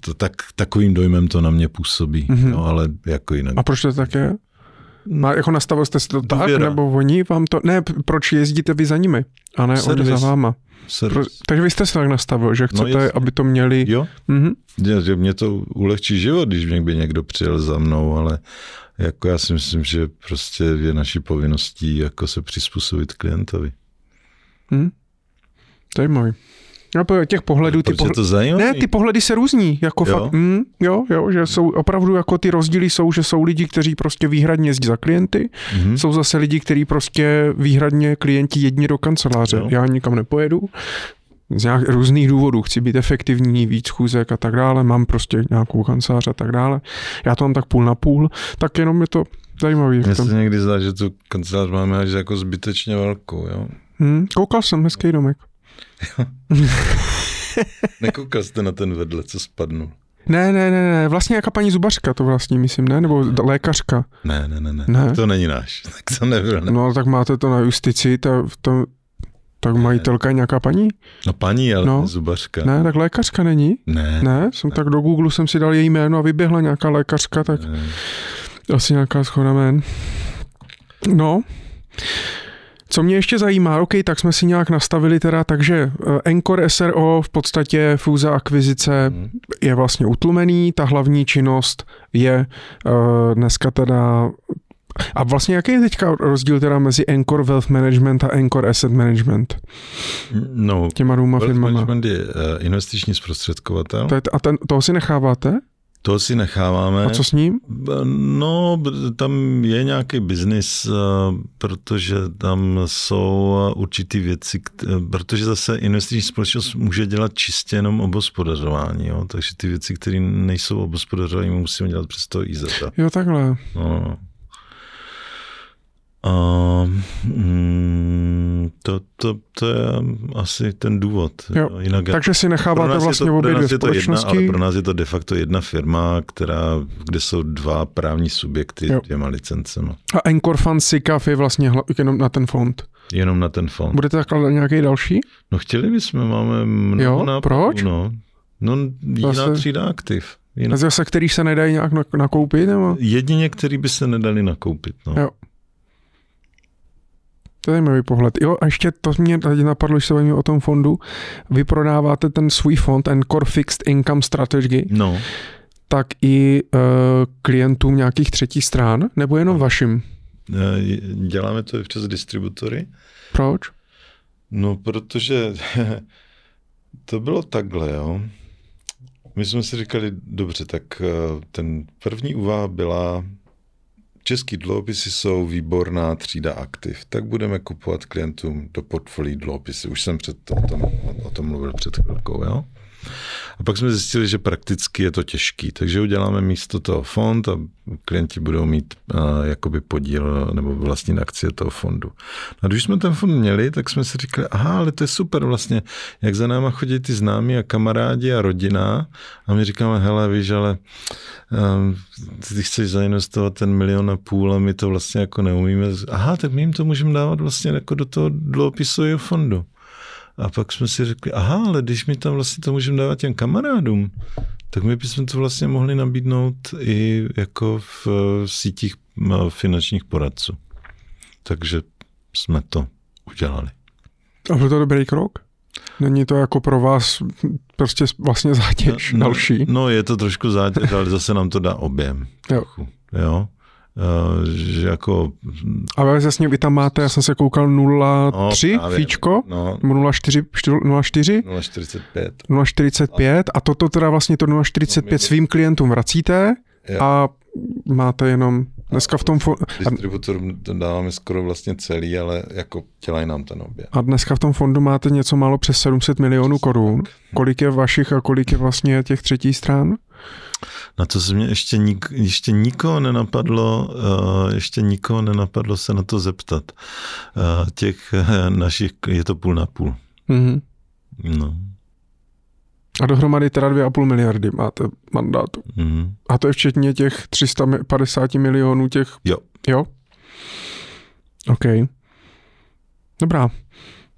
To tak, takovým dojmem to na mě působí, mm-hmm. no, ale jako jinak. A proč to tak je? Na, jako nastavil jste si to tak, Důvěra. nebo oni vám to... Ne, proč jezdíte vy za nimi a ne Servis. oni za váma? Pro, takže vy jste se tak nastavil, že no, chcete, no, aby to měli... Jo, mm-hmm. že mě to ulehčí život, když mě by někdo přijel za mnou, ale jako já si myslím, že prostě je naší povinností jako se přizpůsobit klientovi. Hmm. Zajímavý. No, těch pohledů... Ty pohled... to zajímavý? Ne, ty pohledy se různí. Jako jo? Fakt, mm, jo, jo, že jsou opravdu jako ty rozdíly jsou, že jsou lidi, kteří prostě výhradně jezdí za klienty, mm-hmm. jsou zase lidi, kteří prostě výhradně klienti jedni do kanceláře. Jo. Já nikam nepojedu, z nějakých různých důvodů, chci být efektivní, víc chůzek a tak dále, mám prostě nějakou kancelář a tak dále. Já to mám tak půl na půl, tak jenom je to zajímavý. Mně se někdy zdá, že tu kancelář máme až jako zbytečně velkou, jo. Hmm, koukal jsem, hezký domek. [LAUGHS] Nekoukal jste na ten vedle, co spadnul? Ne, ne, ne, ne, vlastně jaká paní zubařka to vlastně, myslím, ne? Nebo lékařka? Ne, ne, ne, ne, ne. to není náš, [LAUGHS] tak to nebyl. Ne. No, ale tak máte to na justici, ta, to, tak ne. majitelka je nějaká paní? No paní, ale no. zubařka. Ne, tak lékařka není? Ne. Ne, jsem ne. tak do Google jsem si dal její jméno a vyběhla nějaká lékařka, tak ne. asi nějaká schoda jmén. No, co mě ještě zajímá, OK, tak jsme si nějak nastavili teda, takže Encore eh, SRO v podstatě fúze akvizice hmm. je vlastně utlumený, ta hlavní činnost je uh, dneska teda a vlastně jaký je teďka rozdíl teda mezi Encore Wealth Management a Encore Asset Management? No, těma dvěma firmama. Management je uh, investiční zprostředkovatel. To je, a ten, toho si necháváte? To si necháváme. A co s ním? No, tam je nějaký biznis, eh, protože tam jsou určitý věci, protože zase investiční společnost může dělat čistě jenom obospodařování, jo? takže ty věci, které nejsou obospodařování, musíme dělat přes to IZ. Jo, takhle. No. A, mm, to, to, to je asi ten důvod. Jo. Jinak Takže si necháváte vlastně obě dvě společnosti. Jedna, ale pro nás je to de facto jedna firma, která, kde jsou dva právní subjekty jo. dvěma licencema. A Encore Fund SICAF je vlastně jenom na ten fond? Jenom na ten fond. Budete zakládat nějaký další? No chtěli bychom, máme mnoho jo, nápadů, proč? No. No, jiná Zase... třída aktiv. Jiná. Zase, který se nedají nějak nakoupit? Nebo? Jedině, který by se nedali nakoupit. No. Jo. To je zajímavý pohled. Jo, a ještě to mě tady napadlo, že se bavíme o tom fondu. Vy prodáváte ten svůj fond, ten Core Fixed Income Strategy, No, tak i uh, klientům nějakých třetích stran, nebo jenom vašim? eh, děláme to i přes distributory. Proč? No, protože [LAUGHS] to bylo takhle, jo. My jsme si říkali, dobře, tak eh, ten první úvaha byla, český dluhopisy jsou výborná třída aktiv, tak budeme kupovat klientům do portfolií dluhopisy. Už jsem před o, tom, o tom mluvil před chvilkou, jo. A pak jsme zjistili, že prakticky je to těžký, takže uděláme místo toho fond a klienti budou mít uh, jakoby podíl nebo vlastní akcie toho fondu. A když jsme ten fond měli, tak jsme si říkali, aha, ale to je super vlastně, jak za náma chodí ty známí a kamarádi a rodina a my říkáme, hele, víš, ale um, ty chceš zainvestovat ten milion a půl a my to vlastně jako neumíme. Aha, tak my jim to můžeme dávat vlastně jako do toho dluhopisového fondu. A pak jsme si řekli, aha, ale když my tam vlastně to můžeme dávat těm kamarádům, tak my bychom to vlastně mohli nabídnout i jako v eh, sítích eh, finančních poradců. Takže jsme to udělali. A byl to dobrý krok? Není to jako pro vás prostě vlastně zátěž no, další? No, je to trošku zátěž, ale zase nám to dá objem. Jo. Jo. Uh, že jako... A vy jasně, vy tam máte, já jsem se koukal 0,3 no, fíčko, no, nebo 0,4, 0,4? 0,45. 0,45 a toto teda vlastně to 0,45 no, svým klientům vracíte Jo. a máte jenom dneska v tom... Fo- Distributorům to dáváme skoro vlastně celý, ale jako dělají nám ten objem. a dneska v tom fondu máte něco málo přes 700 milionů korun. Kolik je vašich a kolik je vlastně těch třetí stran? Na to se mě ještě, nik, ještě nikoho nenapadlo, uh, ještě nikoho nenapadlo se na to zeptat. Uh, těch uh, našich, je to půl na půl. Mhm. No. A dohromady teda 2,5 miliardy máte mandátu. Mhm. A to je včetně těch 350 milionů těch... Jo. Jo? OK. Dobrá.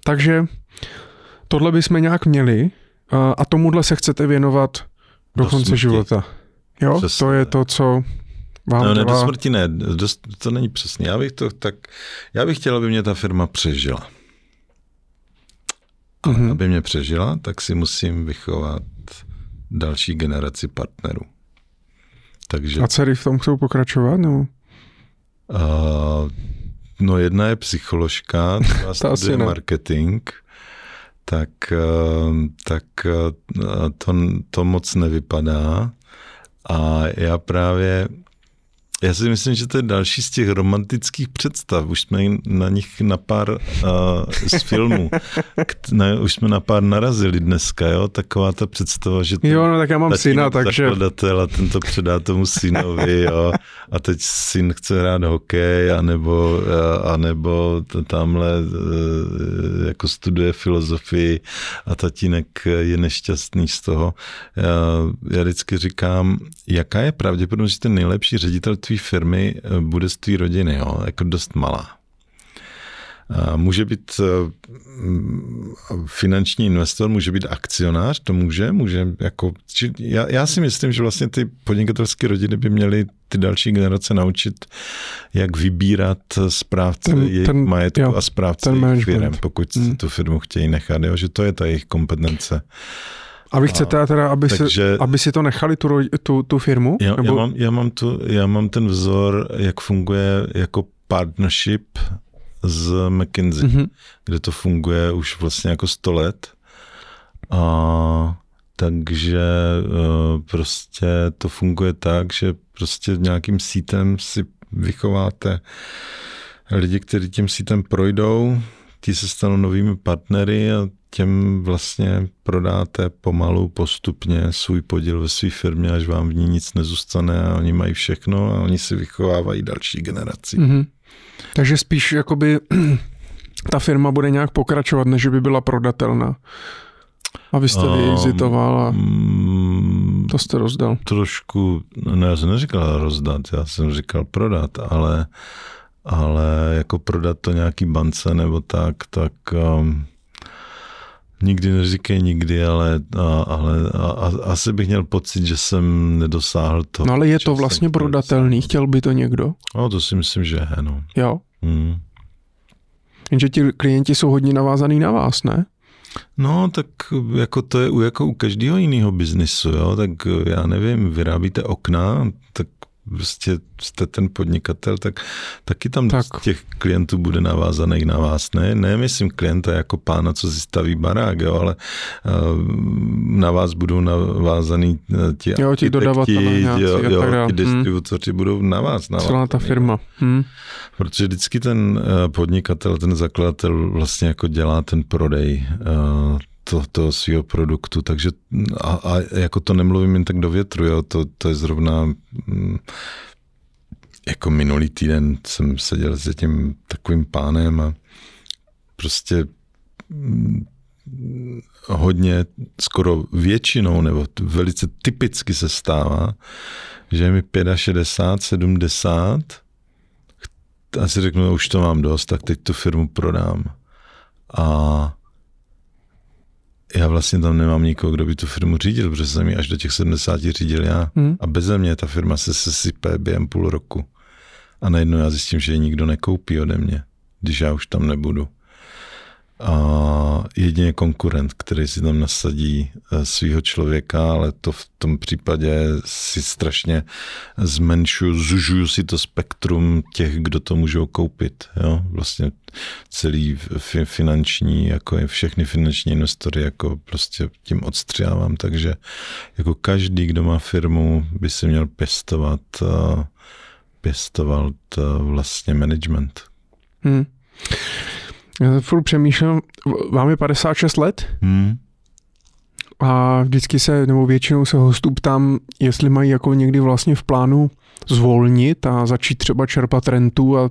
Takže tohle bychom nějak měli a, a tomuhle se chcete věnovat do, Do konce smrti. života. Jo, Přesně. to je to, co vám No, ne, do smrti ne, dost, to není přesně. Já bych to tak, já bych chtěl, aby mě ta firma přežila. Ale Mhm. aby mě přežila, tak si musím vychovat další generaci partnerů. Takže A dcery v tom chcou pokračovat? Nebo? Uh, no jedna je psycholožka, druhá [LAUGHS] studuje marketing, tak, uh, tak uh, to, to moc nevypadá. A já právě, já si myslím, že to je další z těch romantických představ. Už jsme na nich na pár uh, z filmů, na, už jsme na pár narazili dneska, jo? Taková ta představa, že ten Jo, no tak já mám syna, takže... zakladatel a ten to předá tomu synovi, jo. A teď syn chce hrát hokej, anebo, a- anebo tamhle eh, jako studuje filozofii a tatínek je nešťastný z toho. Já, já vždycky říkám, jaká je pravděpodobnost, že ten nejlepší ředitel tvý firmy eh, bude z tvý rodiny, jo. Jako dost malá. A Může být eh, mm, finanční investor, může být akcionář, to může, může jako, či- já, já si myslím, že vlastně ty podnikatelské rodiny by měly ty další generace naučit, jak vybírat správce Ten- jejich ten- majetku jo, a správce jejich firm, pokud hmm. tu firmu chtějí nechat, jo, že to je ta jejich kompetence. A vy chcete teda, aby, takže- si, aby si to nechali, tu, tu, tu firmu? Já, Nebo... já, mám, já, mám tu, já mám ten vzor, jak funguje jako partnership z McKinsey. Mhm. kde to funguje už vlastně jako 100 let. A takže eh, prostě to funguje tak, že prostě nějakým sítem si vychováte lidi, kteří tím sítem projdou, ti se stanou novými partnery a těm vlastně prodáte pomalu, postupně svůj podíl ve své firmě, až vám v ní nic nezůstane a oni mají všechno a oni si vychovávají další generaci. Mhm. Takže spíš jakoby [CLEARS THROAT] ta firma bude nějak pokračovat, než by byla prodatelná. A vy jste Um, vyexitoval a Mm, to jste rozdal. trošku, no já jsem neříkal rozdat, já jsem říkal prodat, ale, ale jako prodat to nějaký bance nebo tak, tak um, nikdy neříkej nikdy, ale, a, ale a, a, asi bych měl pocit, že jsem nedosáhl to. No ale je to vlastně prodatelný, chtěl by to někdo? No to si myslím, že je, no. Jo. Hmm. Jenže ti klienti jsou hodně navázaný na vás, ne? No, tak jako to je u, jako u každého jiného biznisu, jo, tak já nevím, vyrábíte okna, tak prostě jste ten podnikatel, tak taky tam tak. těch klientů bude navázaný na vás. Ne, ne myslím klienta jako pána, co si staví barák, jo, ale uh, na vás budou navázaný eh, ti jo, ti dodavatelé jo, jo, ti hmm. distributoři hmm. budou na vás. Navázaný. Celá ta firma. Hmm. Protože vždycky ten eh, podnikatel, ten zakladatel vlastně jako dělá ten prodej to, toho svého produktu, takže a, a jako to nemluvím jen tak do větru, jo, to, to je zrovna mm, jako minulý týden jsem seděl s tím takovým pánem a prostě mm, hodně, skoro většinou, nebo velice typicky se stává, že je mi 65, 70 a si řeknu, už to mám dost, tak teď tu firmu prodám. A já vlastně tam nemám nikoho, kdo by tu firmu řídil, protože jsem ji až do těch 70 řídil já. Hmm. A bez mě ta firma se sesype během půl roku. A najednou já zjistím, že ji nikdo nekoupí ode mě, když já už tam nebudu a jedině konkurent, který si tam nasadí eh, svého člověka, ale to v tom případě si strašně zmenšuju, zužuju si to spektrum těch, kdo to můžou koupit. Jo? Vlastně celý finanční, jako je všechny finanční investory, jako prostě tím odstřívám, takže jako každý, kdo má firmu, by si měl pěstovat, eh, pěstovat eh, vlastně management. Hmm. Já furt přemýšlím, vám je 56 let? Hmm. A vždycky se, nebo většinou se hostů ptám, jestli mají jako někdy vlastně v plánu zvolnit a začít třeba čerpat rentu a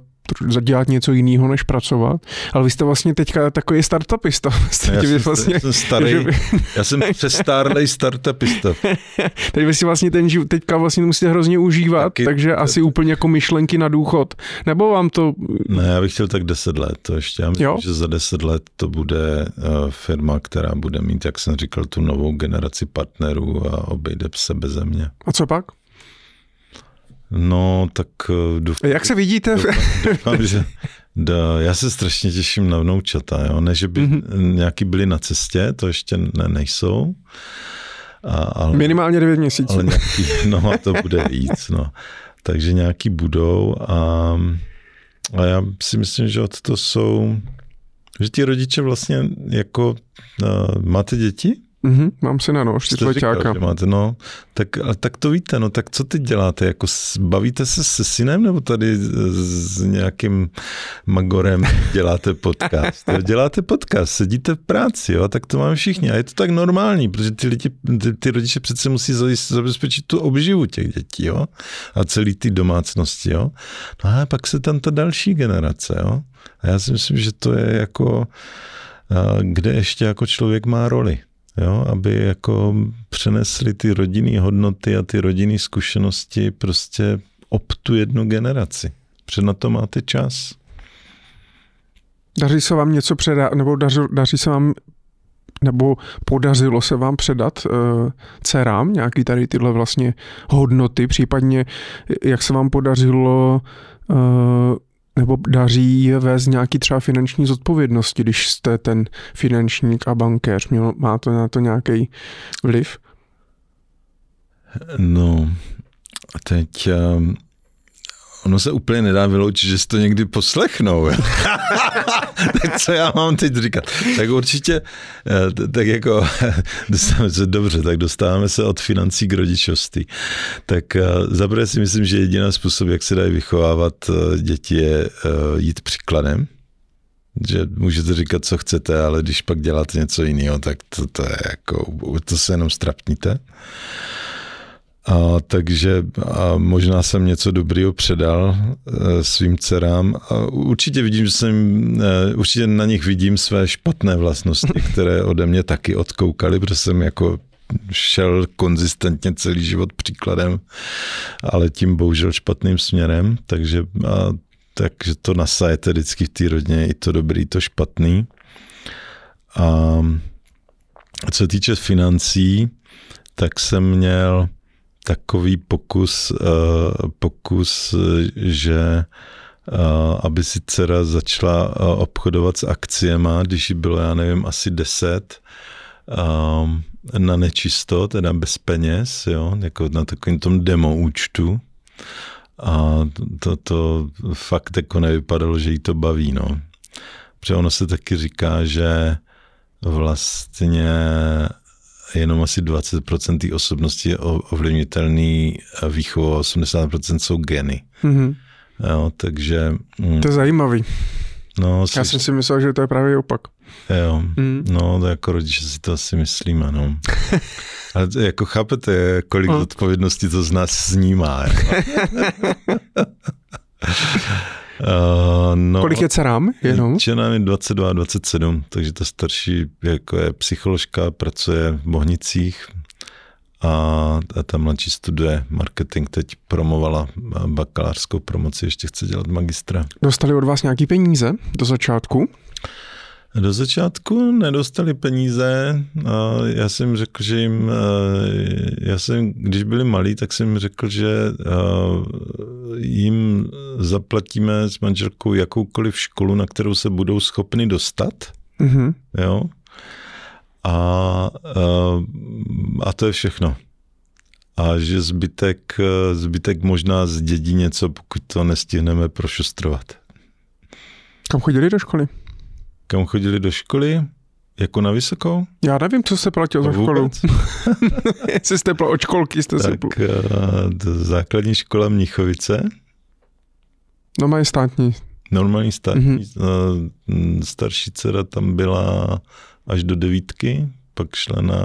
dělat něco jiného, než pracovat. Ale vy jste vlastně teďka takový startupista. [LAUGHS] já, jsem, vlastně, já jsem starý, že... já jsem [LAUGHS] přestárlej startupista. [LAUGHS] Teď vy si vlastně ten život teďka vlastně musíte hrozně užívat, Taky, takže asi úplně jako myšlenky na důchod. Nebo vám to... Ne, já bych chtěl tak 10 let. To ještě já myslím, jo? že za 10 let to bude uh, firma, která bude mít, jak jsem říkal, tu novou generaci partnerů a obejde se bez země. A co pak? No, tak eh, doufám, Jak se vidíte? Doufám, že, da, já se strašně těším na vnoučata, jo? ne, že by mm-hmm. nějaký byli na cestě, to ještě ne, nejsou. A, ale, Minimálně 9 měsíců. Ale nějaký, no a to bude víc, no. Takže nějaký budou a, a já si myslím, že to jsou, že ti rodiče vlastně jako, uh, máte děti? Mm-hmm, mám syna, no, čtyřletáka. máte, no, tak, tak to víte, no, tak co teď děláte? Jako bavíte se se synem nebo tady s nějakým magorem děláte podcast? Jo, děláte podcast, sedíte v práci, jo, tak to máme všichni a je to tak normální, protože ty, lidi, ty, ty rodiče přece musí zabezpečit tu obživu těch dětí, jo, a celý ty domácnosti, jo. No a pak se tam ta další generace, jo. A já si myslím, že to je jako, kde ještě jako člověk má roli jo, aby jako přenesli ty rodinné hodnoty a ty rodinné zkušenosti prostě ob tu jednu generaci. Před na to máte čas. Daří se vám něco předat, nebo daří, daří se vám nebo podařilo se vám předat uh, dcerám nějaký tady tyhle vlastně hodnoty, případně jak se vám podařilo uh, nebo daří je vést nějaký třeba finanční zodpovědnosti, když jste ten finančník a bankéř? Měl, má to na to nějaký vliv? No, teď um, ono se úplně nedá vyloučit, že si to někdy poslechnou. [LAUGHS] tak co já mám teď říkat? Tak určitě, eh, tak jako, [LAUGHS] dostáváme se dobře, tak dostáváme se od financí k rodičovství. Tak eh, zaprvé si myslím, že jediný způsob, jak se dají vychovávat eh, děti, je jít příkladem že můžete říkat, co chcete, ale když pak děláte něco jiného, tak to, to je jako, to se jenom strapníte. A takže a možná jsem něco dobrýho předal e, svým dcerám. A určitě vidím, že jsem, e, určitě na nich vidím své špatné vlastnosti, [LAUGHS] které ode mě taky odkoukali, protože jsem jako šel konzistentně celý život příkladem, ale tím bohužel špatným směrem, takže, a, takže to nasajete vždycky v té rodině, i to dobrý, i to špatný. A co se týče financí, tak jsem měl takový pokus, eh, pokus že aby si dcera začala obchodovat s akciema, když jí bylo, já nevím, asi deset, na nečisto, teda bez peněz, jo, jako na takovém tom demo účtu. A to, to fakt jako nevypadalo, že jí to baví, no. Protože ono se taky říká, že vlastně jenom asi 20% té osobnosti je ovlivnitelný výchovou, 80% jsou geny. Mm-hmm. Jo, takže... Mm, to je zajímavý. No, Já jsem si myslel, že to je právě opak. Jo, mm. no to jako rodiče si to asi myslíme, no. [LAUGHS] Ale jako chápete, kolik mm. odpovědnosti to z nás snímá. [LAUGHS] Uh, no, Kolik je dcerám? Jenom? Je 22 a 27, takže ta starší jako je psycholožka, pracuje v Bohnicích a, a ta mladší studuje marketing, teď promovala bakalářskou promoci, ještě chce dělat magistra. Dostali od vás nějaký peníze do začátku? Do začátku nedostali peníze a já jsem řekl, že jim, já jsem, když byli malí, tak jsem řekl, že jim zaplatíme s manželkou jakoukoliv školu, na kterou se budou schopni dostat. Mm-hmm. Jo? A, a to je všechno. A že zbytek, zbytek možná zdědí něco, pokud to nestihneme prošustrovat. Kam chodili do školy? Kam chodili do školy, jako na vysokou? Já nevím, co se platil za školu. [LAUGHS] Jestli jste pro od školky jste tak, se... Uh, základní škola Mnichovice. No mají státní. Normální státní. Mm-hmm. Starší dcera tam byla až do devítky, pak šla na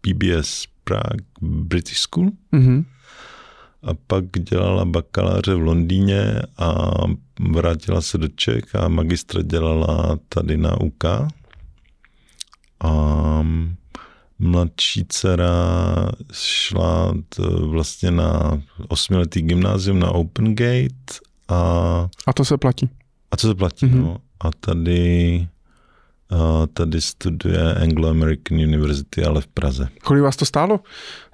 PBS Prague British School. Mm-hmm a pak dělala bakaláře v Londýně a vrátila se do Čech a magistra dělala tady na UK. A mladší dcera šla vlastně na osmiletý gymnázium na Open Gate a... A to se platí. A to se platí, mm-hmm. no. A tady, a tady studuje Anglo-American University, ale v Praze. Kolik vás to stálo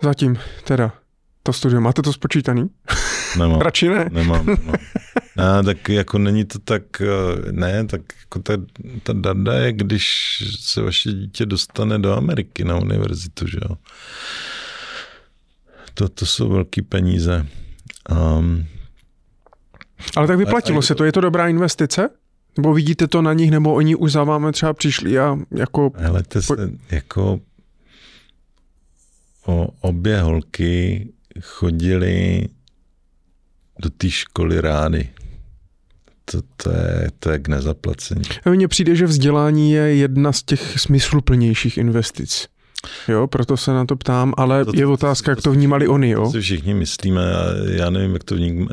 zatím teda? To studium. Máte to spočítaný? Nemám. [LAUGHS] Radši ne? Nemám. No. [LAUGHS] Ne, tak jako není to tak, eh, ne, tak jako ta, ta dada je, když se vaše dítě dostane do Ameriky na univerzitu, že jo. To, to jsou velké peníze. Um, ale tak vyplatilo a, se to, je to dobrá investice? Nebo vidíte to na nich, nebo oni už za vámi třeba přišli a jako... Ale to se, jako o obě holky chodili do té školy rády. To, to, je, to je k nezaplacení. Mně přijde, že vzdělání je jedna z těch smysluplnějších investic. Jo, proto se na to ptám, ale to, to, je otázka, jak to vnímali oni, jo? Si všichni myslíme, já nevím, jak to eh,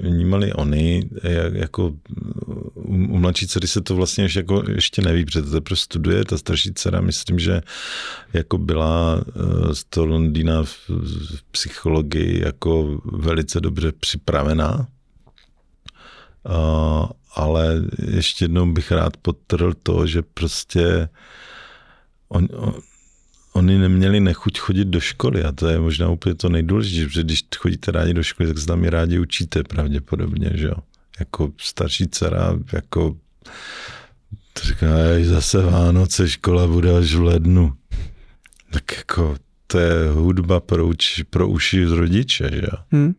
vnímali oni, jako u mladší dcery se to vlastně ještě, jako, ještě neví, protože to teprve studuje, ta starší dcera, myslím, že jako byla eh, z toho Londýna v, v psychologii jako velice dobře připravená, uh, ale ještě jednou bych rád podtrhl to, že prostě on, on oni neměli nechuť chodit do školy a to je možná úplně to nejdůležitější, protože když chodíte rádi do školy, tak se tam i rádi učíte pravděpodobně, že jo. Jako starší dcera, jako to říká, zase Vánoce, škola bude až v lednu. Tak jako to je hudba pro, uči, pro uši z rodiče, že jo. Hmm.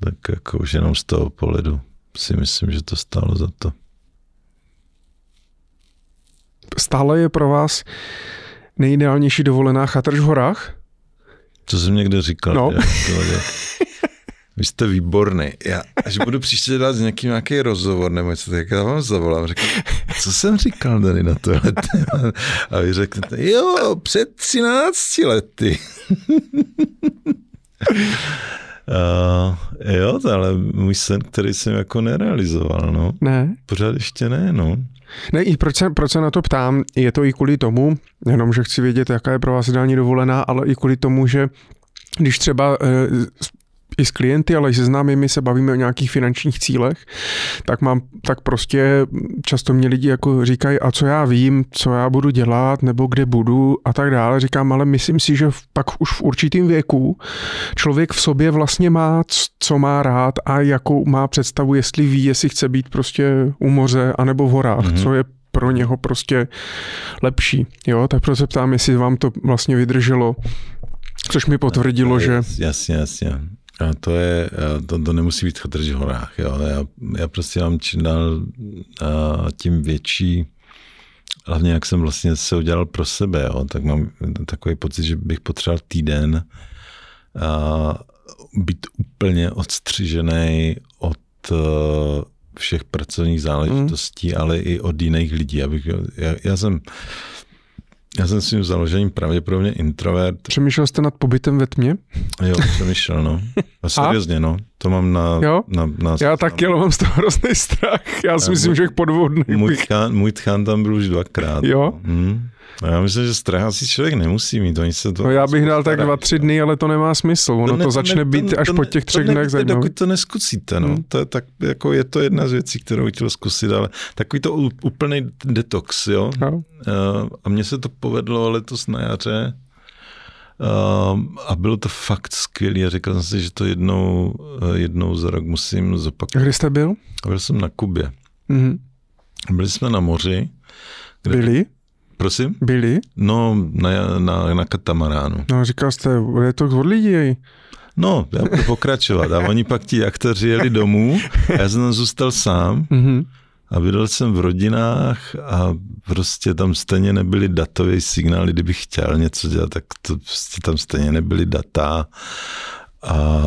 Tak jako už jenom z toho pohledu si myslím, že to stálo za to. Stále je pro vás nejideálnější dovolená chatrč v horách? Co jsem někde říkal. No. Já, vy jste výborný. Já, až budu příště dát nějaký nějaký rozhovor nebo něco, tak já vám zavolám. Řeknu, co jsem říkal tady na tohle téma? A vy řeknete, jo, před 13 lety. Uh, jo, ale můj sen, který jsem jako nerealizoval, no. Ne. Pořád ještě ne, no. Ne, i proč se, proč se na to ptám, je to i kvůli tomu, jenom, že chci vědět, jaká je pro vás ideální dovolená, ale i kvůli tomu, že když třeba e, i s klienty, ale i se známými se bavíme o nějakých finančních cílech, tak mám, tak prostě často mě lidi jako říkají, a co já vím, co já budu dělat, nebo kde budu a tak dále. Říkám, ale myslím si, že pak už v určitým věku člověk v sobě vlastně má, co má rád a jakou má představu, jestli ví, jestli chce být prostě u moře anebo v horách, mm-hmm. co je pro něho prostě lepší. Jo, tak proto se ptám, jestli vám to vlastně vydrželo, což mi potvrdilo, že... Jasně, jasně. A to je, to, to nemusí být chatrč v horách, jo. Já, já prostě mám čím dál tím větší, hlavně jak jsem vlastně se udělal pro sebe, jo, tak mám takový pocit, že bych potřeboval týden a být úplně odstřižený od všech pracovních záležitostí, mm. ale i od jiných lidí. Abych, já, já jsem já jsem svým založením pravděpodobně introvert. Přemýšlel jste nad pobytem ve tmě? Jo, přemýšlel, no. A [LAUGHS] seriózně, no. To mám na... Jo? na, na já taky, ale mám z toho hrozný strach. Já si já myslím, můj, že po dvou dnech můj, tchán, můj tchán tam byl už dvakrát. Jo? Hmm. A já myslím, že strach asi člověk nemusí mít. Oni se to no já bych dal tak dva, tři dny, ale to nemá smysl. Ono to, ne, to začne to, být to, až to, po těch třech dnech zajímavý. Dokud to neskusíte, no. Hmm. To je, tak, jako je to jedna z věcí, kterou chtěl zkusit, ale takový to úplný detox, jo. No. A mně se to povedlo letos na jaře. Uh, a bylo to fakt skvělé. Říkal jsem si, že to jednou, uh, jednou za rok musím zopakovat. Kde jste byl? Byl jsem na Kubě. Mm-hmm. Byli jsme na moři. Kde Byli? Prosím? Byli? No, na, na, na katamaránu. No, říkal jste, je to od lidí. No, já budu pokračovat. A oni pak ti aktoři jeli domů a já jsem tam zůstal sám. Mm-hmm. A bydlel jsem v rodinách a prostě tam stejně nebyly datové signály, kdybych chtěl něco dělat, tak to prostě tam stejně nebyly data. A,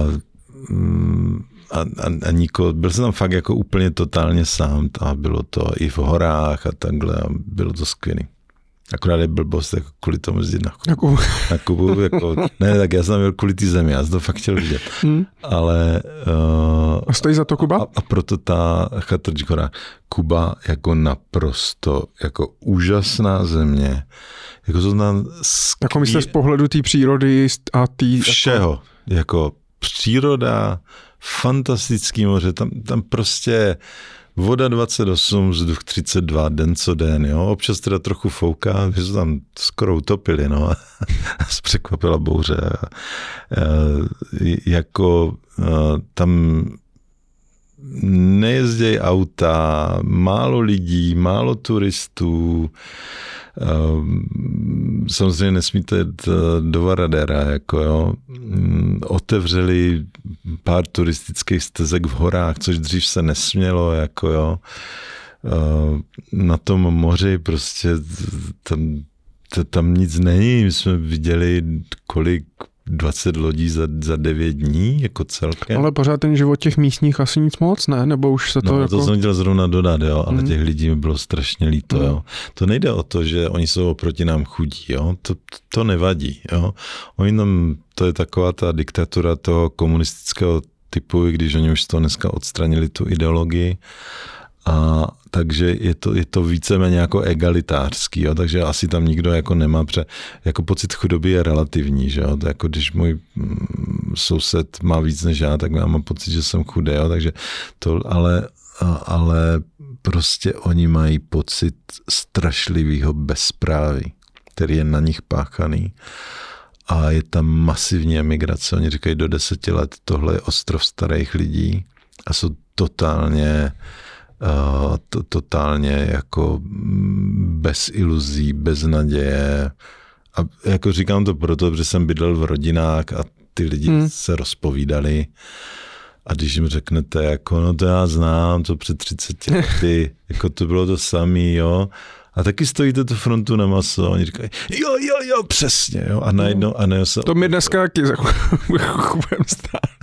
mm, a, a, a niko, byl jsem tam fakt jako úplně totálně sám a bylo to i v horách a takhle a bylo to skvělé. Akorát je blbost jako kvůli tomu jezdit na, na Kubu. Na Kubu jako, ne, tak já jsem byl kvůli té zemi, já jsem to fakt chtěl vidět. Hmm. Ale... Uh, a stojí za to Kuba? A, a proto ta Chatrčkora. Kuba jako naprosto, jako úžasná země. Jako to znám... Ský... Jako myslíte z pohledu té přírody a té... Jako- Všeho. Jako... jako příroda, fantastický moře, tam, tam prostě Voda 28, vzduch 32, den co den, jo. Občas teda trochu fouká, že se tam skoro utopili, no. [LAUGHS] Překvapila bouře. A, jako tam nejezdějí auta, málo lidí, málo turistů, samozřejmě nesmíte jít eh, do Varadera, jako jo. Mm, otevřeli pár turistických stezek v horách, což dřív se nesmělo, jako jo. Ehm, na tom moři prostě tam, tam nic není. My jsme viděli, kolik 20 lodí za, za 9 dní jako celkem. Ale pořád ten život těch místních asi nic moc, ne? Nebo už se to no, jako... to jsem chtěl zrovna dodat, jo, ale mm. těch lidí mi bylo strašně líto, mm. jo. To nejde o to, že oni jsou oproti nám chudí, jo. To, to nevadí, jo. Oni tam, to je taková ta diktatura toho komunistického typu, i když oni už to dneska odstranili tu ideologii, a takže je to, je to víceméně jako egalitářský, jo? takže asi tam nikdo jako nemá, pře, jako pocit chudoby je relativní, že jo? Jako když můj mm, soused má víc než já, tak já mám pocit, že jsem chudý, jo? takže to, ale, ale prostě oni mají pocit strašlivého bezpráví, který je na nich páchaný a je tam masivní emigrace. Oni říkají, do deseti let tohle je ostrov starých lidí a jsou totálně to, totálně jako bez iluzí, bez naděje. A jako říkám to proto, že jsem bydlel v rodinách a ty lidi hmm. se rozpovídali. A když jim řeknete, jako, no to já znám, to před 30 [LAUGHS] lety, jako to bylo to samý, jo. A taky stojíte tu frontu na maso a oni říkají, jo, jo, jo, přesně, jo. A najednou, a najednou se... To mi dneska taky [LAUGHS] budeme stát.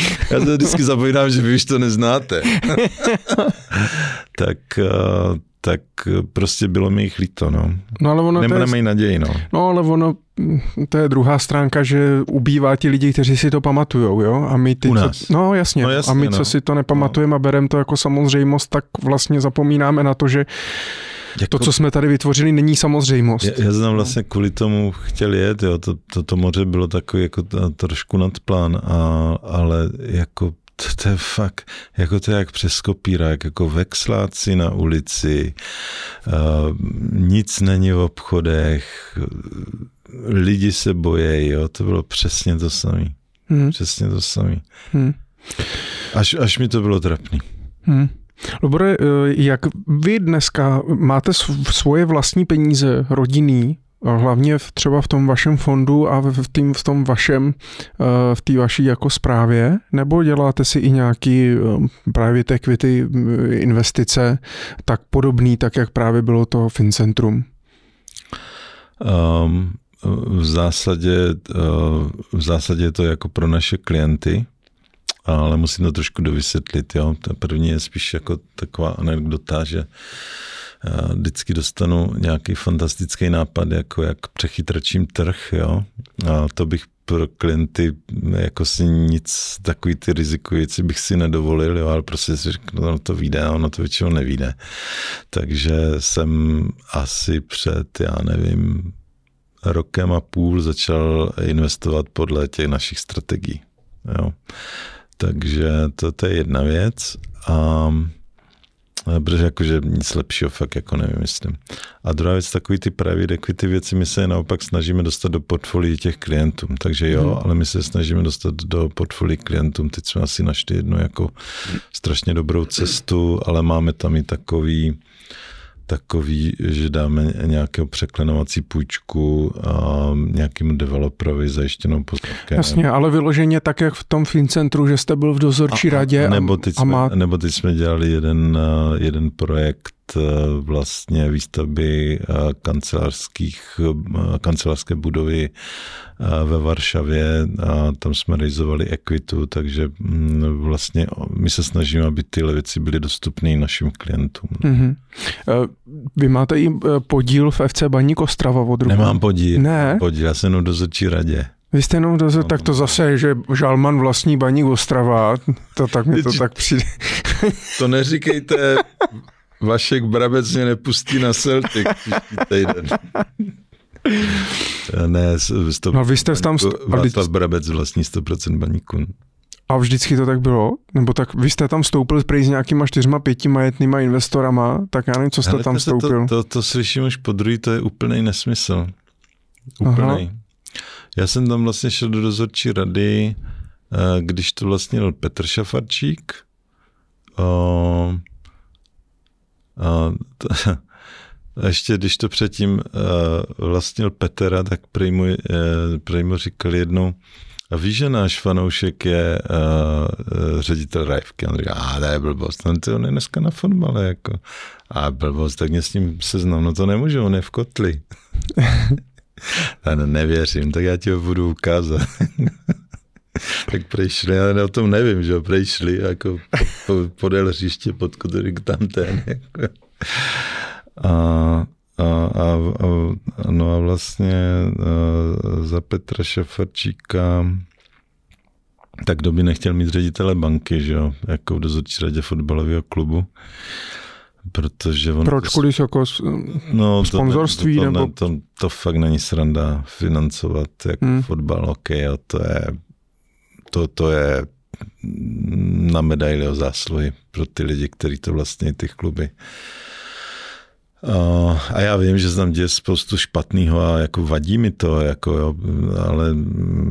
[LAUGHS] Já to vždycky zapomínám, že vy už to neznáte. [LAUGHS] tak, eh, tak prostě bylo mi jich líto, no. no ale ono Nebo to je, naději, no. No ale ono, mm, to je druhá stránka, že ubývá ti lidi, kteří si to pamatujou, jo? A my ty, U co, nás. no jasně, No jasně, a my, no. co si to nepamatujeme a bereme to jako samozřejmost, tak vlastně zapomínáme na to, že Jako, to, co jsme tady vytvořili, není samozřejmost. já, já jsem vlastně kvůli tomu chtěl jet, jo, to, to, to moře bylo takový jako trošku nad plán, a, ale jako to, to je fakt, jako to je jak přes kopírák, jako vexláci na ulici, uh, nic není v obchodech, lidi se bojejí, jo, to bylo přesně to samé. Hmm. Přesně to samé. Hmm. Až, až mi to bylo trapný. Hmm. Dobře, eh, jak vy dneska máte sv- svoje vlastní peníze rodinný, hlavně v, třeba v tom vašem fondu a v, tým, v tom vašem, eh, v té vaší jako správě, nebo děláte si i nějaký eh, private equity eh, investice, tak podobný, tak jak právě bylo to Fincentrum? Um, v zásadě, v zásadě je to jako pro naše klienty, ale musím to trošku dovysvětlit. Jo. Ta první je spíš jako taková anekdota, že uh, vždycky dostanu nějaký fantastický nápad, jako jak přechytračím trh, jo. A to bych pro klienty jako si nic takový ty rizikující bych si nedovolil, jo, ale prostě si řeknu, no to vyjde, a ono to většinou nevíde. Takže jsem asi před, já nevím, rokem a půl začal investovat podle těch našich strategií. Jo. Takže to, to je jedna věc. A protože jakože nic lepšího fakt jako nevymyslím. A druhá věc, takový ty private equity věci, my se je naopak snažíme dostat do portfolií těch klientů. Takže jo, Mhm. ale my se snažíme dostat do portfolií klientům. Teď jsme asi našli jednu jako strašně dobrou cestu, ale máme tam i takový, takový, že dáme nějakého překlenovací půjčku a nějakému developerovi zajištěnou pozemkem. Jasně, ale vyloženě tak, jak v tom Fincentru, že jste byl v dozorčí radě nebo a, teď, a jsme, má... nebo teď jsme dělali jeden, eh, jeden projekt vlastně výstavby eh, kancelářských, eh, kancelářské budovy eh, ve Varšavě a tam jsme realizovali equitu, takže mm, vlastně my se snažíme, aby tyhle věci byly dostupné našim klientům. Mhm. Eh, Vy máte i eh, podíl v FC Baník Ostrava od roku. Nemám podíl, Ne? podíl, já jsem jenom dozorčí radě. Vy jste jenom dozor, No. tak to zase, že Žalman vlastní Baník Ostrava, to tak mi to tak přijde. To neříkejte, Vašek Brabec mě nepustí na Celtic týden. Ne, s- sto, No, vy jste tam st- Václav Brabec vlastní 100% baníku. A vždycky to tak bylo? Nebo tak vy jste tam stoupil prý s nějakýma čtyřma, pěti majetnýma investorama, tak já nevím, co jste Hele, tam to, stoupil. To, to, to slyším už po druhý, to je úplný nesmysl. Úplný. Já jsem tam vlastně šel do dozorčí rady, eh, když to vlastnil Petr Šafarčík. A to, a [LAUGHS] ještě když to předtím uh, vlastnil Petra, tak prej mu, uh, prej mu říkal jednou, a víš, že náš fanoušek je uh, ředitel Rajvky? On říká, a to je blbost, no, to on je dneska na fotbale, jako. A blbost, tak mě s ním seznam, no to nemůžu, on je v kotli. [LAUGHS] [LAUGHS] No, nevěřím, tak já ti ho budu ukázat. [LAUGHS] tak prejšli, já o tom nevím, že jo, prejšli jako po, po, podél hřiště pod kotorik tam ten. [LAUGHS] Jako. A, a, a, a, no a vlastně a, za Petra Šafarčíka tak kdo by nechtěl mít ředitele banky, že jo, jako v dozorčí radě fotbalového klubu. Protože on Proč kvůli jako s- No, Sponzorství to, to, nebo- to, to, to fakt není sranda financovat jako Hmm. fotbal, hokej, a to je, to, to je na medaili o zásluhy pro ty lidi, kteří to vlastně ty kluby. A, a já vím, že se tam děje spoustu špatného a jako vadí mi to, jako jo, ale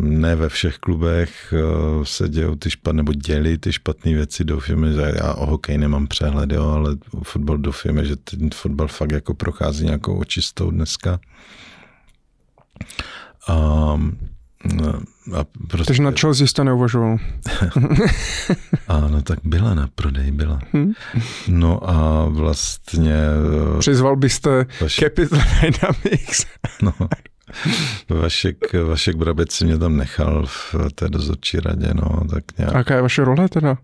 ne ve všech klubech eh, se dějou ty špatné, nebo dělí ty špatné věci, doufáme, že já o hokej nemám přehled, jo, ale o fotbal doufáme, že ten fotbal fakt jako prochází nějakou očistou dneska. A, a prostě, Takže na Chelsea jste neuvažoval. [LAUGHS] ano, tak byla na prodej, byla. Hm? No a vlastně... eh, Přizval byste Vaš- Capital Dynamics. [LAUGHS] No. Vašek, Vašek Brabec si mě tam nechal v té dozorčí radě, no, tak nějak. A jaká je vaše role teda?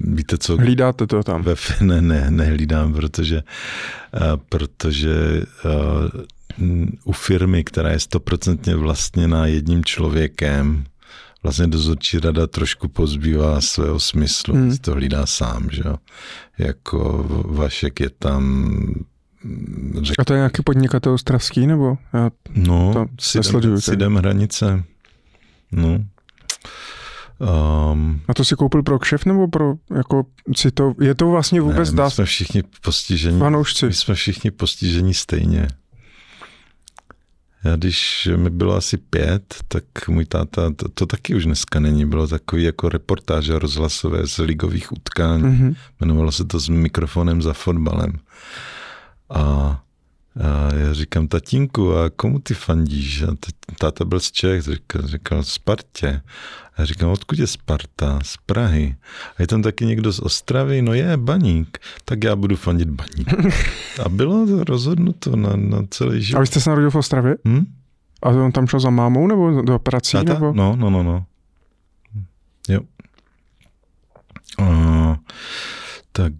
víte co? Hlídáte to tam? Ve, [LAUGHS] ne, ne, nehlídám, protože, protože u firmy, která je stoprocentně vlastněná jedním člověkem, vlastně dozorčí rada trošku pozbývá svého smyslu, hmm. to hlídá sám, že jo. Jako Vašek je tam Řek... A to je nějaký podnikatel ostravský, nebo? Já no, to sidem, sidem hranice. No. Um, a to si koupil pro kšef nebo pro, jako, si to, je to vlastně vůbec ne, dá? my jsme všichni postižení. Fanoušci. My jsme všichni postižení stejně. Já když mi bylo asi pět, tak můj táta, to, to taky už dneska není, bylo takový jako reportáže rozhlasové z ligových utkání. Mm-hmm. Jmenovalo se to s mikrofonem za fotbalem. A, a já říkám, tatínku, a komu ty fandíš? A táta byl z Čech, říkal, říkal Spartě. A já říkám, odkud je Sparta? Z Prahy. A je tam taky někdo z Ostravy? No je, Baník. Tak já budu fandit Baník. [LAUGHS] A bylo to rozhodnuto na, na celý život. A vy jste se narodil v Ostravě? Hm? A on tam šel za mámou nebo do prací? Tata? Nebo? No, no, no, no. Jo. A, tak,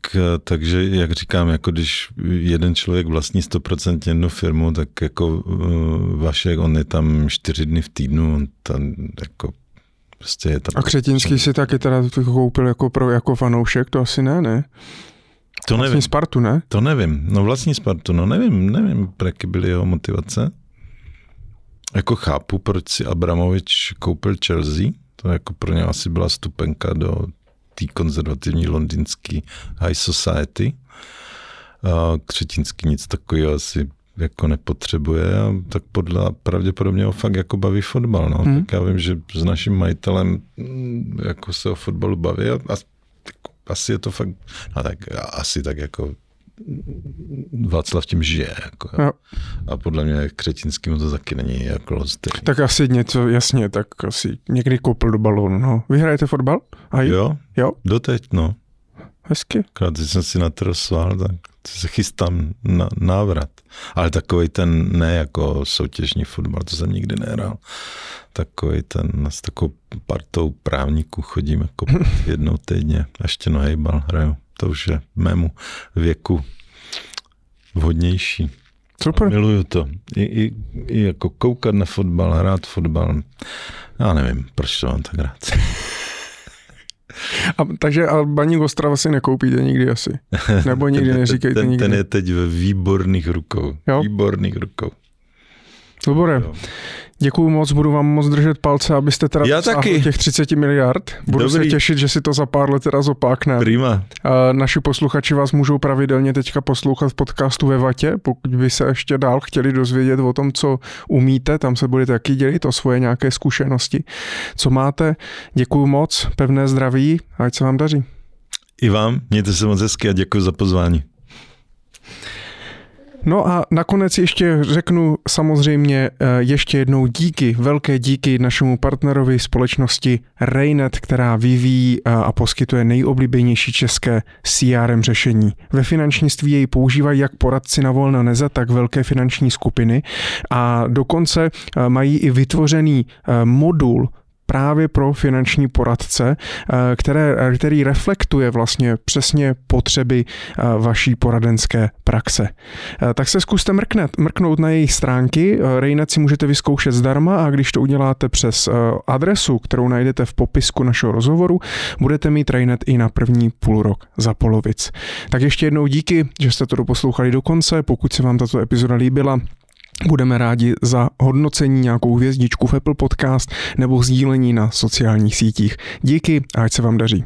takže, jak říkám, jako když jeden člověk vlastní 100% jednu firmu, tak jako uh, Vašek, on je tam čtyři dny v týdnu, on tam jako prostě je tam. A Křetinský si taky teda koupil jako, pro, jako fanoušek, to asi ne, ne? To nevím. Vlastní Spartu, ne? To nevím. No vlastní Spartu, no nevím, nevím, jaké byly jeho motivace. Jako chápu, proč si Abramovič koupil Chelsea, to jako pro ně asi byla stupenka do té konzervativní londýnské high society. A Křetinský nic takového asi jako nepotřebuje a tak podle, pravděpodobně ho fakt jako baví fotbal. No. Hmm. Tak já vím, že s naším majitelem mm, jako se o fotbalu baví a, a asi je to fakt, no tak asi tak jako Václav tím žije. Jako, jo. A podle mě Křetinským to taky není jako lostý. Tak asi něco, jasně, tak asi někdy koupil do balónu. No. Vy hrajete fotbal? A jo, jo, doteď, no. Hezky. Když jsem si natrosval, tak se chystám na návrat. Ale takový ten, ne jako soutěžní fotbal, to jsem nikdy nehrál. Takový ten, s takovou partou právníků chodím jako [LAUGHS] jednou týdně. Ještě no hejbal hraju. To už je mému věku vhodnější. Super. Miluju to. I, i, I jako koukat na fotbal, hrát fotbal. Já nevím, proč to mám tak rád. [LAUGHS] A, takže a baník Ostrava si nekoupíte nikdy asi? Nebo nikdy [LAUGHS] neříkejte ten, nikdy? Ten je teď ve výborných rukou. Jo? Výborných rukou. Dobře. Děkuju moc, budu vám moc držet palce, abyste teda Já taky. těch 30 miliard. Budu Dobrý. se těšit, že si to za pár let teda zopákne. Prima. Naši posluchači vás můžou pravidelně teďka poslouchat v podcastu ve Vatě, pokud by se ještě dál chtěli dozvědět o tom, co umíte, tam se budete taky dělit o svoje nějaké zkušenosti. Co máte? Děkuju moc, pevné zdraví a ať se vám daří. I vám, mějte se moc hezky a děkuji za pozvání. No a nakonec ještě řeknu samozřejmě eh, ještě jednou díky, velké díky našemu partnerovi společnosti Raynet, která vyvíjí eh, a poskytuje nejoblíbenější české CRM řešení. Ve finančnictví jej používají jak poradci na volno neze, tak velké finanční skupiny a dokonce eh, mají i vytvořený modul právě pro finanční poradce, eh, které, který reflektuje vlastně přesně potřeby eh, vaší poradenské praxe. Eh, tak se zkuste mrknet, mrknout na jejich stránky. Rejnet si můžete vyzkoušet zdarma a když to uděláte přes adresu, kterou najdete v popisku našeho rozhovoru, budete mít Rejnet i na první půl rok za polovic. Tak ještě jednou díky, že jste to doposlouchali do konce. Pokud se vám tato epizoda líbila, Budeme rádi za hodnocení nějakou hvězdičku v Apple Podcast nebo sdílení na sociálních sítích. Díky a ať se vám daří.